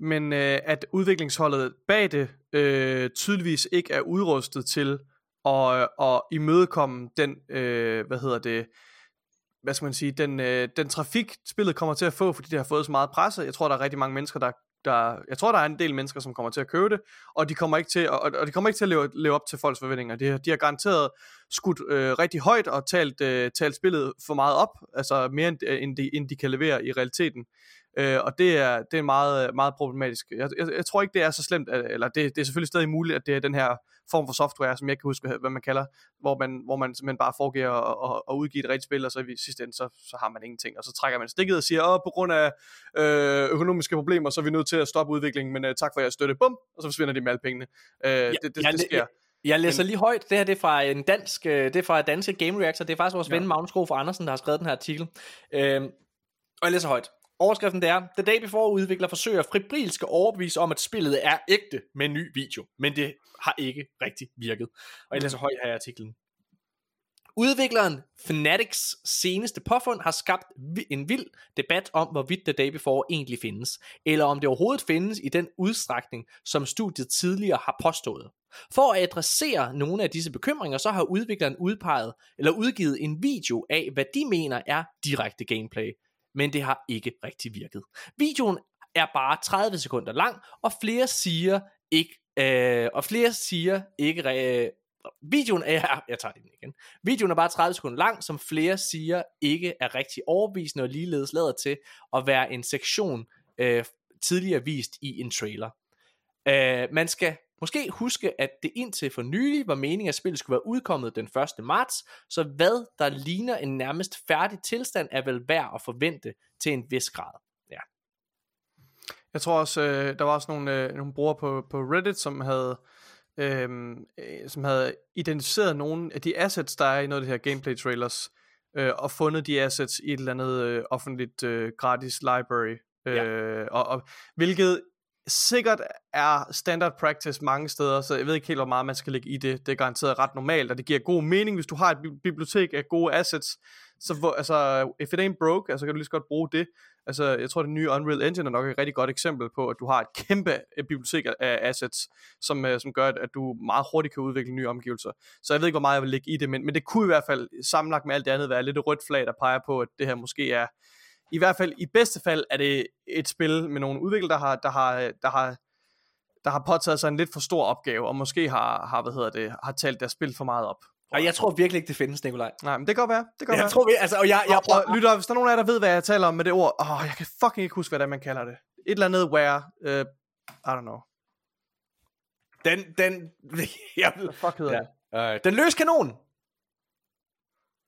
men øh, at udviklingsholdet bag det øh, tydeligvis ikke er udrustet til at, at imødekomme den, øh, hvad hedder det, hvad skal man sige, den, øh, den trafik, spillet kommer til at få, fordi det har fået så meget presse. Jeg tror, der er rigtig mange mennesker, der, der jeg tror, der er en del mennesker, som kommer til at købe det, og de kommer ikke til, og, og de kommer ikke til at leve, leve op til folks forventninger. De, de har garanteret skudt øh, rigtig højt og talt, øh, talt spillet for meget op, altså mere end, end, de, end de kan levere i realiteten. Øh, og det er, det er meget, meget problematisk. Jeg, jeg, jeg tror ikke, det er så slemt, at- eller det, det er selvfølgelig stadig muligt, at det er den her form for software, som jeg kan huske, hvad man kalder, hvor man, hvor man simpelthen bare foregiver at, at, at udgive et rigtigt spil, og så i sidste ende, så, så har man ingenting. Og så trækker man stikket og siger, åh, på grund af øh, økonomiske problemer, så er vi nødt til at stoppe udviklingen, men øh, tak for jeres støtte. Bum! Og så forsvinder de med alle pengene. Øh, det, det, jeg, det sker. Jeg, læser lige højt. Det her det er fra en dansk, øh, det er fra danske Game Reactor. Det er faktisk vores ja. ven Magnus Gro fra Andersen, der har skrevet den her artikel. Øhm, og jeg læser højt. Overskriften det er, The Day Before udvikler forsøger febrilsk at overbevise om, at spillet er ægte med en ny video. Men det har ikke rigtig virket. Og jeg læser højt her i artiklen. Udvikleren Fanatics seneste påfund har skabt en vild debat om, hvorvidt The Day Before egentlig findes, eller om det overhovedet findes i den udstrækning, som studiet tidligere har påstået. For at adressere nogle af disse bekymringer, så har udvikleren udpeget eller udgivet en video af, hvad de mener er direkte gameplay, men det har ikke rigtig virket. Videoen er bare 30 sekunder lang, og flere siger ikke, øh, og flere siger ikke, øh, Videoen er, jeg tager den igen. Videoen er bare 30 sekunder lang, som flere siger ikke er rigtig overbevisende og ligeledes lader til at være en sektion øh, tidligere vist i en trailer. Øh, man skal måske huske, at det indtil for nylig var meningen, at spillet skulle være udkommet den 1. marts, så hvad der ligner en nærmest færdig tilstand, er vel værd at forvente til en vis grad. Ja. Jeg tror også, øh, der var også nogle, øh, nogle brugere på, på Reddit, som havde, øh, øh, som havde identificeret nogle af de assets, der er i noget af det her gameplay trailers, øh, og fundet de assets i et eller andet øh, offentligt øh, gratis library. Øh, Ja. og, og, hvilket sikkert er standard practice mange steder, så jeg ved ikke helt, hvor meget man skal lægge i det. Det er garanteret ret normalt, og det giver god mening, hvis du har et bibliotek af gode assets, så hvor, altså, if it ain't broke, altså kan du lige så godt bruge det. Altså, jeg tror, det nye Unreal Engine er nok et rigtig godt eksempel på, at du har et kæmpe øh, bibliotek af- assets, som, øh, som gør, at, at du meget hurtigt kan udvikle nye omgivelser. Så jeg ved ikke, hvor meget jeg vil lægge i det, men, men det kunne i hvert fald sammenlagt med alt det andet være lidt et rødt flag, der peger på, at det her måske er, i hvert fald i bedste fald, er det et spil med nogle udviklere, der har, der har, der har, der har påtaget sig en lidt for stor opgave, og måske har, har hvad hedder det, har talt deres spil for meget op. Og jeg tror virkelig ikke, det findes, Nikolaj. Nej, men det kan godt være. Det kan Jeg være. tror, vi, altså, og jeg, jeg og, prøver, og lytter, hvis der er nogen af jer, der ved, hvad jeg taler om med det ord, åh, jeg kan fucking ikke huske, hvad det er, man kalder det. Et eller andet where, uh, I don't know. den, den, jeg, Hvad fuck hedder Ja. det? øh, den løse kanon.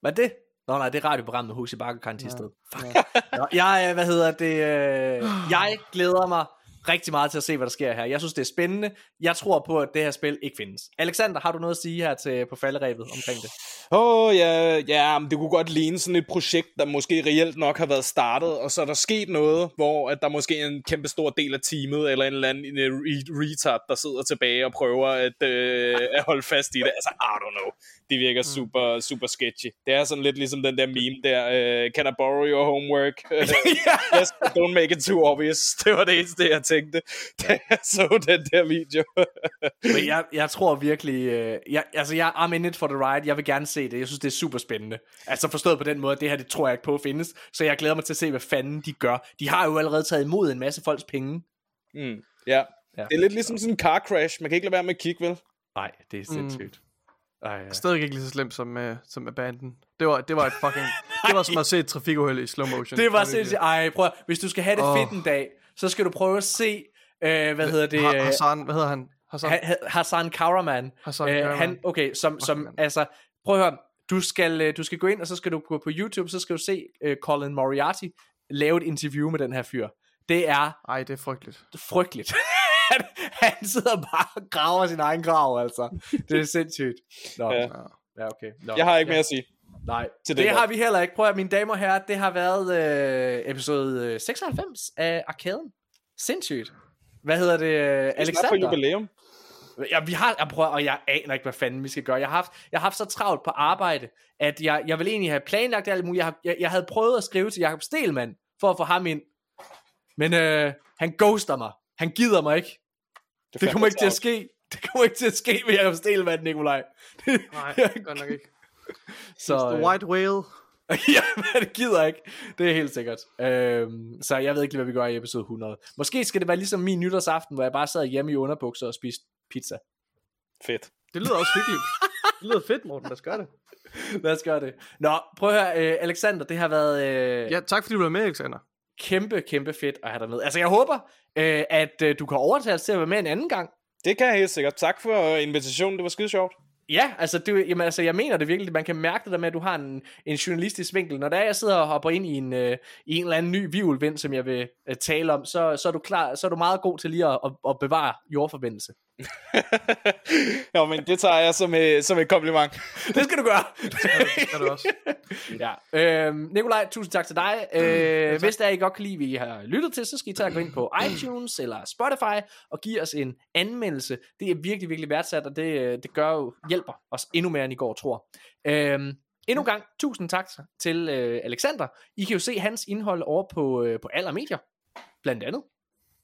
Hvad er det? Nå nej, det er radioprogrammet med Huxi Bakker Tisted. Fuck. Nå, jeg, øh, hvad hedder det, øh, jeg glæder mig rigtig meget til at se, hvad der sker her. Jeg synes, det er spændende. Jeg tror på, at det her spil ikke findes. Alexander, har du noget at sige her til, på falderæbet omkring det? Åh, oh, ja, ja, det kunne godt ligne sådan et projekt, der måske reelt nok har været startet, og så er der sket noget, hvor at der måske er en kæmpe stor del af teamet, eller en eller anden en, øh, re- retard, der sidder tilbage og prøver at, øh, at holde fast i det. Altså, I don't know. Det virker super, super sketchy. Det er sådan lidt ligesom den der meme der, øh, can I borrow your homework? yes, but don't make it too obvious. Det var det eneste, jeg tænkte, da jeg så den der video. Men jeg, jeg tror virkelig, øh, jeg, altså jeg I'm in it for the ride, jeg vil gerne se det, jeg synes det er super spændende. Altså forstået på den måde, det her det tror jeg ikke på findes, så jeg glæder mig til at se, hvad fanden de gør. De har jo allerede taget imod en masse folks penge. Mm, ja. Ja. Det er lidt ligesom sådan en car crash. Man kan ikke lade være med at kigge, vel? Nej, det er sindssygt. Mm. Ej, ja. Stadig ikke lige så slemt som, uh, som Abandon. Det var, det var et fucking... det var som at se et trafikuheld i slow motion. Det var sindssygt. Ej, prøv hvis du skal have det oh. fedt en dag, så skal du prøve at se, øh, hvad hedder det, Ha- øh, Hassan, hvad hedder han? Hassan? Ha- Ha- Hassan Karaman. Hassan Øh, Karaman. han, okay, som, som mand. altså, prøv at høre, du skal, øh, du skal gå ind, og så skal du gå på YouTube, så skal du se øh, Colin Moriarty lave et interview med den her fyr. Det er Ej, det er frygteligt. frygteligt. han, han sidder bare og graver sin egen grav, altså. Det er sindssygt. Nå, Ja. ja, okay. Nå, Jeg har ikke ja. mere at sige. Nej, til det, det det har vi heller ikke. Prøv at mine damer og herrer, det har været øh, episode øh, 96 af Arkaden. Sindssygt. Hvad hedder det, øh, Snart på Alexander? jubilæum. Ja, vi har, jeg prøver, og jeg aner ikke, hvad fanden vi skal gøre. Jeg har haft, jeg har haft så travlt på arbejde, at jeg, jeg vil egentlig have planlagt alt muligt. Jeg, har, jeg, jeg havde prøvet at skrive til Jakob Stelman, for at få ham ind. Men øh, han ghoster mig. Han gider mig ikke. Det, det kommer ikke til at ske. Det kommer ikke til at ske med Jakob Stelman, Nikolaj. Nej, godt nok ikke. så, The øh, White Whale. ja, men det gider ikke. Det er helt sikkert. Øhm, så jeg ved ikke lige, hvad vi gør i episode 100. Måske skal det være ligesom min nytårsaften, hvor jeg bare sad hjemme i underbukser og spiste pizza. Fedt. Det lyder også hyggeligt. Det lyder fedt, Morten. Lad os gøre det. Lad os gøre det. Nå, prøv at høre, øh, Alexander, det har været øh, Ja, tak fordi du var med, Alexander. Kæmpe, kæmpe fedt at have dig med. Altså, jeg håber, øh, at øh, du kan overtale os til at være med en anden gang. Det kan jeg helt sikkert. Tak for invitationen. Det var skide sjovt. Ja, altså, det, jamen, altså, jeg mener det virkelig. Man kan mærke det der med, at du har en, en journalistisk vinkel. Når der er, jeg sidder og hopper ind i en, øh, i en eller anden ny vivulvind, som jeg vil øh, tale om, så, så, er du klar, så er du meget god til lige at, at, at bevare jordforbindelse. jo, men det tager jeg som, et, som et kompliment. Det skal du gøre. Det skal du også. ja. Øhm, Nikolaj, tusind tak til dig. Øh, hvis der er, I godt kan lide, hvad I har lyttet til, så skal I tage og gå ind på iTunes eller Spotify og give os en anmeldelse. Det er virkelig, virkelig værdsat, og det, øh, det gør jo, hjælper os endnu mere, end I går og tror. Øhm, endnu en gang, tusind tak til øh, Alexander. I kan jo se hans indhold over på, øh, på alle medier, blandt andet.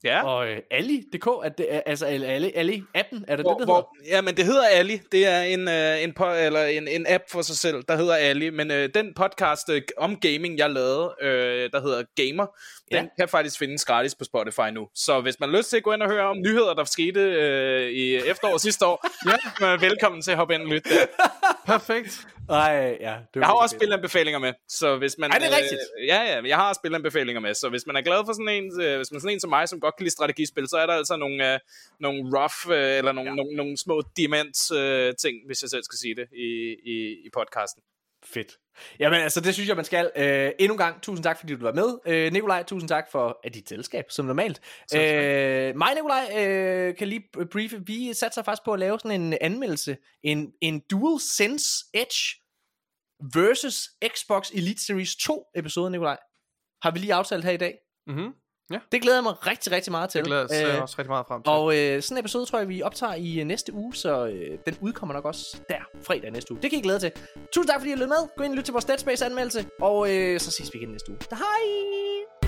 Ja. Og øh, Ali.dk, at det er, altså Ali, Ali, Ali appen, er det Hvor, det, det hvor, ja, men det hedder Ali. Det er en, øh, en, po- eller en, en app for sig selv, der hedder Ali. Men øh, den podcast øh, om gaming, jeg lavede, øh, der hedder Gamer, Ja. den kan faktisk findes gratis på Spotify nu. Så hvis man har lyst til at gå ind og høre om nyheder, der skete øh, i efteråret sidste år, ja. er man velkommen til at hoppe ind og lytte der. Perfekt. Ej, ja. Det Jeg har også fedt. spilanbefalinger med, så hvis man... Ej, det er rigtigt. Øh, ja, ja, jeg har spilanbefalinger med, så hvis man er glad for sådan en, øh, hvis man er sådan en som mig, som godt kan lide strategispil, så er der altså nogle, øh, nogle rough, øh, eller nogle, ja. nogle, nogle små demens øh, ting, hvis jeg selv skal sige det, i, i, i podcasten. Fedt. Jamen altså, det synes jeg, man skal. Øh, endnu en gang, tusind tak, fordi du var med. Øh, Nikolaj, tusind tak for at dit selskab, som normalt. Øh, mig Nikolaj øh, kan lige briefe. Vi satser faktisk på at lave sådan en anmeldelse. En, en DualSense Edge versus Xbox Elite Series 2 episode, Nikolaj. Har vi lige aftalt her i dag. Mm-hmm. Det glæder jeg mig rigtig, rigtig meget til. Det glæder jeg Øh, øh, også rigtig meget frem til. Og øh, sådan en episode tror jeg, vi optager i øh, næste uge, så øh, den udkommer nok også der, fredag næste uge. Det kan I glæde til. Tusind tak, fordi I lyttede med. Gå ind og lyt til vores Dead Space anmeldelse, og øh, så ses vi igen næste uge. Hej!